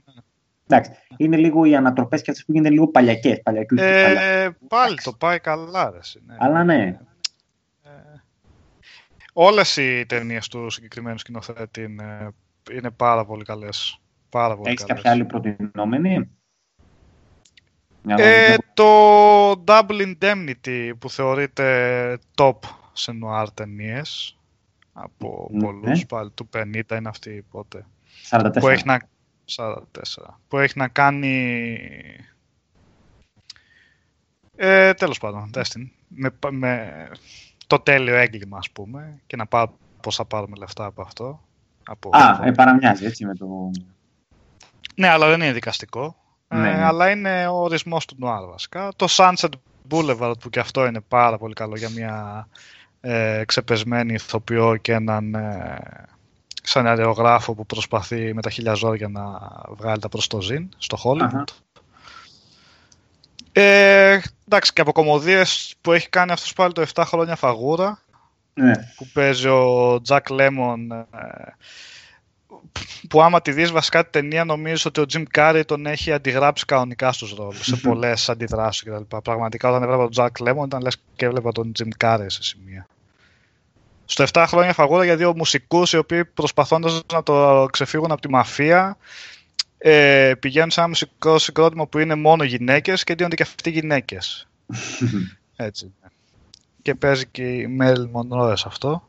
Εντάξει, είναι λίγο οι ανατροπές και αυτές που γίνονται λίγο παλιακές. Παλιακού Ε, πάλι το πάει καλά, ρε, εσύ, ναι. Αλλά ναι. Όλες οι ταινίες του συγκεκριμένου σκηνοθέτη είναι, είναι πάρα πολύ καλές. Πάρα πολύ Έχεις καλές. κάποια άλλη προτινόμενη; Μια Ε, δω- το Double Indemnity που θεωρείται top σε νουάρ ταινίες από Ναι. πολλούς πάλι του 50 είναι αυτή πότε 44. που έχει να 44 που έχει να κάνει ε, τέλος πάντων Destiny με, με το τέλειο έγκλημα ας πούμε και να πάρω πώς θα πάρουμε λεφτά από αυτό από, Α, ε, παραμοιάζει έτσι με το. Ναι, αλλά δεν είναι δικαστικό. Ναι, Ε, ναι. αλλά είναι ο ορισμός του νουάρ βασικά. Το Sunset Boulevard που και αυτό είναι πάρα πολύ καλό για μια ε, ξεπεσμένη ηθοποιό και έναν ε, σεναριογράφο που προσπαθεί με τα χίλια ζόρια να βγάλει τα προς το ζήν στο Hollywood. Αχα. Ε, εντάξει, και από κομμωδίες που έχει κάνει αυτός πάλι το 7 χρόνια φαγούρα Ναι. που παίζει ο Jack Lemmon ε, που άμα τη δεις βασικά την ταινία νομίζεις ότι ο Jim Carrey τον έχει αντιγράψει κανονικά στους ρόλους, σε πολλές αντιδράσεις κτλ. Πραγματικά όταν έβλεπα τον Jack Lemmon ήταν λες και έβλεπα τον Jim Carrey σε σημεία. Στο 7 χρόνια φαγούρα για δύο μουσικούς οι οποίοι προσπαθώντας να το ξεφύγουν από τη μαφία ε, πηγαίνουν σε ένα μουσικό συγκρότημα που είναι μόνο γυναίκες και δίνονται και αυτοί γυναίκες. Έτσι. Και παίζει και η Μέλ Μονρόε σε αυτό.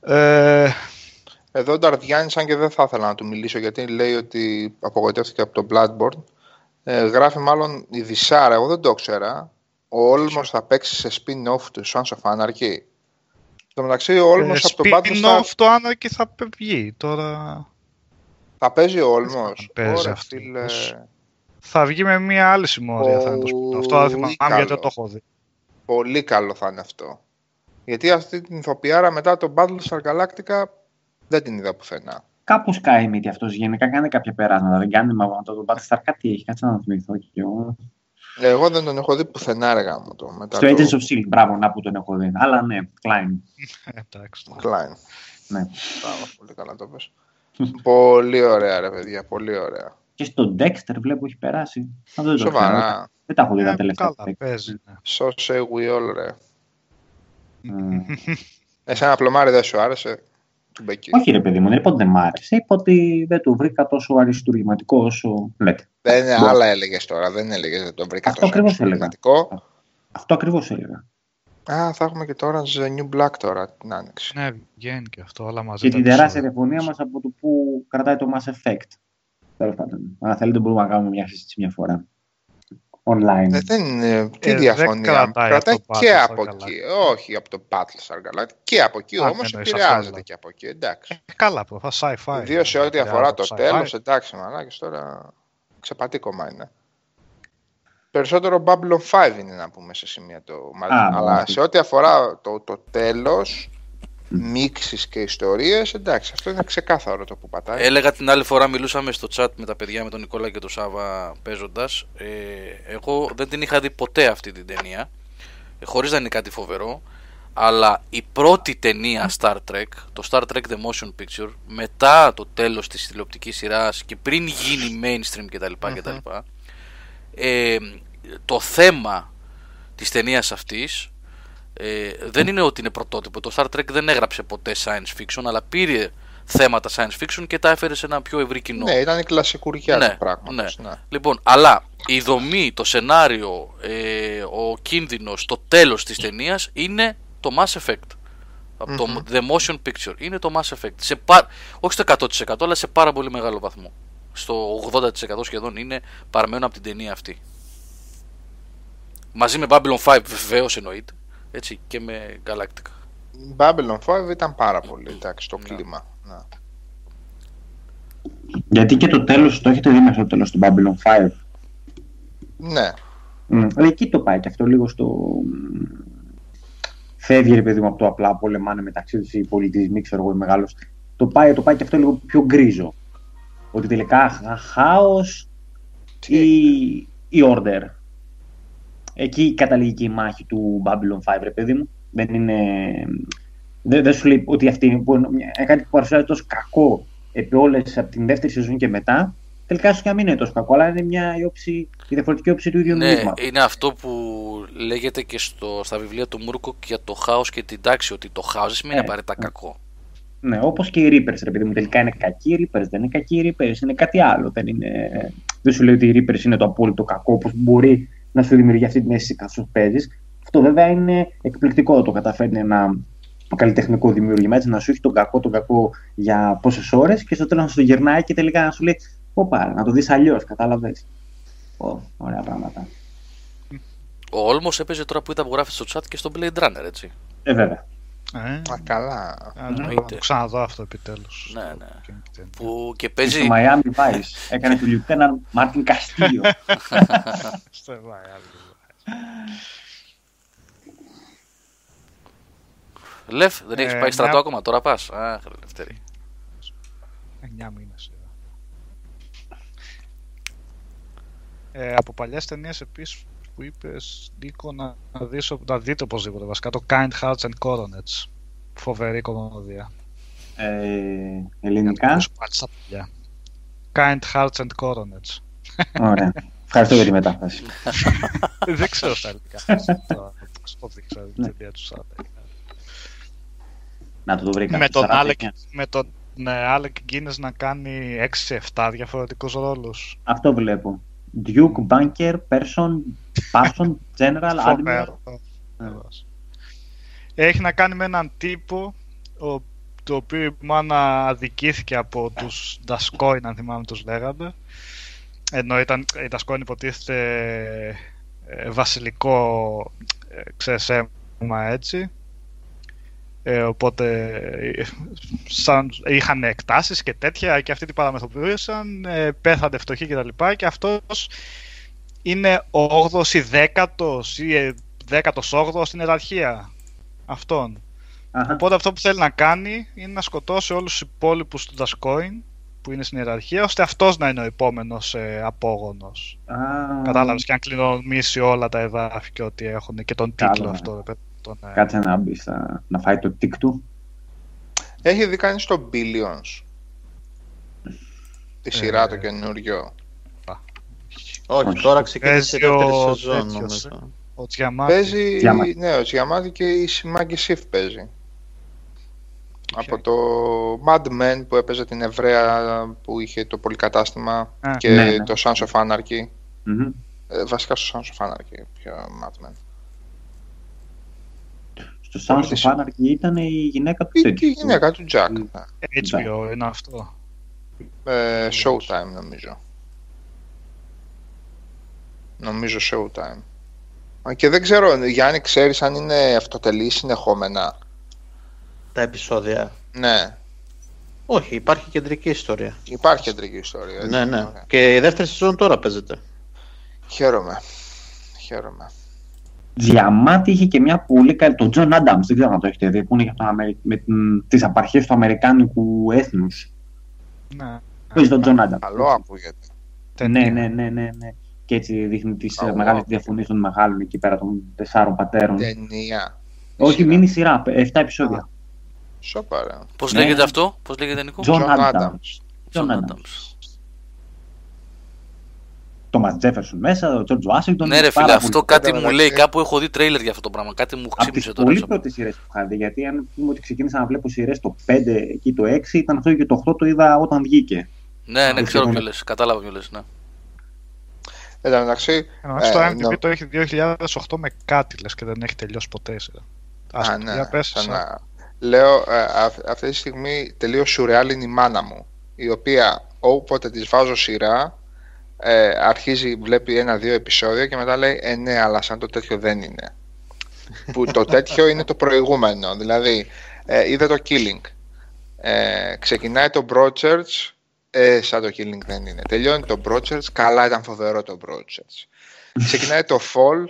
Ε, Εδώ ο Νταρδιάννη, αν και δεν θα ήθελα να του μιλήσω γιατί λέει ότι απογοητεύτηκε από το Bloodborne. Ε, γράφει μάλλον η Δυσάρα, εγώ δεν το ξέρα. Ο Όλμος θα παίξει σε spin-off του Sons of Anarchy. Στο μεταξύ, ο Όλμος ε, από το Battlestar spin-off το Anarchy θα βγει τώρα. θα παίζει ο Όλμος. παίζει Ωραία, αυτό. φίλε. Θα βγει με μία άλλη συμμορία θα είναι το spin-off. Αυτό δεν θυμάμαι Πολύ γιατί δεν καλό. το έχω δει. Πολύ καλό θα είναι αυτό. Γιατί αυτή την ηθοποιάρα μετά το Battlestar Galactica δεν την είδα πουθενά. Κάπου σκάει η μύτη αυτός γενικά. Κάνει κάποια περάσματα. Δεν κάνει μα το, το Battlestar κάτι έχει. Κάτσε να θυμηθώ και εγώ. Εγώ δεν τον έχω δει πουθενά έργα μου το. Μετά Στο το Agents of Shield, μπράβο, να που τον έχω δει. Αλλά ναι, Klein. Εντάξει. Klein. Ναι. Μπράβο, πολύ καλά το πες. πολύ ωραία ρε παιδιά, πολύ ωραία. Και στο Dexter βλέπω έχει περάσει. Αυτό δεν το ξέρω. Σοβαρά. Δεν τα έχω δει τα Ε, τελευταία. Καλά, παίζει. ναι. So say we all ρε. Mm. Εσένα πλωμάρι δεν σου άρεσε; Του Μπεκί. Όχι ρε παιδί μου, δεν είπα ότι δεν μ' άρεσε. Είπα ότι δεν το βρήκα τόσο αριστούργηματικό όσο λέτε. Δεν είναι Μπορεί. άλλα έλεγες τώρα, δεν έλεγες δεν τον βρήκα Αυτό τόσο ακριβώς έλεγα. σημαντικό. Αυτό ακριβώς έλεγα. Α, θα έχουμε και τώρα The New Black τώρα την άνοιξη. Ναι, βγαίνει και αυτό, όλα μαζί. Και τα την τεράστια επεισόδια. διαφωνία μας από το που κρατάει το Mass Effect. Τέλος πάντων. Αν θέλετε, μπορούμε να κάνουμε μια συζήτηση μια φορά. Online. Ε, δεν είναι. Τι Ε, δεν διαφωνία. κρατάει Κρατάει από το και Battlestar από Galactica. εκεί. Όχι από το Battlestar Galactica. Και από εκεί Α, όμως εννοείς επηρεάζεται αυτό, και από εκεί. Εντάξει. Ε, καλά, προφά sci-fi. Ιδίως σε ό,τι Ε, αφορά από το sci-fi. τέλος, εντάξει, μαλάκι τώρα ξεπατήκωμα είναι. Περισσότερο Babylon 5 είναι να πούμε σε σημεία το Α, Αλλά όχι. σε ό,τι αφορά το, το τέλος, μίξεις και ιστορίες, εντάξει, αυτό είναι ξεκάθαρο το που πατάει. Έλεγα την άλλη φορά, μιλούσαμε στο chat με τα παιδιά, με τον Νικόλα και τον Σάβα παίζοντας. Ε, εγώ δεν την είχα δει ποτέ αυτή την ταινία. Ε, Χωρίς να είναι κάτι φοβερό. Αλλά η πρώτη ταινία Star Trek, το Star Trek The Motion Picture, μετά το τέλος της τηλεοπτικής σειράς και πριν γίνει mainstream κτλ. κτλ ε, το θέμα της ταινίας αυτής ε, δεν είναι ότι είναι πρωτότυπο. Το Star Trek δεν έγραψε ποτέ science fiction, αλλά πήρε θέματα science fiction και τα έφερε σε ένα πιο ευρύ κοινό. Ναι, ήταν η κλασικουριά Ναι, του πράγματος. ναι. Ναι. Λοιπόν, αλλά η δομή, το σενάριο, ε, ο κίνδυνος, το τέλος της ταινίας είναι το Mass Effect. Από Το The Motion Picture. Είναι το Mass Effect. Σε πα... Όχι στο 100% αλλά σε πάρα πολύ μεγάλο βαθμό. Στο 80% σχεδόν είναι παραμένουν από την ταινία αυτή. Μαζί με Babylon 5 βεβαίως εννοείται. Έτσι και με Galactica. Babylon 5 ήταν πάρα πολύ εντάξει το Ναι. κλίμα. Ναι. Γιατί και το τέλος το έχετε δει μέχρι το τέλος του Babylon 5. ναι. Mm. Εκεί το πάει και αυτό λίγο στο. μ, Φεύγει ρε παιδί μου από το απλά πολεμάνε μεταξύ τους οι πολιτισμοί, ξέρω εγώ, οι μεγάλος. Το πάει, το πάει και αυτό λίγο πιο γκρίζο. Ότι τελικά χάος Τι ή, ή order. Εκεί καταλήγει και η μάχη του Babylon 5, ρε παιδί μου. Δεν είναι. Δεν, δεν σου λέει ότι αυτή είναι, που είναι μια- κάτι που παρουσιάζει τόσο κακό επί όλες από την δεύτερη σεζόν και μετά. Τελικά ίσως και να μην είναι τόσο κακό, αλλά είναι μια η, όψη, η διαφορετική όψη του ίδιου Ναι, νομίσματος. είναι αυτό που λέγεται και στο, στα βιβλία του Μούρκο για το χάος και την τάξη. Ότι το χάος δεν σημαίνει Ε, απαραίτητα ναι. κακό. Ναι, όπως και οι Reapers, ρε παιδί μου. Τελικά είναι κακοί οι Reapers, δεν είναι κακοί οι Reapers, είναι κάτι άλλο. Δεν, είναι... δεν σου λέει ότι οι Reapers είναι το απόλυτο κακό, όπως μπορεί να σου δημιουργεί αυτή την αίσθηση καθώς παίζεις. Αυτό βέβαια είναι εκπληκτικό. Το καταφέρνει ένα καλλιτεχνικό δημιούργημα έτσι να σου έχει τον κακό, τον κακό για πόσες ώρες και στο τέλος να σου το γυρνάει και τελικά να σου λέει: Ωπα, να το δεις αλλιώς, κατάλαβες. Ωραία πράγματα. Ο Όλμος έπαιζε τώρα που είδα που γράφει στο chat και στο Blade Runner, έτσι. Ε, βέβαια. Ε, Α, καλά. α, να εννοείται. το ξαναδώ αυτό επιτέλους. Ναι, ναι. Και- και- Που και Και παίζει. στο Miami Vice έκανε του Lieutenant Μάρτιν Καστίγιο. Στο Miami. Λεφ, δεν έχεις Ε, πάει στρατό μια- ακόμα, τώρα πας. Αχ, ρε Λευτέρη. 9 μήνες είδα. Ε, από παλιές ταινίες επίσης που είπες Νίκο να, να, δεις, να δείτε οπωσδήποτε βασικά το Kind Hearts and Coronets φοβερή κομμωδία Ε, ελληνικά; Πώς πάλι στα παλιά. Kind Hearts and Coronets. Ωραία. Ευχαριστώ για τη μετάφραση. δεν ξέρω στα ελληνικά. Το Oxford δεν ξέρω την Ναι. ταινία του Σάμπε. Να το βρήκα. Με τον 49. Alec, με τον ναι, Alec Guinness να κάνει 6-7 διαφορετικούς ρόλους. Αυτό βλέπω. Duke, Banker, Person, Person, General, Admiral. Φοβερός. Φοβερός. Έχει να κάνει με έναν τύπο ο, το οποίο η μάνα αδικήθηκε από τους Ντασκόιν, αν θυμάμαι τους λέγαμε. Ενώ ήταν, οι Ντασκόιν υποτίθεται ε, βασιλικό ε, ξέρεις, αίμα έτσι. Ε, οπότε ε, σαν, είχαν εκτάσεις και τέτοια και αυτοί την παραμεθοποιούσαν, ε, πέθανε φτωχοί και τα λοιπά και αυτός είναι 8ος ή 10ος ή 18ος στην ιεραρχία αυτών. Αχα. Οπότε αυτό που θέλει να κάνει είναι να σκοτώσει όλους τους υπόλοιπους του Daskoin που είναι στην ιεραρχία, ώστε αυτός να είναι ο επόμενος ε, απόγονος. Α, Κατάλαβες και αν κληρονομήσει όλα τα εδάφη και ό,τι έχουν και τον Καλά, τίτλο ναι. αυτό. ρε παιδί, Τον, ε, Κάτσε να μπεις στα- να φάει το τικ του. Έχει δει κανείς το Billions; Τη σειρά το Ε, Όχι, καινούριο. Τώρα Όχι. Παίζει ξεκίνησε η δεύτερη ο σεζόν τέτοιος, νομίζω. ο Τζιαμάτης. Παίζει, Τζιαμάτι. ναι, ο Τζιαμάτι και η Σιμάγκη Σιφ παίζει. Από το Mad Men που έπαιζε την Εβραία που είχε το πολυκατάστημα Α, και ναι, ναι. το Sons of Anarchy. Μμμ. Ε, βασικά στο Sons of Anarchy, πιο Mad Men. Στο Sons of Anarchy ήταν η γυναίκα του Η, τέτοιου. η γυναίκα του Jack. Mm. ναι. HBO είναι αυτό. Ε, Showtime νομίζω. Νομίζω Showtime. Α, Και δεν ξέρω, Γιάννη, ξέρεις αν είναι αυτοτελή συνεχόμενα; Τα επεισόδια. Ναι, Όχι, υπάρχει κεντρική ιστορία. υπάρχει κεντρική ιστορία. έτσι. Ναι, ναι. Ωραία. Και η δεύτερη σεζόν τώρα παίζεται. Χαίρομαι. Χαίρομαι. Διαμάτι είχε και μια πολύ καλή. Τον Τζον Άνταμς, δεν ξέρω αν το έχετε δει, που είναι για τον Αμερι... με τις απαρχές του Αμερικάνικου έθνους. Ναι. Παίζει τον Τζον Άνταμς. Καλό ακούγεται. Ναι, Ταινία. ναι, ναι, ναι, ναι. Και έτσι δείχνει τις Καλό. μεγάλες διαφωνίες των μεγάλων εκεί πέρα των τεσσάρων πατέρων. Ταινία. Όχι, Σειρά. μίνι σειρά, 7 επεισόδια. Σώπα, ρε. Πώς Ναι. λέγεται αυτό, πώς λέγεται Νίκο. John John Adams. Adams. John John Adams. Adams. Το Ματ Τζέφερσον μέσα, ο Τζορτζ Ουάσιγκτον. Ναι, ρε πάρα φίλε, πολύ. αυτό κάτι Βέβαια, μου λέει. εντάξει. Κάπου έχω δει τρέιλερ για αυτό το πράγμα. Κάτι μου Από ξύπνησε τι τώρα. πολύ στο- πρώτες σειρές που είχα δει. Γιατί αν πούμε ότι ξεκίνησα να βλέπω σειρές το 5 εκεί το 6, ήταν αυτό και το 8 το είδα όταν βγήκε. Ναι, ναι, Α, ξέρω λοιπόν. ποιο λες. Κατάλαβα ποιο λες, ναι. Εν τω μεταξύ, Ενώ στο Ε, IMDb νο- το έχει 2008 με κάτι λες και δεν έχει τελειώσει ποτέ η σειρά. Ας Α, πούμε, ναι, για πες, σαν σαν- να- Λέω, ε, αυ- αυτή τη στιγμή τελείως σουρεάλ είναι η μάνα μου, η οποία όποτε της βάζω σειρά, ε, αρχίζει, βλέπει ένα-δύο επεισόδια και μετά λέει, ε ναι, αλλά σαν το τέτοιο δεν είναι. Που το τέτοιο είναι το προηγούμενο, δηλαδή, ε, είδε το Killing. Ε, ξεκινάει το Broadchurch, ε, σαν το Killing δεν είναι. Τελειώνει το Broadchurch, καλά ήταν φοβερό το Broadchurch. Ξεκινάει το Fall,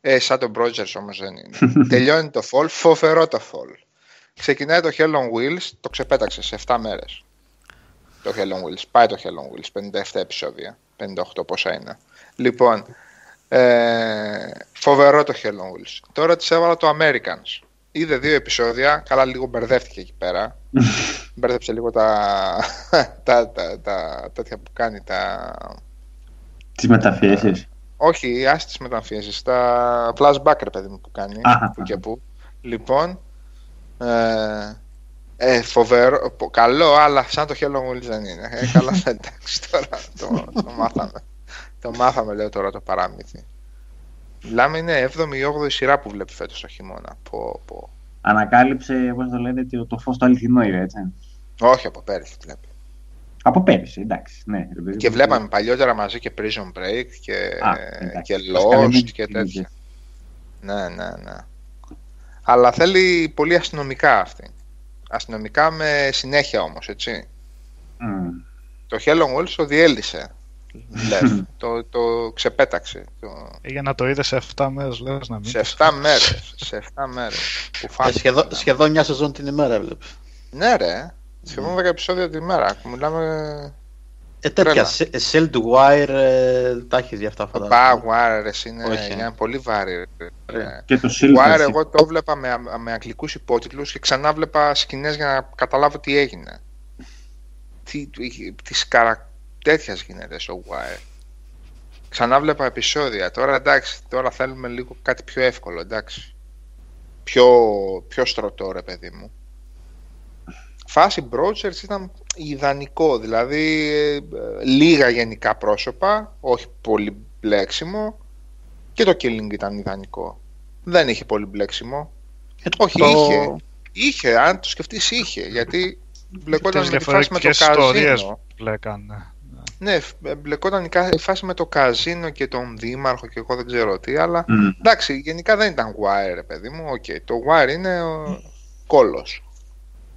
ε, σαν το Broadchurch όμως δεν είναι. Τελειώνει το Fall, φοβερό το Fall. Ξεκινάει το Hell on Wheels, το ξεπέταξες σε 7 μέρες. Το Hell on Wheels, πάει το Hell on Wheels, 57 επεισόδια, 58 πόσα είναι. Λοιπόν, ε, φοβερό το Hell on Wheels. Τώρα της έβαλα το Americans. Είδε δύο επεισόδια, καλά λίγο μπερδεύτηκε εκεί πέρα. Μπέρδεψε λίγο τα, τα, τα, τα, τέτοια που κάνει, τα, Τις μεταφιέσεις. όχι, άσε τις μεταμφίεσεις, τα flashback ρε παιδί μου που κάνει, Αχα. που και που. Λοιπόν, ε, ε, φοβερό, πο- καλό, αλλά σαν το Hell on Wheels δεν είναι. Ε, καλά, εντάξει, τώρα το, το μάθαμε. Το μάθαμε, λέω τώρα το παράμυθι. Μιλάμε είναι 7η ή 8η σειρά που βλέπει φέτος το χειμώνα. Πω, πω. Ανακάλυψε, πώς το λέτε, ότι το φω το αληθινό είναι, έτσι. Όχι, από πέρυσι βλέπει. Από πέρυσι, εντάξει. Ναι, ρε παιδί Και μου. βλέπαμε παλιότερα μαζί και Prison Break και, Α, εντάξει. και Μας καλεμένοι Lost και στην τέτοια. ίδια. Ναι, ναι, ναι. Αλλά θέλει πολύ αστυνομικά αυτή. Αστυνομικά με συνέχεια όμως, έτσι. Μμ. Το Hell on Wheels το διέλυσε. Λεφ. το, το ξεπέταξε. Το... Για να το είδες σε 7 μέρες, λες να μην. Σε 7 μέρες. Σε 7 μέρες. Που Ε, φάνηκε. σχεδόν, σχεδόν μια σεζόν την ημέρα έβλεπε. Ναι ρε. Σχεδόν 10 επεισόδια τη μέρα. Μιλάμε Ε, τέτοια. Τρέλα. σε- Cell to Wire ε, τα έχεις δει αυτά Το φαντάζομαι. Bagwire είναι, Όχι. είναι πολύ βάρη. Ωραία. Και το Το Silver. Wire εγώ το βλέπα με, με αγγλικούς υπότιτλους και ξανά βλέπα σκηνές για να καταλάβω τι έγινε. Τι, τι σκαρα... τέτοιας γίνεται στο Wire. Ξανά βλέπα επεισόδια. Τώρα εντάξει, τώρα θέλουμε λίγο κάτι πιο εύκολο, εντάξει. Πιο, πιο στρωτό ρε παιδί μου. Φάση Broadchurch ήταν ιδανικό, δηλαδή ε, ε, λίγα γενικά πρόσωπα, όχι πολύ μπλέξιμο και το Killing ήταν ιδανικό. Δεν είχε πολύ μπλέξιμο. Ε, Όχι, το- είχε. Είχε, αν το σκεφτείς είχε, γιατί μπλεκόταν Τις με τη φάση με το διαφορετικές ιστορίες καζίνο. Που λέγανε. Ναι, φ- μπλεκόταν η κα- η φάση με το καζίνο και τον δήμαρχο και εγώ δεν ξέρω τι, αλλά Μμ. εντάξει, γενικά δεν ήταν Wire, ρε παιδί μου. Οκ, το Wire είναι ο κόλος.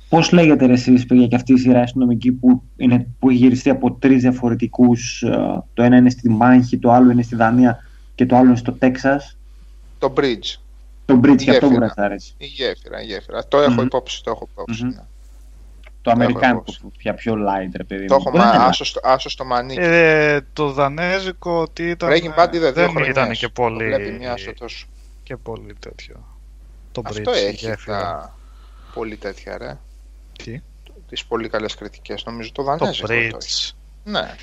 Πώς λέγεται ρε εσείς παιδιά και αυτή η σειρά αστυνομική που, είναι, που έχει γυριστεί από τρεις διαφορετικούς. Το ένα είναι στη Μάχη, το άλλο είναι στη Δανία και το άλλο είναι στο Τέξας; Το Bridge, Το Bridge και αυτό Γέφυρα. μπορεί να σ' αρέσει. η γέφυρα, η γέφυρα. Το έχω Μμμ. υπόψη, το έχω υπόψη. Μμμ. ναι. Το Αμερικάνικο υπόψη. που πια πιο light, ρε παιδί. Το μου. έχω Μπορεί να είναι μα, light. άσο, στο- άσο στο μανίκι. Ε, το δανέζικο τι ήταν. Breaking Bad είδε δύο δεν χρονιές. ήταν και Το πολύ, Βλέπει μια στο τόσο. και πολύ τέτοιο. Το Αυτό Bridge, η έχει γέφυρα. τα πολύ τέτοια, ρε. Τι; Τις πολύ καλές κριτικές. Νομίζω το Το Δανέζικο το έχει. Bridge. Ναι.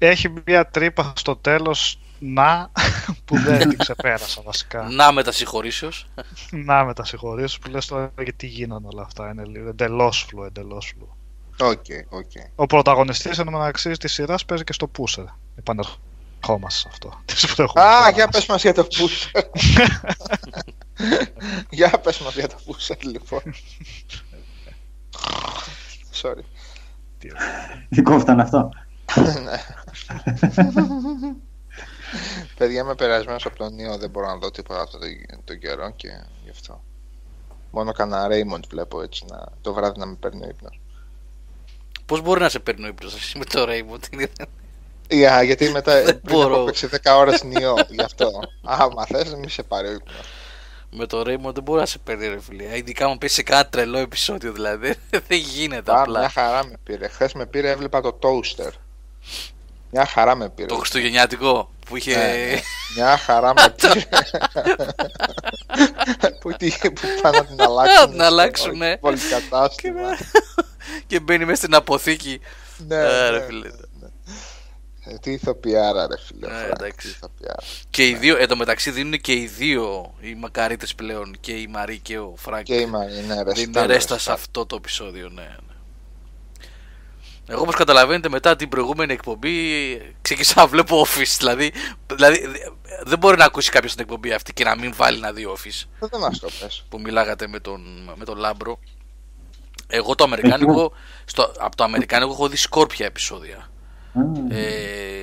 Έχει μια τρύπα στο τέλος να που δεν την ξεπέρασα βασικά. Να με τα συγχωρήσεως. να με τα συγχωρήσω που λες τώρα γιατί γίνανε όλα αυτά. Είναι λίγο εντελώς φλου, εντελώς φλου. Οκ, οκ. Ο πρωταγωνιστής εν τω μεταξύ της σειράς παίζει και στο Pusher. Επανερχόμαστε σε αυτό. Της προηγούμενης Α, σειράς. για πες μας για το Pusher. για πες μας για το Pusher, λοιπόν. Sorry. Δικό ήταν αυτό; Ναι. Παιδιά, είμαι περασμένος από τον Νίο, δεν μπορώ να δω τίποτα αυτό το, το καιρό και γι' αυτό. Μόνο κανένα Raymond βλέπω έτσι, να, το βράδυ να με παίρνει ο ύπνος. Πώς μπορεί να σε παίρνει ο ύπνος εσύ με το Raymond; Για, γιατί μετά Δεν πριν μπορώ. έχω παίξει 10 ώρες Νίο, γι' αυτό. Άμα θες, μη σε πάρει ο ύπνος. με το Raymond δεν μπορεί να σε παίρνει, ρε φίλε. Ειδικά μου πει σε κάνα τρελό επεισόδιο δηλαδή. δεν γίνεται Α, μια απλά. χαρά με πήρε. Χθες με πήρε, έβλεπα το toaster. Μια χαρά με πήρε. Το Χριστουγεννιάτικο που είχε. Ναι, ναι. Μια χαρά με πήρε. που, τι, που πάνε να την αλλάξουν. Να την αλλάξουν, ναι. Πολυκατάστημα. και μπαίνει μέσα στην αποθήκη. ναι, Ε, ναι, ρε φίλε. Ε, τι ηθοποιάρα ρε φίλε. Ναι, Φρανκ, εντάξει. τι ηθοποιάρα. Και οι δύο, εν τω μεταξύ δίνουν και οι δύο οι μακαρίτε πλέον. Και η Μαρή και ο Φρανκ. Και η Μαρή, ναι, ρε. Δίνουν στάλ, ρε, ρέστα σε στάλ. αυτό το επεισόδιο, ναι. Ναι. Εγώ όπως καταλαβαίνετε μετά την προηγούμενη εκπομπή ξεκίνησα να βλέπω Office δηλαδή, δηλαδή δεν μπορεί να ακούσει κάποιος την εκπομπή αυτή και να μην βάλει να δει Office Ε, Δεν μας το πες. που μιλάγατε με τον, με τον Λάμπρο εγώ το Αμερικάνικο στο, από το Αμερικάνικο έχω δει σκόρπια επεισόδια Μμ. ε,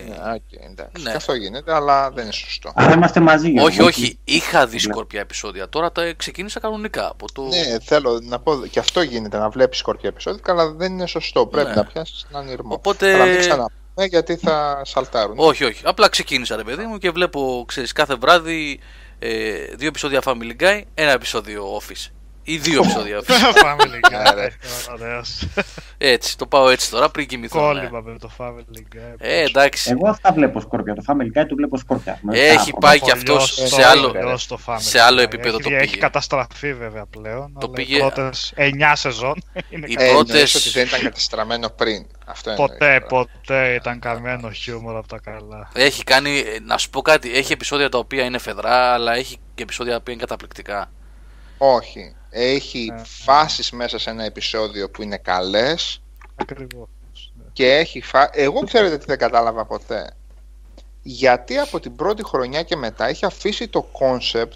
Ναι, οκ, εντάξει. ναι. Και αυτό γίνεται, αλλά δεν είναι σωστό. Άρα είμαστε μαζί. Γιώργο. όχι όχι είχα δει σκόρπια επεισόδια τώρα τα ξεκίνησα κανονικά από το... Ναι, θέλω να πω και αυτό γίνεται να βλέπεις σκόρπια επεισόδια, αλλά δεν είναι σωστό. Πρέπει Ναι. να πιάσεις έναν ειρμό. Οπότε- Αλλά μην ξαναπούμε γιατί θα σαλτάρουν. Όχι, όχι. Απλά ξεκίνησα ρε παιδί μου και βλέπω, ξέρεις, κάθε βράδυ ε, δύο επεισόδια Family Guy, ένα επεισόδιο Office. Ή δύο επεισόδια Office. Family Ναι, ρε. Guy. Ωραίος. Έτσι, το πάω έτσι τώρα πριν κοιμηθώ. ναι. Κόλλημα με το Family Guy. Ε, εντάξει. Εγώ αυτά βλέπω σκόρπια. Το Family Guy το βλέπω σκόρπια. Με Έχει τα- πάει Έχω και αυτός λιώσει σε το- άλλο- λιώσει το Family σε άλλο Guy. επίπεδο έχει, το Έχει πήγε. καταστραφεί βέβαια πλέον. Το αλλά πήγε- Οι πρώτες 9 σεζόν είναι Οι Ε, πρώτες- εννοείς ότι δεν ήταν κατεστραμμένο πριν. Αυτό εννοείς Ποτέ, τώρα. ποτέ ήταν καμένο χιούμορ από τα καλά. Έχει κάνει, ε, να σου πω κάτι, έχει επεισόδια τα οποία είναι φαιδρά, αλλά έχει και επεισόδια τα οποία είναι καταπληκτικά. Όχι. Έχει Ε. φάσεις μέσα σε ένα επεισόδιο που είναι καλές Ακριβώς. και έχει φα... Εγώ ξέρετε τι δεν κατάλαβα ποτέ. Γιατί από την πρώτη χρονιά και μετά έχει αφήσει το concept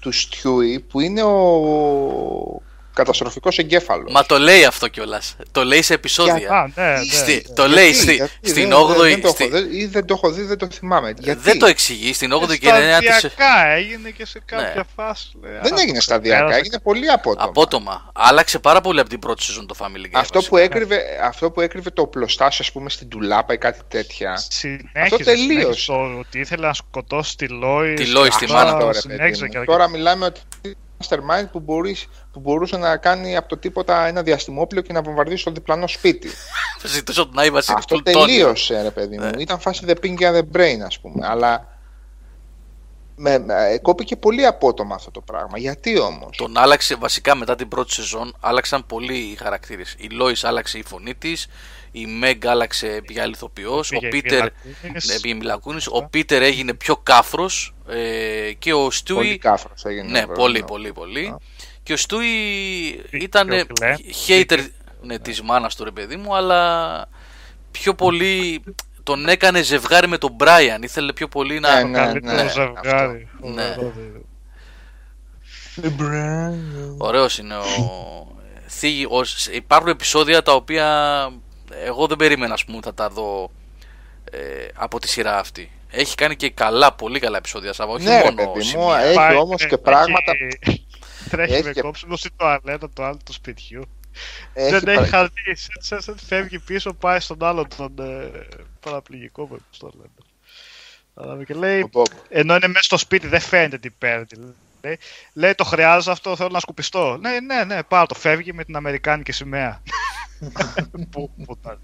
του Stewie που είναι ο καταστροφικός εγκέφαλος. Μα το λέει αυτό κιόλας. Το λέει σε επεισόδια. Α, ναι, ναι. Στη- ναι. το λέει Γιατί, στη- γιατί, στην δεν- 8η. δεν το έχω στη- δει, ή δεν το έχω δει, δεν το θυμάμαι. Γιατί; Δεν το εξηγεί. Στην 8η και 9η της- Σταδιακά έγινε και σε κάποια Ναι. φάση. λέει, Δεν «Α, έγινε το σταδιακά, ξεπέρασα». έγινε πολύ απότομα. Απότομα. Άλλαξε πάρα πολύ από την πρώτη σεζόν το Family Guy. Αυτό βασικά. που, έκρυβε, αυτό που έκρυβε το πλωστάσιο, ας πούμε, στην τουλάπα ή κάτι τέτοια. Συνέχιζε, Αυτό τελείωσε. συνέχιζε το ότι ήθελε να σκοτώσει τη Λόη. Τη Lois, τη Αυτό μάνα είναι του, το, ρε, Συνέχιζε παιδί και μου. Τώρα μιλάμε ότι mastermind που, μπορείς, που μπορούσε να κάνει από το τίποτα ένα διαστημόπλαιο και να βομβαρδίσει το διπλανό σπίτι. Ζητήσω τον Άι Βασίλη Αυτό του Τόνι. τελείωσε, ρε παιδί μου. Ναι. Ήταν φάση the pink and the brain, ας πούμε. Αλλά με, με, ε, κόπηκε πολύ απότομα αυτό το πράγμα. Γιατί όμως; Τον άλλαξε βασικά μετά την πρώτη σεζόν. Άλλαξαν πολύ οι χαρακτήρες. Η Λόι άλλαξε η φωνή της. Η Μέγκ άλλαξε πια ηθοποιός. Ο Πήγε η Πίτερ. Μίλα Κουνής. Ναι, πήγε η Μίλα Κουνής. Ο Πίτερ έγινε πιο κάφρος. Ε, και ο Πολύ Στούι. κάφρος έγινε. Ναι, βέβαια. πολύ, πολύ, πολύ. Α. Και ο Στούι Και ήταν ο Glenn. hater ναι, της μάνας του ρε παιδί μου, αλλά πιο πολύ τον έκανε ζευγάρι με τον Μπράιαν. Ήθελε πιο πολύ να... Ναι, Το ναι, καλύτερο ναι, ζευγάρι. Ναι. Φοβερό, δηλαδή. Ωραίος είναι ο... Θίγει, ο... Υπάρχουν επεισόδια τα οποία εγώ δεν περίμενα ας πούμε θα τα δω ε, από τη σειρά αυτή. Έχει κάνει και καλά, πολύ καλά επεισόδια, Σάβα, όχι Ναι, ρε μόνο παιδί μου, σημεία. έχει Πάει, όμως ε, και πράγματα- έχει- Τρέχει έχει με και- κόψιμο στην τουαλέτα το άλλο του σπιτιού. Έχει δεν έχει πρα- χαρτί. Σαν σαν φεύγει πίσω, πάει στον άλλο τον ε, παραπληγικό που το λένε. Κατάλαβε Και λέει, Πω, πω. ενώ είναι μέσα στο σπίτι, δεν φαίνεται τι παίρνει. Λέει, λέει το χρειάζεται αυτό, θέλω να σκουπιστώ. Ναι, ναι, ναι, πάρ' το. Φεύγει με την Αμερικάνικη σημαία. Πού, πού τα-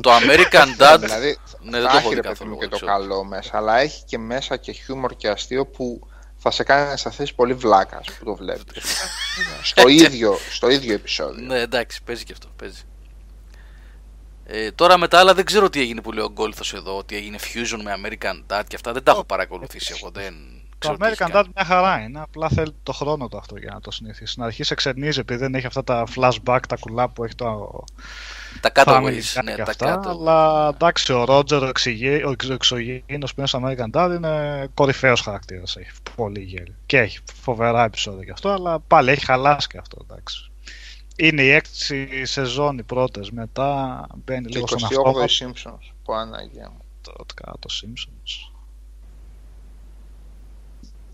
Το American Dad Δηλαδή, Ναι, δεν θα το έχω έχει δει ρε παιδί καθόλου, μου και δεν το ξέρω. καλό μέσα, αλλά έχει και μέσα και χιούμορ και αστείο που θα σε κάνει να αισθανθείς πολύ βλάκας που το βλέπεις. στο, ίδιο, στο ίδιο επεισόδιο. Ναι, εντάξει, παίζει και αυτό. Παίζει. Ε, τώρα με τα άλλα δεν ξέρω τι έγινε που λέει ο Γκόλθος εδώ, ότι έγινε fusion με American Dad και αυτά δεν τα έχω παρακολουθήσει εγώ. Δεν Το ξέρω τι έχει American Dad κάνει. μια χαρά είναι. Απλά θέλει το χρόνο του αυτό για να το συνηθίσει. Στην αρχή σε ξενίζει επειδή δεν έχει αυτά τα flashback, τα κουλά που έχει το Τα Family cutaways, Guy ναι, και τα αυτά. κάτω. Αλλά εντάξει, ο Ρότζερ, ο, εξηγή- ο εξ- εξωγήινος που είναι στο American Dad είναι κορυφαίος χαρακτήρας. Έχει πολύ γέλιο. Και έχει φοβερά επεισόδια και αυτό, αλλά πάλι έχει χαλάσει και αυτό. Εντάξει. Είναι η έκτη σεζόν οι πρώτες. Μετά μπαίνει Και λίγο στον 28 αυτόματο. οι Simpsons. Που Ανάγκη μου. το, το Simpsons.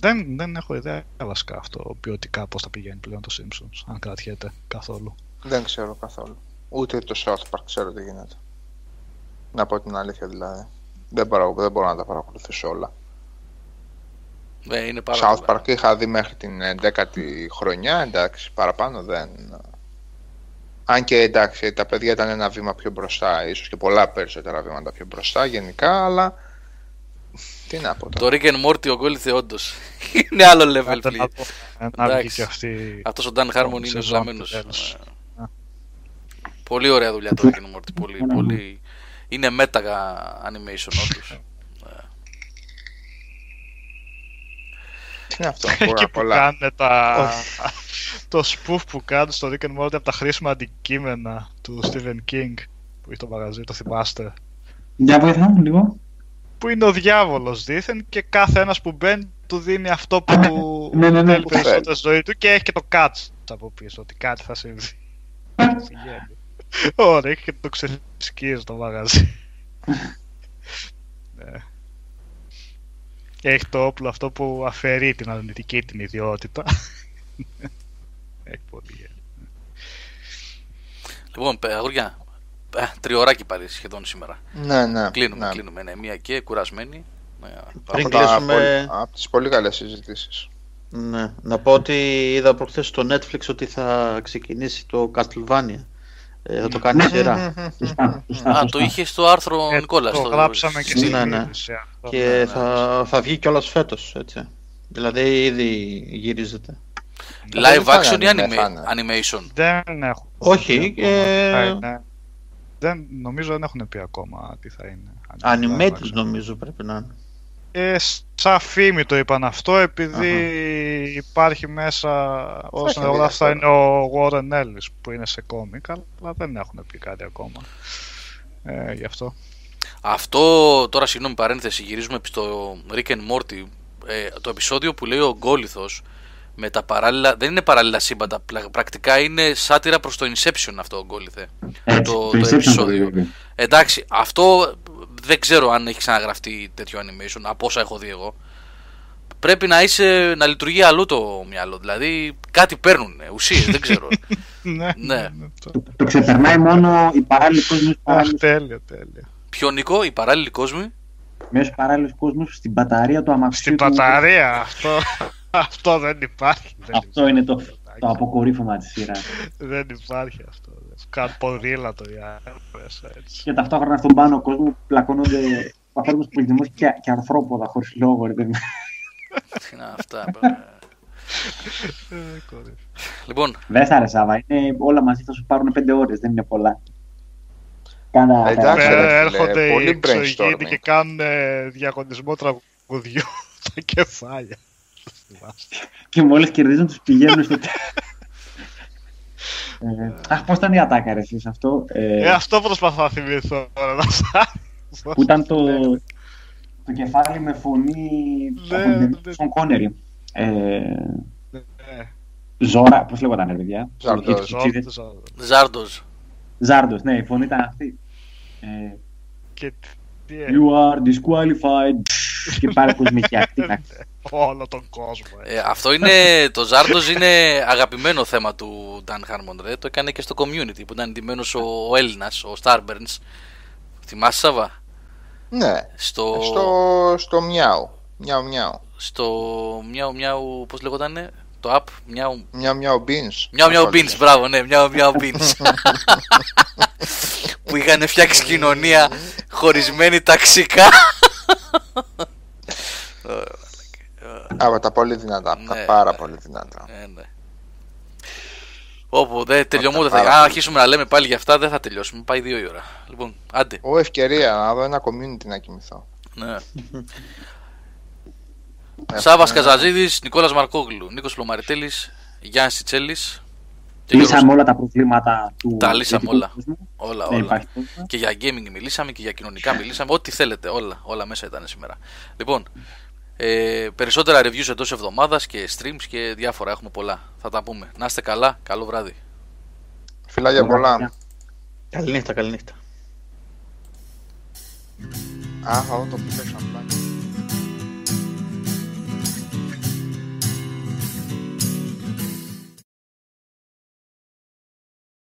Δεν, δεν έχω ιδέα βασικά αυτό ποιοτικά πώς θα πηγαίνει πλέον το Simpsons, αν κρατιέται καθόλου. Δεν ξέρω καθόλου. Ούτε το South Park ξέρω τι γίνεται. Να πω την αλήθεια δηλαδή. Δεν, παρα... δεν μπορώ να τα παρακολουθήσω όλα. Ναι, είναι πάρα South πολλά. Park είχα δει μέχρι την 11η χρονιά, εντάξει, παραπάνω δεν. Αν και εντάξει, τα παιδιά ήταν ένα βήμα πιο μπροστά, ίσως και πολλά περισσότερα βήματα πιο μπροστά γενικά, αλλά τι να πω Το τώρα. Rick and Morty ο Γκόλθε όντω. είναι άλλο level Άντε πλοίο. να δω, ε, να βγει Εντάξει. και αυτή. Αυτός ο Dan Harmon είναι σεζόν βλαμμένος. του τέλους. Ε, Πολύ ωραία δουλειά το Rick and Morty. Πολύ, πολύ... Είναι μέτα animation όντως. Τι είναι αυτό, Εκεί πολλά που πολλά. κάνουν τα... το spoof που κάνουν στο Rick and Morty από τα χρήσιμα αντικείμενα του Stephen King που έχει το μαγαζί, το θυμάστε. Για βοηθά μου λίγο. Που είναι ο διάβολος δήθεν και κάθε ένας που μπαίνει του δίνει αυτό που Ναι, ναι, ναι, θέλει που περισσότερο θέλει. στη ζωή του και έχει και το catch από πίσω, ότι κάτι θα συμβεί. Πηγαίνει. Ωραία, έχει και το ξεσκίζει το μαγαζί. ναι. Και έχει το όπλο αυτό που αφαιρεί την αρνητική την ιδιότητα. έχει πολύ γέλιο. Λοιπόν, παι- αγόρια, ε, τριωράκι πάλι σχεδόν σήμερα. Ναι, ναι. Κλείνουμε, ναι. κλείνουμε. Ναι, μία και κουρασμένη. Ναι, Πριν Από, τα κλείσουμε- πολύ- από τις πολύ καλές συζητήσεις. Ναι. Να πω ότι είδα προχθές στο Netflix ότι θα ξεκινήσει το Castlevania. Ε, θα το κάνει σειρά. Σωστά, σωστά, Α, σωστά. το είχε στο άρθρο Ε, Νικόλας. το στο- γράψαμε και στην Ναι, ναι. είδηση αυτό. Και θα, θα βγει κιόλας φέτος, έτσι. Δηλαδή ήδη γυρίζεται. Live Δεν θα action ή είναι, anime- θα είναι. animation; Δεν έχω. Όχι, ακόμα. ε, Θα είναι- Δεν, νομίζω δεν έχουν πει ακόμα τι θα είναι. Animated νομίζω πρέπει να είναι. Ε, σαν φήμη το είπαν αυτό, επειδή υπάρχει μέσα ο έχει συνεργάτης θα είναι ενδιαφέρον. ο Warren Ellis που είναι σε κόμικ, αλλά δεν έχουν πει κάτι ακόμα. Ε, γι' αυτό. Αυτό τώρα, συγγνώμη παρένθεση, γυρίζουμε στο Rick and Morty. Ε, το επεισόδιο που λέει ο Γκόλιθος με τα παράλληλα. Δεν είναι παράλληλα σύμπαντα. πλα- Πρακτικά είναι σάτυρα προς το Inception αυτό ο Γκόλιθε. Έτσι, το- το το Inception επεισόδιο. το δει. Εντάξει, αυτό δεν ξέρω αν έχει ξαναγραφτεί τέτοιο animation από όσα έχω δει εγώ. Πρέπει να, είσαι, να λειτουργεί αλλού το μυαλό. Δηλαδή κάτι παίρνουν, ουσίες, δεν ξέρω. ναι, Ναι. το- Το, το ξεπερνάει μόνο η παράλληλη κόσμο Αχ, τέλειο, τέλειο. Ποιο Νικό, οι παράλληλοι κόσμοι; Μέσω παράλληλο κόσμο στην μπαταρία του αμαξιού. Στην του- μπαταρία αυτό. Αυτό δεν υπάρχει. Δεν Αυτό είναι το, υπάρχει. το αποκορύφωμα της σειράς. Δεν υπάρχει αυτό. Καν ποδήλατο οι άντρες, έτσι. Και ταυτόχρονα στον πάνω κόσμο πλακώνονται ο ανθρώπινος πολιτισμός και, και αρθρόποδα χωρίς λόγο. Ρε, παιδί. Τι είναι αυτά. Ε, κορύφη. λοιπόν, Δεν σ' άρεσε, Σάβα. Είναι, όλα μαζί θα σου πάρουν πέντε ώρες, δεν είναι πολλά. Κάνα Εντάξει, τεράστια- ρε φίλε, έρχονται πολύ οι εξωγήινοι brainstorming. και κάνουν ε, διαγωνισμό τραγουδιού στα κεφάλια. Και μόλις κερδίζουν τους πηγαίνουν στο τέλος. Ε, αχ, πώς ήταν η ατάκα ρε εσείς αυτό. Ε, Ε, αυτό προσπαθώ να θυμηθώ τώρα. να σ' που ήταν το, το κεφάλι με φωνή Ναι, από την ναι. Σον Κόνερι. Ε, Ναι, Ζώρα, πώς λέγονταν ρε παιδιά; Ζάρντος. Οι τσιτσίδες. ζόρτος, ζόρτος. Ζάρντος. Ζάρντος, ναι, η φωνή ήταν αυτή. Ε, Και τι you are disqualified. και πάλι κοσμική αυτή. Όλο τον κόσμο. ε. Ε, αυτό είναι, το Ζάρντος είναι αγαπημένο θέμα του Dan Harmon. Ρε. Το έκανε και στο community που ήταν εντυμένος ο, ο Έλληνας, ο Starburns. Θυμάσαι Σάβα; Ναι, Στο, στο, στο μιάου. Μιάου μιάου. στο μιάου μιάου, πώς λέγονταν το app, μιάου Μιάου μιάου beans. Μιάου μιάου Ασχολείται. beans, μπράβο, ναι, μιάου μιάου beans. που είχαν φτιάξει κοινωνία χωρισμένη ταξικά. Από τα πολύ δυνατά. Από τα Ναι, πάρα ναι. πολύ δυνατά. Ε, ναι. Όπου δεν τελειωμού, δεν θα. πάρα Αν πολύ. αρχίσουμε να λέμε πάλι για αυτά, δεν θα τελειώσουμε. Πάει δύο η ώρα. Λοιπόν, άντε. Ω, ευκαιρία να δω ένα community να κοιμηθώ. Ναι. Σάβας Καζαζίδης, Νικόλας Μαρκόγλου, Νίκος Πλωμαριτέλης, Γιάννη Τσέλη. Λύσαμε όλα τα προβλήματα του Τα λύσαμε δυτικού όλα. κόσμου. Όλα, Δεν όλα. υπάρχει πρόβλημα. Και για gaming μιλήσαμε και για κοινωνικά μιλήσαμε. Ό,τι θέλετε, όλα, όλα μέσα ήταν σήμερα. Λοιπόν, ε, περισσότερα reviews εντός εβδομάδας και streams και διάφορα. Έχουμε πολλά. Θα τα πούμε. Να είστε καλά. Καλό βράδυ. Φιλάκια πολλά. Καληνύχτα, καληνύχτα. Α, θα δω το πλέον